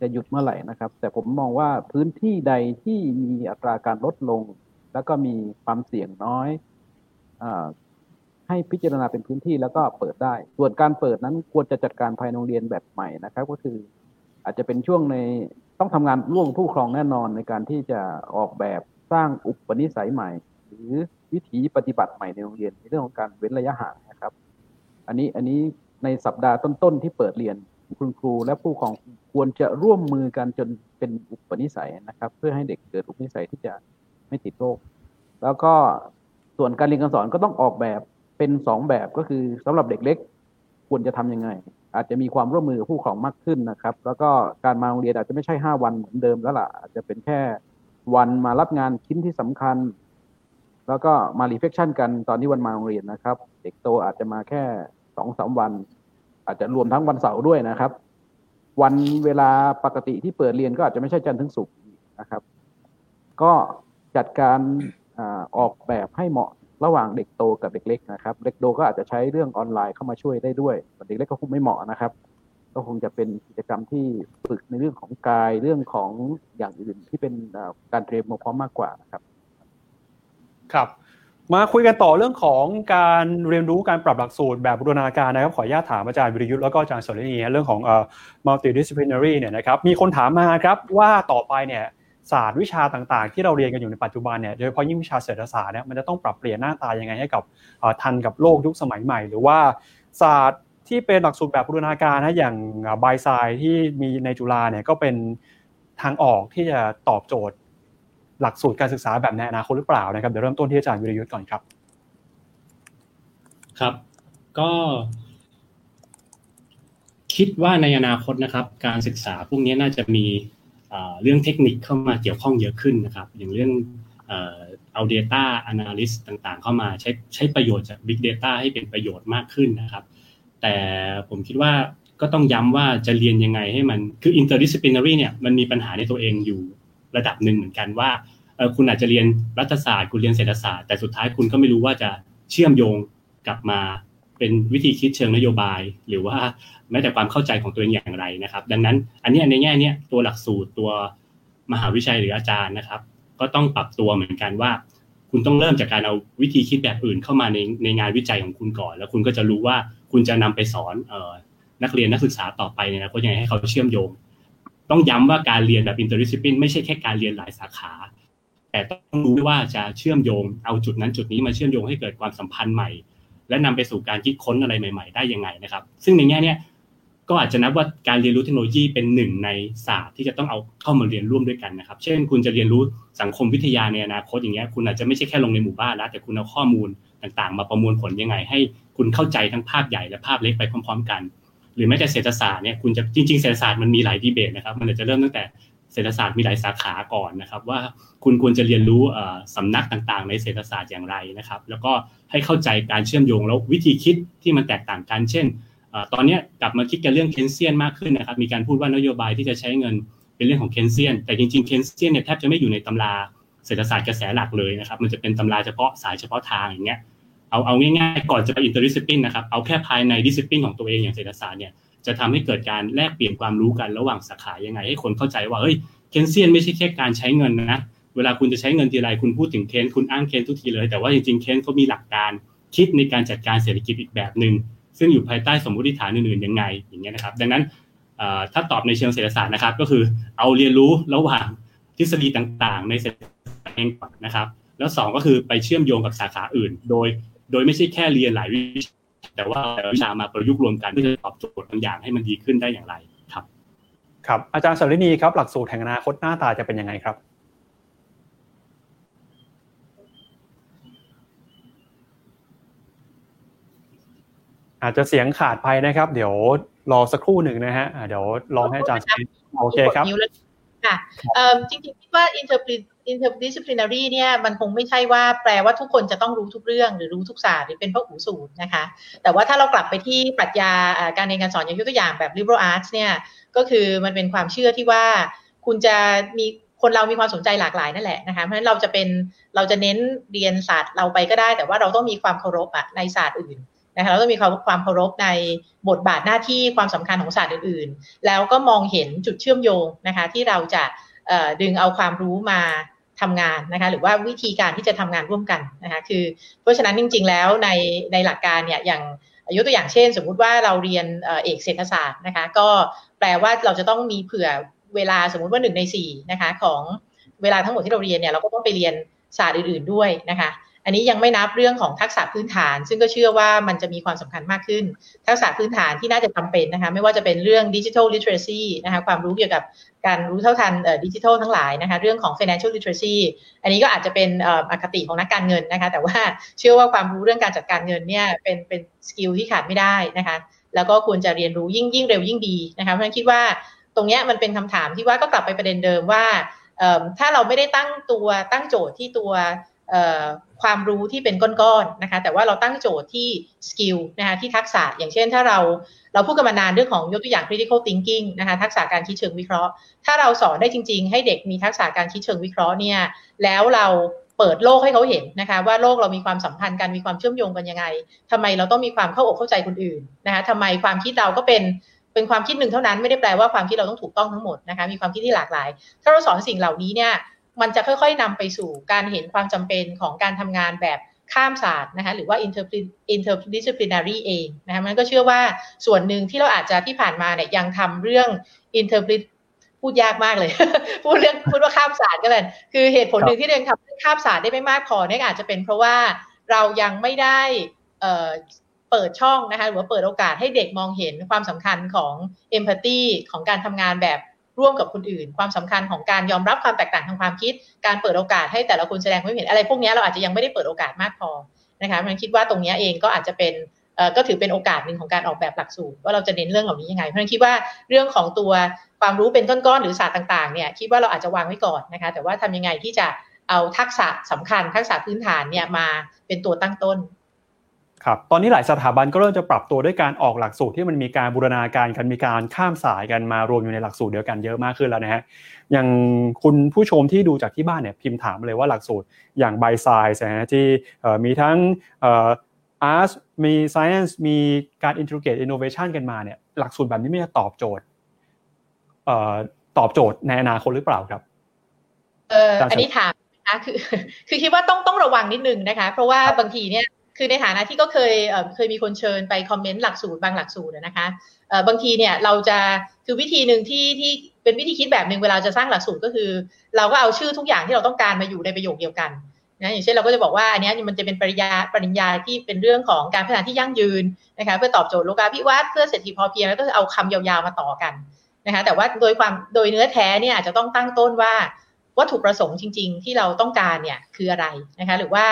จะหยุดเมื่อไหร่นะครับ แต่ผมมองว่าพื้นที่ใดที่มีอัตราการลดลง แล้วก็มีความเสี่ยงน้อยอให้พิจารณาเป็นพื้นที่แล้วก็เปิดได้ ส่วนการเปิดนั้นควรจะจัดการภายในโรงเรียนแบบใหม่นะครับ ก็คืออาจจะเป็นช่วงในต้องทำงานร่วมผู้ครองแน่นอนในการที่จะออกแบบสร้างอุปนิสัยใหม่ หรือวิถีปฏิบัติใหม่ในโรงเรียนในเรื่องของการเว้นระยะห่าง อันนี้อันนี้ในสัปดาห์ต้นๆที่เปิดเรียนคุณครูและผู้ปกครองควรจะร่วมมือกันจนเป็นอุปนิสัยนะครับ เพื่อให้เด็กเกิดอุปนิสัยที่จะไม่ติดโรค แล้วก็ส่วนการเรียนการสอนก็ต้องออกแบบเป็นสองแบบก็คือสำหรับเด็กเล็ก ควรจะทํำยังไง อาจจะมีความร่วมมือกับผู้ปกครองมากขึ้นนะครับ แล้วก็การมาโรงเรียนอาจจะไม่ใช่ห้าวันเหมือนเดิมแล้วล่ะอาจจะเป็นแค่วันมารับงานชิ้นที่สำคัญ แล้วก็มา reflection กันตอนที่วันมาโรงเรียนนะครับ เด็กโตอาจจะมาแค่ สองสามวัน อาจจะรวมทั้งวันเสาร์ด้วยนะครับ วันเวลาปกติที่เปิดเรียนก็อาจจะไม่ใช่จันทร์ถึงศุกร์นะครับ ก็จัดการออกแบบให้เหมาะระหว่างเด็กโตกับเด็กเล็กนะครับ เด็กโตก็อาจจะใช้เรื่องออนไลน์เข้ามาช่วยได้ด้วยเด็กเล็กก็คงไม่เหมาะนะครับ ก็คงจะเป็นกิจกรรมที่ฝึกในเรื่องของกายเรื่องของอย่างอื่นที่เป็นการเตรียมมาพร้อมมากกว่านะครับ ครับ มาคุยกันต่อเรื่องของการเรียนรู้การปรับหลักสูตรแบบบูรณาการนะครับขออนุญาตถามอาจารย์วิริยุทธ์แล้วก็อาจารย์สรณีเรื่องของเอ่อ multidisciplinary เนี่ยนะครับมีคนถามมาครับว่าต่อไปเนี่ยศาสตร์วิชาต่างๆ ที่เราเรียนกันอยู่ในปัจจุบันเนี่ยโดยเฉพาะยิ่งวิชาเศรษฐศาสตร์เนี่ยมันจะต้องปรับเปลี่ยนหน้าตายังไงให้กับทันกับโลกยุคสมัยใหม่ หรือว่าศาสตร์ที่เป็นหลักสูตรแบบบูรณาการนะอย่างบายไซที่มีในจุฬาเนี่ยก็เป็นทางออกที่จะตอบโจทย์ หลักสูตรการศึกษาแบบในอนาคตหรือเปล่านะครับเดี๋ยวเริ่มต้นที่อาจารย์วิรยุทธ์ก่อนครับครับ ก็ คิดว่าในอนาคตนะครับ การศึกษาพวกนี้น่าจะมีเรื่องเทคนิคเข้ามาเกี่ยวข้องเยอะขึ้นนะครับ อย่างเรื่องเอา Data Analyst ต่างๆ เข้ามาใช้ใช้ประโยชน์จาก Big Data ให้เป็นประโยชน์มากขึ้นนะครับ แต่ผมคิดว่าก็ต้องย้ำว่าจะเรียนยังไงให้มันคือ interdisciplinary เนี่ยมันมีปัญหาในตัวเองอยู่ ระดับหนึ่งเหมือนกันว่าคุณอาจจะเรียนรัฐศาสตร์คุณเรียนเศรษฐศาสตร์แต่สุดท้ายคุณก็ไม่รู้ว่าจะเชื่อมโยงกลับมาเป็นวิธีคิดเชิงนโยบาย หรือว่าแม้แต่ความเข้าใจของตัวเองอย่างไรนะครับ ดังนั้น อันนี้ในแง่นี้ตัวหลักสูตรตัวมหาวิทยาลัยหรืออาจารย์นะครับ ก็ต้องปรับตัวเหมือนกันว่า คุณต้องเริ่มจากการเอาวิธีคิดแบบอื่นเข้ามาในในงานวิจัยของคุณก่อน แล้วคุณก็จะรู้ว่าคุณจะนำไปสอนเออนักเรียนนักศึกษาต่อไปเนี่ยนะก็ยังไงให้เขาเชื่อมโยง ต้องย้ำว่าการเรียนแบบ interdiscipline ไม่ใช่แค่การเรียนหลายสาขา แต่ต้องรู้ว่าจะเชื่อมโยงเอาจุดนั้นจุดนี้มาเชื่อมโยงให้เกิดความสัมพันธ์ใหม่ และนำไปสู่การคิดค้นอะไรใหม่ ๆ ได้ยังไงนะครับ ซึ่งในแง่นี้ก็อาจจะนับว่าการเรียนรู้เทคโนโลยีเป็นหนึ่งในศาสตร์ที่จะต้องเอาเข้ามาเรียนร่วมด้วยกันนะครับ เช่น คุณจะเรียนรู้สังคมวิทยาในอนาคตอย่างเงี้ย คุณอาจจะไม่ใช่แค่ลงในหมู่บ้านแล้วแต่คุณเอาข้อมูลต่างๆ มาประมวลผลยังไง ให้คุณเข้าใจทั้งภาพใหญ่และภาพเล็กไปพร้อม ๆ กัน หรือแม้แต่เศรษฐศาสตร์เนี่ยคุณจะจริงๆเศรษฐศาสตร์มันมีหลายดีเบตนะครับ มันอาจจะเริ่มตั้งแต่เศรษฐศาสตร์มีหลายสาขาก่อนนะครับ ว่าคุณควรจะเรียนรู้สำนักต่างๆ ในเศรษฐศาสตร์อย่างไรนะครับ แล้วก็ให้เข้าใจการเชื่อมโยงแล้ววิธีคิดที่มันแตกต่างกันเช่นตอนนี้กลับมาคิดกันเรื่อง Keynesian มากขึ้นนะครับ มีการพูดว่านโยบายที่จะใช้เงินเป็นเรื่องของ Keynesian แต่จริงๆ Keynesian เนี่ยแทบจะไม่อยู่ในตำราเศรษฐศาสตร์กระแสหลักเลยนะครับ มันจะเป็นตำราเฉพาะสายเฉพาะทางอย่างเงี้ย เอาเอาง่ายๆก่อนจะไป interdiscipline นะครับเอาแค่ภายใน discipline ของตัวเองอย่างเศรษฐศาสตร์เนี่ยจะทำให้เกิดการแลกเปลี่ยนความรู้กันระหว่างสาขายังไง ให้คนเข้าใจว่าเฮ้ย Keynesian ไม่ใช่แค่การใช้เงินนะเวลาคุณจะใช้เงินทีไรคุณพูดถึงเคนคุณอ้างเคนทุกทีเลยแต่ว่าจริงๆเคนเขามีหลักการคิดในการจัดการเศรษฐกิจอีกแบบหนึ่งซึ่งอยู่ภายใต้สมมติฐานอื่นๆยังไงอย่างเงี้ยนะครับ ดังนั้นถ้าตอบในเชิงเศรษฐศาสตร์นะครับ ก็คือเอาเรียนรู้ระหว่างทฤษฎีต่างๆ ในเศรษฐศาสตร์เองก่อนนะครับ แล้ว 2 ก็คือไปเชื่อมโยงกับสาขาอื่น โดย โดยไม่ใช่แค่เรียนหลายวิชาแต่ว่าวิชามาประยุกต์รวมกันเพื่อจะตอบโจทย์บางอย่างให้มันดีขึ้นได้อย่างไรครับ ครับอาจารย์สรินีครับหลักสูตรแห่งอนาคตหน้าตาจะเป็นยังไงครับอาจจะเสียงขาดไปนะครับ เดี๋ยวรอสักครู่หนึ่งนะฮะเดี๋ยวลองให้อาจารย์โอเคครับค่ะจริงๆคิดว่า interdisciplinary เนี่ยมันคงไม่ใช่ว่าแปลว่าทุกคนจะต้องรู้ทุกเรื่องหรือรู้ทุกศาสตร์หรือเป็นพระหูสูตรนะคะ แต่ว่าถ้าเรากลับไปที่ปรัชญาการเรียนการสอนอย่างยกตัวอย่างแบบ liberal arts เนี่ยก็คือมันเป็นความเชื่อที่ว่าคุณจะมีคนเรามีความสนใจหลากหลายนั่นแหละนะคะเพราะฉะนั้นเราจะเป็นเราจะเน้นเรียนศาสตร์เราไปก็ได้ แต่ว่าเราต้องมีความเคารพอะในศาสตร์อื่นนะคะเราต้องมีความความเคารพในบทบาทหน้าที่ความสำคัญของศาสตร์อื่นๆ แล้วก็มองเห็นจุดเชื่อมโยงนะคะที่เราจะดึงเอาความรู้มา ทำงานนะคะหรือว่าวิธีการที่จะทำงานร่วมกันนะคะคือ เพราะฉะนั้นจริง ๆ แล้วในในหลักการเนี่ยอย่างยกตัวอย่างเช่น สมมุติว่าเราเรียนเอกเศรษฐศาสตร์นะคะก็แปลว่าเราจะต้องมีเผื่อเวลาสมมุติว่าหนึ่งในสี่นะคะของเวลาทั้งหมดที่เราเรียนเนี่ยเราก็ต้องไปเรียนศาสตร์อื่น ๆด้วยนะคะอันนี้ยังไม่นับเรื่องของทักษะพื้นฐาน ซึ่งก็เชื่อว่ามันจะมีความสำคัญมากขึ้น ทักษะพื้นฐานที่น่าจะจาเป็นนะคะไม่ว่าจะเป็นเรื่องดิจิทัลลิเทเรซีนะคะความรู้เกี่ยวกับ การรู้เท่าทันดิจิทัลทั้งหลายนะคะเรื่องของ financial literacy อันนี้ก็อาจจะเป็นอคติของนักการเงินนะคะแต่ว่าเชื่อว่าความรู้เรื่องการจัดการเงินเนี่ยเป็นเป็น skill ที่ขาดไม่ได้นะคะแล้วก็ควรจะเรียนรู้ยิ่งยิ่งเร็วยิ่งดีนะคะเพราะฉะนั้นคิดว่าตรงนี้มันเป็นคำถามที่ว่าก็กลับไปประเด็นเดิมว่าถ้าเราไม่ได้ตั้งตัวตั้งโจทย์ที่ตัวความรู้ที่เป็นก้อนๆนะคะแต่ว่าเราตั้งโจทย์ที่ skill นะคะที่ทักษะอย่างเช่นถ้าเรา เราพูดกันมานานเรื่องของยกตัวอย่าง critical thinking นะคะทักษะการคิดเชิงวิเคราะห์ ถ้าเราสอนได้จริง ๆ ให้เด็กมีทักษะการคิดเชิงวิเคราะห์เนี่ยแล้วเราเปิดโลกให้เขาเห็นนะคะว่าโลกเรามีความสัมพันธ์กันมีความเชื่อมโยงกันยังไงทำไมเราต้องมีความเข้าอกเข้าใจคนอื่นนะคะทำไมความคิดเราก็เป็นเป็นความคิดหนึ่งเท่านั้นไม่ได้แปลว่าความคิดเราต้องถูกต้องทั้งหมดนะคะมีความคิดที่หลากหลาย ถ้าเราสอนสิ่งเหล่านี้เนี่ยมันจะค่อย ๆนำไปสู่การเห็นความจำเป็นของการทำงานแบบ ข้ามศาสตร์นะคะหรือว่า interdisciplinary เองนะคะมันก็เชื่อว่าส่วนหนึ่งที่เราอาจจะที่ผ่านมาเนี่ยยังทำเรื่อง interpret พูดยากมากเลย พูดเรื่องพูดว่าข้ามศาสตร์ก็เลยคือเหตุผลหนึ่งที่เรียนทำเรื่องข้ามศาสตร์ได้ไม่มากพอเนี่ยอาจจะเป็นเพราะว่าเรายังไม่ได้เปิดช่องนะคะหรือว่าเปิดโอกาสให้เด็กมองเห็นความสำคัญของ empathy ของการทำงานแบบ ร่วมกับคนอื่น ความสำคัญของการยอมรับความแตกต่างทางความคิด การเปิดโอกาสให้แต่ละคนแสดงความเห็น อะไรพวกนี้เราอาจจะยังไม่ได้เปิดโอกาสมากพอนะคะมันคิดว่าตรงนี้เองก็อาจจะเป็นก็ถือเป็นโอกาสหนึ่งของการออกแบบหลักสูตรว่าเราจะเน้นเรื่องเหล่านี้ยังไง เพราะฉะนั้นคิดว่าเรื่องของตัวความรู้เป็นก้อนๆหรือศาสตร์ต่างๆเนี่ยคิดว่าเราอาจจะวางไว้ก่อนนะคะแต่ว่าทำยังไงที่จะเอาทักษะสำคัญทักษะพื้นฐานเนี่ยมาเป็นตัวตั้งต้น ครับตอนนี้หลายสถาบันก็เริ่มจะปรับตัวด้วยการออกหลักสูตรที่มันมีการบูรณาการกันมีการข้ามสายกันมารวมอยู่ในหลักสูตรเดียวกันเยอะมากขึ้นแล้วนะฮะอย่างคุณผู้ชมที่ดูจากที่บ้านเนี่ยพิมพ์ถามเลยว่าหลักสูตรอย่างไบไซส์นะฮะที่มีทั้งอาร์ตมี science มีการ integrate innovation กันมาเนี่ยหลักสูตรแบบนี้ไม่จะตอบโจทย์ตอบโจทย์ในอนาคตหรือเปล่าครับเอออันนี้ถามนะคือคือคิดว่าต้องต้องระวังนิดนึงนะคะ เพราะว่าบางทีเนี่ย คือในฐานะที่ก็เคยเคยมีคนเชิญไปคอมเมนต์หลักสูตรบางหลักสูตรนะคะบางทีเนี่ยเราจะคือวิธีหนึ่งที่ที่เป็นวิธีคิดแบบหนึ่งเวลาจะสร้างหลักสูตรก็คือ เราก็เอาชื่อทุกอย่างที่เราต้องการมาอยู่ในประโยคเดียวกันนะอย่างเช่นเราก็จะบอกว่าอันนี้มันจะเป็นปริญญาปริญญาที่เป็นเรื่องของการพัฒนาที่ยั่งยืนนะคะเพื่อตอบโจทย์โลกาภิวัตน์เพื่อเศรษฐกิจพอเพียงแล้วก็เอาคำยาวๆมาต่อกันนะคะแต่ว่าโดยความโดยเนื้อแท้เนี่ยอาจจะต้องตั้งต้นว่าวัตถุประสงค์จริง ๆ ที่เราต้องการเนี่ยคืออะไรนะคะหรือว่า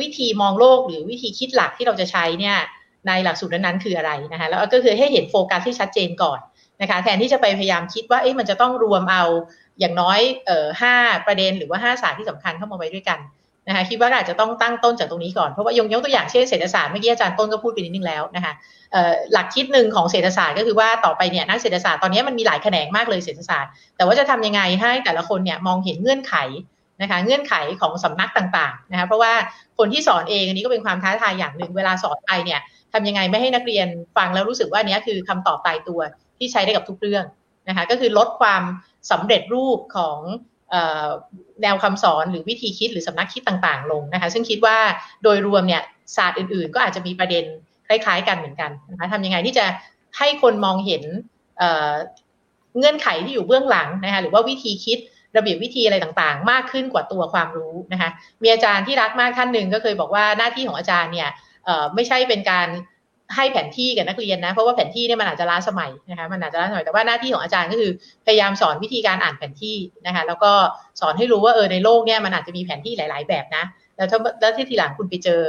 วิธีมองโลกหรือวิธีคิดหลักที่เราจะใช้เนี่ยในหลักสูตรนั้นๆคืออะไรนะคะแล้วก็คือให้เห็นโฟกัสที่ชัดเจนก่อนนะคะแทนที่จะไปพยายามคิดว่าเอ๊ะมันจะต้องรวมเอาอย่างน้อยเอ่อห้าประเด็นหรือว่าห้าศารที่สำคัญเข้ามาไว้ด้วยกันนะคะคิดว่าอาจจะต้องตั้งต้นจากตรงนี้ก่อนเพราะว่ายงยกตัวอย่างเช่นเศรษฐศาสตร์เมื่อกี้อาจารย์ต้นก็พูดไปนิดนึงแล้วนะคะหลักคิดหนึ่งของเศรษฐศาสตร์ก็คือว่าต่อไปเนี่ยนักเศรษฐศาสตร์ตอนนี้มันมีหลายแขนงมากเลยเศรษฐศาสตร์ แต่ว่าจะทำยังไงให้แต่ละคนเนี่ยมองเห็นเงื่อนไข นะคะเงื่อนไขของสำนักต่างๆนะคะเพราะว่าคนที่สอนเองอันนี้ก็เป็นความท้าทายอย่างหนึ่งเวลาสอนไปเนี่ยทำยังไงไม่ให้นักเรียนฟังแล้วรู้สึกว่านี้คือคำตอบตายตัวที่ใช้ได้กับทุกเรื่องนะคะก็คือลดความสำเร็จรูปของแนวคำสอนหรือวิธีคิดหรือสำนักคิดต่างๆ ลงนะคะซึ่งคิดว่าโดยรวมเนี่ยศาสตร์อื่นๆ ก็อาจจะมีประเด็นคล้ายๆ กันเหมือนกันนะคะทำยังไงที่จะให้คนมองเห็นเงื่อนไขที่อยู่เบื้องหลังนะคะหรือว่าวิธีคิด ระเบียบวิธีอะไรต่างๆ มากขึ้นกว่าตัวความรู้นะคะมีอาจารย์ที่รักมากท่านหนึ่งก็เคยบอกว่าหน้าที่ของอาจารย์เนี่ยไม่ใช่เป็นการให้แผนที่กับนักเรียนนะ เพราะว่าแผนที่เนี่ยมันอาจจะล้าสมัยนะคะมันอาจจะล้าสมัยแต่ว่าหน้าที่ของอาจารย์ก็คือพยายามสอนวิธีการอ่านแผนที่นะคะแล้วก็สอนให้รู้ว่าเออในโลกเนี่ยมันอาจจะมีแผนที่หลาย ๆ แบบนะแล้วถ้าแล้วที่ทีหลังคุณไปเจอ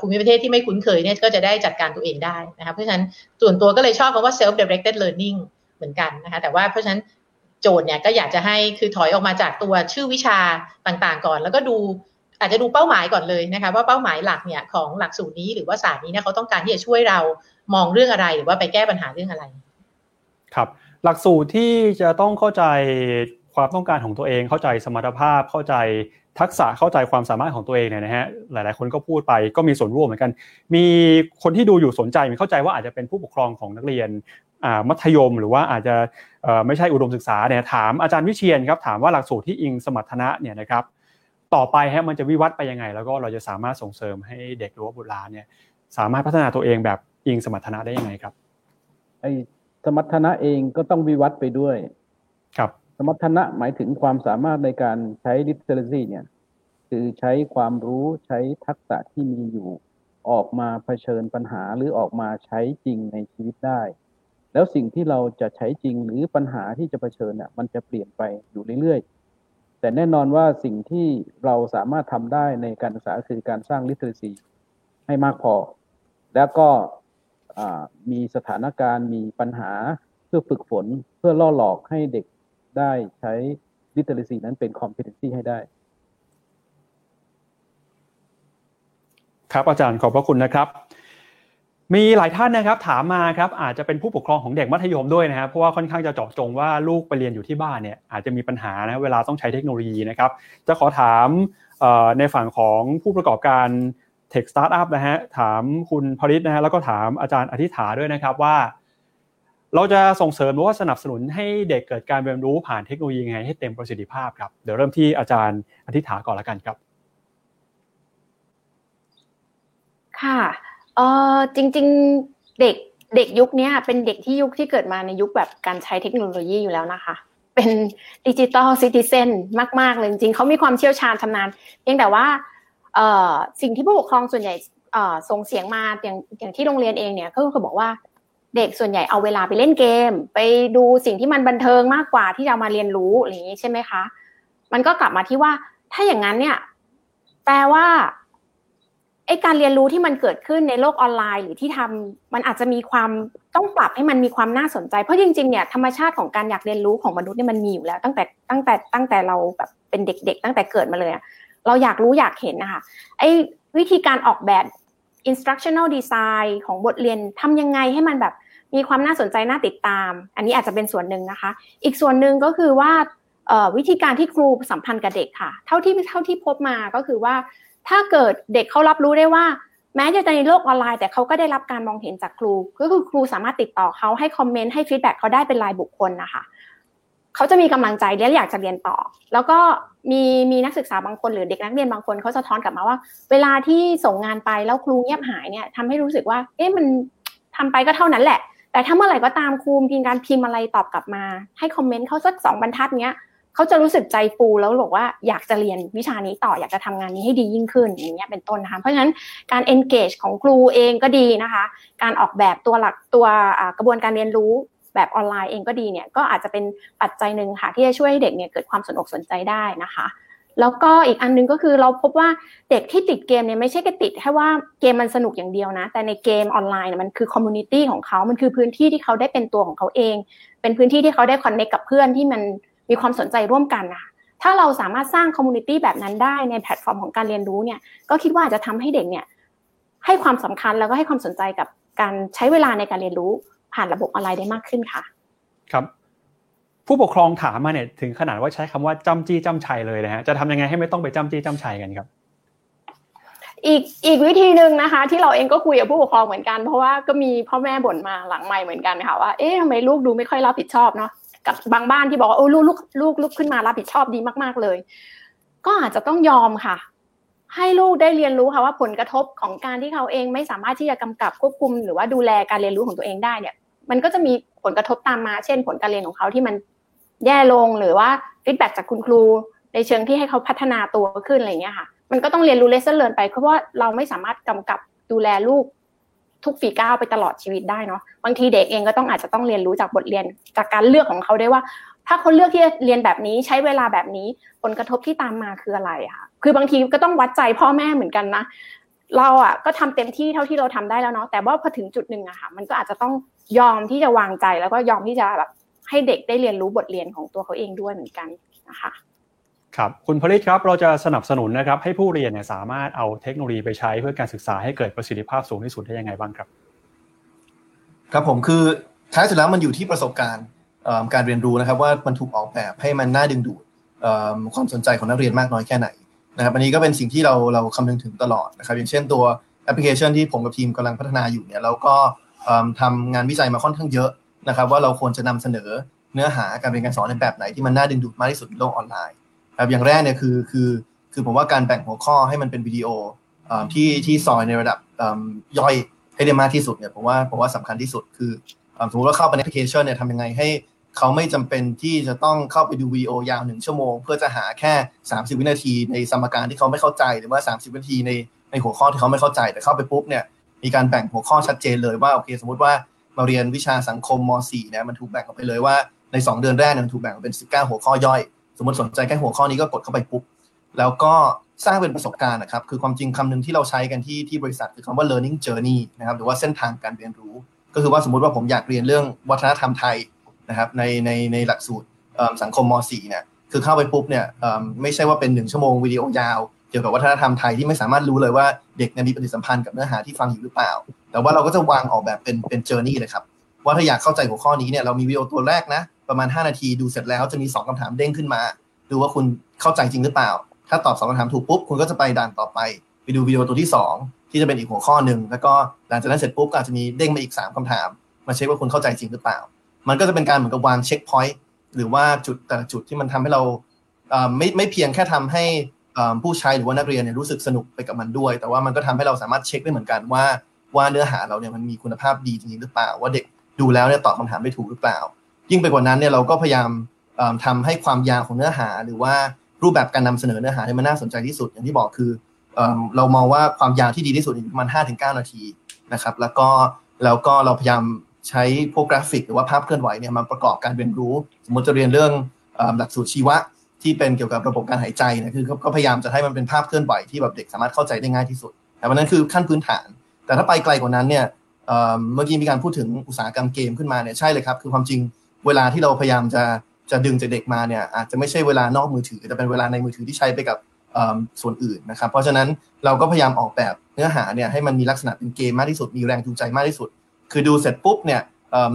ภูมิประเทศที่ไม่คุ้นเคยเนี่ยก็จะได้จัดการตัวเองได้นะคะเพราะฉะนั้นส่วนตัวก็เลยชอบคำว่า self directed learning เหมือนกันนะคะแต่ว่าเพราะฉะนั้น โจทย์เนี่ยก็อยากจะให้คือถอยออกมาจากตัวชื่อวิชาต่างๆ ก่อน แล้วก็ดูอาจจะดูเป้าหมายก่อนเลยนะคะว่าเป้าหมายหลักเนี่ยของหลักสูตรนี้หรือว่าศาสตร์นี้เนี่ยเขาต้องการที่จะช่วยเรามองเรื่องอะไรหรือว่าไปแก้ปัญหาเรื่องอะไร ครับ หลักสูตรที่จะต้องเข้าใจความต้องการของตัวเอง เข้าใจสมรรถภาพ เข้าใจทักษะเข้าใจความสามารถของตัวเองเนี่ยนะฮะหลาย ๆ คนก็พูดไปก็มีส่วนร่วมเหมือนกัน มีคนที่ดูอยู่สนใจมีเข้าใจว่าอาจจะเป็นผู้ปกครองของนักเรียนมัธยม หรือว่าอาจจะ ไม่ใช่อุดมศึกษาเนี่ยถามอาจารย์วิเชียนครับถามว่าหลักสูตรที่อิงสมรรถนะเนี่ยนะครับต่อไปฮะมันจะวิวัฒน์ไปยังไง แล้วก็เราจะสามารถส่งเสริมให้เด็กหรือว่าบุตรหลานเนี่ยสามารถพัฒนาตัวเองแบบอิงสมรรถนะได้ยังไงครับไอสมรรถนะเองก็ต้องวิวัฒน์ไปด้วย ครับ สมรรถนะหมายถึงความสามารถในการใช้ literacy เนี่ยคือใช้ความรู้ใช้ทักษะที่มีอยู่ ออกมาเผชิญปัญหาหรือออกมาใช้จริงในชีวิตได้ แล้วสิ่งที่เราจะใช้จริงหรือปัญหาที่จะเผชิญน่ะมันจะเปลี่ยนไปอยู่เรื่อยๆ แต่แน่นอนว่าสิ่งที่เราสามารถทำได้ในการศึกษาคือการสร้าง literacy ให้มากพอ แล้วก็มีสถานการณ์มีปัญหาเพื่อฝึกฝนเพื่อล่อหลอกให้เด็กได้ใช้ literacy นั้นเป็น competency ให้ได้ ครับอาจารย์ขอบพระคุณนะครับ มีหลายท่านนะครับถามมาครับอาจจะเป็นผู้ปกครองของเด็กมัธยมด้วยนะครับเพราะว่าค่อนข้างจะเจาะจงว่าลูกไปเรียนอยู่ที่บ้านเนี่ยอาจจะมีปัญหานะเวลาต้องใช้เทคโนโลยีนะครับจะขอถามในฝั่งของผู้ประกอบการ tech startup นะฮะถามคุณพริษฐ์นะฮะแล้วก็ถามอาจารย์อธิษฐาน์ด้วยนะครับว่า เราจะส่งเสริมหรือว่าสนับสนุนให้เด็กเกิดการเรียนรู้ผ่านเทคโนโลยียังไงให้เต็มประสิทธิภาพครับเดี๋ยวเริ่มที่อาจารย์อธิษฐาก่อนละกันครับ ค่ะ เออจริง ๆ เด็กเด็กยุคนี้เป็นเด็กที่ยุคที่เกิดมาในยุคแบบการใช้เทคโนโลยีอยู่แล้วนะคะ เป็นดิจิตอลซิติเซนมาก ๆ เลยจริงๆเขามีความเชี่ยวชาญชำนาญเพียงแต่ว่าสิ่งที่ผู้ปกครองส่วนใหญ่ส่งเสียงมาอย่างอย่างที่โรงเรียนเองเนี่ยก็คือบอกว่าเด็กส่วนใหญ่เอาเวลาไปเล่นเกม ไปดูสิ่งที่มันบันเทิงมากกว่าที่จะมาเรียนรู้อย่างนี้ใช่ไหมคะ มันก็กลับมาที่ว่าถ้าอย่างนั้นเนี่ยแปลว่า ไอการเรียนรู้ที่มันเกิดขึ้นในโลกออนไลน์หรือที่ทำมันอาจจะมีความต้องปรับให้มันมีความน่าสนใจ เพราะจริงๆเนี่ยธรรมชาติของการอยากเรียนรู้ของมนุษย์เนี่ยมันมีอยู่แล้ว ตั้งแต่ตั้งแต่ตั้งแต่เราแบบเป็นเด็ก ๆ ตั้งแต่เกิดมาเลยเราอยากรู้อยากเห็นนะคะไอ้วิธีการออกแบบ instructional design ของบทเรียนทำยังไงให้มันแบบมีความน่าสนใจน่าติดตาม อันนี้อาจจะเป็นส่วนหนึ่งนะคะ อีกส่วนหนึ่งก็คือว่าวิธีการที่ครูสัมพันธ์กับเด็กค่ะ เท่าที่เท่าที่พบมาก็คือว่า ถ้าเกิดเด็กเขารับรู้ได้ว่า แม้จะในโลกออนไลน์ แต่เขาก็ได้รับการมองเห็นจากครู ก็คือครูสามารถติดต่อเขาให้ comment ให้ feedback เขาได้เป็นรายบุคคลนะคะเขาจะมีกำลังใจและอยากจะเรียนต่อ แล้วก็มีมีนักศึกษาบางคนหรือเด็กนักเรียนบางคนเขาจะท้อนกลับมาว่า เวลาที่ส่งงานไปแล้วครูเงียบหายเนี่ยทำให้รู้สึกว่า เอ๊ะมันทำไปก็เท่านั้นแหละ แต่ถ้าเมื่อไหร่ก็ตามครูมีการพิมพ์อะไรตอบกลับมา ให้คอมเมนต์เขาสักสองบรรทัดเนี้ย เขาจะรู้สึกใจฟูแล้วบอกว่าอยากจะเรียนวิชานี้ต่ออยากจะทำงานนี้ให้ดียิ่งขึ้นอย่างเงี้ยเป็นต้นนะคะ เพราะฉะนั้นการ engage ของครูเองก็ดีนะคะ การออกแบบตัวหลักตัวกระบวนการเรียนรู้แบบออนไลน์เองก็ดีเนี่ยก็อาจจะเป็นปัจจัยหนึ่งค่ะที่จะช่วยให้เด็กเนี่ยเกิดความสนอกสนใจได้นะคะ แล้วก็อีกอันนึงก็คือเราพบว่าเด็กที่ติดเกมเนี่ยไม่ใช่แค่ติดแค่ว่าเกมมันสนุกอย่างเดียวนะ แต่ในเกมออนไลน์มันคือ community ของเขา มันคือพื้นที่ที่เขาได้เป็นตัวของเขาเอง เป็นพื้นที่ที่เขาได้ connect กับเพื่อนที่มัน มีความสนใจร่วมกันนะถ้าเราสามารถสร้าง community แบบนั้นได้ในแพลตฟอร์มของการเรียนรู้เนี่ยก็คิดว่าจะทำให้เด็กเนี่ยให้ความสำคัญแล้วก็ให้ความสนใจกับการใช้เวลาในการเรียนรู้ผ่านระบบออนไลน์ได้มากขึ้นค่ะ ครับ ผู้ปกครองถามมาเนี่ยถึงขนาดว่าใช้คำว่าจำจี้จำชัยเลยนะฮะจะทำยังไงให้ไม่ต้องไปจำจี้จำชัยกันครับอีกอีกวิธีหนึ่งนะคะ ที่เราเองก็คุยกับผู้ปกครองเหมือนกันเพราะว่าก็มีพ่อแม่บ่นมาหลังใหม่เหมือนกันค่ะว่าเอ๊ะทำไมลูกดูไม่ค่อยรับผิดชอบเนาะ กับบางบ้านที่บอกว่าโอ้ลูกลูกลูกลุกขึ้นมารับผิดชอบดีมาก ๆเลย ก็อาจจะต้องยอมค่ะ ให้ลูกได้เรียนรู้ค่ะว่าผลกระทบของการที่เขาเองไม่สามารถที่จะกำกับควบคุม หรือว่าดูแลการเรียนรู้ของตัวเองได้เนี่ย มันก็จะมีผลกระทบตามมา เช่น ผลการเรียนของเขาที่มันแย่ลงหรือว่า feedback จากคุณครู ในเชิงที่ให้เขาพัฒนาตัวขึ้นอะไรเงี้ยค่ะ มันก็ต้องเรียนรู้ lesson learned ไปเพราะว่าเราไม่สามารถกำกับดูแลลูก ทุกฝีก้าวไปตลอดชีวิตได้เนาะบางทีเด็กเองก็ต้องอาจจะต้องเรียนรู้จากบทเรียนจากการเลือกของเขาได้ว่า ถ้าเขาเลือกที่จะเรียนแบบนี้ใช้เวลาแบบนี้ผลกระทบที่ตามมาคืออะไรค่ะคือบางทีก็ต้องวัดใจพ่อแม่เหมือนกันนะเราอะก็ทำเต็มที่เท่าที่เราทำได้แล้วเนาะแต่ว่าพอถึงจุดหนึ่งอะค่ะ มันก็อาจจะต้องยอมที่จะวางใจแล้วก็ยอมที่จะแบบให้เด็กได้เรียนรู้บทเรียนของตัวเขาเองด้วยเหมือนกันนะคะ ครับคุณผลิตครับเราจะสนับสนุนนะครับให้ผู้เรียนเนี่ยสามารถเอาเทคโนโลยีไปใช้เพื่อการศึกษาให้เกิดประสิทธิภาพสูงที่สุดได้ยังไงบ้างครับ ครับผมคือท้ายสุดแล้วมันอยู่ที่ประสบการณ์การเรียนรู้นะครับ ว่ามันถูกออกแบบให้มันน่าดึงดูดความสนใจของนักเรียนมากน้อยแค่ไหนนะครับอันนี้ก็เป็นสิ่งที่เราเราคำนึงถึงตลอดนะครับ อย่างเช่นตัวแอปพลิเคชันที่ผมกับทีมกำลังพัฒนาอยู่เนี่ยเราก็ทำงานวิจัยมาค่อนข้างเยอะนะครับ ว่าเราควรจะนำเสนอเนื้อหาการเรียนการสอนในแบบไหนที่มันน่าดึงดูดมากที่สุดในโลกออนไลน์ ครับอย่างแรกเนี่ยคือคือคือผมว่าการแบ่งหัวข้อให้มันเป็นวิดีโอที่ที่ซอยในระดับย่อยให้ได้มากที่สุดเนี่ยผมว่าผมว่าสำคัญที่สุดคือสมมติว่าเข้าไปในแอปพลิเคชันเนี่ยทำยังไงให้เขาไม่จำเป็นที่จะต้องเข้าไปดูวีดีโอยาวหนึ่งชั่วโมง เพื่อจะหาแค่ 30 วินาทีในสมการที่เขาไม่เข้าใจหรือว่า 30 วินาทีในในหัวข้อที่เขาไม่เข้าใจแต่เข้าไปปุ๊บเนี่ยมีการแบ่งหัวข้อชัดเจนเลยว่าโอเค สมมติว่ามาเรียนวิชาสังคมม .4 เนี่ยมันถูกแบ่งออกไปเลยว่าใน 2 เดือนแรกเนี่ยมันถูกแบ่งออกเป็น 19 หัวข้อย่อย สมมติสนใจแค่หัวข้อนี้ก็กดเข้าไปปุ๊บแล้วก็สร้างเป็นประสบการณ์นะครับ คือความจริงคำหนึ่งที่เราใช้กันที่ที่บริษัทคือคำว่า learning journey นะครับ หรือว่าเส้นทางการเรียนรู้ ก็คือว่าสมมติว่าผมอยากเรียนเรื่องวัฒนธรรมไทยนะครับ ในในในหลักสูตรสังคมม .4 เนี่ย คือเข้าไปปุ๊บเนี่ยไม่ใช่ว่าเป็นหนึ่งชั่วโมงวิดีโอยาว เกี่ยวกับวัฒนธรรมไทยที่ไม่สามารถรู้เลยว่าเด็กมีปฏิสัมพันธ์กับเนื้อหาที่ฟังอยู่หรือเปล่า แต่ว่าเราก็จะวางออกแบบเป็นเป็นเจอร์นี่เลยครับ ว่าถ้าอยากเข้าใจหัวข้อนี้เนี่ยเรามีวิดีโอตัวแรกนะ ประมาณ 5 นาทีดูเสร็จแล้วจะมี 2คำถามเด้งขึ้นมา ดูว่าคุณเข้าใจจริงหรือเปล่า ถ้าตอบ2คำถามถูกปุ๊บคุณก็จะไปด่านต่อไป ไปดูวิดีโอตัวที่ 2 ที่จะเป็นอีกหัวข้อหนึ่งแล้วก็หลังจากนั้นเสร็จปุ๊บก็อาจจะมีเด้งมาอีก 3คำถาม มาเช็คว่าคุณเข้าใจจริงหรือเปล่า มันก็จะเป็นการเหมือนกับวางเช็คพอยต์หรือว่าจุดแต่ละจุดที่มันทำให้เราไม่ไม่เพียงแค่ทำให้ผู้ใช้หรือว่านักเรียนเนี่ยรู้สึกสนุกไปกับมันด้วย แต่ว่ามันก็ทำให้เราสามารถเช็คได้เหมือนกันว่าว่าเนื้อหาเราเนี่ยมันมีคุณภาพดีจริงหรือเปล่า ว่าเด็กดูแล้วเนี่ยตอบคำถามได้ถูกหรือเปล่า ยิ่งไปกว่านั้นเนี่ยเราก็พยายามทำให้ความยาวของเนื้อหา หรือว่ารูปแบบการนำเสนอเนื้อหาเนี่ยมันน่าสนใจที่สุด อย่างที่บอกคือเรามองว่าความยาวที่ดีที่สุดประมาณห้าถึงเก้านาทีนะครับ แล้วก็แล้วก็เราพยายามใช้พวกกราฟิก หรือว่าภาพเคลื่อนไหวเนี่ยมาประกอบการเรียนรู้ สมมติจะเรียนเรื่องหลักสูตรชีวะที่เป็นเกี่ยวกับระบบการหายใจนะคือก็พยายามจะให้มันเป็นภาพเคลื่อนไหวที่แบบเด็กสามารถเข้าใจได้ง่ายที่สุด แต่วันนั้นคือขั้นพื้นฐาน แต่ถ้าไปไกลกว่านั้นเนี่ยเมื่อกี้มีการพูดถึงอุตสาหกรรมเกมขึ้นมาเนี่ยใช่เลยครับ คือความจริง เวลาที่เราพยายามจะจะดึงจากเด็กมาเนี่ยอาจจะไม่ใช่เวลานอกมือถือแต่เป็นเวลาในมือถือที่ใช้ไปกับส่วนอื่นนะครับ เพราะฉะนั้นเราก็พยายามออกแบบเนื้อหาเนี่ยให้มันมีลักษณะเป็นเกมมากที่สุดมีแรงจูงใจมากที่สุด คือดูเสร็จปุ๊บเนี่ย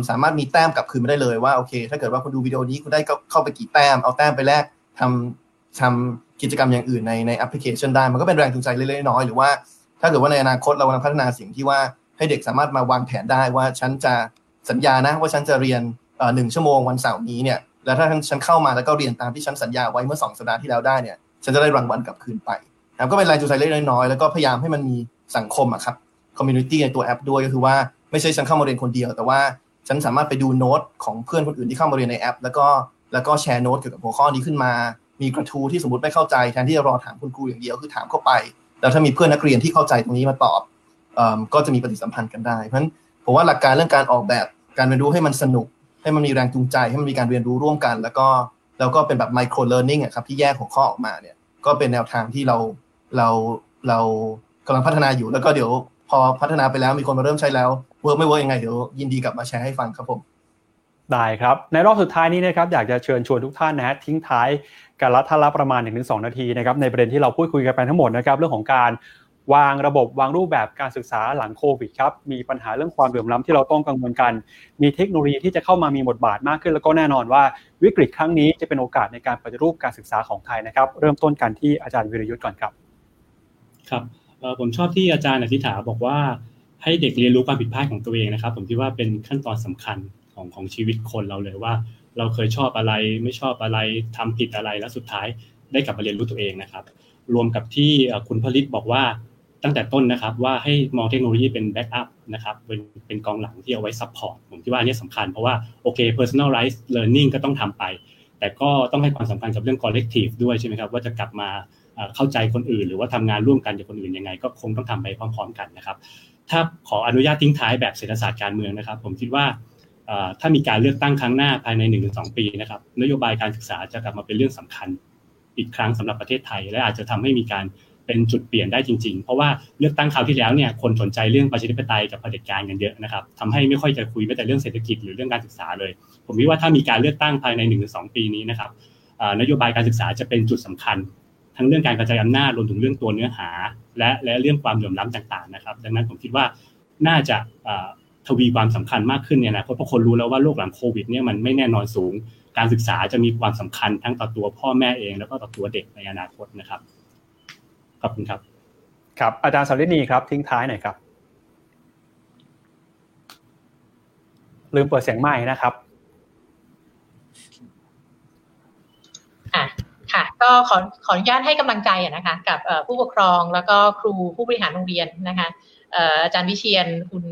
สามารถมีแต้มกลับคืนมาได้เลยว่าโอเค ถ้าเกิดว่าคุณดูวิดีโอนี้คุณได้เข้าไปกี่แต้มเอาแต้มไปแลกทำทำกิจกรรมอย่างอื่นในในแอปพลิเคชันได้ มันก็เป็นแรงจูงใจเล็กๆน้อยหรือว่า ถ้าเกิดว่าในอนาคตเรากำลังพัฒนาสิ่งที่ว่าให้เด็กสามารถมาวางแผนได้ว่าฉันจะสัญญานะว่าฉันจะเรียน หนึ่งชั่วโมงวันเสาร์นี้เนี่ยแล้วถ้าฉันเข้ามาแล้วก็เรียนตามที่ฉันสัญญาไว้เมื่อสองสัปดาห์ที่แล้วได้เนี่ยฉันจะได้รางวัลกลับคืนไปนะก็เป็นแรงจูงใจเล็กน้อยแล้วก็พยายามให้มันมีสังคมอะครับ community ในตัวแอปด้วยก็คือว่าไม่ใช่ฉันเข้ามาเรียนคนเดียว แต่ว่าฉันสามารถไปดูโน้ตของเพื่อนคนอื่นที่เข้ามาเรียนในแอป แล้วก็แล้วก็แชร์โน้ตเกี่ยวกับหัวข้อนี้ขึ้นมา มีกระทู้ที่สมมติไม่เข้าใจแทนที่จะรอถามคุณครูอย่างเดียวคือถามเข้าไป แล้วถ้ามีเพื่อนนักเรียนที่เข้าใจตรงนี้มาตอบก็จะมีปฏิสัมพันธ์กันได้เพราะฉะนั้นผมว่าหลักการเรื่องการออกแบบการเรียนรู้ให้มันสนุก ให้มันมีแรงจูงใจให้มันมีการเรียนรู้ร่วมกัน แล้วก็แล้วก็เป็นแบบ micro learning ครับที่แยกหัวข้อออกมาเนี่ยก็เป็นแนวทางที่เราเราเรากำลังพัฒนาอยู่แล้วก็เดี๋ยวพอพัฒนาไปแล้วมีคนมาเริ่มใช้แล้ว work ไม่ work ยังไงเดี๋ยวยินดีกลับมาแชร์ให้ฟังครับผมได้ครับ ในรอบสุดท้ายนี้นะครับอยากจะเชิญชวนทุกท่านนะฮะทิ้งท้ายการละท่าละประมาณ1-2 นาทีนะครับในประเด็นที่เราพูดคุยกันไปทั้งหมดนะครับเรื่องของการ วางระบบวางรูปแบบการศึกษาหลังโควิดครับมีปัญหาเรื่องความเหลื่อมล้ำที่เราต้องกังวลกัน มีเทคโนโลยีที่จะเข้ามามีบทบาทมากขึ้น แล้วก็แน่นอนว่าวิกฤตครั้งนี้จะเป็นโอกาสในการปฏิรูปการศึกษาของไทยนะครับ เริ่มต้นกันที่อาจารย์วิรยุทธ์ก่อนครับ ครับผมชอบที่อาจารย์อธิษฐาบอกว่าให้เด็กเรียนรู้ความผิดพลาดของตัวเองนะครับ ผมคิดว่าเป็นขั้นตอนสำคัญของของชีวิตคนเราเลยว่า เราเคยชอบอะไรไม่ชอบอะไรทำผิดอะไรแล้วสุดท้ายได้กลับมาเรียนรู้ตัวเองนะครับ รวมกับที่คุณพริษฐ์บอกว่า ตั้งแต่ต้นนะครับ ว่าให้มองเทคโนโลยีเป็น backup นะครับเป็นเป็นกองหลังที่เอาไว้ support ผมคิดว่าอันนี้สำคัญเพราะว่าโอเค personalized learning ก็ต้องทำไป แต่ก็ต้องให้ความสำคัญกับเรื่อง collective ด้วยใช่ไหมครับว่าจะกลับมาเข้าใจคนอื่น หรือว่าทำงานร่วมกันกับคนอื่นยังไง ก็คงต้องทำไปพร้อม ๆ กันนะครับ ถ้าขออนุญาตทิ้งท้ายแบบเศรษฐศาสตร์การเมืองนะครับ ผมคิดว่าถ้ามีการเลือกตั้งครั้งหน้าภายใน1นสปีนะครับนโยบายการศึกษาจะกลับมาเป็นเรื่องสำคัญอีกครั้งสำหรับประเทศไทย และอาจจะทำให้มีการ เป็นจุดเปลี่ยนได้จริง ๆ เพราะว่าเลือกตั้งคราวที่แล้วเนี่ยคนสนใจเรื่องประชาธิปไตยกับเผด็จการกันเยอะนะครับทำให้ไม่ค่อยจะคุยแม้แต่เรื่องเศรษฐกิจหรือเรื่องการศึกษาเลย ผมคิดว่าถ้ามีการเลือกตั้งภายใน1นสปีนี้นะครับนโยบายการศึกษาจะเป็นจุดสำคัญ ทั้งเรื่องการกระจายอำนาจรวมถึงเรื่องตัวเนื้อหา และและเรื่องความเหลื่อมล้ำต่างๆนะครับ ดังนั้นผมคิดว่าน่าจะทวีความสำคัญมากขึ้นเนี่ยนะเพราะคนรู้แล้วว่าโรคหลังโควิดเนี่ยมันไม่แน่นอนสูง การศึกษาจะมีความสำคัญทั้งต่อตัวพ่อแม่เอง แล้วก็ต่อตัวเด็กในอนาคตนะครับ อบคุณครับ ครับ อาจารย์สารินีครับ ทิ้งท้ายหน่อยครับ ลืมเปิดเสียงไม้นะครับค่ะค่ะก็ขอขออนุญาตให้กำลังใจนะคะ กับผู้ปกครองแล้วก็ครูผู้บริหารโรงเรียนนะคะอาจารย์วิเชียนคุณ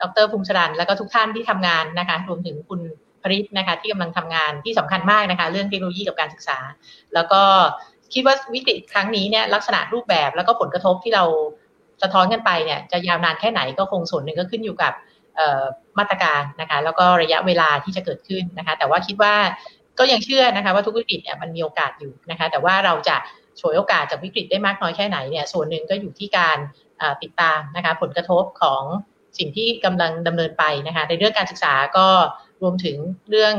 ดรภูมิชรันแล้วก็ทุกท่านที่ทำงานนะคะรวมถึงคุณพริษนะคะที่กำลังทำงานที่สำคัญมากนะคะ เรื่องเทคโนโลยีกับการศึกษา แล้วก็ คิดว่าวิกฤตครั้งนี้เนี่ยลักษณะรูปแบบแล้วก็ผลกระทบที่เราสะท้อนกันไปเนี่ยจะยาวนานแค่ไหนก็คงส่วนหนึ่งก็ขึ้นอยู่กับมาตรการนะคะแล้วก็ระยะเวลาที่จะเกิดขึ้นนะคะ แต่ว่าคิดว่าก็ยังเชื่อนะคะว่าทุกวิกฤตเนี่ยมันมีโอกาสอยู่นะคะ แต่ว่าเราจะฉวยโอกาสจากวิกฤตได้มากน้อยแค่ไหนเนี่ยส่วนหนึ่งก็อยู่ที่การติดตามนะคะผลกระทบของสิ่งที่กำลังดำเนินไปนะคะ ในเรื่องการศึกษาก็รวมถึงเรื่อง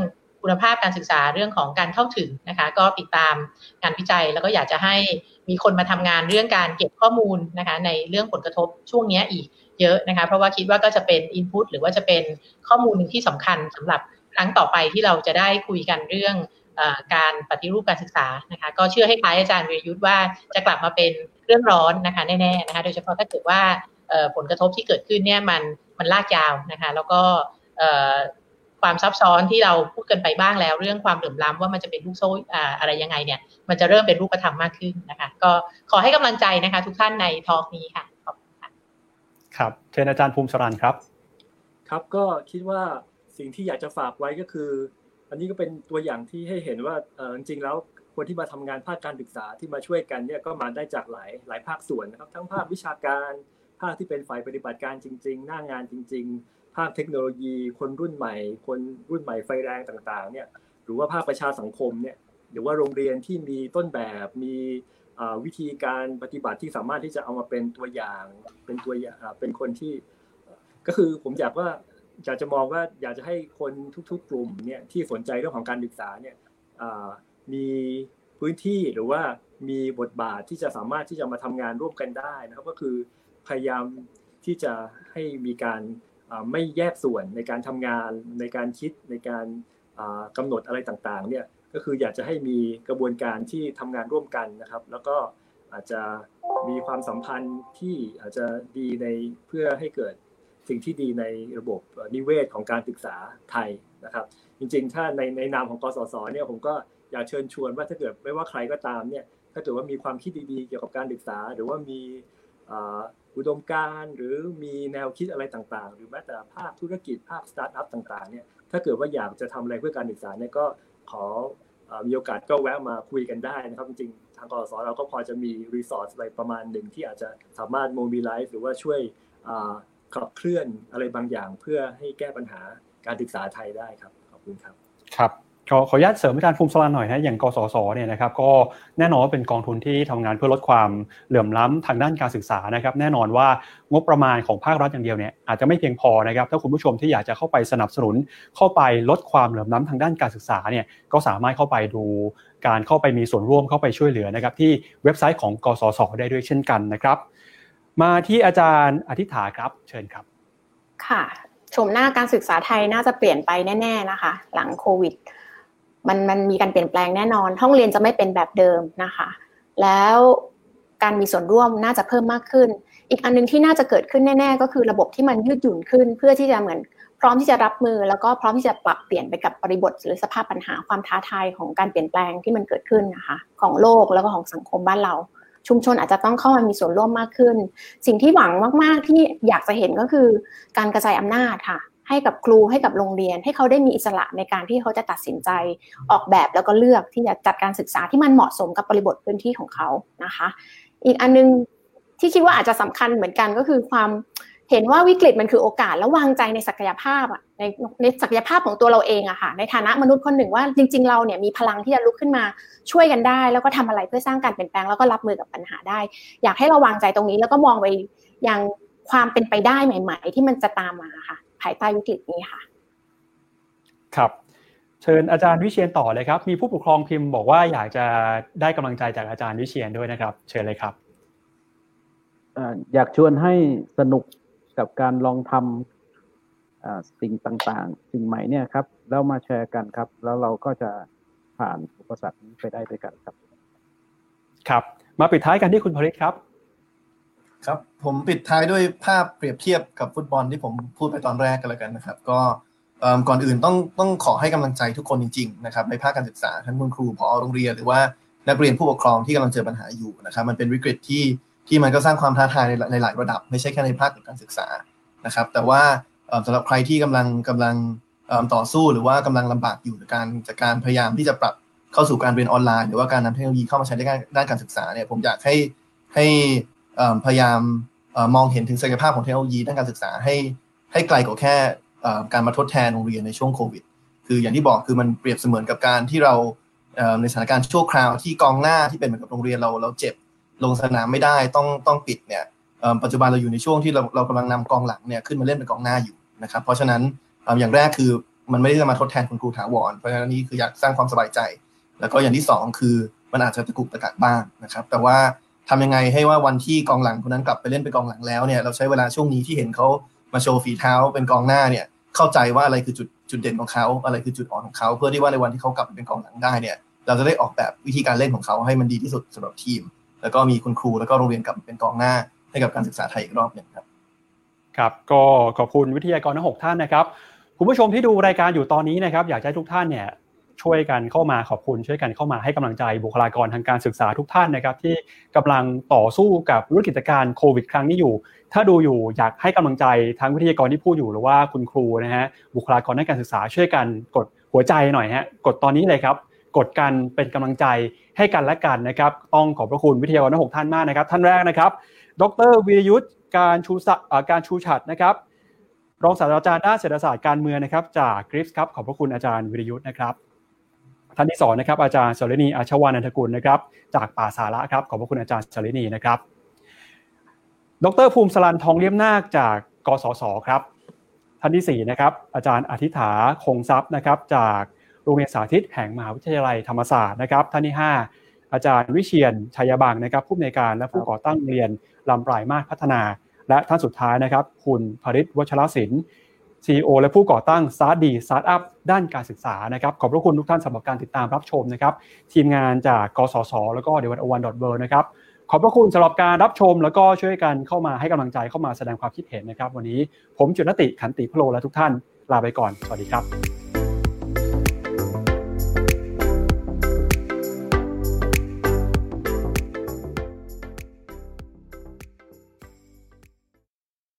คุณภาพการศึกษาเรื่องของการเข้าถึงนะคะ ก็ติดตามงานวิจัย แล้วก็อยากจะให้มีคนมาทำงานเรื่องการเก็บข้อมูลนะคะ ในเรื่องผลกระทบช่วงนี้อีกเยอะนะคะ เพราะว่าคิดว่าก็จะเป็นอินพุตหรือว่าจะเป็นข้อมูลหนึ่งที่สำคัญสำหรับครั้งต่อไปที่เราจะได้คุยกันเรื่องอการปฏิรูปการศึกษานะคะ ก็เชื่อให้คล้ายอาจารย์วิยุทธ์ว่าจะกลับมาเป็นเรื่องร้อนนะคะแน่ๆนะคะ โดยเฉพาะถ้าเกิดว่าผลกระทบที่เกิดขึ้นเนี่ยมันมันลากยาวนะคะ แล้วก็ ความซับซ้อนที่เราพูดกันไปบ้างแล้ว เรื่องความเหลื่อมล้ำว่ามันจะเป็นลูกโซ่อะไรยังไงเนี่ย มันจะเริ่มเป็นรูปธรรมมากขึ้นนะคะ ก็ขอให้กำลังใจนะคะ ทุกท่านในทอล์กนี้ค่ะขอบคุณค่ะครับเชิญอาจารย์ภูมิสรันครับ ครับก็คิดว่าสิ่งที่อยากจะฝากไว้ก็คือ อันนี้ก็เป็นตัวอย่างที่ให้เห็นว่าจริงๆแล้วคนที่มาทำงานภาคการศึกษาที่มาช่วยกันเนี่ยก็มาได้จากหลายหลายภาคส่วนนะครับ ทั้งภาควิชาการภาคที่เป็นฝ่ายปฏิบัติการจริง ๆ หน้างานจริง ๆ ภาคเทคโนโลยี คนรุ่นใหม่ คนรุ่นใหม่ไฟแรงต่างๆเนี่ยหรือว่าภาคประชาสังคมเนี่ยหรือว่าโรงเรียนที่มีต้นแบบมีวิธีการปฏิบัติที่สามารถที่จะเอามาเป็นตัวอย่างเป็นตัวอย่างเป็นคนที่ ก็คือผมอยากว่าอยากจะมองว่าอยากจะให้คนทุก ๆ กลุ่มเนี่ยที่สนใจเรื่องของการศึกษาเนี่ยมีพื้นที่หรือว่ามีบทบาทที่จะสามารถที่จะมาทำงานร่วมกันได้นะครับ ก็คือพยายามที่จะให้มีการ ไม่แยกส่วนในการทำงานในการคิดในการกำหนดอะไรต่างๆเนี่ยก็คืออยากจะให้มีกระบวนการที่ทำงานร่วมกันนะครับ แล้วก็อาจจะมีความสัมพันธ์ที่อาจจะดีในเพื่อให้เกิดสิ่งที่ดีในระบบนิเวศของการศึกษาไทยนะครับ จริงๆ ถ้าในในนามของกสศเนี่ยผมก็อยากเชิญชวนว่าถ้าเกิดไม่ว่าใครก็ตามเนี่ยถ้าเกิดว่ามีความคิดดีๆ เกี่ยวกับการศึกษา หรือว่ามี อุดมการณ์หรือมีแนวคิดอะไรต่างๆ หรือแม้แต่ภาคธุรกิจภาคสตาร์ทอัพต่างๆเนี่ยถ้าเกิดว่าอยากจะทำอะไรเพื่อการศึกษาเนี่ยก็ขอมีโอกาสก็แวะมาคุยกันได้นะครับ จริงๆ ทางกสศเราก็พอจะมี resource อะไรประมาณหนึ่งที่อาจจะสามารถ mobilize หรือว่าช่วยขับเคลื่อนอะไรบางอย่างเพื่อให้แก้ปัญหาการศึกษาไทยได้ครับ ขอบคุณครับครับ ขอขออนุญาตเสริมอาจารย์ภูมิสลานหน่อยนะอย่างกสศเนี่ยนะครับก็แน่นอนว่าเป็นกองทุนที่ทำงานเพื่อลดความเหลื่อมล้ำทางด้านการศึกษานะครับแน่นอนว่างบประมาณของภาครัฐอย่างเดียวเนี่ยอาจจะไม่เพียงพอนะครับถ้าคุณผู้ชมที่อยากจะเข้าไปสนับสนุน เข้าไปลดความเหลื่อมล้ำทางด้านการศึกษาเนี่ยก็สามารถเข้าไปดูการเข้าไปมีส่วนร่วมเข้าไปช่วยเหลือนะครับที่เว็บไซต์ของกสศได้ด้วยเช่นกันนะครับ มาที่อาจารย์อธิษฐาครับเชิญครับ ค่ะชมหน้าการศึกษาไทยน่าจะเปลี่ยนไปแน่ ๆนะคะ หลังโควิด มันมันมีการเปลี่ยนแปลงแน่นอน ห้องเรียนจะไม่เป็นแบบเดิมนะคะ แล้วการมีส่วนร่วมน่าจะเพิ่มมากขึ้น อีกอันนึงที่น่าจะเกิดขึ้นแน่ ๆ ก็คือระบบที่มันยืดหยุ่นขึ้น เพื่อที่จะเหมือนพร้อมที่จะรับมือ แล้วก็พร้อมที่จะปรับเปลี่ยนไปกับบริบทหรือสภาพปัญหาความท้าทายของการเปลี่ยนแปลงที่มันเกิดขึ้นนะคะ ของโลกแล้วก็ของสังคมบ้านเรา ชุมชนอาจจะต้องเข้ามามีส่วนร่วมมากขึ้น สิ่งที่หวังมากๆที่อยากจะเห็นก็คือการกระจายอำนาจค่ะ ให้กับครูให้กับโรงเรียน ให้เขาได้มีอิสระในการที่เขาจะตัดสินใจออกแบบแล้วก็เลือกที่จะจัดการศึกษาที่มันเหมาะสมกับบริบทพื้นที่ของเขานะคะ อีกอันนึงที่คิดว่าอาจจะสำคัญเหมือนกันก็คือความเห็นว่าวิกฤตมันคือโอกาสแล้ววางใจในศักยภาพอะในในศักยภาพของตัวเราเองอะค่ะในฐานะมนุษย์คนหนึ่งว่าจริง ๆ เราเนี่ยมีพลังที่จะลุกขึ้นมาช่วยกันได้ แล้วก็ทำอะไรเพื่อสร้างการเปลี่ยนแปลงแล้วก็รับมือกับปัญหาได้ อยากให้เราวางใจตรงนี้แล้วก็มองไปยังความเป็นไปได้ใหม่ ๆ ที่มันจะตามมาค่ะ ภายใต้วิกฤตนี้ค่ะ ครับ เชิญอาจารย์วิเชียนต่อเลยครับ มีผู้ปกครองพิมพ์บอกว่าอยากจะได้กำลังใจจากอาจารย์วิเชียนด้วยนะครับ เชิญเลยครับอยากชวนให้สนุกกับการลองทำสิ่งต่างๆ สิ่งใหม่เนี่ยครับ แล้วมาแชร์กันครับ แล้วเราก็จะผ่านอุปสรรคนี้ไปได้ด้วยกันครับ ครับ มาปิดท้ายกันที่คุณผลิตครับ ครับผมปิดท้ายด้วยภาพเปรียบเทียบกับฟุตบอลที่ผมพูดไปตอนแรกกันแล้วกันนะครับ ก็ก่อนอื่นต้องต้องขอให้กำลังใจทุกคนจริงๆนะครับในภาคการศึกษาทั้งคุณครูพอโรงเรียนหรือว่านักเรียนผู้ปกครองที่กำลังเจอปัญหาอยู่นะครับมันเป็นวิกฤตที่ที่มันก็สร้างความท้าทายในในหลายระดับ ไม่ใช่แค่ในภาคการศึกษานะครับ แต่ว่าสำหรับใครที่กำลังกำลังต่อสู้หรือว่ากำลังลำบากอยู่ในการจากการพยายามที่จะปรับเข้าสู่การเรียนออนไลน์ หรือว่าการนำเทคโนโลยีเข้ามาใช้ในด้านการศึกษาเนี่ยผมอยากให้ให้ พยายามมองเห็นถึงศักยภาพของเทคโนโลยีด้านการศึกษาให้ให้ไกลกว่าแค่การมาทดแทนโรงเรียนในช่วงโควิด คืออย่างที่บอกคือมันเปรียบเสมือนกับการที่เราในสถานการณ์ชั่วคราวที่กองหน้าที่เป็นเหมือนกับโรงเรียนเราเราเจ็บลงสนามไม่ได้ต้องต้องปิดเนี่ยปัจจุบันเราอยู่ในช่วงที่เราเรากำลังนำกองหลังเนี่ยขึ้นมาเล่นเป็นกองหน้าอยู่นะครับ เพราะฉะนั้นอย่างแรกคือมันไม่ได้จะมาทดแทนคุณครูถาวรเพราะฉะนั้นนี่คืออยากสร้างความสบายใจ แล้วก็อย่างที่ 2 คือมันอาจจะตะกุกตะกักบ้างนะครับ แต่ว่า ทำยังไงให้ว่าวันที่กองหลังคนนั้นกลับไปเล่นเป็นกองหลังแล้วเนี่ยเราใช้เวลาช่วงนี้ที่เห็นเขามาโชว์ฝีเท้าเป็นกองหน้าเนี่ยเข้าใจว่าอะไรคือจุดจุดเด่นของเขาอะไรคือจุดอ่อนของเขาเพื่อที่ว่าในวันที่เขากลับไปเป็นกองหลังได้เนี่ยเราจะได้ออกแบบวิธีการเล่นของเขาให้มันดีที่สุดสำหรับทีม แล้วก็มีคุณครูแล้วก็โรงเรียนกลับเป็นกองหน้าให้กับการศึกษาไทยอีกรอบหนึ่งครับครับก็ขอบคุณวิทยากรทั้งหกท่านนะครับคุณผู้ชมที่ดูรายการอยู่ตอนนี้นะครับ อยากให้ทุกท่านเนี่ย ช่วยกันเข้ามาขอบคุณ ช่วยกันเข้ามาให้กำลังใจบุคลากรทางการศึกษาทุกท่านนะครับที่กำลังต่อสู้กับวิกฤตการโควิด ครั้งนี้อยู่ ถ้าดูอยู่อยากให้กำลังใจทั้งวิทยากรที่พูดอยู่หรือว่าคุณครูนะฮะบุคลากรทางการศึกษาช่วยกันกดหัวใจหน่อยฮะกดตอนนี้เลยครับกดกันเป็นกำลังใจให้กันและกันนะครับต้องขอบพระคุณวิทยากรทั้งหกท่านมากนะครับ ท่านแรกนะครับ ดรวีรยุทธ์การชูการชูฉัดนะครับรองศาสตราจารย์ด้านเศรษฐศาสตร์การเมืองนะครับ จากกริฟส์ครับขอบพระคุณอาจารย์วิรยุทธ์นะครับ ท่านที่สองนะครับอาจารย์สรินีอาชวานันทกุลนะครับจากป่าสาระครับขอบพระคุณอาจารย์สรินีนะครับ ดรภูมิสลันทองเลี่ยมนาคจากกสศครับท่านที่สี่นะครับอาจารย์อธิษฐาคงทรัพย์นะครับ จากโรงเรียนสาธิตแห่งมหาวิทยาลัยธรรมศาสตร์นะครับ ท่านที่ห้าอาจารย์วิเชียร ไชยบังนะครับ ผู้อำนวยการและผู้ก่อตั้งโรงเรียนลำปลายมาศพัฒนา และท่านสุดท้ายนะครับ คุณพริษฐ์ วัชรสินธุ CEO และผู้ก่อตั้ง StartDee สตาร์ทอัพด้านการศึกษานะครับขอบพระคุณทุกท่านสำหรับการติดตามรับชมนะครับทีมงานจากกสศแล้วก็ The101.world นะครับขอบพระคุณสำหรับการรับชม แล้วก็ช่วยกันเข้ามาให้กำลังใจเข้ามาแสดงความคิดเห็นนะครับ วันนี้ผมจุนติขันติพโลและทุกท่านลาไปก่อนสวัสดีครับ